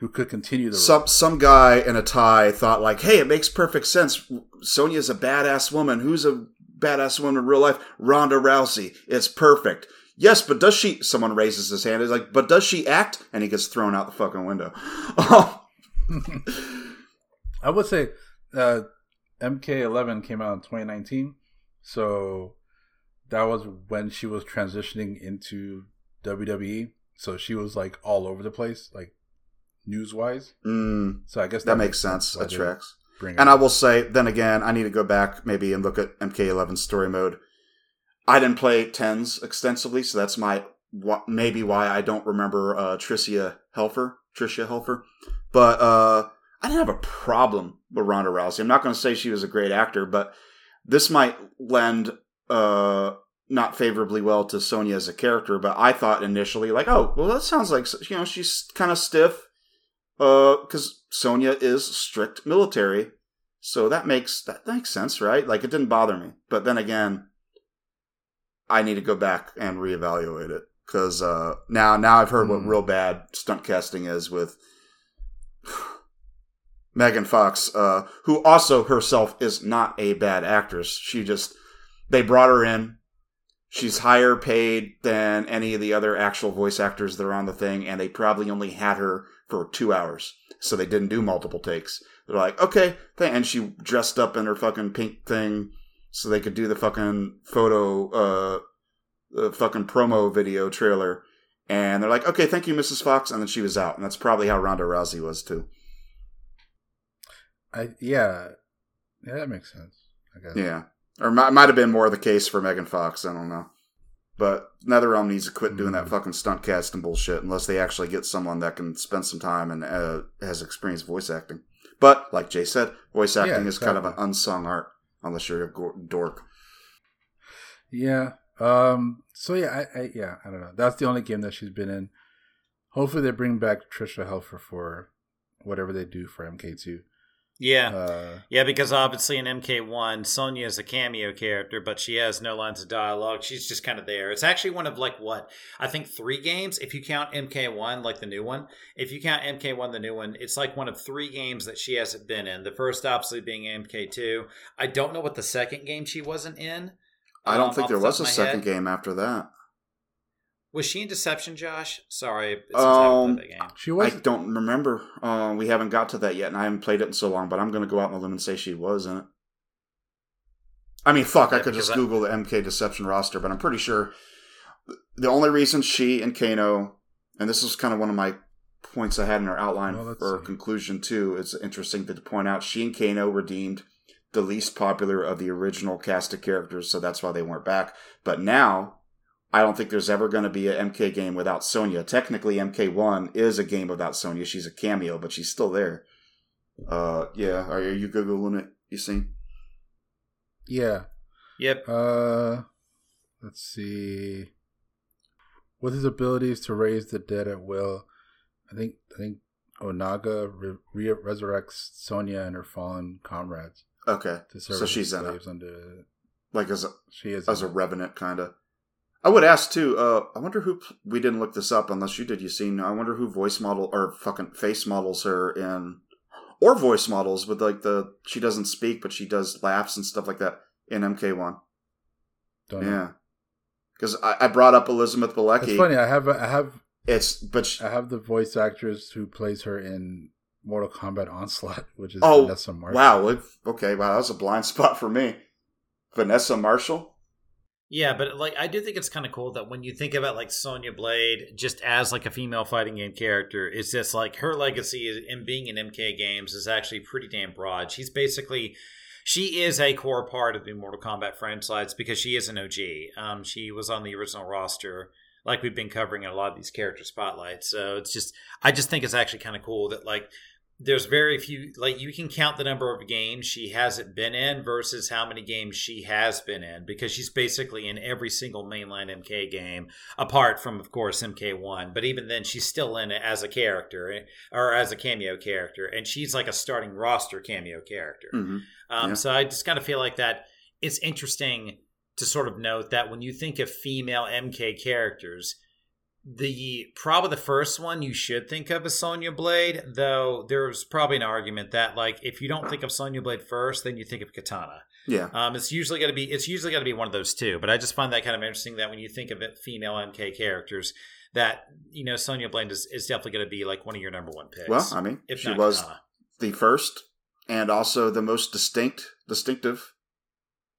[SPEAKER 1] who could continue the
[SPEAKER 2] Some some guy in a tie thought like, "Hey, it makes perfect sense. Sonya's a badass woman. Who's a badass woman in real life? Ronda Rousey. It's perfect." Yes, but does she? Someone raises his hand. He's like, "But does she act?" And he gets thrown out the fucking window.
[SPEAKER 1] I would say uh, MK11 came out in 2019, so that was when she was transitioning into WWE. So she was like all over the place, like news wise.
[SPEAKER 2] mm,
[SPEAKER 1] So I guess
[SPEAKER 2] that makes sense. That tracks. And
[SPEAKER 1] her
[SPEAKER 2] I will say, then again, I need to go back maybe and look at MK11 story mode. I didn't play tens extensively, so that's my wh- maybe why I don't remember uh, Tricia Helfer, Tricia Helfer. But uh, I didn't have a problem with Ronda Rousey. I'm not going to say she was a great actor, but this might lend uh, not favorably well to Sonya as a character. But I thought initially, like, oh, well, that sounds like you know she's kind of stiff because Sonya is strict military, so that makes that makes sense, right? Like it didn't bother me, but then again, I need to go back and reevaluate it because uh, now now I've heard what
[SPEAKER 1] Hmm.
[SPEAKER 2] real bad stunt casting is with Megan Fox, uh, who also herself is not a bad actress. She just they brought her in. She's higher paid than any of the other actual voice actors that are on the thing, and they probably only had her for two hours, so they didn't do multiple takes. They're like, okay, and she dressed up in her fucking pink thing, so they could do the fucking photo, uh, the fucking promo video trailer. And they're like, okay, thank you, Mrs. Fox. And then she was out. And that's probably how Ronda Rousey was too.
[SPEAKER 1] I yeah, yeah, that makes sense. I guess.
[SPEAKER 2] Yeah. Or might, might have been more the case for Megan Fox. I don't know. But NetherRealm needs to quit doing that
[SPEAKER 1] Mm.
[SPEAKER 2] fucking stunt casting bullshit unless they actually get someone that can spend some time and uh, has experience voice acting. But like Jay said, voice
[SPEAKER 1] Yeah,
[SPEAKER 2] acting is kind of an unsung art unless you're a dork.
[SPEAKER 1] Yeah. Um. So yeah, I, I yeah, I don't know. That's the only game that she's been in. Hopefully, they bring back Tricia Helfer for whatever they do for MK2.
[SPEAKER 3] Yeah.
[SPEAKER 1] Uh,
[SPEAKER 3] Yeah, because obviously in MK1, Sonya is a cameo character, but she has no lines of dialogue. She's just kind of there. It's actually one of like what I think three games. If you count MK1, like the new one, if you count MK1, the new one, it's like one of three games that she hasn't been in. The first, obviously, being MK2. I don't know what the second game she wasn't in.
[SPEAKER 2] I don't
[SPEAKER 3] Um,
[SPEAKER 2] think there was a second
[SPEAKER 3] head.
[SPEAKER 2] game after that.
[SPEAKER 3] Was she in Deception, Josh? Sorry, since I
[SPEAKER 2] Um,
[SPEAKER 3] played that game.
[SPEAKER 1] she
[SPEAKER 2] I don't remember. Uh, we haven't got to that yet, and I haven't played it in so long. But I'm going to go out on a limb and say she was in it. I mean, fuck, I could just
[SPEAKER 3] I-
[SPEAKER 2] Google the MK Deception roster, but I'm pretty sure the only reason she and Kano, and this is kind of one of my points I had in our outline
[SPEAKER 1] Well, let's
[SPEAKER 2] for
[SPEAKER 1] see.
[SPEAKER 2] conclusion too. is interesting to point out she and Kano were deemed the least popular of the original cast of characters, so that's why they weren't back. But now, I don't think there's ever going to be a MK game without Sonya. Technically, MK1 is a game without Sonya. She's a cameo, but she's still there. Uh, yeah. Are you googling it? You see?
[SPEAKER 1] Yeah.
[SPEAKER 3] Yep.
[SPEAKER 1] Uh, let's see. With his abilities to raise the dead at will, I think I think Onaga re- re- resurrects Sonya and her fallen comrades
[SPEAKER 2] Okay,
[SPEAKER 1] to serve
[SPEAKER 2] So she's in it.
[SPEAKER 1] slaves under.
[SPEAKER 2] like as a
[SPEAKER 1] She is
[SPEAKER 2] as a
[SPEAKER 1] in
[SPEAKER 2] revenant kind of. I would ask too. Uh, I wonder who we didn't look this up unless you did. You seen? I wonder who voice model or fucking face models her in, or voice models with like the she doesn't speak but she does laughs and stuff like that in MK1. Yeah, because I, I brought up Elizabeth Malecki.
[SPEAKER 1] It's funny. I have I have
[SPEAKER 2] It's but she,
[SPEAKER 1] I have the voice actress who plays her in Mortal Kombat Onslaught, which is
[SPEAKER 2] Oh,
[SPEAKER 1] Vanessa Marshall.
[SPEAKER 2] wow. Okay, wow, that was a blind spot for me. Vanessa Marshall.
[SPEAKER 3] Yeah, but like I do think it's kind of cool that when you think about like Sonya Blade just as like a female fighting game character, it's just like her legacy in being in MK games is actually pretty damn broad. She's basically she is a core part of the Mortal Kombat franchise because she is an OG. Um, she was on the original roster, like we've been covering in a lot of these character spotlights. So it's just I just think it's actually kind of cool that like there's very few like you can count the number of games she hasn't been in versus how many games she has been in because she's basically in every single mainline MK game apart from of course MK1 but even then she's still in it as a character eh, or as a cameo character and she's like a starting roster cameo character.
[SPEAKER 2] Hmm
[SPEAKER 3] um,
[SPEAKER 2] Yeah.
[SPEAKER 3] So I just kind of feel like that it's interesting to sort of note that when you think of female MK characters, the probably the first one you should think of is Sonya Blade, though there's probably an argument that like if you don't think of Sonya Blade first, then you think of Katana.
[SPEAKER 2] Yeah.
[SPEAKER 3] Um, it's usually going to be it's usually to be one of those two. But I just find that kind of interesting that when you think of it, female MK characters, that you know Sonya Blade is, is definitely going to be like one of your number one picks.
[SPEAKER 2] Well, I mean,
[SPEAKER 3] if
[SPEAKER 2] she was
[SPEAKER 3] Katana.
[SPEAKER 2] the first and also the most distinct, distinctive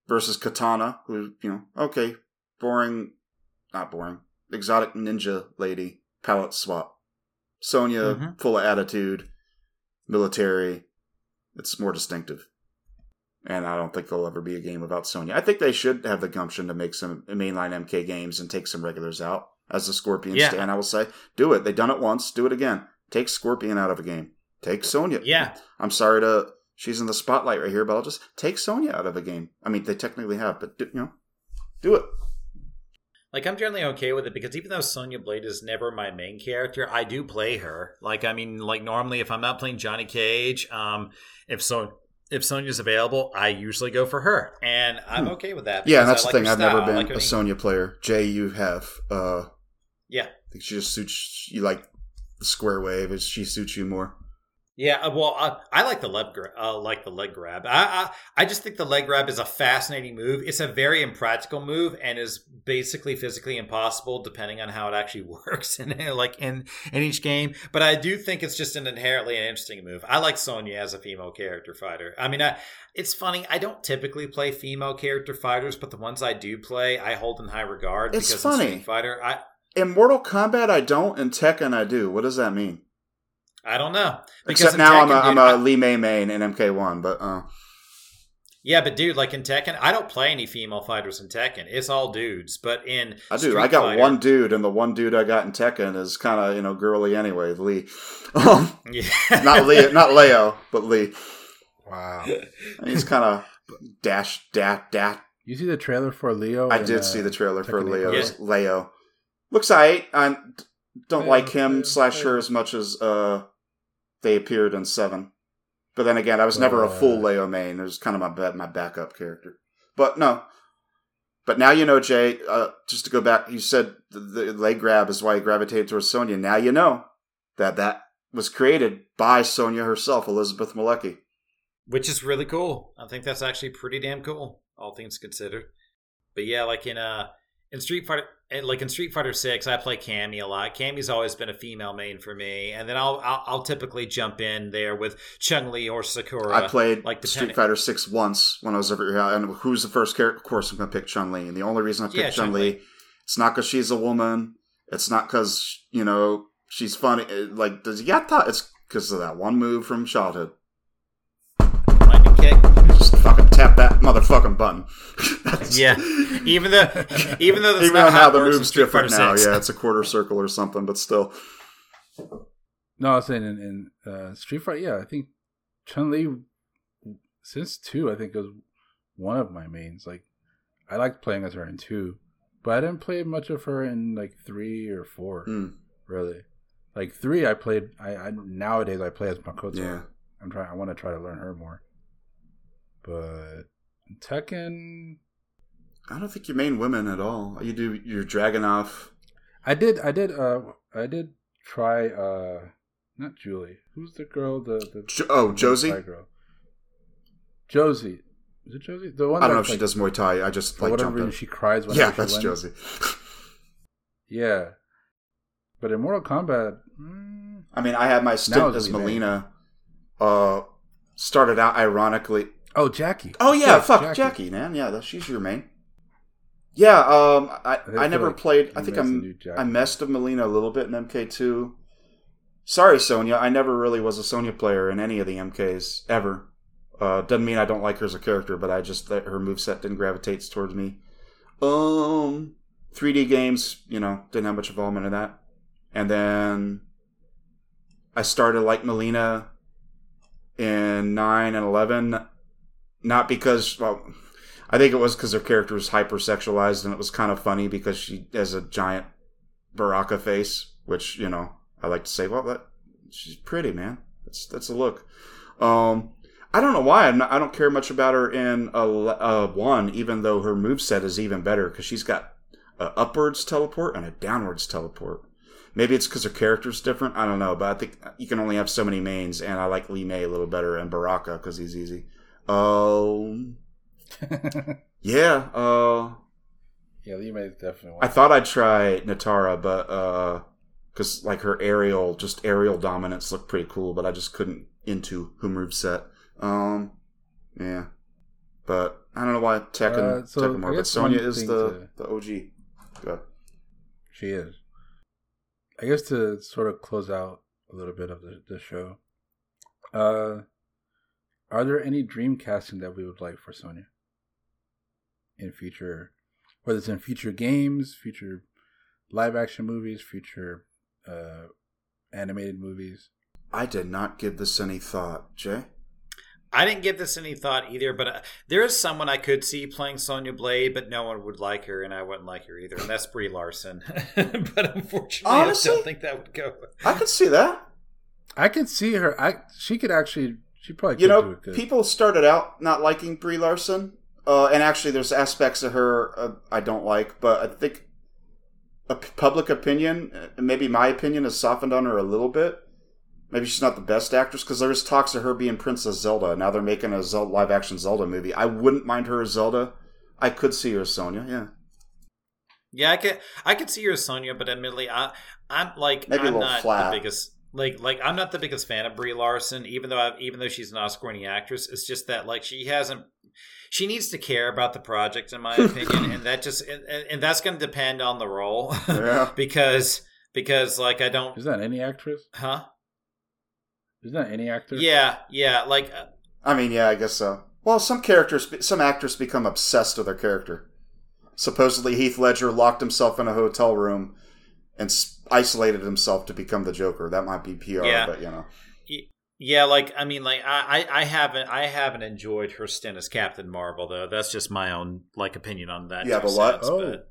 [SPEAKER 2] versus Katana, who, you know, okay, boring, not boring, exotic ninja lady, palette swap. Sonya,
[SPEAKER 3] Mhm.
[SPEAKER 2] full of attitude, military. It's more distinctive. And I don't think there'll ever be a game without Sonya. I think they should have the gumption to make some mainline MK games and take some regulars out. As the Scorpion
[SPEAKER 3] Yeah.
[SPEAKER 2] stand, I will say, do it. They've done it once. Do it again. Take Scorpion out of a game. Take Sonya.
[SPEAKER 3] Yeah.
[SPEAKER 2] I'm sorry to she's in the spotlight right here, but I'll just take Sonya out of a game. I mean, they technically have, but do, you know, do it.
[SPEAKER 3] Like I'm generally okay with it because even though Sonya Blade is never my main character, I do play her. Like I mean, like normally if I'm not playing Johnny Cage, um, if so if Sonya's available, I usually go for her, and I'm
[SPEAKER 2] Hmm.
[SPEAKER 3] okay with that.
[SPEAKER 2] Yeah, and that's
[SPEAKER 3] I
[SPEAKER 2] the
[SPEAKER 3] like
[SPEAKER 2] thing. I've never been
[SPEAKER 3] like
[SPEAKER 2] a. Sonya player. Jay, you have. Uh,
[SPEAKER 3] Yeah,
[SPEAKER 2] I think she just suits you like the square wave. Is she suits you more?
[SPEAKER 3] Yeah, uh, well, uh, I like the leg grab. Uh, like the leg grab. I, I I just think the leg grab is a fascinating move. It's a very impractical move and is basically physically impossible, depending on how it actually works in like in in each game. But I do think it's just an inherently interesting move. I like Sonya as a female character fighter. I mean, I, it's funny. I don't typically play female character fighters, but the ones I do play, I hold in high regard.
[SPEAKER 2] It's
[SPEAKER 3] because
[SPEAKER 2] funny.
[SPEAKER 3] Street Fighter, I
[SPEAKER 2] In Mortal Kombat, I don't. In Tekken, I do. What does that mean?
[SPEAKER 3] I don't know.
[SPEAKER 2] Except
[SPEAKER 3] in
[SPEAKER 2] now I'm a,
[SPEAKER 3] Tekken,
[SPEAKER 2] I'm
[SPEAKER 3] dude,
[SPEAKER 2] a
[SPEAKER 3] I-
[SPEAKER 2] Li Mei main in MK1, but uh,
[SPEAKER 3] Yeah, but dude, like in Tekken, I don't play any female fighters in Tekken. It's all dudes. But in
[SPEAKER 2] I do.
[SPEAKER 3] Street
[SPEAKER 2] I got
[SPEAKER 3] Fighter-
[SPEAKER 2] one dude, and the one dude I got in Tekken is kind of you know girly anyway. Lee, um,
[SPEAKER 3] Yeah.
[SPEAKER 2] not Lee, not Leo, but Lee.
[SPEAKER 1] Wow.
[SPEAKER 2] And he's kind of dash dat dat.
[SPEAKER 1] You see the trailer for Leo?
[SPEAKER 2] I
[SPEAKER 1] in,
[SPEAKER 2] did
[SPEAKER 1] uh,
[SPEAKER 2] see the trailer for Leo.
[SPEAKER 1] Eight?
[SPEAKER 2] Leo looks alright. I don't
[SPEAKER 1] Yeah,
[SPEAKER 2] like him
[SPEAKER 1] yeah,
[SPEAKER 2] slash her as much as uh they appeared in Seven. But then again, I was never a
[SPEAKER 1] Uh,
[SPEAKER 2] full Leo main. It was kind of my my backup character. But no. But now you know, Jay. Uh, just to go back, you said the, the leg grab is why he gravitated towards Sonya. Now you know that that was created by Sonya herself, Elizabeth Malecki.
[SPEAKER 3] which is really cool. I think that's actually pretty damn cool, all things considered. But yeah, like in uh in Street Fighter, eh, like in Street Fighter Six, I play Cammy a lot. Cammy's always been a female main for me, and then I'll I'll, I'll typically jump in there with Chun-Li or Sakura.
[SPEAKER 2] I played
[SPEAKER 3] like
[SPEAKER 2] Street Fighter Six once when I was over here. And who's the first character? Of course, I'm going to pick Chun Li. And the only reason I picked
[SPEAKER 3] Yeah,
[SPEAKER 2] Chun. Li, it's not because she's a woman. It's not because you know she's funny. Like does yatta? It's because of that one move from childhood.
[SPEAKER 3] lightning kick.
[SPEAKER 2] Just fucking tap that motherfucking button.
[SPEAKER 3] Yeah, even though even though that's
[SPEAKER 2] Even
[SPEAKER 3] not
[SPEAKER 2] though
[SPEAKER 3] how
[SPEAKER 2] now the move's different now.
[SPEAKER 3] 6.
[SPEAKER 2] Yeah, it's a quarter circle or something, but still.
[SPEAKER 1] No, I was saying in, in uh, Street Fighter. Yeah, I think Chun Li since two. I think was one of my mains. Like I liked playing as her in two, but I didn't play much of her in like three or four.
[SPEAKER 2] Mm,
[SPEAKER 1] Really, like three. I played. I, I nowadays I play as Makoto.
[SPEAKER 2] yeah.
[SPEAKER 1] I'm trying. I want to try to learn her more. But Tekken,
[SPEAKER 2] I don't think you main women at all. You do. You're Dragunov.
[SPEAKER 1] I did. I did. Uh, I did try. Uh, not Julie. Who's the girl? The the
[SPEAKER 2] Jo- oh, Josie.
[SPEAKER 1] Girl. Josie. Is it Josie? The one.
[SPEAKER 2] I don't know if she does Muay Thai. I just
[SPEAKER 1] For
[SPEAKER 2] like
[SPEAKER 1] whatever reason, she cries when
[SPEAKER 2] Yeah, that's
[SPEAKER 1] wins.
[SPEAKER 2] Josie.
[SPEAKER 1] Yeah, but in Mortal Kombat, mm,
[SPEAKER 2] I mean, I had my stint as Mileena. Uh, started out ironically.
[SPEAKER 1] oh Jackie.
[SPEAKER 2] Oh yeah,
[SPEAKER 1] Yes,
[SPEAKER 2] fuck Jackie. man. Yeah, she's your main. Yeah, um, I,
[SPEAKER 1] I
[SPEAKER 2] I, never
[SPEAKER 1] like
[SPEAKER 2] played. I think I'm. I messed with Mileena a little bit in MK2. Sorry, Sonya. I never really was a Sonya player in any of the MKs ever. Uh, doesn't mean I don't like her as a character, but I just that her moveset didn't gravitate towards me. Um, 3D games, you know, didn't have much involvement in that. And then I started like Mileena in 9 and 11. Not because, well, I think it was because her character was hypersexualized and it was kind of funny because she has a giant Baraka face, which, you know, I like to say, well, that, she's pretty, man. That's, that's a look. Um, I don't know why. Not, I don't care much about her in a, a one, even though her moveset is even better because she's got a upwards teleport and a downwards teleport. Maybe it's because her character's different. I don't know, but I think you can only have so many mains, and I like Li Mei a little better and Baraka because he's easy. Um, yeah. Uh,
[SPEAKER 1] yeah, Li Mei definitely.
[SPEAKER 2] I thought I'd try Nitara, but uh, because like her aerial, just aerial dominance looked pretty cool, but I just couldn't into her set. Um, yeah, but I don't know why Tekken,
[SPEAKER 1] Uh, so
[SPEAKER 2] Tekken more, but Sonya is the
[SPEAKER 1] to-
[SPEAKER 2] the OG. Good.
[SPEAKER 1] She is. I guess to sort of close out a little bit of the, the show, uh, are there any dream casting that we would like for Sonya in future, whether it's in future games, future live action movies, future uh, animated movies?
[SPEAKER 2] I did not give this any thought, Jay.
[SPEAKER 3] I didn't give this any thought either, but uh, there is someone I could see playing Sonya Blade, but no one would like her, and I wouldn't like her either, and that's Brie Larson. but unfortunately,
[SPEAKER 2] Honestly?
[SPEAKER 3] I don't think that would go.
[SPEAKER 2] I could see that.
[SPEAKER 1] I could see her. I she could actually. She probably could
[SPEAKER 2] You
[SPEAKER 1] do
[SPEAKER 2] know,
[SPEAKER 1] it good.
[SPEAKER 2] people started out not liking Brie Larson, uh, and actually, there's aspects of her uh, I don't like, but I think public opinion, uh, maybe my opinion, has softened on her a little bit. maybe she's not the best actress because there's talks of her being Princess Zelda. Now they're making a Zelda, live action Zelda movie. I wouldn't mind her as Zelda. I could see her as Sonya. Yeah,
[SPEAKER 3] Yeah, I could I could see her as Sonya, but admittedly, I I'm like
[SPEAKER 2] Maybe a
[SPEAKER 3] I'm
[SPEAKER 2] little
[SPEAKER 3] not
[SPEAKER 2] flat.
[SPEAKER 3] the biggest like like I'm not the biggest fan of Brie Larson, even though I've, even though she's an Oscar-winning actress. It's just that like she hasn't. She needs to care about the project, in my opinion, and that just and, and and that's going to depend on the role,
[SPEAKER 2] Yeah.
[SPEAKER 3] because because like I don't,
[SPEAKER 1] Is that any actress?
[SPEAKER 3] huh?
[SPEAKER 1] Is that any actor?
[SPEAKER 3] Yeah, yeah, like uh,
[SPEAKER 2] I mean, yeah, I guess so. Well, some characters, some actors become obsessed with their character. Supposedly, Heath Ledger locked himself in a hotel room and isolated himself to become the Joker. That might be PR,
[SPEAKER 3] Yeah.
[SPEAKER 2] but you know,
[SPEAKER 3] Yeah, like I mean, like I, I, I haven't, I haven't enjoyed her stint as Captain Marvel, though. That's just my own like opinion on that.
[SPEAKER 2] Yeah,
[SPEAKER 3] two
[SPEAKER 2] but what?
[SPEAKER 3] cents,
[SPEAKER 1] Oh.
[SPEAKER 3] but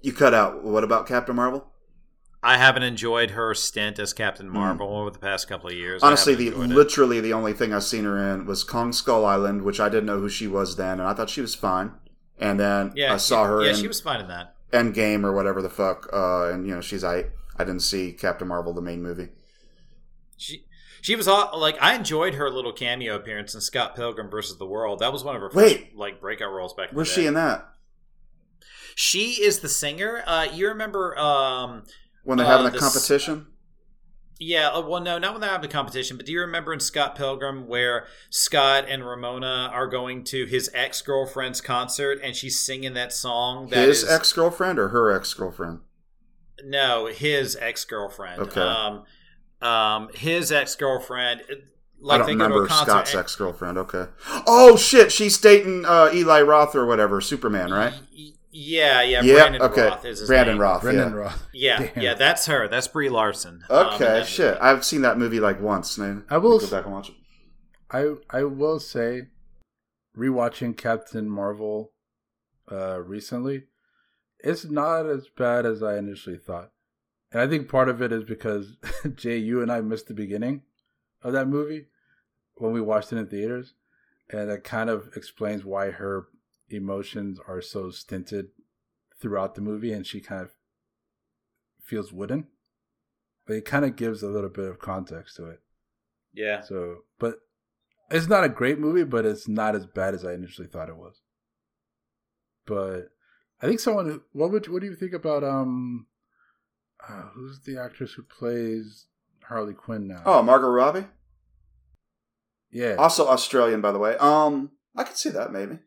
[SPEAKER 2] you cut out. What about Captain Marvel?
[SPEAKER 3] I haven't enjoyed her stint as Captain Marvel over the past couple of years.
[SPEAKER 2] Hmm. Honestly, the
[SPEAKER 3] enjoyed it.
[SPEAKER 2] literally the only thing I've seen her in was Kong Skull Island, which I didn't know who she was then, and I thought she was fine. And then
[SPEAKER 3] yeah,
[SPEAKER 2] I saw her
[SPEAKER 3] Yeah,
[SPEAKER 2] in
[SPEAKER 3] she was fine in that.
[SPEAKER 2] Endgame or whatever the fuck, uh, and you know she's I. I didn't see Captain Marvel the main movie.
[SPEAKER 3] She, she was all, like I enjoyed her little cameo appearance in Scott Pilgrim versus the World. That was one of her first
[SPEAKER 2] Wait.
[SPEAKER 3] like breakout roles back.
[SPEAKER 2] Where's she in that?
[SPEAKER 3] She is the singer. Uh, you remember? Um,
[SPEAKER 2] When they're
[SPEAKER 3] Uh,
[SPEAKER 2] having a
[SPEAKER 3] this-
[SPEAKER 2] competition?
[SPEAKER 3] Yeah, uh, well, no, not when they're having a competition. But do you remember in Scott Pilgrim where Scott and Ramona are going to his ex girlfriend's concert and she's singing that song? That
[SPEAKER 2] His
[SPEAKER 3] is-
[SPEAKER 2] ex girlfriend or her ex girlfriend?
[SPEAKER 3] No, his ex girlfriend.
[SPEAKER 2] Okay.
[SPEAKER 3] Um, um, his ex girlfriend.
[SPEAKER 2] I
[SPEAKER 3] Like
[SPEAKER 2] don't
[SPEAKER 3] they go to a
[SPEAKER 2] remember Scott's ex girlfriend. Okay. Oh shit, she's dating uh, Eli Roth or whatever, Superman, right?
[SPEAKER 3] Y- Yeah, yeah.
[SPEAKER 2] Yeah.
[SPEAKER 3] Brandon
[SPEAKER 2] okay.
[SPEAKER 3] Routh is his
[SPEAKER 2] Brandon
[SPEAKER 3] name.
[SPEAKER 2] Routh.
[SPEAKER 1] Brandon
[SPEAKER 2] yeah.
[SPEAKER 1] Routh.
[SPEAKER 3] Yeah,
[SPEAKER 1] Damn.
[SPEAKER 3] yeah, that's her. That's Brie Larson. um,
[SPEAKER 2] Okay,
[SPEAKER 3] that
[SPEAKER 2] shit.
[SPEAKER 3] movie.
[SPEAKER 2] I've seen that movie like once. Man.
[SPEAKER 1] I will
[SPEAKER 2] go back and watch it.
[SPEAKER 1] I I will say, rewatching Captain Marvel, uh, recently, it's not as bad as I initially thought, and I think part of it is because Jay, you and I missed the beginning of that movie when we watched it in theaters, and that kind of explains why her emotions are so stinted throughout the movie, and she kind of feels wooden. But it kind of gives a little bit of context to it.
[SPEAKER 3] Yeah.
[SPEAKER 1] So, but it's not a great movie, but it's not as bad as I initially thought it was. But I think someone. What would what do you think about um? Uh, who's the actress who plays Harley Quinn now?
[SPEAKER 2] Oh, Margot Robbie,
[SPEAKER 1] yeah.
[SPEAKER 2] also Australian, by the way. Um, I could see that maybe.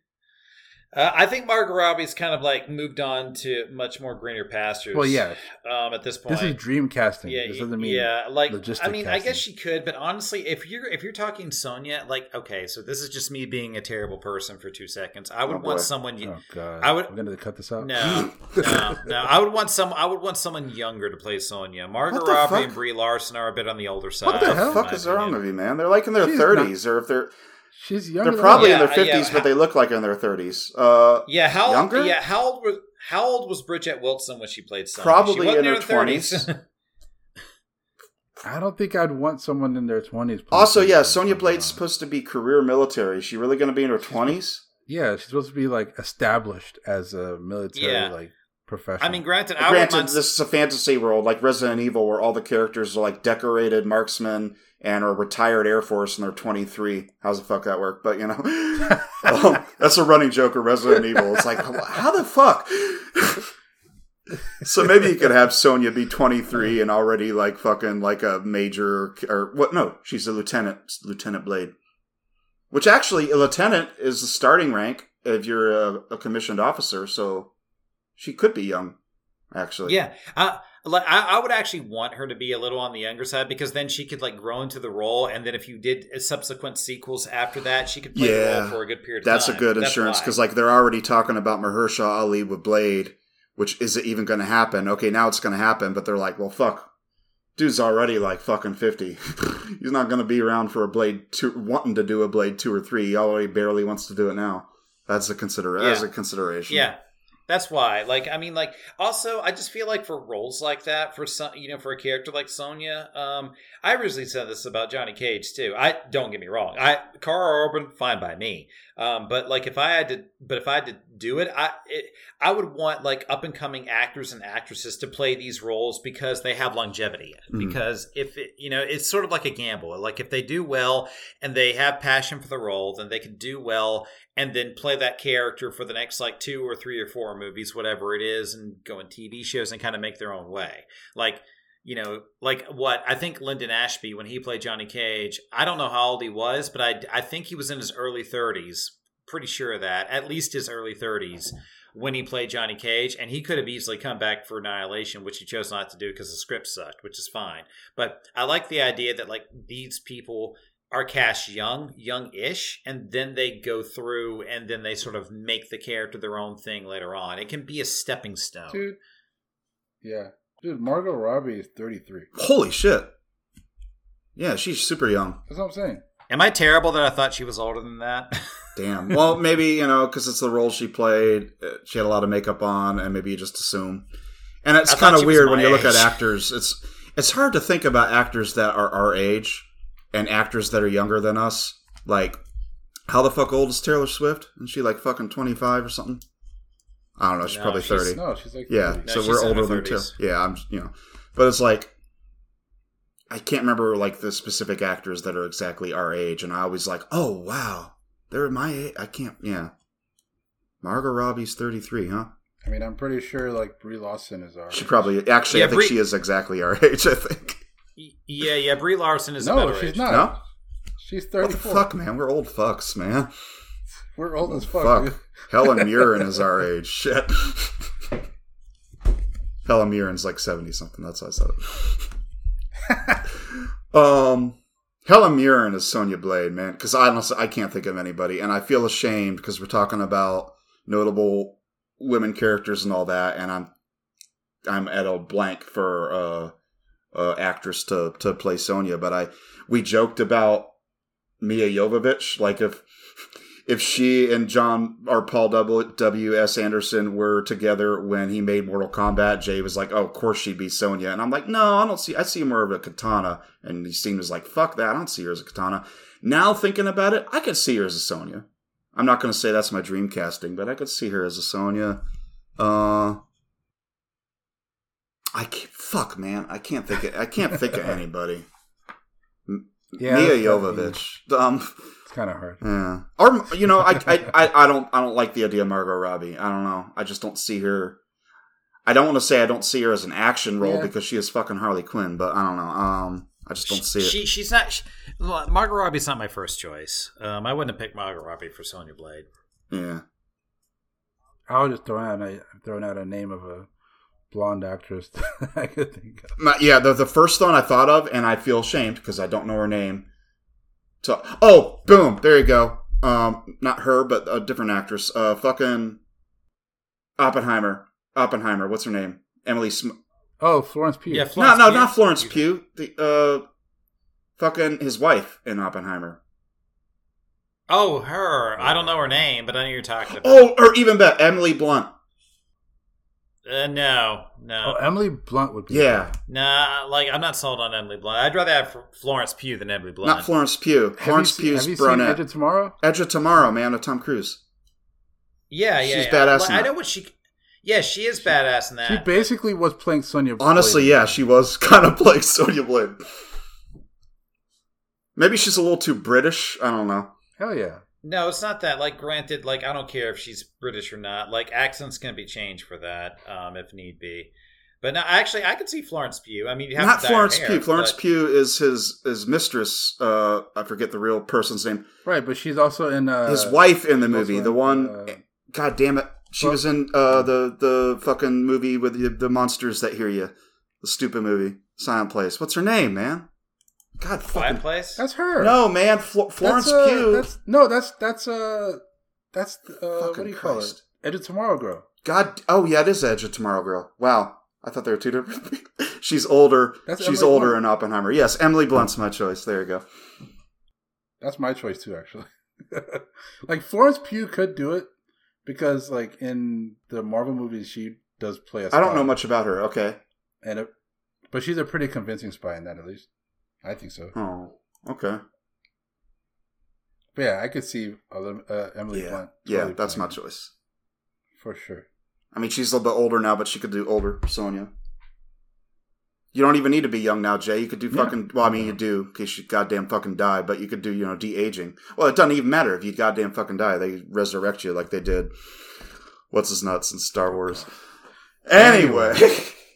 [SPEAKER 3] Uh, I think Margot Robbie's kind of like moved on to much more greener pastures.
[SPEAKER 1] Well, yeah.
[SPEAKER 3] Um, at this point,
[SPEAKER 1] This is dream casting.
[SPEAKER 3] yeah,
[SPEAKER 1] this doesn't mean
[SPEAKER 3] yeah. Like,
[SPEAKER 1] logistic
[SPEAKER 3] I mean, I guess she could, but honestly, if you're if you're talking Sonya, like, okay, so this is just me being a terrible person for two seconds. I would
[SPEAKER 2] Oh,
[SPEAKER 3] want
[SPEAKER 2] boy.
[SPEAKER 3] someone. y-
[SPEAKER 1] Oh god.
[SPEAKER 3] I would-
[SPEAKER 1] We're gonna cut this out.
[SPEAKER 3] No, no, no. I would want some. I would want someone younger to play Sonya. Margot Robbie
[SPEAKER 2] fuck?
[SPEAKER 3] and Brie Larson are a bit on the older side.
[SPEAKER 2] What the
[SPEAKER 1] the hell?
[SPEAKER 2] fuck
[SPEAKER 3] my
[SPEAKER 2] is wrong
[SPEAKER 3] opinion.
[SPEAKER 2] with you, man? They're like in their thirties, or if they're
[SPEAKER 1] She's younger.
[SPEAKER 2] they're probably
[SPEAKER 1] us.
[SPEAKER 2] in their
[SPEAKER 3] Yeah, yeah,
[SPEAKER 2] fifties, but they look like in their thirties. Uh,
[SPEAKER 3] Yeah, how
[SPEAKER 2] Younger?
[SPEAKER 3] Yeah, how old was how old was Bridget Wilson when she played Sonya?
[SPEAKER 2] Probably
[SPEAKER 3] she
[SPEAKER 2] in her
[SPEAKER 3] twenties.
[SPEAKER 1] I don't think I'd want someone in their twenties.
[SPEAKER 2] also, yeah, Sonya Blade's supposed to be career military. Is she really going to be in her twenties?
[SPEAKER 1] Yeah, she's supposed to be like established as a military
[SPEAKER 3] Yeah.
[SPEAKER 1] like professional.
[SPEAKER 3] I mean, granted, I
[SPEAKER 2] Granted,
[SPEAKER 3] mind.
[SPEAKER 2] this is a fantasy world like Resident Evil, where all the characters are like decorated marksmen and are retired Air Force, and they're twenty three. How's the fuck that work? But you know, um, that's a running joke of Resident Evil. It's like, how the fuck? so maybe you could have Sonya be twenty three and already like fucking like a major or what? No, she's a lieutenant, Lieutenant Blade. Which actually, a lieutenant is the starting rank if you're a, a commissioned officer. So she could be young, actually.
[SPEAKER 3] yeah, I, like I, I would actually want her to be a little on the younger side because then she could like grow into the role, and then if you did uh, subsequent sequels after that, she could play the
[SPEAKER 2] Yeah,
[SPEAKER 3] role for a good period. Of time.
[SPEAKER 2] That's a good
[SPEAKER 3] That's
[SPEAKER 2] insurance because, like, they're already talking about Mahershala Ali with Blade, which is it even going to happen? Okay, now it's going to happen, but they're like, well, fuck, dude's already like fucking fifty. He's not going to be around for a Blade two, wanting to do a Blade two or three. He already barely wants to do it now. That's a consider. That's
[SPEAKER 3] Yeah.
[SPEAKER 2] a consideration.
[SPEAKER 3] yeah. That's why. Like, I mean, like, also, I just feel like for roles like that, for some, you know, for a character like Sonya, um, I originally said this about Johnny Cage too. I don't get me wrong. I Karl Urban, fine by me. Um, but like, if I had to, but if I had to do it, I, it, I would want like up and coming actors and actresses to play these roles because they have longevity.
[SPEAKER 2] Mhm.
[SPEAKER 3] Because if it, you know, it's sort of like a gamble. Like, if they do well and they have passion for the role, then they can do well and then play that character for the next like two or three or four movies, whatever it is, and go in TV shows and kind of make their own way. Like, you know, like what I think Linden Ashby when he played Johnny Cage, I don't know how old he was, but I I think he was in his early 30s. Pretty sure of that, at least his early 30s when he played Johnny Cage, and he could have easily come back for Annihilation, which he chose not to do because the script sucked, which is fine. But I like the idea that like these people are cast young, young-ish, and then they go through and then they sort of make the character their own thing later on. It can be a stepping stone.
[SPEAKER 1] Dude. Yeah. Dude, Margot Robbie is 33.
[SPEAKER 2] Holy shit. Yeah, she's super young.
[SPEAKER 1] That's what I'm saying.
[SPEAKER 3] Am I terrible that I thought she was older than that?
[SPEAKER 2] Damn. Well, maybe, you know, because it's the role she played. uh, She had a lot of makeup on, and maybe you just assume. And it's kind of weird when
[SPEAKER 3] my
[SPEAKER 2] you look at actors. It's it's hard to think about actors that are our age and actors that are younger than us. Like, how the fuck old is Taylor Swift? Is she like fucking 25 or something? I don't know. She's
[SPEAKER 3] No,
[SPEAKER 2] probably
[SPEAKER 3] she's-
[SPEAKER 2] 30.
[SPEAKER 1] No, she's like
[SPEAKER 2] Yeah,
[SPEAKER 3] No,
[SPEAKER 2] so we're older than Taylor.
[SPEAKER 3] 30s.
[SPEAKER 2] Yeah, I'm, you know, but it's like I can't remember like the specific actors that are exactly our age, and I always like, oh wow, they're my age. I can't. Yeah, Margot Robbie's thirty three, huh?
[SPEAKER 1] I mean, I'm pretty sure like Brie Larson is our.
[SPEAKER 2] She probably actually,
[SPEAKER 3] Yeah,
[SPEAKER 2] I think
[SPEAKER 3] Brie-
[SPEAKER 2] she is exactly our age. I think.
[SPEAKER 3] Yeah, yeah. Brie Larson is
[SPEAKER 1] No,
[SPEAKER 3] better
[SPEAKER 1] she's
[SPEAKER 3] age.
[SPEAKER 1] not.
[SPEAKER 2] No?
[SPEAKER 1] She's
[SPEAKER 2] What
[SPEAKER 1] 34.
[SPEAKER 2] the fuck, man? We're old fucks, man.
[SPEAKER 1] We're old as fuck.
[SPEAKER 2] Fuck.
[SPEAKER 1] dude.
[SPEAKER 2] Helen Mirren is our age. Shit. Helen Mirren's like seventy something. That's how I said it. um, Helen Mirren is Sonya Blade, man. Because I honestly I can't think of anybody, and I feel ashamed because we're talking about notable women characters and all that, and I'm I'm at a blank for uh, uh actress to to play Sonya. But I we joked about Milla Jovovich, like if if she and John or Paul W. S. Anderson were together when he made Mortal Kombat, Jay was like, "Oh, of course she'd be Sonya," and I'm like, "No, I don't see. I see more of a katana." And he seemed was like, "Fuck that! I don't see her as a katana." Now thinking about it, I could see her as a Sonya. I'm not going to say that's my dream casting, but I could see her as a Sonya. Uh, I can't, fuck man, I can't think. Of, I can't think of anybody.
[SPEAKER 1] Yeah, Milla
[SPEAKER 2] Jovovich. Um,
[SPEAKER 1] kind of hard.
[SPEAKER 2] yeah. Or you know, I, I I I don't I don't like the idea of Margot Robbie. I don't know. I just don't see her. I don't want to say I don't see her as an action role
[SPEAKER 1] Yeah.
[SPEAKER 2] because she is fucking Harley Quinn, but I don't know. Um, I just don't see it.
[SPEAKER 3] She, she's not. She, Margot Robbie's not my first choice. Um, I wouldn't have picked Margot Robbie for Sonya Blade.
[SPEAKER 2] yeah.
[SPEAKER 1] I was just throwing out a, throwing out a name of a blonde actress that I could think of.
[SPEAKER 2] My, yeah, the the first one I thought of, and I feel ashamed because I don't know her name. So, oh, boom, there you go. Um, not her, but a different actress. Uh, fucking Oppenheimer. Oppenheimer. What's her name? Emily. Sm-
[SPEAKER 1] Oh, Florence Pugh.
[SPEAKER 3] Yeah,
[SPEAKER 2] no,
[SPEAKER 3] Florence
[SPEAKER 2] no,
[SPEAKER 3] Pugh.
[SPEAKER 2] not Florence Pugh. The uh, fucking his wife in Oppenheimer.
[SPEAKER 3] Oh, her. I don't know her name, but I know you're talking about.
[SPEAKER 2] Oh, or even better, Emily Blunt.
[SPEAKER 3] Uh, no, no,
[SPEAKER 1] Oh, Emily Blunt would be.
[SPEAKER 2] Yeah,
[SPEAKER 3] nah. Like I'm not sold on Emily Blunt. I'd rather have Florence Pugh than Emily Blunt.
[SPEAKER 2] not Florence Pugh.
[SPEAKER 1] Have you,
[SPEAKER 2] Florence
[SPEAKER 1] seen,
[SPEAKER 2] Pugh's
[SPEAKER 1] have you seen
[SPEAKER 2] brunette.
[SPEAKER 1] Edge of Tomorrow?
[SPEAKER 2] Edge of Tomorrow, man, with Tom Cruise.
[SPEAKER 3] yeah, yeah.
[SPEAKER 2] She's
[SPEAKER 3] yeah.
[SPEAKER 2] badass
[SPEAKER 3] Like,
[SPEAKER 2] in
[SPEAKER 3] I know what she. Yeah, she is badass in that.
[SPEAKER 1] She basically was playing Sonya.
[SPEAKER 2] Honestly,
[SPEAKER 1] Blade.
[SPEAKER 2] yeah, she was kind of like Sonya Blade. Maybe she's a little too British. I don't know.
[SPEAKER 1] Hell yeah.
[SPEAKER 3] No, it's not that. Like, granted, like I don't care if she's British or not. Like, accents can be changed for that, um, if need be. But no, actually, I could see Florence Pugh. I mean, you have
[SPEAKER 2] Not
[SPEAKER 3] to dye her
[SPEAKER 2] Florence
[SPEAKER 3] hair,
[SPEAKER 2] Pugh. Florence
[SPEAKER 3] but-
[SPEAKER 2] Pugh is his his mistress. Uh, I forget the real person's name.
[SPEAKER 1] Right, but she's also in. Uh,
[SPEAKER 2] His wife in the movie.
[SPEAKER 1] also
[SPEAKER 2] The one.
[SPEAKER 1] uh,
[SPEAKER 2] God damn it! She
[SPEAKER 1] Well-
[SPEAKER 2] was in uh, the the fucking movie with the, the monsters that hear you. The stupid movie, Silent Place. What's her name, man? God, fucking
[SPEAKER 3] Quiet Place.
[SPEAKER 1] that's her.
[SPEAKER 2] no, man. Flo- Florence
[SPEAKER 1] that's, uh,
[SPEAKER 2] Pugh.
[SPEAKER 1] That's, no, that's that's uh, that's uh, what
[SPEAKER 2] Fucking
[SPEAKER 1] do you call
[SPEAKER 2] Christ.
[SPEAKER 1] it? Edge of Tomorrow girl.
[SPEAKER 2] God, oh yeah, it is Edge of Tomorrow Girl. Wow, I thought they were two different. things. She's older.
[SPEAKER 1] That's
[SPEAKER 2] She's
[SPEAKER 1] Emily
[SPEAKER 2] older
[SPEAKER 1] Blunt.
[SPEAKER 2] in Oppenheimer. Yes, Emily Blunt's my choice. There you go.
[SPEAKER 1] That's my choice too, actually. like Florence Pugh could do it because like in the Marvel movies, she does play a.
[SPEAKER 2] I don't know much about her. Okay.
[SPEAKER 1] and it, but she's a pretty convincing spy in that at least. I think so.
[SPEAKER 2] Oh, okay.
[SPEAKER 1] But yeah, I could see uh, uh, Emily
[SPEAKER 2] Yeah,
[SPEAKER 1] Blunt.
[SPEAKER 2] yeah, that's my choice.
[SPEAKER 1] for sure.
[SPEAKER 2] I mean, she's a little bit older now, but she could do older Sonya. You don't even need to be young now, Jay. You could do
[SPEAKER 1] Yeah.
[SPEAKER 2] fucking. Well, I mean, you do in case you goddamn fucking die, but you could do you know de aging. Well, it doesn't even matter if you goddamn fucking die. They resurrect you like they did. What's his nuts in Star Wars? Anyway,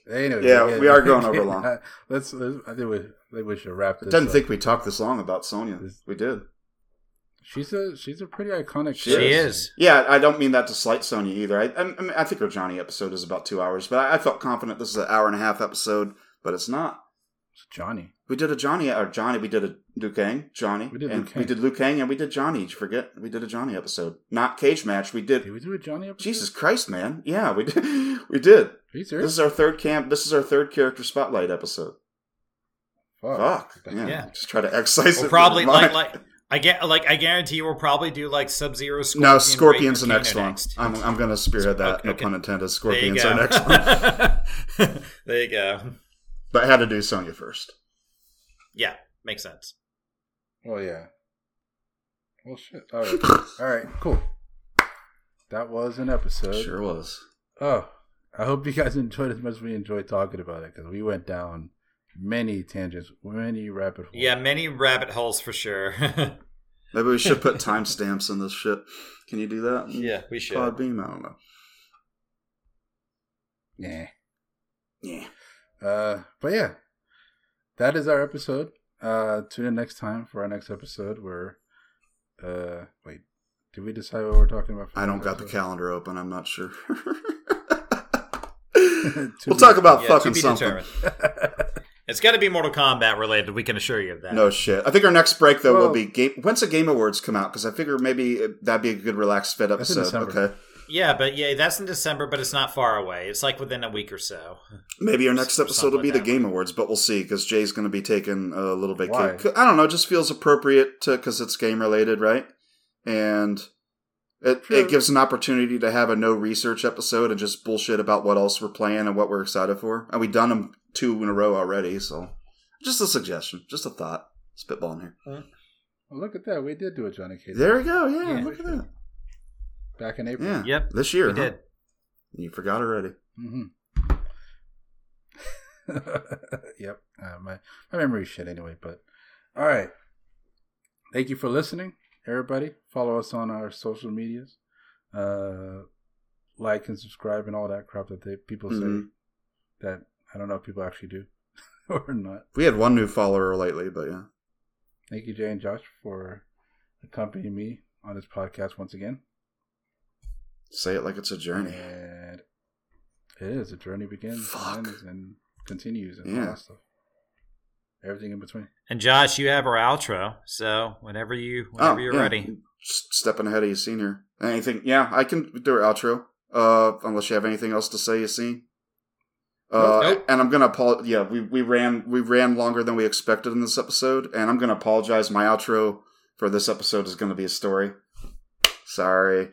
[SPEAKER 1] Anyway,
[SPEAKER 2] Yeah, we are going over long.
[SPEAKER 1] let's, let's. I think we, think we should wrap
[SPEAKER 2] I didn't
[SPEAKER 1] up.
[SPEAKER 2] think we talked this long about Sonya. We did.
[SPEAKER 1] she's a she's a pretty iconic.
[SPEAKER 2] She
[SPEAKER 3] She
[SPEAKER 1] character.
[SPEAKER 3] is.
[SPEAKER 2] Yeah, I don't mean that to slight Sonya either. I, I, I, mean, I think our Johnny episode is about two hours, but I, I felt confident this is an hour and a half episode, but it's not.
[SPEAKER 1] It's Johnny.
[SPEAKER 2] We did a Johnny or Johnny. We did a Liu Kang, Johnny.
[SPEAKER 1] We did
[SPEAKER 2] and
[SPEAKER 1] Liu Kang.
[SPEAKER 2] We did Liu Kang and we did Johnny. Did you forget? We did a Johnny episode, not cage match. We did.
[SPEAKER 1] Did we do a Johnny episode?
[SPEAKER 2] Jesus Christ, man! Yeah, we did. We did.
[SPEAKER 1] Are you serious?
[SPEAKER 2] This is our third camp. This is our third character spotlight episode.
[SPEAKER 1] Fuck.
[SPEAKER 2] Fuck. Yeah.
[SPEAKER 3] Yeah.
[SPEAKER 2] Just try to excise
[SPEAKER 3] We'll
[SPEAKER 2] it.
[SPEAKER 3] probably like like I get like I guarantee you we'll probably do like Sub Zero.
[SPEAKER 2] no, Scorpion's the next one.
[SPEAKER 3] next.
[SPEAKER 2] I'm I'm gonna spearhead that.
[SPEAKER 3] Okay,
[SPEAKER 2] no
[SPEAKER 3] okay.
[SPEAKER 2] pun intended. Scorpion's
[SPEAKER 3] go.
[SPEAKER 2] our next one.
[SPEAKER 3] there you go.
[SPEAKER 2] But I had to do Sonya first.
[SPEAKER 3] Yeah, makes sense.
[SPEAKER 1] Oh yeah. Well, shit. All right. All right. Cool. That was an episode.
[SPEAKER 2] Sure was.
[SPEAKER 1] Oh, I hope you guys enjoyed as much as we enjoyed talking about it because we went down many tangents, many rabbit holes.
[SPEAKER 3] Yeah, many rabbit holes for sure.
[SPEAKER 2] Maybe we should put timestamps in this shit. Can you do that?
[SPEAKER 3] yeah, we should.
[SPEAKER 2] Podbean. I don't know.
[SPEAKER 1] Yeah.
[SPEAKER 2] Yeah.
[SPEAKER 1] Uh, but yeah, that is our episode. Uh, tune in next time for our next episode. Where, uh, wait, did we decide what we're talking about? For
[SPEAKER 2] I don't
[SPEAKER 1] next
[SPEAKER 2] got the calendar open. I'm not sure. We'll
[SPEAKER 1] be-
[SPEAKER 2] talk about
[SPEAKER 3] Yeah,
[SPEAKER 2] fucking
[SPEAKER 3] to be
[SPEAKER 2] something.
[SPEAKER 3] Determined. It's got to be Mortal Kombat related. We can assure you of that.
[SPEAKER 2] No shit. I think our next break though
[SPEAKER 1] Well-
[SPEAKER 2] will be game. When's the Game Awards come out? Because I figure maybe uh, that'd be a good relaxed fit
[SPEAKER 1] That's in
[SPEAKER 2] episode. Okay.
[SPEAKER 3] Yeah, but yeah, that's in December, but it's not far away. It's like within a week or so.
[SPEAKER 2] Maybe our next episode will be the
[SPEAKER 3] that.
[SPEAKER 2] Game Awards, but we'll see because Jay's going to be taking a little
[SPEAKER 1] Why?
[SPEAKER 2] vacation. I don't know. It just feels appropriate to because it's game related, right? And it
[SPEAKER 1] True.
[SPEAKER 2] it gives an opportunity to have a no research episode and just bullshit about what else we're playing and what we're excited for. And we've done them two in a row already, so just a suggestion, just a thought, spitballing here.
[SPEAKER 1] Well, look at that. We did do a Johnny Cage
[SPEAKER 2] There we go. Yeah,
[SPEAKER 3] Yeah.
[SPEAKER 2] look at that.
[SPEAKER 1] back in April.
[SPEAKER 2] Yeah.
[SPEAKER 3] Yep,
[SPEAKER 2] This year,
[SPEAKER 3] we
[SPEAKER 2] huh?
[SPEAKER 3] did.
[SPEAKER 2] You forgot already.
[SPEAKER 1] hmm yep. Uh, my my memory's shit anyway. But all right. Thank you for listening, everybody. Follow us on our social medias. Uh, like and subscribe and all that crap that they, people say
[SPEAKER 2] Mhm.
[SPEAKER 1] that I don't know if people actually do or not.
[SPEAKER 2] We had one new follower lately, but yeah.
[SPEAKER 1] Thank you, Jay and Josh, for accompanying me on this podcast once again.
[SPEAKER 2] Say it like it's a journey.
[SPEAKER 1] And it is a journey begins
[SPEAKER 2] Fuck.
[SPEAKER 1] and ends and continues and all
[SPEAKER 2] Yeah.
[SPEAKER 1] that stuff. Everything in between.
[SPEAKER 3] And Josh, you have our outro, so whenever you whenever you're
[SPEAKER 2] Oh, yeah.
[SPEAKER 3] ready.
[SPEAKER 2] Stepping ahead of you, senior. Anything? Yeah, I can do our outro. Uh, unless you have anything else to say, you see. Uh,
[SPEAKER 3] Nope.
[SPEAKER 2] and I'm gonna apologize. Yeah, we, we ran we ran longer than we expected in this episode, and I'm gonna apologize. My outro for this episode is gonna be a story. Sorry,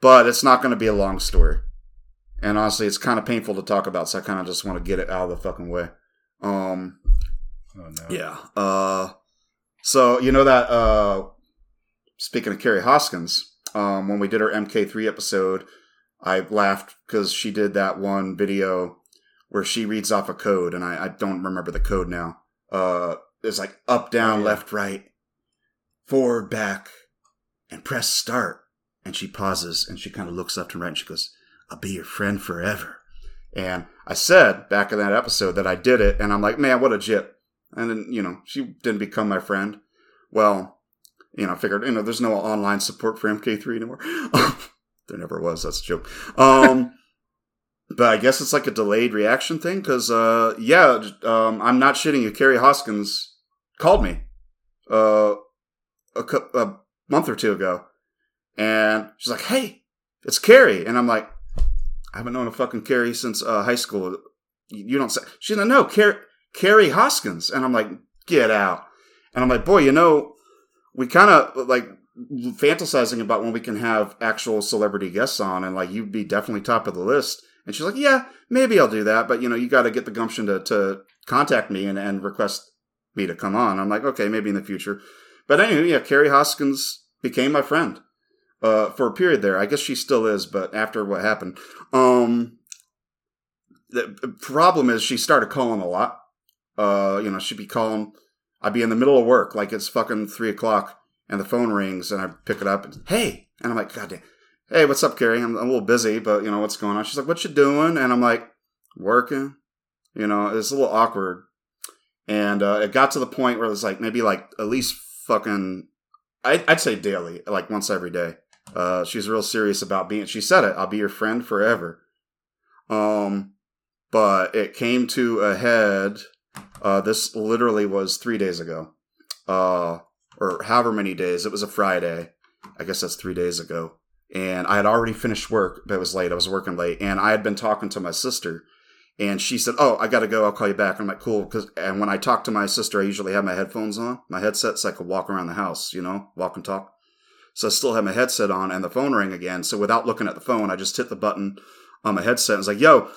[SPEAKER 2] but it's not gonna be a long story. And honestly, it's kind of painful to talk about, so I kind of just want to get it out of the fucking way. Um,
[SPEAKER 1] Oh no.
[SPEAKER 2] yeah. Uh, so you know that. Uh, speaking of Kerri Hoskins, um, when we did our MK3 episode, I laughed because she did that one video where she reads off a code, and I, I don't remember the code now. Uh, it's like up, down,
[SPEAKER 1] Oh, yeah.
[SPEAKER 2] left, right, forward, back, and press start. And she pauses and she kind of looks up and right and she goes, I'll be your friend forever. And I said back in that episode that I did it, and I'm like, man, what a jip. And then, you know, she didn't become my friend. Well, you know, I figured, you know, there's no online support for MK3 anymore. there never was. That's a joke. Um, but I guess it's like a delayed reaction thing because, uh, yeah, um, I'm not shitting you. Kerri Hoskins called me uh, a, a month or two ago, and she's like, "Hey, it's Kerri," and I'm like, "I haven't known a fucking Carrie since uh, high school. You you don't say." She's like, "No, Kerri, Kerri Hoskins," and I'm like, "Get out!" And I'm like, "Boy, you know." we kind of like fantasizing about when we can have actual celebrity guests on, and like you'd be definitely top of the list. And she's like, yeah, maybe I'll do that, but you know, you got to get the gumption to to contact me and, and request me to come on. I'm like, okay, maybe in the future. But anyway, yeah, Kerri Hoskins became my friend uh, for a period there. I guess she still is, but after what happened, um, the problem is she started calling a lot. Uh, you know, she'd be calling. I'd be in the middle of work, like it's fucking three o'clock, and the phone rings, and I pick it up, and hey, and I'm like, God damn, hey, what's up, Kerri? I'm, I'm a little busy, but you know what's going on. She's like, what you doing? And I'm like, working. You know, it's a little awkward, and uh, it got to the point where it was like maybe like at least fucking, I'd, I'd say daily, like once every day. Uh, she's real serious about being. She said it. I'll be your friend forever. Um, but it came to a head. Uh, this literally was three days ago, uh, or however many days. It was a Friday. I guess that's three days ago. And I had already finished work, but it was late. I was working late, and I had been talking to my sister, and she said, "Oh, I got to go. I'll call you back." I'm like, "Cool." Because and when I talk to my sister, I usually have my headphones on, my headset, so I could walk around the house, you know, walk and talk. So I still have my headset on, and the phone rang again. So without looking at the phone, I just hit the button on my headset. and was like, "Yo,"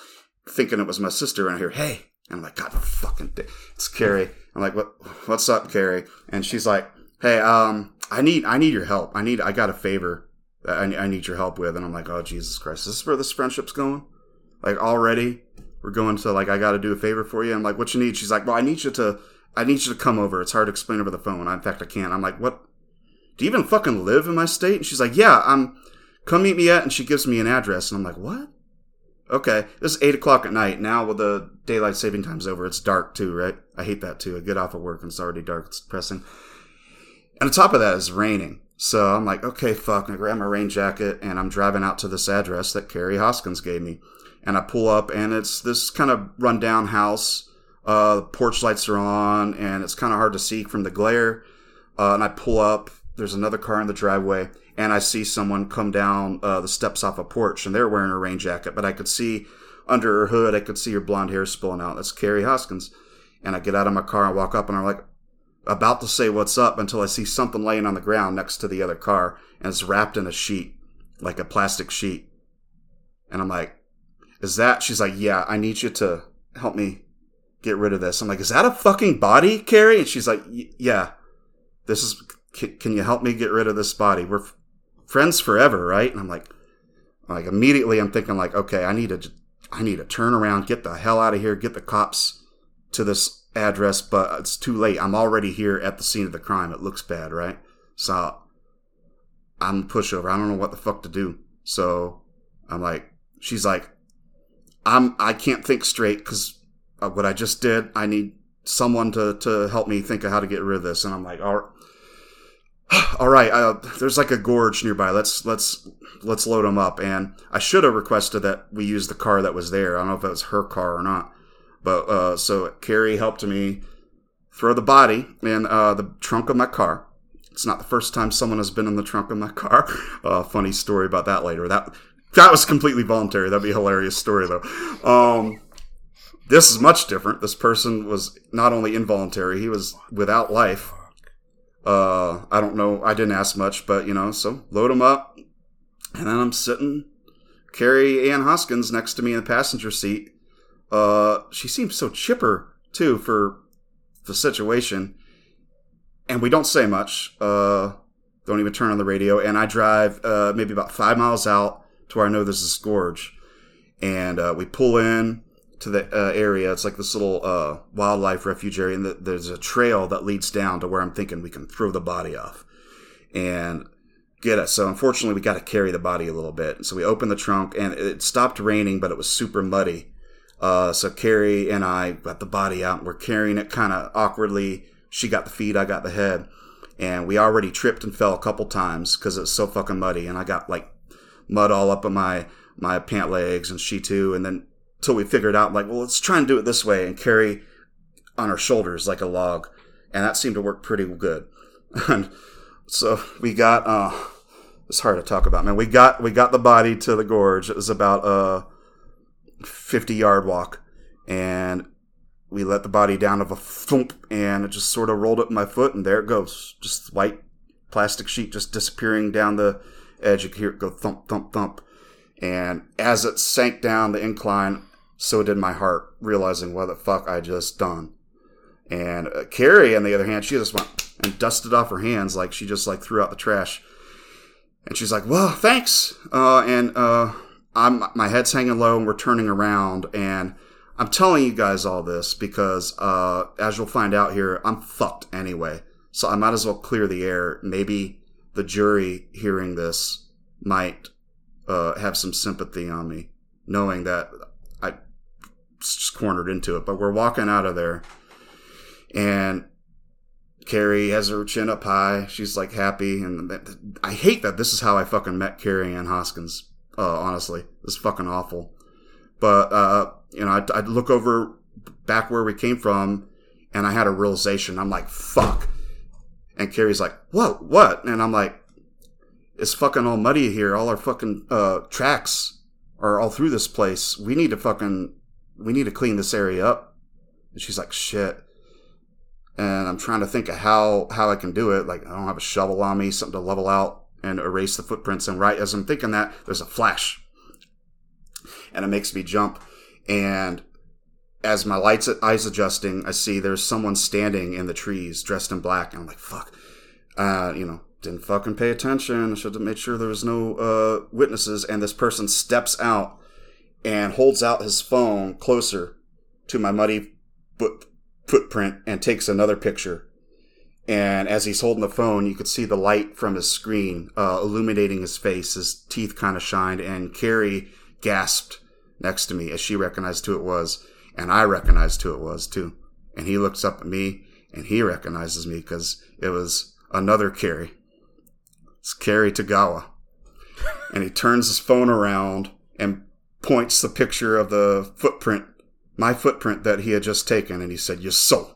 [SPEAKER 2] thinking it was my sister, and I hear, "Hey," and I'm like, "God, fucking, it's Kerri." I'm like, "What? What's up, Kerri?" And she's like, "Hey, um, I need, I need your help. I need, I got a favor. I, I need your help with." And I'm like, "Oh Jesus Christ, this is this where this friendship's going? Like already, we're going to like, I got to do a favor for you." I'm like, "What you need?" She's like, "Well, I need you to." I need you to come over. It's hard to explain over the phone. In fact, I can't. I'm like, what? Do you even fucking live in my state? And she's like, yeah, I'm. Come meet me at. And she gives me an address, and I'm like, what? Okay, this is eight o'clock at night. Now with the daylight saving time's over, it's dark too, right? I hate that too. I get off of work and it's already dark. It's depressing. And on top of that, it's raining. So I'm like, okay, fuck. I grab my rain jacket and I'm driving out to this address that Kerri Hoskins gave me. And I pull up and it's this kind of rundown house. Uh, the porch lights are on and it's kind of hard to see from the glare. Uh, and I pull up. There's another car in the driveway and I see someone come down uh, the steps off a porch and they're wearing a rain jacket, but I could see under her hood, I could see her blonde hair spilling out. That's Kerri Hoskins. And I get out of my car and walk up and I'm like, about to say what's up until I see something laying on the ground next to the other car and it's wrapped in a sheet, like a plastic sheet. And I'm like, is that? She's like, yeah, I need you to help me get rid of this. I'm like, is that a fucking body, Kerri? And she's like, yeah, this is, can you help me get rid of this body? We're friends forever, right? And I'm like, like immediately I'm thinking like, okay, I need to, I need to turn around, get the hell out of here, get the cops to this address, but it's too late. I'm already here at the scene of the crime. It looks bad, right? So I'm pushover. I don't know what the fuck to do. So I'm like, she's like, I'm, I can't think straight because uh, what I just did. I need someone to, to help me think of how to get rid of this. And I'm like, all right all right, uh, there's like a gorge nearby. Let's let's let's load them up. And I should have requested that we use the car that was there. I don't know if it was her car or not, but uh, so Kerri helped me throw the body in uh, the trunk of my car. It's not the first time someone has been in the trunk of my car. Uh, funny story about that later. That that was completely voluntary. That'd be a hilarious story though. Um, this is much different. This person was not only involuntary; he was without life. Uh, I don't know. I didn't ask much, but you know, so load them up, and then I'm sitting. Kerri Ann Hoskins next to me in the passenger seat. Uh, she seems so chipper too for the situation, and we don't say much. Uh, don't even turn on the radio, and I drive uh, maybe about five miles out to where I know there's this gorge, and uh, we pull in to the uh, area. It's like this little uh, wildlife refuge area, and the, there's a trail that leads down to where I'm thinking we can throw the body off and get it. So unfortunately, we got to carry the body a little bit. So we opened the trunk, and it stopped raining, but it was super muddy. Uh, so Kerri and I got the body out, and we're carrying it kind of awkwardly. She got the feet, I got the head, and we already tripped and fell a couple times because it's so fucking muddy, and I got like mud all up on my my pant legs, and she too, and then till we figured out like, well, let's try and do it this way and carry on our shoulders like a log, and that seemed to work pretty good. and so we got. uh It's hard to talk about, man. We got we got the body to the gorge. It was about a fifty yard walk, and we let the body down of a thump, and it just sort of rolled up my foot, and there it goes, just white plastic sheet just disappearing down the edge. You could hear it go thump, thump, thump. And as it sank down the incline, so did my heart, realizing what the fuck I just done. And uh, Kerri, on the other hand, she just went and dusted off her hands like she just like threw out the trash. And she's like, "Well, thanks." Uh, and uh, I'm my head's hanging low, and we're turning around, and I'm telling you guys all this because, uh, as you'll find out here, I'm fucked anyway. So I might as well clear the air. Maybe the jury hearing this might uh, have some sympathy on me, knowing that I just cornered into it. But we're walking out of there, and Kerri has her chin up high. She's like happy, and I hate that this is how I fucking met Kerri Ann Hoskins. Uh, honestly, this is fucking awful. But uh, you know, I'd, I'd look over back where we came from, and I had a realization. I'm like, fuck. And Kerri's like, what? What? And I'm like, it's fucking all muddy here. All our fucking uh, tracks are all through this place. We need to fucking, we need to clean this area up. And she's like, shit. And I'm trying to think of how how I can do it. Like I don't have a shovel on me, something to level out and erase the footprints. And right as I'm thinking that, there's a flash, and it makes me jump. And as my lights eyes adjusting, I see there's someone standing in the trees dressed in black, and I'm like, fuck. Uh, you know, didn't fucking pay attention. I should have made sure there was no uh, witnesses. And this person steps out and holds out his phone closer to my muddy foot, footprint and takes another picture. And as he's holding the phone, you could see the light from his screen uh, illuminating his face. His teeth kind of shined, and Kerri gasped next to me as she recognized who it was, and I recognized who it was too. And he looks up at me, and he recognizes me because it was another Carrie. It's Cary Tagawa. and he turns his phone around and points the picture of the footprint, my footprint that he had just taken, and he said, Your soul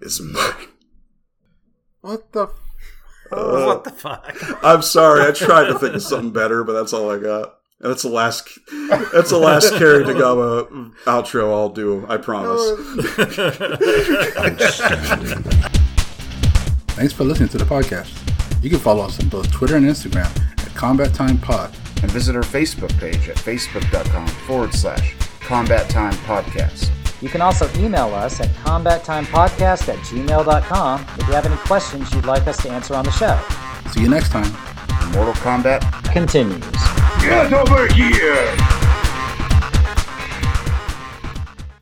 [SPEAKER 2] is mine.
[SPEAKER 1] What the? F-
[SPEAKER 2] Uh,
[SPEAKER 3] what the fuck?
[SPEAKER 2] I'm sorry. I tried to think of something better, but that's all I got. And that's the last. That's the last Cary Tagawa outro I'll do. I promise.
[SPEAKER 1] Thanks for listening to the podcast. You can follow us on both Twitter and Instagram at Combat Time Pod.
[SPEAKER 2] and visit our Facebook page at facebook.com forward slash combat time podcast.
[SPEAKER 4] You can also email us at combattimepodcast at gmail.com if you have any questions you'd like us to answer on the show.
[SPEAKER 1] See you next time.
[SPEAKER 2] Mortal Kombat
[SPEAKER 4] Continues.
[SPEAKER 5] Get over here!